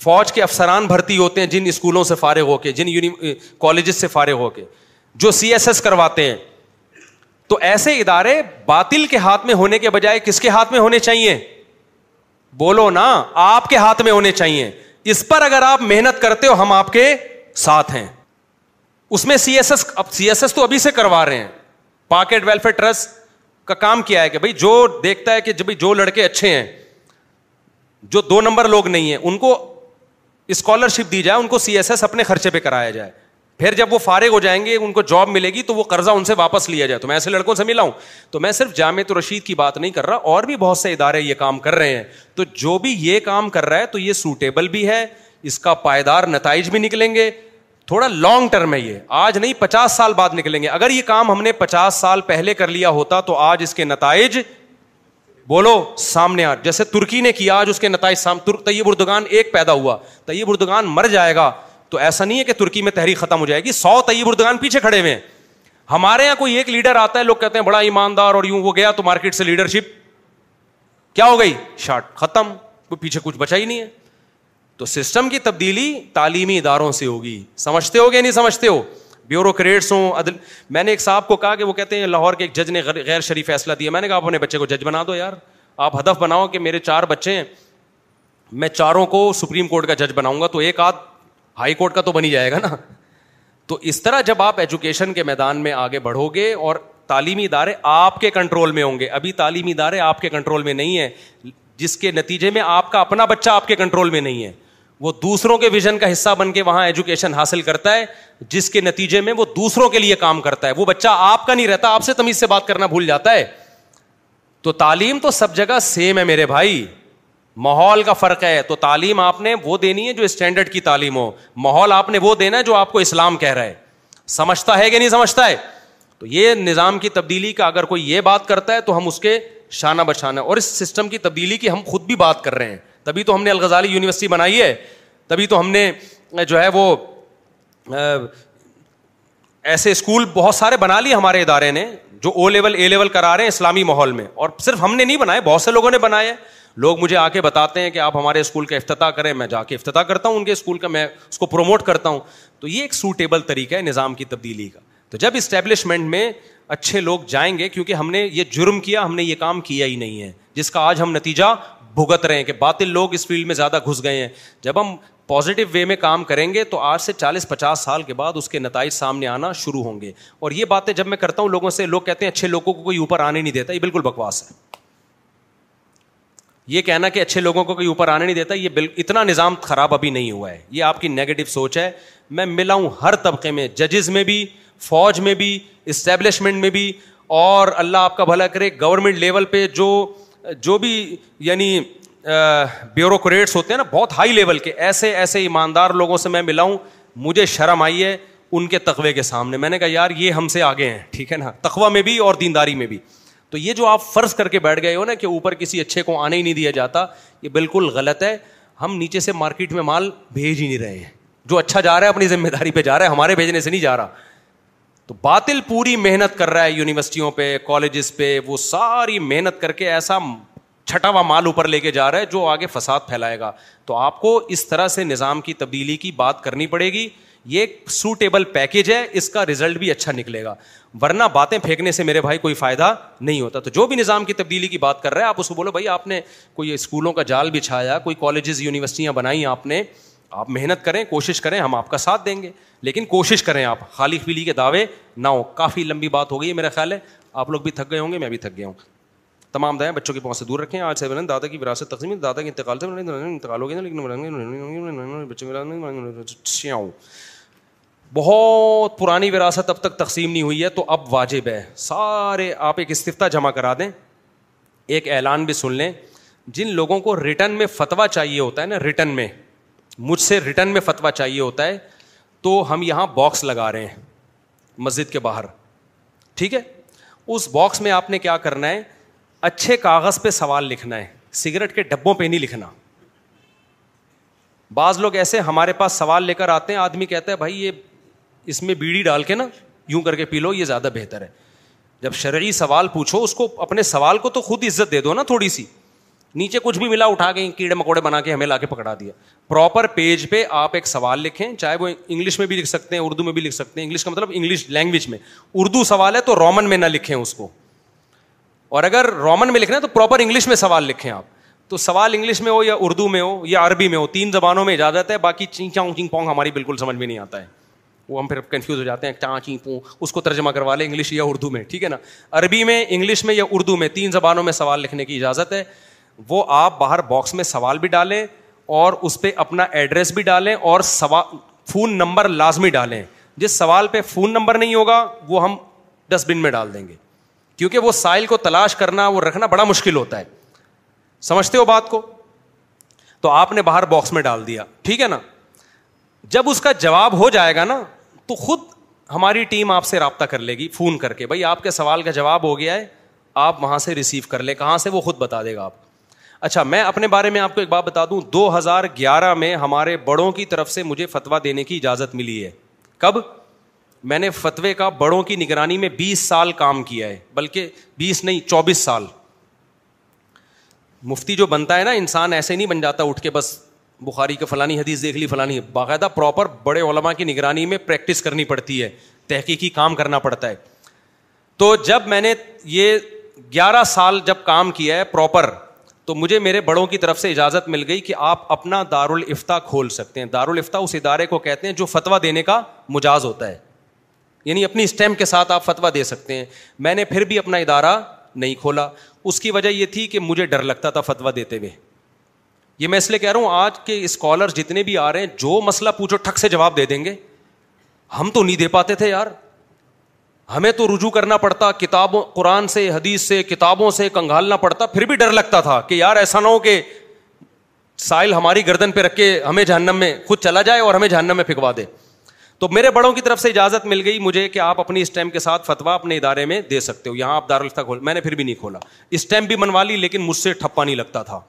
فوج کے افسران بھرتی ہوتے ہیں جن اسکولوں سے فارغ ہو کے یونی کالجز سے فارغ ہو کے جو سی ایس ایس کرواتے ہیں تو ایسے ادارے باطل کے ہاتھ میں ہونے کے بجائے کس کے ہاتھ میں ہونے چاہیے بولو نا آپ کے ہاتھ میں ہونے چاہیے اس پر اگر آپ محنت کرتے ہو ہم آپ کے ساتھ ہیں اس میں سی ایس ایس اب سی ایس ایس تو ابھی سے کروا رہے ہیں پاکٹ ویلفیئر ٹرسٹ کا کام کیا ہے کہ بھائی جو دیکھتا ہے کہ جب جو لڑکے اچھے ہیں جو دو نمبر لوگ نہیں ہیں ان کو اسکالرشپ دی جائے ان کو سی ایس ایس اپنے خرچے پہ کرایا جائے پھر جب وہ فارغ ہو جائیں گے ان کو جاب ملے گی تو وہ قرضہ ان سے واپس لیا جائے تو میں ایسے لڑکوں سے ملا ہوں تو میں صرف جامع تو رشید کی بات نہیں کر رہا اور بھی بہت سے ادارے یہ کام کر رہے ہیں تو جو بھی یہ کام کر رہا ہے تو یہ سوٹیبل بھی ہے اس کا پائیدار نتائج بھی نکلیں گے تھوڑا لانگ ٹرم ہے یہ آج نہیں پچاس سال بعد نکلیں گے اگر یہ کام ہم نے پچاس سال پہلے کر لیا ہوتا تو آج اس کے نتائج بولو سامنے آ جیسے ترکی نے کیا آج اس کے نتائج طیب اردگان ایک پیدا ہوا طیب اردگان مر جائے گا تو ایسا نہیں ہے کہ ترکی میں تحریک ختم ہو جائے گی سو طیب اردگان پیچھے کھڑے ہوئے ہمارے یہاں کوئی ایک لیڈر آتا ہے لوگ کہتے ہیں بڑا ایماندار اور یوں وہ گیا تو مارکیٹ سے لیڈرشپ کیا ہو گئی شارٹ ختم پیچھے کچھ بچا ہی نہیں ہے تو سسٹم کی تبدیلی تعلیمی اداروں سے ہوگی سمجھتے ہو گیا نہیں سمجھتے ہو بیوروکریٹس ہوں عدل میں نے ایک صاحب کو کہا کہ وہ کہتے ہیں لاہور کے ایک جج نے غیر شریف فیصلہ دیا میں نے کہا اپنے بچے کو جج بنا دو یار آپ ہدف بناؤ کہ میرے چار بچے ہیں میں چاروں کو سپریم کورٹ کا جج بناؤں گا تو ایک آدھ ہائی کورٹ کا تو بنی جائے گا نا تو اس طرح جب آپ ایجوکیشن کے میدان میں آگے بڑھو گے اور تعلیمی ادارے آپ کے کنٹرول میں ہوں گے ابھی تعلیمی ادارے آپ کے کنٹرول میں نہیں ہے جس کے نتیجے میں آپ کا اپنا بچہ آپ کے کنٹرول میں نہیں ہے وہ دوسروں کے ویژن کا حصہ بن کے وہاں ایجوکیشن حاصل کرتا ہے جس کے نتیجے میں وہ دوسروں کے لیے کام کرتا ہے وہ بچہ آپ کا نہیں رہتا آپ سے تمیز سے بات کرنا بھول جاتا ہے تو تعلیم تو سب جگہ سیم ہے میرے بھائی ماحول کا فرق ہے تو تعلیم آپ نے وہ دینی ہے جو اسٹینڈرڈ کی تعلیم ہو ماحول آپ نے وہ دینا ہے جو آپ کو اسلام کہہ رہا ہے سمجھتا ہے کہ نہیں سمجھتا ہے تو یہ نظام کی تبدیلی کا اگر کوئی یہ بات کرتا ہے تو ہم اس کے شانہ بچانا اور اس سسٹم کی تبدیلی کی ہم خود بھی بات کر رہے ہیں تبھی تو ہم نے الغزالی یونیورسٹی بنائی ہے تبھی تو ہم نے جو ہے وہ ایسے اسکول بہت سارے بنا لیے ہمارے ادارے نے جو او لیول اے لیول کرا رہے ہیں اسلامی ماحول میں اور صرف ہم نے نہیں بنائے بہت سے لوگوں نے بنائے لوگ مجھے آ کے بتاتے ہیں کہ آپ ہمارے اسکول کا افتتاح کریں میں جا کے افتتاح کرتا ہوں ان کے اسکول کا میں اس کو پروموٹ کرتا ہوں تو یہ ایک سوٹیبل طریقہ ہے نظام کی تبدیلی کا تو جب اسٹیبلشمنٹ میں اچھے لوگ جائیں گے کیونکہ ہم نے یہ جرم کیا ہم نے یہ کام کیا ہی نہیں ہے جس کا آج ہم نتیجہ بھگت رہے ہیں کہ باطل لوگ اس فیلڈ میں زیادہ گھس گئے ہیں جب ہم پازیٹو وے میں کام کریں گے تو آج سے چالیس پچاس سال کے بعد اس کے نتائج سامنے آنا شروع ہوں گے اور یہ باتیں جب میں کرتا ہوں لوگوں سے لوگ کہتے ہیں اچھے لوگوں کو کوئی اوپر آنے نہیں دیتا یہ بالکل بکواس ہے یہ کہنا کہ اچھے لوگوں کو کہیں اوپر آنے نہیں دیتا یہ بال اتنا نظام خراب ابھی نہیں ہوا ہے یہ آپ کی نگیٹو سوچ ہے میں ملا ہوں ہر طبقے میں ججز میں بھی فوج میں بھی اسٹیبلشمنٹ میں بھی اور اللہ آپ کا بھلا کرے گورنمنٹ لیول پہ جو جو بھی یعنی بیوروکریٹس ہوتے ہیں نا بہت ہائی لیول کے ایسے ایسے ایماندار لوگوں سے میں ملا ہوں مجھے شرم آئی ہے ان کے تقوے کے سامنے میں نے کہا یار یہ ہم سے آگے ہیں ٹھیک ہے نا تقوا میں بھی اور دینداری میں بھی تو یہ جو آپ فرض کر کے بیٹھ گئے ہو نا کہ اوپر کسی اچھے کو آنے ہی نہیں دیا جاتا یہ بالکل غلط ہے ہم نیچے سے مارکیٹ میں مال بھیج ہی نہیں رہے ہیں جو اچھا جا رہا ہے اپنی ذمہ داری پہ جا رہا ہے ہمارے بھیجنے سے نہیں جا رہا تو باطل پوری محنت کر رہا ہے یونیورسٹیوں پہ کالجز پہ وہ ساری محنت کر کے ایسا چھٹا ہوا مال اوپر لے کے جا رہا ہے جو آگے فساد پھیلائے گا تو آپ کو اس طرح سے نظام کی تبدیلی کی بات کرنی پڑے گی یہ سوٹیبل پیکج ہے اس کا ریزلٹ بھی اچھا نکلے گا ورنہ باتیں پھینکنے سے میرے بھائی کوئی فائدہ نہیں ہوتا تو جو بھی نظام کی تبدیلی کی بات کر رہے آپ اس کو بولو بھائی آپ نے کوئی اسکولوں کا جال بچھایا کوئی کالجز یونیورسٹیاں بنائی آپ نے آپ محنت کریں کوشش کریں ہم آپ کا ساتھ دیں گے لیکن کوشش کریں آپ خالی فیلی کے دعوے نہ ہو کافی لمبی بات ہو گئی ہے میرا خیال ہے آپ لوگ بھی تھک گئے ہوں گے میں بھی تھک گیا ہوں تمام دائیں بچوں کے پہنچ سے دور رکھیں آج سے دادا کی وراثت تقسیم دادا کے انتقال انتقال سے ہو لیکن کے بہت پرانی وراثت اب تک تقسیم نہیں ہوئی ہے تو اب واجب ہے سارے آپ ایک استفتا جمع کرا دیں ایک اعلان بھی سن لیں جن لوگوں کو ریٹرن میں فتوا چاہیے ہوتا ہے نا ریٹرن میں مجھ سے ریٹرن میں فتوا چاہیے ہوتا ہے تو ہم یہاں باکس لگا رہے ہیں مسجد کے باہر ٹھیک ہے اس باکس میں آپ نے کیا کرنا ہے اچھے کاغذ پہ سوال لکھنا ہے سگریٹ کے ڈبوں پہ نہیں لکھنا بعض لوگ ایسے ہمارے پاس سوال لے کر آتے ہیں آدمی کہتا ہے بھائی یہ اس میں بیڑی ڈال کے نا یوں کر کے پی لو یہ زیادہ بہتر ہے جب شرعی سوال پوچھو اس کو اپنے سوال کو تو خود عزت دے دو نا تھوڑی سی نیچے کچھ بھی ملا اٹھا کے کیڑے مکوڑے بنا کے ہمیں لا کے پکڑا دیا پراپر پیج پہ آپ ایک سوال لکھیں چاہے وہ انگلش میں بھی لکھ سکتے ہیں اردو میں بھی لکھ سکتے ہیں انگلش کا مطلب انگلش لینگویج میں اردو سوال ہے تو رومن میں نہ لکھیں اس کو اور اگر رومن میں لکھنا ہے تو پراپر انگلش میں سوال لکھیں آپ تو سوال انگلش میں ہو یا اردو میں ہو یا عربی میں ہو تین زبانوں میں اجازت ہے باقی چنگ چاؤں چنگ پونگ ہماری بالکل سمجھ میں نہیں آتا ہے وہ ہم پھر کنفیوز ہو جاتے ہیں چاں چی پوں اس کو ترجمہ کروا لیں انگلش یا اردو میں ٹھیک ہے نا عربی میں انگلش میں یا اردو میں تین زبانوں میں سوال لکھنے کی اجازت ہے وہ آپ باہر باکس میں سوال بھی ڈالیں اور اس پہ اپنا ایڈریس بھی ڈالیں اور سوال فون نمبر لازمی ڈالیں جس سوال پہ فون نمبر نہیں ہوگا وہ ہم ڈسٹ بن میں ڈال دیں گے کیونکہ وہ سائل کو تلاش کرنا وہ رکھنا بڑا مشکل ہوتا ہے سمجھتے ہو بات کو تو آپ نے باہر باکس میں ڈال دیا ٹھیک ہے نا جب اس کا جواب ہو جائے گا نا تو خود ہماری ٹیم آپ سے رابطہ کر لے گی فون کر کے بھائی آپ کے سوال کا جواب ہو گیا ہے آپ وہاں سے ریسیو کر لیں کہاں سے وہ خود بتا دے گا آپ اچھا میں اپنے بارے میں آپ کو ایک بات بتا دوں دو ہزار گیارہ میں ہمارے بڑوں کی طرف سے مجھے فتویٰ دینے کی اجازت ملی ہے کب میں نے فتوے کا بڑوں کی نگرانی میں بیس سال کام کیا ہے بلکہ بیس نہیں چوبیس سال مفتی جو بنتا ہے نا انسان ایسے نہیں بن جاتا اٹھ کے بس بخاری کا فلانی حدیث دیکھ لی فلانی باقاعدہ پراپر بڑے علماء کی نگرانی میں پریکٹس کرنی پڑتی ہے تحقیقی کام کرنا پڑتا ہے تو جب میں نے یہ گیارہ سال جب کام کیا ہے پراپر تو مجھے میرے بڑوں کی طرف سے اجازت مل گئی کہ آپ اپنا دارالفتا کھول سکتے ہیں دارالفتا اس ادارے کو کہتے ہیں جو فتویٰ دینے کا مجاز ہوتا ہے یعنی اپنی اسٹیمپ کے ساتھ آپ فتویٰ دے سکتے ہیں میں نے پھر بھی اپنا ادارہ نہیں کھولا اس کی وجہ یہ تھی کہ مجھے ڈر لگتا تھا فتویٰ دیتے ہوئے یہ میں اس لیے کہہ رہا ہوں آج کے اسکالر جتنے بھی آ رہے ہیں جو مسئلہ پوچھو ٹھک سے جواب دے دیں گے ہم تو نہیں دے پاتے تھے یار ہمیں تو رجوع کرنا پڑتا کتابوں قرآن سے حدیث سے کتابوں سے کنگالنا پڑتا پھر بھی ڈر لگتا تھا کہ یار ایسا نہ ہو کہ سائل ہماری گردن پہ رکھ کے ہمیں جہنم میں خود چلا جائے اور ہمیں جہنم میں پھکوا دے تو میرے بڑوں کی طرف سے اجازت مل گئی مجھے کہ آپ اپنی اسٹیمپ کے ساتھ فتوا اپنے ادارے میں دے سکتے ہو یہاں آپ دارالفتہ کھول میں نے پھر بھی نہیں کھولا اسٹیمپ بھی منوا لی لیکن مجھ سے ٹھپا نہیں لگتا تھا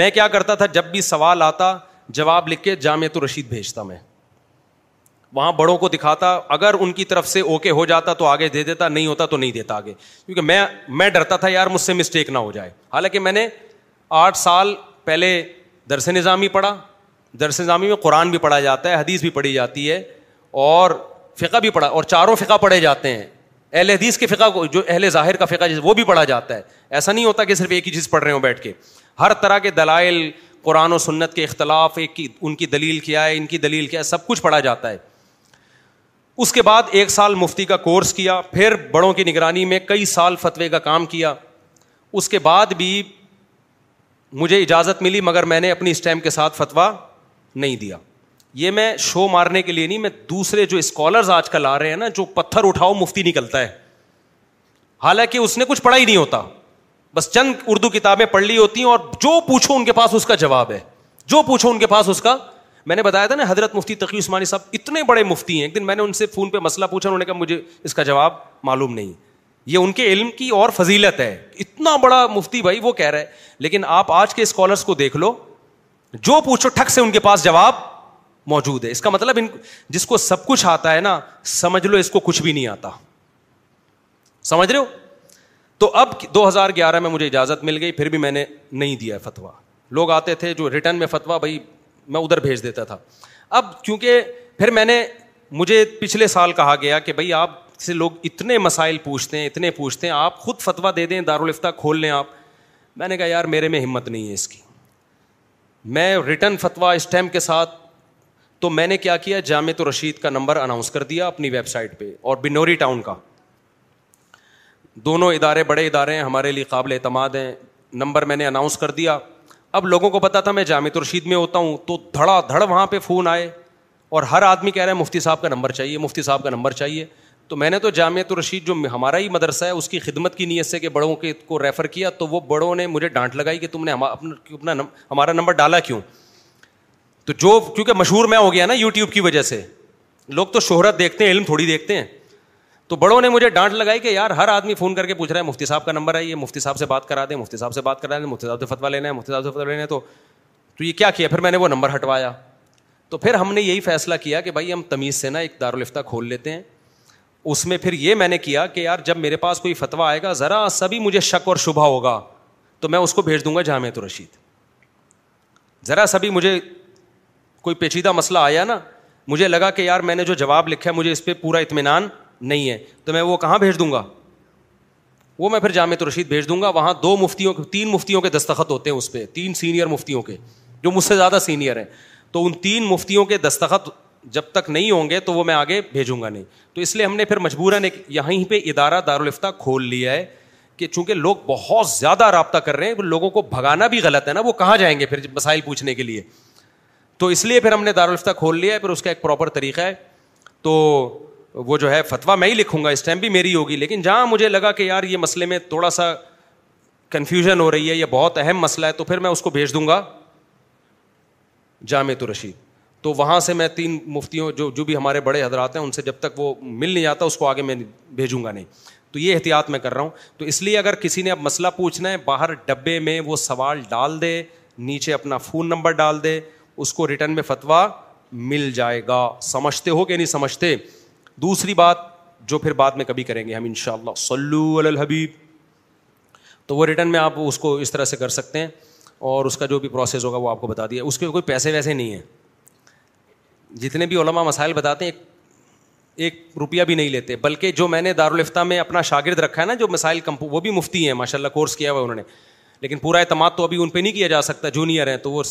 میں کیا کرتا تھا جب بھی سوال آتا جواب لکھ کے جامع تو رشید بھیجتا میں وہاں بڑوں کو دکھاتا اگر ان کی طرف سے اوکے ہو جاتا تو آگے دے دیتا نہیں ہوتا تو نہیں دیتا آگے کیونکہ میں میں ڈرتا تھا یار مجھ سے مسٹیک نہ ہو جائے حالانکہ میں نے آٹھ سال پہلے درس نظامی پڑھا درس نظامی میں قرآن بھی پڑھا جاتا ہے حدیث بھی پڑھی جاتی ہے اور فقہ بھی پڑھا اور چاروں فقہ پڑھے جاتے ہیں اہل حدیث کے فقہ جو اہل ظاہر کا فقہ وہ بھی پڑھا جاتا ہے ایسا نہیں ہوتا کہ صرف ایک ہی چیز پڑھ رہے ہوں بیٹھ کے ہر طرح کے دلائل قرآن و سنت کے اختلاف ایک کی ان کی دلیل کیا ہے ان کی دلیل کیا ہے سب کچھ پڑھا جاتا ہے اس کے بعد ایک سال مفتی کا کورس کیا پھر بڑوں کی نگرانی میں کئی سال فتوے کا کام کیا اس کے بعد بھی مجھے اجازت ملی مگر میں نے اپنی اسٹیمپ کے ساتھ فتویٰ نہیں دیا یہ میں شو مارنے کے لیے نہیں میں دوسرے جو اسکالرز آج کل آ رہے ہیں نا جو پتھر اٹھاؤ مفتی نکلتا ہے حالانکہ اس نے کچھ پڑھا ہی نہیں ہوتا بس چند اردو کتابیں پڑھ لی ہوتی ہیں اور جو پوچھو ان کے پاس اس کا جواب ہے جو پوچھو ان کے پاس اس کا میں نے بتایا تھا نا حضرت مفتی تقی عثمانی صاحب اتنے بڑے مفتی ہیں ایک دن میں نے ان سے فون پہ مسئلہ پوچھا انہوں نے کہا مجھے اس کا جواب معلوم نہیں یہ ان کے علم کی اور فضیلت ہے اتنا بڑا مفتی بھائی وہ کہہ رہے ہے لیکن آپ آج کے اسکالرس کو دیکھ لو جو پوچھو ٹھگ سے ان کے پاس جواب موجود ہے اس کا مطلب جس کو سب کچھ آتا ہے نا سمجھ لو اس کو کچھ بھی نہیں آتا سمجھ رہے ہو تو اب دو ہزار گیارہ میں مجھے اجازت مل گئی پھر بھی میں نے نہیں دیا فتویٰ لوگ آتے تھے جو ریٹرن میں فتوا بھائی میں ادھر بھیج دیتا تھا اب کیونکہ پھر میں نے مجھے پچھلے سال کہا گیا کہ بھائی آپ سے لوگ اتنے مسائل پوچھتے ہیں اتنے پوچھتے ہیں آپ خود فتویٰ دے دیں دارالفتہ کھول لیں آپ میں نے کہا یار میرے میں ہمت نہیں ہے اس کی میں ریٹرن فتوا اسٹیمپ کے ساتھ تو میں نے کیا کیا جامعت و رشید کا نمبر اناؤنس کر دیا اپنی ویب سائٹ پہ اور بنوری ٹاؤن کا دونوں ادارے بڑے ادارے ہیں ہمارے لیے قابل اعتماد ہیں نمبر میں نے اناؤنس کر دیا اب لوگوں کو پتا تھا میں جامع رشید میں ہوتا ہوں تو دھڑا دھڑ وہاں پہ فون آئے اور ہر آدمی کہہ رہے ہیں مفتی صاحب کا نمبر چاہیے مفتی صاحب کا نمبر چاہیے تو میں نے تو جامع رشید جو ہمارا ہی مدرسہ ہے اس کی خدمت کی نیت سے کہ بڑوں کے کو ریفر کیا تو وہ بڑوں نے مجھے ڈانٹ لگائی کہ تم نے اپنا ہمارا نمبر ڈالا کیوں تو جو کیونکہ مشہور میں ہو گیا نا یوٹیوب کی وجہ سے لوگ تو شہرت دیکھتے ہیں علم تھوڑی دیکھتے ہیں تو بڑوں نے مجھے ڈانٹ لگائی کہ یار ہر آدمی فون کر کے پوچھ رہا ہے مفتی صاحب کا نمبر ہے یہ مفتی صاحب سے بات کرا دیں مفتی صاحب سے بات کرا دیں مفتی صاحب سے فتوا لینا ہے مفتی صاحب سے فتوا لینا ہے تو تو یہ کیا کیا پھر میں نے وہ نمبر ہٹوایا تو پھر ہم نے یہی فیصلہ کیا کہ بھائی ہم تمیز سے نا ایک دارالفتہ کھول لیتے ہیں اس میں پھر یہ میں نے کیا کہ یار جب میرے پاس کوئی فتویٰ آئے گا ذرا سبھی مجھے شک اور شبہ ہوگا تو میں اس کو بھیج دوں گا جامعۃ رشید ذرا سبھی مجھے کوئی پیچیدہ مسئلہ آیا نا مجھے لگا کہ یار میں نے جو جواب لکھا ہے مجھے اس پہ پورا اطمینان نہیں ہے تو میں وہ کہاں بھیج دوں گا وہ میں پھر جامع رشید بھیج دوں گا وہاں دو مفتیوں تین مفتیوں کے دستخط ہوتے ہیں اس پہ تین سینئر مفتیوں کے جو مجھ سے زیادہ سینئر ہیں تو ان تین مفتیوں کے دستخط جب تک نہیں ہوں گے تو وہ میں آگے بھیجوں گا نہیں تو اس لیے ہم نے پھر مجبوراً یہیں پہ ادارہ دارالفتہ کھول لیا ہے کہ چونکہ لوگ بہت زیادہ رابطہ کر رہے ہیں لوگوں کو بھگانا بھی غلط ہے نا وہ کہاں جائیں گے پھر مسائل پوچھنے کے لیے تو اس لیے پھر ہم نے دارالفتہ کھول لیا ہے پھر اس کا ایک پراپر طریقہ ہے تو وہ جو ہے فتوا میں ہی لکھوں گا اس ٹائم بھی میری ہوگی لیکن جہاں مجھے لگا کہ یار یہ مسئلے میں تھوڑا سا کنفیوژن ہو رہی ہے یہ بہت اہم مسئلہ ہے تو پھر میں اس کو بھیج دوں گا جامع تو رشید تو وہاں سے میں تین مفتیوں جو جو بھی ہمارے بڑے حضرات ہیں ان سے جب تک وہ مل نہیں جاتا اس کو آگے میں بھیجوں گا نہیں تو یہ احتیاط میں کر رہا ہوں تو اس لیے اگر کسی نے اب مسئلہ پوچھنا ہے باہر ڈبے میں وہ سوال ڈال دے نیچے اپنا فون نمبر ڈال دے اس کو ریٹرن میں فتوا مل جائے گا سمجھتے ہو کہ نہیں سمجھتے دوسری بات جو پھر بعد میں کبھی کریں گے ہم ان شاء اللہ صلی الحبیب تو وہ ریٹرن میں آپ اس کو اس طرح سے کر سکتے ہیں اور اس کا جو بھی پروسیس ہوگا وہ آپ کو بتا دیا اس کے کوئی پیسے ویسے نہیں ہیں جتنے بھی علما مسائل بتاتے ہیں ایک روپیہ بھی نہیں لیتے بلکہ جو میں نے دارالفتہ میں اپنا شاگرد رکھا ہے نا جو مسائل کمپو وہ بھی مفتی ہیں ماشاء اللہ کورس کیا ہوا ہے انہوں نے لیکن پورا اعتماد تو ابھی ان پہ نہیں کیا جا سکتا جونیئر ہیں تو وہ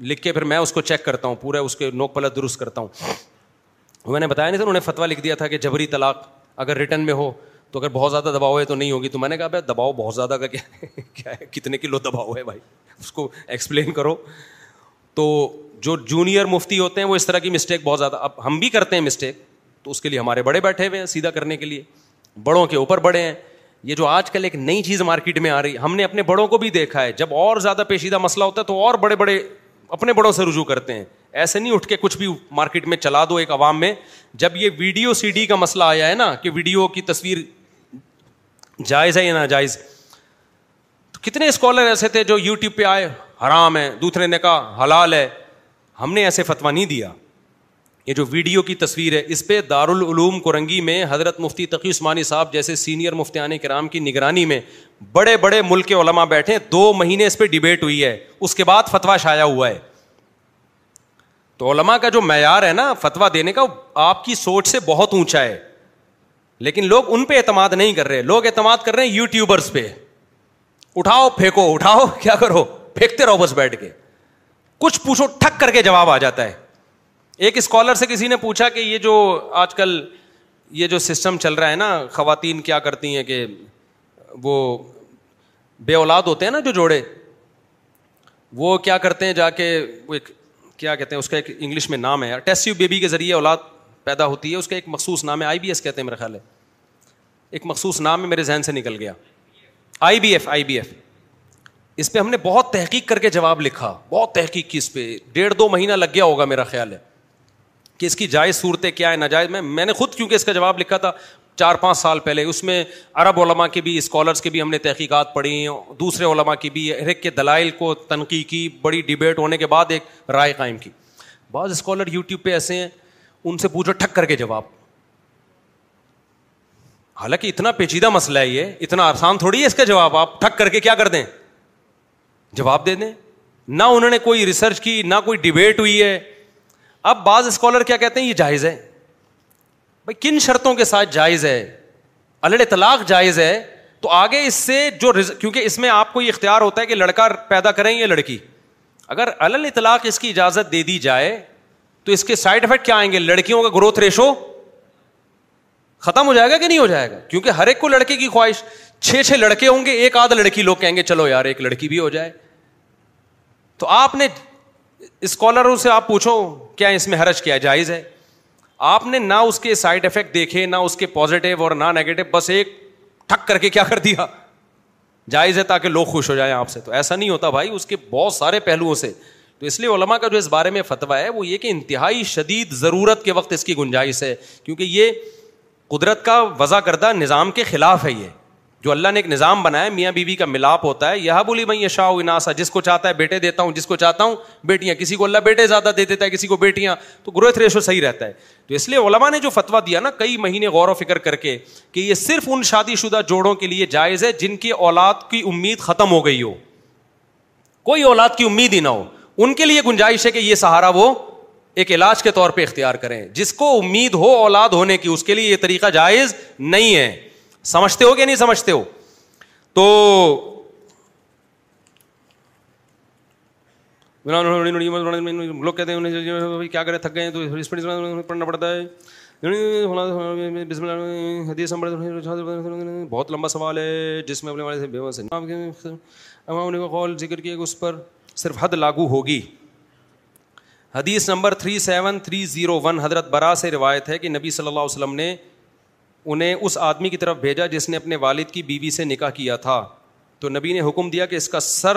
لکھ کے پھر میں اس کو چیک کرتا ہوں پورا اس کے نوک پلت درست کرتا ہوں میں نے بتایا نہیں سر انہیں فتویٰ لکھ دیا تھا کہ جبری طلاق اگر ریٹرن میں ہو تو اگر بہت زیادہ دباؤ ہے تو نہیں ہوگی تو میں نے کہا بھائی دباؤ بہت زیادہ کا کیا ہے کیا ہے کتنے کلو دباؤ ہے بھائی اس کو ایکسپلین کرو تو جو جونیئر مفتی ہوتے ہیں وہ اس طرح کی مسٹیک بہت زیادہ اب ہم بھی کرتے ہیں مسٹیک تو اس کے لیے ہمارے بڑے بیٹھے ہوئے ہیں سیدھا کرنے کے لیے بڑوں کے اوپر بڑے ہیں یہ جو آج کل ایک نئی چیز مارکیٹ میں آ رہی ہے ہم نے اپنے بڑوں کو بھی دیکھا ہے جب اور زیادہ پیچیدہ مسئلہ ہوتا ہے تو اور بڑے بڑے اپنے بڑوں سے رجوع کرتے ہیں ایسے نہیں اٹھ کے کچھ بھی مارکیٹ میں چلا دو ایک عوام میں جب یہ ویڈیو سی ڈی کا مسئلہ آیا ہے نا کہ ویڈیو کی تصویر جائز ہے یا ناجائز تو کتنے اسکالر ایسے تھے جو یو ٹیوب پہ آئے حرام ہے دوسرے نے کہا حلال ہے ہم نے ایسے فتوا نہیں دیا یہ جو ویڈیو کی تصویر ہے اس پہ دارالعلوم کرنگی میں حضرت مفتی تقی عثمانی صاحب جیسے سینئر مفتیان کرام کی نگرانی میں بڑے بڑے ملک کے علما بیٹھے دو مہینے اس پہ ڈبیٹ ہوئی ہے اس کے بعد فتویٰ شایا ہوا ہے تو علما کا جو معیار ہے نا فتویٰ دینے کا آپ کی سوچ سے بہت اونچا ہے لیکن لوگ ان پہ اعتماد نہیں کر رہے لوگ اعتماد کر رہے ہیں یوٹیوبرس پہ اٹھاؤ پھینکو اٹھاؤ کیا کرو پھینکتے رہو بس بیٹھ کے کچھ پوچھو ٹھک کر کے جواب آ جاتا ہے ایک اسکالر سے کسی نے پوچھا کہ یہ جو آج کل یہ جو سسٹم چل رہا ہے نا خواتین کیا کرتی ہیں کہ وہ بے اولاد ہوتے ہیں نا جو جوڑے وہ کیا کرتے ہیں جا کے ایک کیا کہتے ہیں اس کا ایک انگلش میں نام ہے ٹیسیو بیبی کے ذریعے اولاد پیدا ہوتی ہے اس کا ایک مخصوص نام ہے آئی بی ایس کہتے ہیں میرا خیال ہے ایک مخصوص نام ہے میرے ذہن سے نکل گیا I B F I B F اس پہ ہم نے بہت تحقیق کر کے جواب لکھا بہت تحقیق کی اس پہ ڈیڑھ دو مہینہ لگ گیا ہوگا میرا خیال ہے کہ اس کی جائز صورتیں کیا ہے ناجائز میں میں نے خود کیونکہ اس کا جواب لکھا تھا چار پانچ سال پہلے اس میں عرب علماء کی بھی اسکالرس کی بھی ہم نے تحقیقات پڑھی دوسرے علماء کی بھی ہر ایک کے دلائل کو تنقید کی بڑی ڈبیٹ ہونے کے بعد ایک رائے قائم کی بعض اسکالر یوٹیوب پہ ایسے ہیں ان سے پوچھو ٹھک کر کے جواب حالانکہ اتنا پیچیدہ مسئلہ ہے یہ اتنا آسان تھوڑی ہے اس کا جواب آپ ٹھک کر کے کیا کر دیں جواب دے دیں نہ انہوں نے کوئی ریسرچ کی نہ کوئی ڈبیٹ ہوئی ہے اب بعض اسکالر کیا کہتے ہیں یہ جائز ہے بھائی کن شرطوں کے ساتھ جائز ہے الڑ اطلاق جائز ہے تو آگے اس سے جو رز... کیونکہ اس میں آپ کو یہ اختیار ہوتا ہے کہ لڑکا پیدا کریں یا لڑکی اگر الل اطلاق اس کی اجازت دے دی جائے تو اس کے سائڈ افیکٹ کیا آئیں گے لڑکیوں کا گروتھ ریشو ختم ہو جائے گا کہ نہیں ہو جائے گا کیونکہ ہر ایک کو لڑکے کی خواہش چھ چھ لڑکے ہوں گے ایک آدھ لڑکی لوگ کہیں گے چلو یار ایک لڑکی بھی ہو جائے تو آپ نے اسکالروں سے آپ پوچھو کیا اس میں حرج کیا جائز ہے آپ نے نہ اس کے سائڈ افیکٹ دیکھے نہ اس کے پازیٹیو اور نہ نیگیٹو بس ایک ٹھک کر کے کیا کر دیا جائز ہے تاکہ لوگ خوش ہو جائیں آپ سے تو ایسا نہیں ہوتا بھائی اس کے بہت سارے پہلوؤں سے تو اس لیے علما کا جو اس بارے میں فتویٰ ہے وہ یہ کہ انتہائی شدید ضرورت کے وقت اس کی گنجائش ہے کیونکہ یہ قدرت کا وضع کردہ نظام کے خلاف ہے یہ جو اللہ نے ایک نظام بنایا میاں بیوی بی کا ملاپ ہوتا ہے یہ بولی بھائی جس کو چاہتا ہے بیٹے دیتا ہوں جس کو چاہتا ہوں بیٹیاں کسی کو اللہ بیٹے زیادہ دے دیتا ہے کسی کو بیٹیاں تو گروتھ ریشو صحیح رہتا ہے تو اس لیے علماء نے جو فتوا دیا نا کئی مہینے غور و فکر کر کے کہ یہ صرف ان شادی شدہ جوڑوں کے لیے جائز ہے جن کی اولاد کی امید ختم ہو گئی ہو کوئی اولاد کی امید ہی نہ ہو ان کے لیے گنجائش ہے کہ یہ سہارا وہ ایک علاج کے طور پہ اختیار کریں جس کو امید ہو اولاد ہونے کی اس کے لیے یہ طریقہ جائز نہیں ہے سمجھتے ہو کہ نہیں سمجھتے ہو تو لوگ کہتے ہیں تو پڑھنا پڑتا ہے بہت لمبا سوال ہے جس میں ذکر کیا اس پر صرف حد لاگو ہوگی حدیث number three seven three zero one حضرت برا سے روایت ہے کہ نبی صلی اللہ علیہ وسلم نے انہیں اس آدمی کی طرف بھیجا جس نے اپنے والد کی بیوی سے نکاح کیا تھا تو نبی نے حکم دیا کہ اس کا سر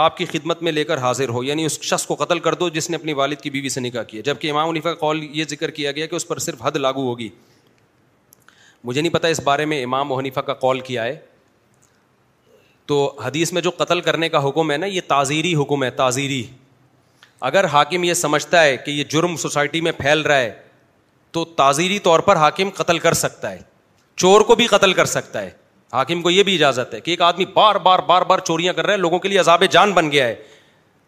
آپ کی خدمت میں لے کر حاضر ہو یعنی اس شخص کو قتل کر دو جس نے اپنی والد کی بیوی سے نکاح کیا جب کہ امام ونیفا کا قول یہ ذکر کیا گیا کہ اس پر صرف حد لاگو ہوگی مجھے نہیں پتا اس بارے میں امام و حنیفہ کا قول کیا ہے تو حدیث میں جو قتل کرنے کا حکم ہے نا یہ تعزیری حکم ہے تعزیری اگر حاکم یہ سمجھتا ہے کہ یہ جرم سوسائٹی میں پھیل رہا ہے تو تعزیری طور پر حاکم قتل کر سکتا ہے چور کو بھی قتل کر سکتا ہے حاکم کو یہ بھی اجازت ہے کہ ایک آدمی بار بار بار بار چوریاں کر رہے ہیں لوگوں کے لیے عذاب جان بن گیا ہے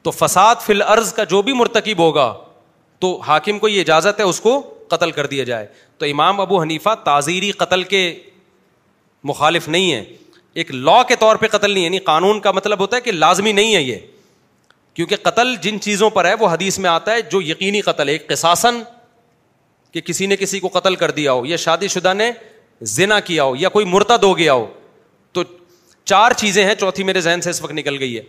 تو فساد فل عرض کا جو بھی مرتکب ہوگا تو حاکم کو یہ اجازت ہے اس کو قتل کر دیا جائے تو امام ابو حنیفہ تعزیری قتل کے مخالف نہیں ہے ایک لاء کے طور پہ قتل نہیں ہے یعنی قانون کا مطلب ہوتا ہے کہ لازمی نہیں ہے یہ کیونکہ قتل جن چیزوں پر ہے وہ حدیث میں آتا ہے جو یقینی قتل ہے ایک قساسن کہ کسی نے کسی کو قتل کر دیا ہو یا شادی شدہ نے زنا کیا ہو یا کوئی مرتد ہو گیا ہو تو چار چیزیں ہیں چوتھی میرے ذہن سے اس وقت نکل گئی ہے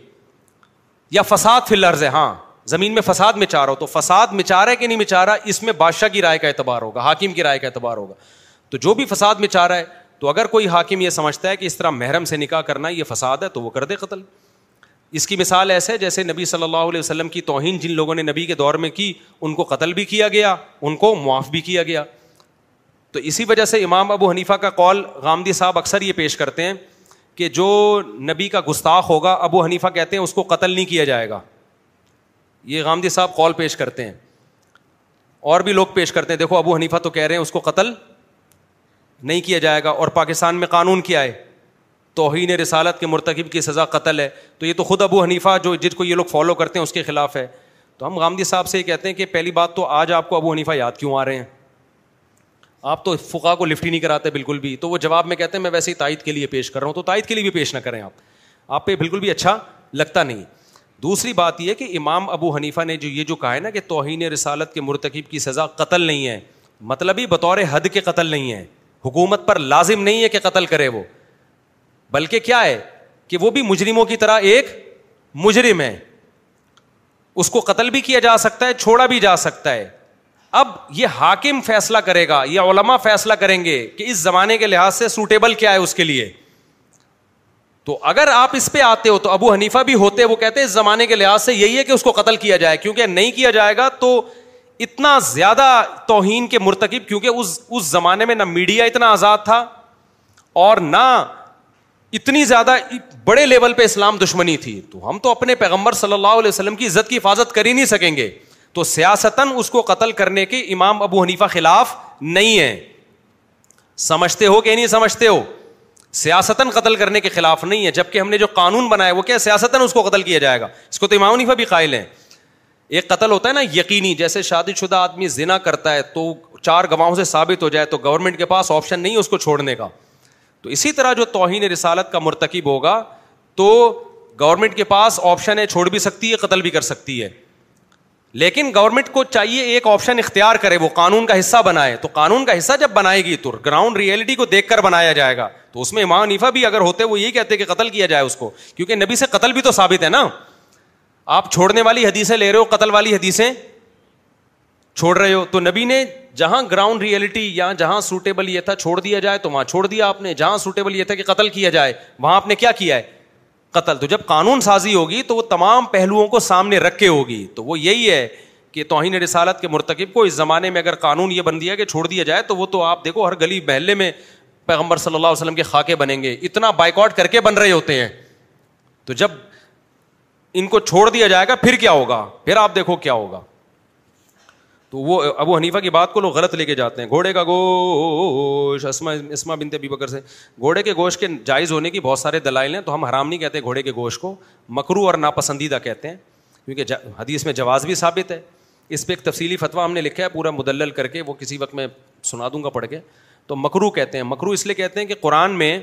یا فساد فی الارض ہے ہاں زمین میں فساد مچارا ہو تو فساد ہے کہ نہیں مچارا اس میں بادشاہ کی رائے کا اعتبار ہوگا حاکم کی رائے کا اعتبار ہوگا تو جو بھی فساد مچا رہا ہے تو اگر کوئی حاکم یہ سمجھتا ہے کہ اس طرح محرم سے نکاح کرنا یہ فساد ہے تو وہ کر دے قتل اس کی مثال ایسے ہے جیسے نبی صلی اللہ علیہ وسلم کی توہین جن لوگوں نے نبی کے دور میں کی ان کو قتل بھی کیا گیا ان کو معاف بھی کیا گیا تو اسی وجہ سے امام ابو حنیفہ کا کال غامدی صاحب اکثر یہ پیش کرتے ہیں کہ جو نبی کا گستاخ ہوگا ابو حنیفہ کہتے ہیں اس کو قتل نہیں کیا جائے گا یہ غامدی صاحب کال پیش کرتے ہیں اور بھی لوگ پیش کرتے ہیں دیکھو ابو حنیفہ تو کہہ رہے ہیں اس کو قتل نہیں کیا جائے گا اور پاکستان میں قانون کیا ہے توہین رسالت کے مرتکب کی سزا قتل ہے تو یہ تو خود ابو حنیفہ جو جس کو یہ لوگ فالو کرتے ہیں اس کے خلاف ہے تو ہم غامدی صاحب سے یہ کہتے ہیں کہ پہلی بات تو آج آپ کو ابو حنیفہ یاد کیوں آ رہے ہیں آپ تو فقا کو لفٹ ہی نہیں کراتے بالکل بھی تو وہ جواب میں کہتے ہیں میں ویسے ہی تائید کے لیے پیش کر رہا ہوں تو تائید کے لیے بھی پیش نہ کریں آپ آپ پہ بالکل بھی اچھا لگتا نہیں دوسری بات یہ کہ امام ابو حنیفہ نے جو یہ جو کہا ہے نا کہ توہین رسالت کے مرتکب کی سزا قتل نہیں ہے مطلب ہی بطور حد کے قتل نہیں ہے حکومت پر لازم نہیں ہے کہ قتل کرے وہ بلکہ کیا ہے کہ وہ بھی مجرموں کی طرح ایک مجرم ہے اس کو قتل بھی کیا جا سکتا ہے چھوڑا بھی جا سکتا ہے اب یہ حاکم فیصلہ کرے گا یہ علما فیصلہ کریں گے کہ اس زمانے کے لحاظ سے سوٹیبل کیا ہے اس کے لیے تو اگر آپ اس پہ آتے ہو تو ابو حنیفا بھی ہوتے وہ کہتے اس زمانے کے لحاظ سے یہی ہے کہ اس کو قتل کیا جائے کیونکہ نہیں کیا جائے گا تو اتنا زیادہ توہین کے مرتکب کیونکہ اس اس زمانے میں نہ میڈیا اتنا آزاد تھا اور نہ اتنی زیادہ بڑے لیول پہ اسلام دشمنی تھی تو ہم تو اپنے پیغمبر صلی اللہ علیہ وسلم کی عزت کی حفاظت کر ہی نہیں سکیں گے تو سیاست اس کو قتل کرنے کے امام ابو حنیفہ خلاف نہیں ہے سمجھتے ہو کہ نہیں سمجھتے ہو سیاست قتل کرنے کے خلاف نہیں ہے جبکہ ہم نے جو قانون بنایا وہ کیا سیاست قتل کیا جائے گا اس کو تو امام حنیفہ بھی قائل ہے ایک قتل ہوتا ہے نا یقینی جیسے شادی شدہ آدمی زنا کرتا ہے تو چار گواہوں سے ثابت ہو جائے تو گورنمنٹ کے پاس آپشن نہیں ہے اس کو چھوڑنے کا تو اسی طرح جو توہین رسالت کا مرتکب ہوگا تو گورنمنٹ کے پاس آپشن ہے چھوڑ بھی سکتی ہے قتل بھی کر سکتی ہے لیکن گورنمنٹ کو چاہیے ایک آپشن اختیار کرے وہ قانون کا حصہ بنائے تو قانون کا حصہ جب بنائے گی تو گراؤنڈ ریئلٹی کو دیکھ کر بنایا جائے گا تو اس میں امام نیفا بھی اگر ہوتے وہ یہی کہتے کہ قتل کیا جائے اس کو کیونکہ نبی سے قتل بھی تو ثابت ہے نا آپ چھوڑنے والی حدیثیں لے رہے ہو قتل والی حدیثیں چھوڑ رہے ہو تو نبی نے جہاں گراؤنڈ ریئلٹی یا جہاں سوٹیبل یہ تھا چھوڑ دیا جائے تو وہاں چھوڑ دیا آپ نے جہاں سوٹیبل یہ تھا کہ قتل کیا جائے وہاں آپ نے کیا کیا ہے قتل تو جب قانون سازی ہوگی تو وہ تمام پہلوؤں کو سامنے رکھ کے ہوگی تو وہ یہی ہے کہ توہین رسالت کے مرتکب کو اس زمانے میں اگر قانون یہ بن دیا کہ چھوڑ دیا جائے تو وہ تو آپ دیکھو ہر گلی محلے میں پیغمبر صلی اللہ علیہ وسلم کے خاکے بنیں گے اتنا بائک آؤٹ کر کے بن رہے ہوتے ہیں تو جب ان کو چھوڑ دیا جائے گا پھر کیا ہوگا پھر آپ دیکھو کیا ہوگا تو وہ ابو حنیفہ کی بات کو لوگ غلط لے کے جاتے ہیں گھوڑے کا گوشت اسما اسما بنت ابی بکر سے گھوڑے کے گوشت کے جائز ہونے کی بہت سارے دلائل ہیں تو ہم حرام نہیں کہتے گھوڑے کے گوشت کو مکرو اور ناپسندیدہ کہتے ہیں کیونکہ حدیث میں جواز بھی ثابت ہے اس پہ ایک تفصیلی فتویٰ ہم نے لکھا ہے پورا مدلل کر کے وہ کسی وقت میں سنا دوں گا پڑھ کے تو مکرو کہتے ہیں مکرو اس لیے کہتے ہیں کہ قرآن میں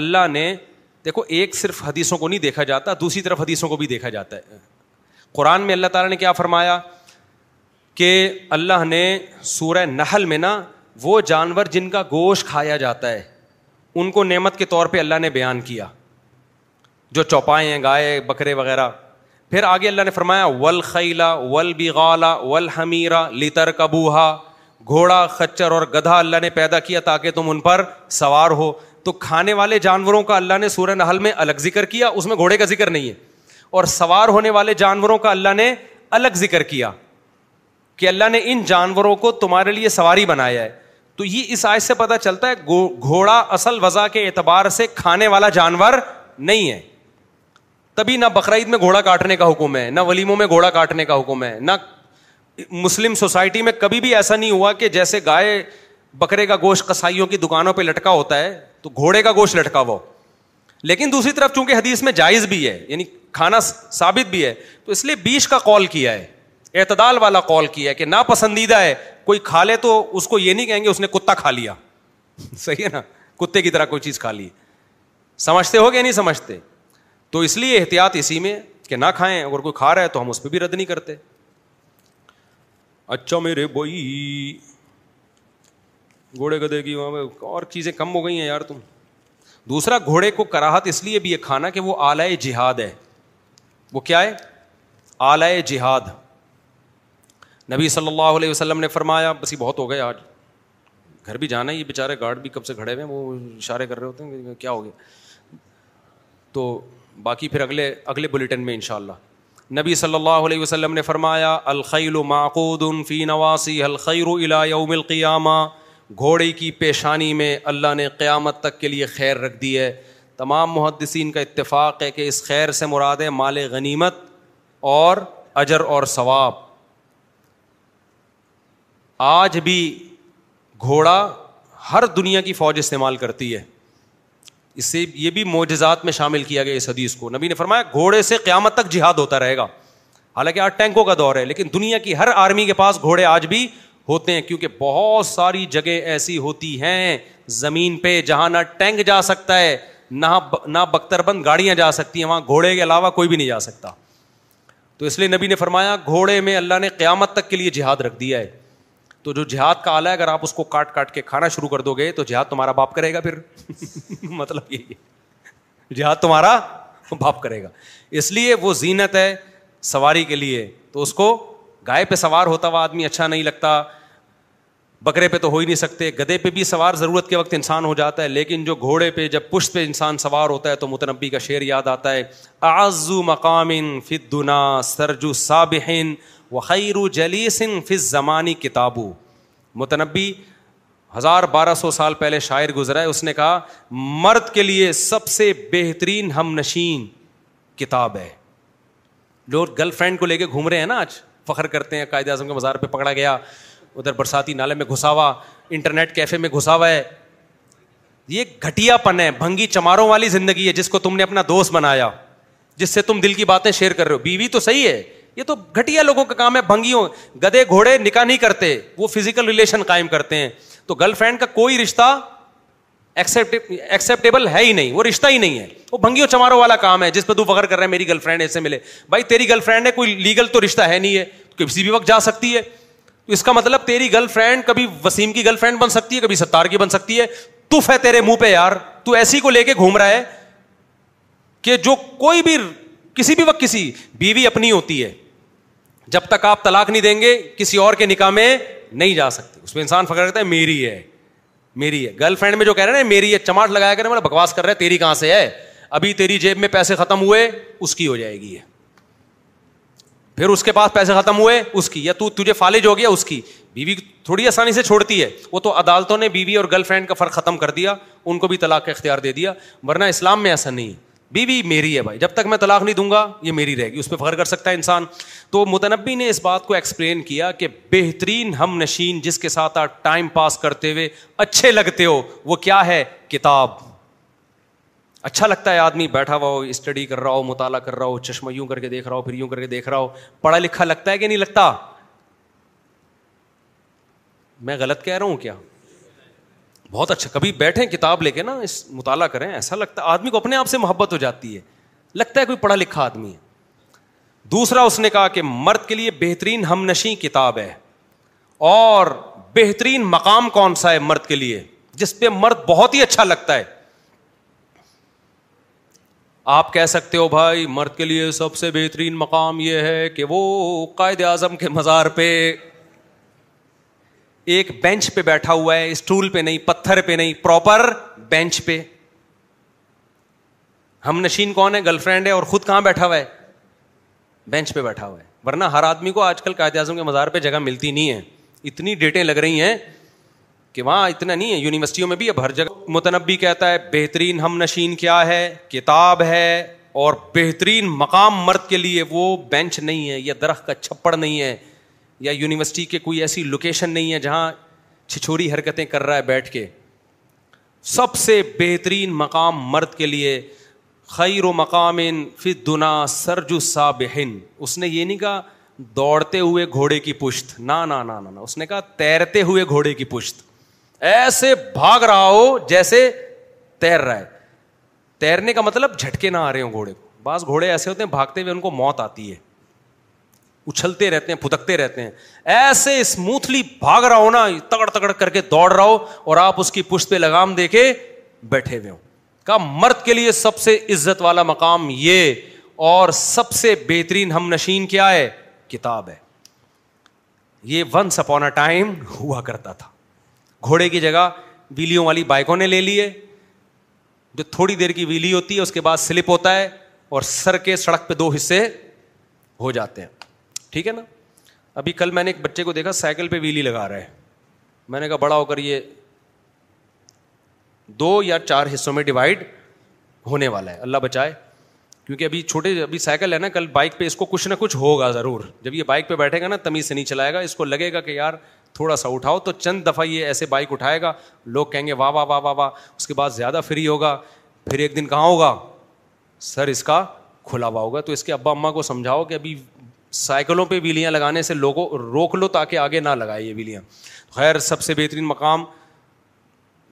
اللہ نے دیکھو ایک صرف حدیثوں کو نہیں دیکھا جاتا دوسری طرف حدیثوں کو بھی دیکھا جاتا ہے قرآن میں اللہ تعالیٰ نے کیا فرمایا کہ اللہ نے سورہ نحل میں نا وہ جانور جن کا گوشت کھایا جاتا ہے ان کو نعمت کے طور پہ اللہ نے بیان کیا جو چوپائے ہیں گائے بکرے وغیرہ پھر آگے اللہ نے فرمایا ول خیلا ول بی غالا ول ہمیرا لیتر کبوہا گھوڑا خچر اور گدھا اللہ نے پیدا کیا تاکہ تم ان پر سوار ہو تو کھانے والے جانوروں کا اللہ نے سورہ نحل میں الگ ذکر کیا اس میں گھوڑے کا ذکر نہیں ہے اور سوار ہونے والے جانوروں کا اللہ نے الگ ذکر کیا کہ اللہ نے ان جانوروں کو تمہارے لیے سواری بنایا ہے تو یہ اس آیت سے پتہ چلتا ہے گھوڑا اصل وضع کے اعتبار سے کھانے والا جانور نہیں ہے تبھی نہ بقرعید میں گھوڑا کاٹنے کا حکم ہے نہ ولیموں میں گھوڑا کاٹنے کا حکم ہے نہ مسلم سوسائٹی میں کبھی بھی ایسا نہیں ہوا کہ جیسے گائے بکرے کا گوشت کسائیوں کی دکانوں پہ لٹکا ہوتا ہے تو گھوڑے کا گوشت لٹکا ہوا لیکن دوسری طرف چونکہ حدیث میں جائز بھی ہے یعنی کھانا ثابت بھی ہے تو اس لیے بیچ کا کال کیا ہے اعتدال والا کال کیا کہ نا پسندیدہ ہے کوئی کھا لے تو اس کو یہ نہیں کہیں گے اس نے کتا کھا لیا صحیح ہے نا کتے کی طرح کوئی چیز کھا لی سمجھتے ہو گیا نہیں سمجھتے تو اس لیے احتیاط اسی میں کہ نہ کھائیں اگر کوئی کھا رہا ہے تو ہم اس پہ بھی رد نہیں کرتے اچھا میرے بوئی گھوڑے گدے کی وہاں اور چیزیں کم ہو گئی ہیں یار تم دوسرا گھوڑے کو کراہت اس لیے بھی یہ کھانا کہ وہ آلائے جہاد ہے وہ کیا ہے آلائے جہاد نبی صلی اللہ علیہ وسلم نے فرمایا بس یہ بہت ہو گئے آج گھر بھی جانا ہے یہ بےچارے گارڈ بھی کب سے کھڑے ہوئے ہیں وہ اشارے کر رہے ہوتے ہیں کیا ہو گیا تو باقی پھر اگلے اگلے بلیٹن میں ان شاء اللہ نبی صلی اللہ علیہ وسلم نے فرمایا الخیل معقود فی نواسی الخیر یوم القیامہ گھوڑے کی پیشانی میں اللہ نے قیامت تک کے لیے خیر رکھ دی ہے تمام محدثین کا اتفاق ہے کہ اس خیر سے مراد ہے مال غنیمت اور اجر اور ثواب آج بھی گھوڑا ہر دنیا کی فوج استعمال کرتی ہے اس سے یہ بھی معجزات میں شامل کیا گیا اس حدیث کو نبی نے فرمایا گھوڑے سے قیامت تک جہاد ہوتا رہے گا حالانکہ آج ٹینکوں کا دور ہے لیکن دنیا کی ہر آرمی کے پاس گھوڑے آج بھی ہوتے ہیں کیونکہ بہت ساری جگہ ایسی ہوتی ہیں زمین پہ جہاں نہ ٹینک جا سکتا ہے نہ نہ بختر بند گاڑیاں جا سکتی ہیں وہاں گھوڑے کے علاوہ کوئی بھی نہیں جا سکتا تو اس لیے نبی نے فرمایا گھوڑے میں اللہ نے قیامت تک کے لیے جہاد رکھ دیا ہے تو جو جہاد کا آلہ ہے اگر آپ اس کو کاٹ کاٹ کے کھانا شروع کر دو گے تو جہاد تمہارا باپ کرے گا پھر مطلب یہ جہاد تمہارا باپ کرے گا اس لیے وہ زینت ہے سواری کے لیے تو اس کو گائے پہ سوار ہوتا ہوا آدمی اچھا نہیں لگتا بکرے پہ تو ہو ہی نہیں سکتے گدے پہ بھی سوار ضرورت کے وقت انسان ہو جاتا ہے لیکن جو گھوڑے پہ جب پشت پہ انسان سوار ہوتا ہے تو متنبی کا شعر یاد آتا ہے آزو مقام فدنا سرجو صابحین وخیر جلیسن جلی فز زمانی کتابو متنبی ہزار بارہ سو سال پہلے شاعر گزرا ہے اس نے کہا مرد کے لیے سب سے بہترین ہم نشین کتاب ہے لوگ گرل فرینڈ کو لے کے گھوم رہے ہیں نا آج فخر کرتے ہیں قائد اعظم کے بازار پہ پکڑا گیا ادھر برساتی نالے میں گھساوا انٹرنیٹ کیفے میں گھساوا ہے یہ گھٹیا پن ہے بھنگی چماروں والی زندگی ہے جس کو تم نے اپنا دوست بنایا جس سے تم دل کی باتیں شیئر کر رہے ہو بیوی تو صحیح ہے یہ تو گٹیا لوگوں کا کام ہے بھنگیوں گدے گھوڑے نکاح نہیں کرتے وہ فزیکل ریلیشن قائم کرتے ہیں تو گرل فرینڈ کا کوئی رشتہ ایکسیپٹیبل ہے ہی نہیں وہ رشتہ ہی نہیں ہے وہ بھنگیوں چماروں والا کام ہے جس پہ تو فخر کر رہے ہیں میری گرل فرینڈ ایسے ملے بھائی تیری گرل فرینڈ ہے کوئی لیگل تو رشتہ ہے نہیں ہے کسی بھی وقت جا سکتی ہے تو اس کا مطلب تیری گرل فرینڈ کبھی وسیم کی گرل فرینڈ بن سکتی ہے کبھی ستار کی بن سکتی ہے تف ہے تیرے منہ پہ یار تو ایسی کو لے کے گھوم رہا ہے کہ جو کوئی بھی کسی بھی وقت کسی بیوی اپنی ہوتی ہے جب تک آپ طلاق نہیں دیں گے کسی اور کے نکاح میں نہیں جا سکتے اس میں انسان فخر کرتا ہے میری میری ہے ہے گرل فرینڈ میں جو کہہ رہے ہیں میری ہے چماٹ لگایا مطلب بکواس کر تیری کہاں سے ہے ابھی تیری جیب میں پیسے ختم ہوئے اس کی ہو جائے گی پھر اس کے پاس پیسے ختم ہوئے اس کی یا تو تجھے فالج ہو گیا اس کی بیوی تھوڑی آسانی سے چھوڑتی ہے وہ تو عدالتوں نے بیوی اور گرل فرینڈ کا فرق ختم کر دیا ان کو بھی طلاق کا اختیار دے دیا ورنہ اسلام میں ایسا نہیں ہے بیوی بی میری ہے بھائی جب تک میں طلاق نہیں دوں گا یہ میری رہے گی اس پہ فخر کر سکتا ہے انسان تو متنبی نے اس بات کو ایکسپلین کیا کہ بہترین ہم نشین جس کے ساتھ آپ ٹائم پاس کرتے ہوئے اچھے لگتے ہو وہ کیا ہے کتاب اچھا لگتا ہے آدمی بیٹھا ہوا ہو اسٹڈی کر رہا ہو مطالعہ کر رہا ہو چشمہ یوں کر کے دیکھ رہا ہو پھر یوں کر کے دیکھ رہا ہو پڑھا لکھا لگتا ہے کہ نہیں لگتا میں غلط کہہ رہا ہوں کیا بہت اچھا کبھی بیٹھے کتاب لے کے نا اس مطالعہ کریں ایسا لگتا ہے آدمی کو اپنے آپ سے محبت ہو جاتی ہے لگتا ہے کوئی پڑھا لکھا آدمی ہے دوسرا اس نے کہا کہ مرد کے لیے بہترین ہم نشیں کتاب ہے اور بہترین مقام کون سا ہے مرد کے لیے جس پہ مرد بہت ہی اچھا لگتا ہے آپ کہہ سکتے ہو بھائی مرد کے لیے سب سے بہترین مقام یہ ہے کہ وہ قائد اعظم کے مزار پہ ایک بینچ پہ بیٹھا ہوا ہے اسٹول پہ نہیں پتھر پہ نہیں پراپر بینچ پہ ہم نشین کون ہے گرل فرینڈ ہے اور خود کہاں بیٹھا ہوا ہے بینچ پہ بیٹھا ہوا ہے ورنہ ہر آدمی کو آج کل قائد اعظم کے مزار پہ جگہ ملتی نہیں ہے اتنی ڈیٹیں لگ رہی ہیں کہ وہاں اتنا نہیں ہے یونیورسٹیوں میں بھی اب ہر جگہ متنبی کہتا ہے بہترین ہم نشین کیا ہے کتاب ہے اور بہترین مقام مرد کے لیے وہ بینچ نہیں ہے یا درخت کا چھپڑ نہیں ہے یا یونیورسٹی کے کوئی ایسی لوکیشن نہیں ہے جہاں چھچوری حرکتیں کر رہا ہے بیٹھ کے سب سے بہترین مقام مرد کے لیے خیر و مقام ان دنا سرجو ساب اس نے یہ نہیں کہا دوڑتے ہوئے گھوڑے کی پشت نہ نا نا نا اس نے کہا تیرتے ہوئے گھوڑے کی پشت ایسے بھاگ رہا ہو جیسے تیر رہا ہے تیرنے کا مطلب جھٹکے نہ آ رہے ہوں گھوڑے کو بعض گھوڑے ایسے ہوتے ہیں بھاگتے ہوئے ان کو موت آتی ہے اچھلتے رہتے ہیں پھدکتے رہتے ہیں ایسے اسموتھلی بھاگ رہا ہو نا تگڑ تگڑ کر کے دوڑ رہا ہو اور آپ اس کی پہ لگام دے کے بیٹھے ہوئے کہا مرد کے لیے سب سے عزت والا مقام یہ اور سب سے بہترین ہم نشین کیا ہے کتاب ہے یہ ونس اپون اے ٹائم ہوا کرتا تھا گھوڑے کی جگہ ویلیوں والی بائکوں نے لے لی ہے جو تھوڑی دیر کی ویلی ہوتی ہے اس کے بعد سلپ ہوتا ہے اور سر کے سڑک پہ دو حصے ہو جاتے ہیں ٹھیک ہے نا ابھی کل میں نے ایک بچے کو دیکھا سائیکل پہ ویلی لگا رہا ہے میں نے کہا بڑا ہو کر یہ دو یا چار حصوں میں ڈیوائڈ ہونے والا ہے اللہ بچائے کیونکہ ابھی چھوٹے ابھی سائیکل ہے نا کل بائک پہ اس کو کچھ نہ کچھ ہوگا ضرور جب یہ بائک پہ بیٹھے گا نا تمیز سے نہیں چلائے گا اس کو لگے گا کہ یار تھوڑا سا اٹھاؤ تو چند دفعہ یہ ایسے بائک اٹھائے گا لوگ کہیں گے واہ واہ واہ واہ واہ اس کے بعد زیادہ فری ہوگا پھر ایک دن کہاں ہوگا سر اس کا کھلا ہوا ہوگا تو اس کے ابا اما کو سمجھاؤ کہ ابھی سائیکلوں پہ بیلیاں لگانے سے لوگوں روک لو تاکہ آگے نہ لگائے یہ بیلیاں خیر سب سے بہترین مقام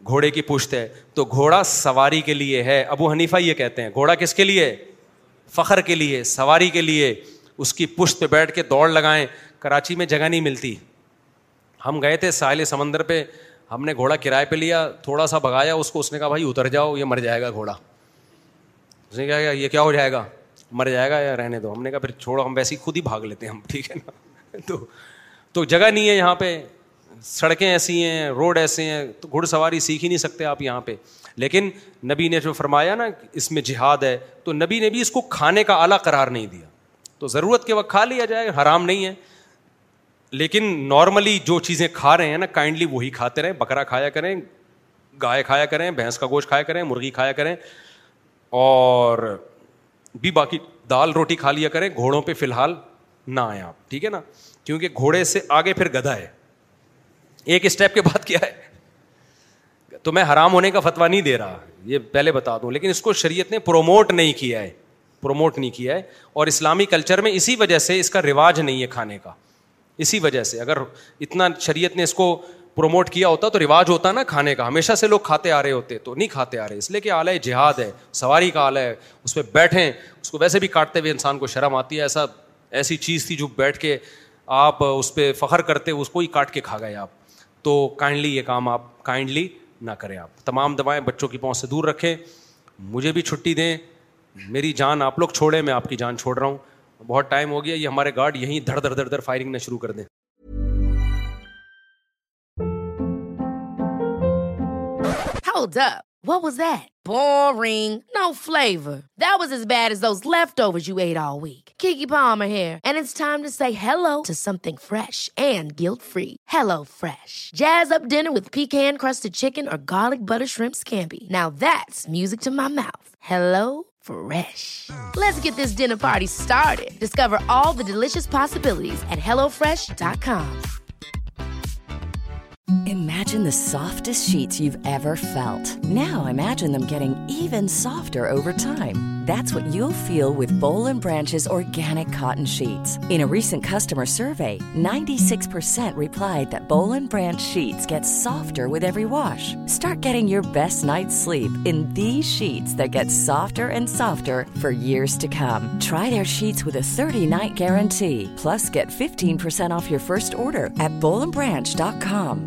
گھوڑے کی پشت ہے تو گھوڑا سواری کے لیے ہے ابو حنیفہ یہ کہتے ہیں گھوڑا کس کے لیے فخر کے لیے سواری کے لیے اس کی پشت پہ بیٹھ کے دوڑ لگائیں کراچی میں جگہ نہیں ملتی ہم گئے تھے ساحل سمندر پہ ہم نے گھوڑا کرائے پہ لیا تھوڑا سا بھگایا اس کو اس نے کہا بھائی اتر جاؤ یہ مر جائے گا گھوڑا اس نے کہا یہ کیا ہو جائے گا مر جائے گا یا رہنے دو ہم نے کہا پھر چھوڑو ہم ویسے ہی خود ہی بھاگ لیتے ہیں ہم ٹھیک ہے نا تو تو تو جگہ نہیں ہے یہاں پہ سڑکیں ایسی ہیں روڈ ایسے ہیں تو گھڑ سواری سیکھ ہی نہیں سکتے آپ یہاں پہ لیکن نبی نے جو فرمایا نا اس میں جہاد ہے تو نبی نے بھی اس کو کھانے کا اعلیٰ قرار نہیں دیا تو ضرورت کے وقت کھا لیا جائے حرام نہیں ہے لیکن نارملی جو چیزیں کھا رہے ہیں نا کائنڈلی وہی کھاتے رہیں بکرا کھایا کریں گائے کھایا کریں بھینس کا گوشت کھایا کریں مرغی کھایا کریں اور بھی باقی دال روٹی کھا لیا کریں گھوڑوں پہ فی الحال نہ آئیں آپ ٹھیک ہے نا کیونکہ گھوڑے سے آگے پھر گدھا ہے ایک اسٹیپ کے بعد کیا ہے تو میں حرام ہونے کا فتوا نہیں دے رہا یہ پہلے بتا دوں لیکن اس کو شریعت نے پروموٹ نہیں کیا ہے پروموٹ نہیں کیا ہے اور اسلامی کلچر میں اسی وجہ سے اس کا رواج نہیں ہے کھانے کا اسی وجہ سے اگر اتنا شریعت نے اس کو پروموٹ کیا ہوتا تو رواج ہوتا نا کھانے کا ہمیشہ سے لوگ کھاتے آ رہے ہوتے تو نہیں کھاتے آ رہے اس لیے کہ آلہ جہاد ہے سواری کا آلہ ہے اس پہ بیٹھیں اس کو ویسے بھی کاٹتے ہوئے انسان کو شرم آتی ہے ایسا ایسی چیز تھی جو بیٹھ کے آپ اس پہ فخر کرتے اس کو ہی کاٹ کے کھا گئے آپ تو کائنڈلی یہ کام آپ کائنڈلی نہ کریں آپ تمام دوائیں بچوں کی پہنچ سے دور رکھیں مجھے بھی چھٹی دیں میری جان آپ لوگ چھوڑیں میں آپ کی جان چھوڑ رہا ہوں بہت ٹائم ہو گیا یہ ہمارے گارڈ یہیں دھڑ دھڑ دھڑ دھڑ فائرنگ نہ شروع کر دیں گارلیمس now musics possibilities Imagine the softest sheets you've ever felt. Now imagine them getting even softer over time. That's what you'll feel with Boll & Branch's organic cotton sheets. In a recent customer survey, 96% replied that Boll & Branch sheets get softer with every wash. Start getting your best night's sleep in these sheets that get softer and softer for years to come. Try their sheets with a 30-night guarantee. Plus, get 15% off your first order at bollandbranch.com.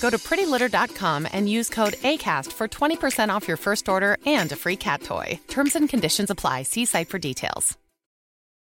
Go to prettylitter.com and use code ACAST for 20% off your first order and a free cat toy. Terms and conditions apply. See site for details.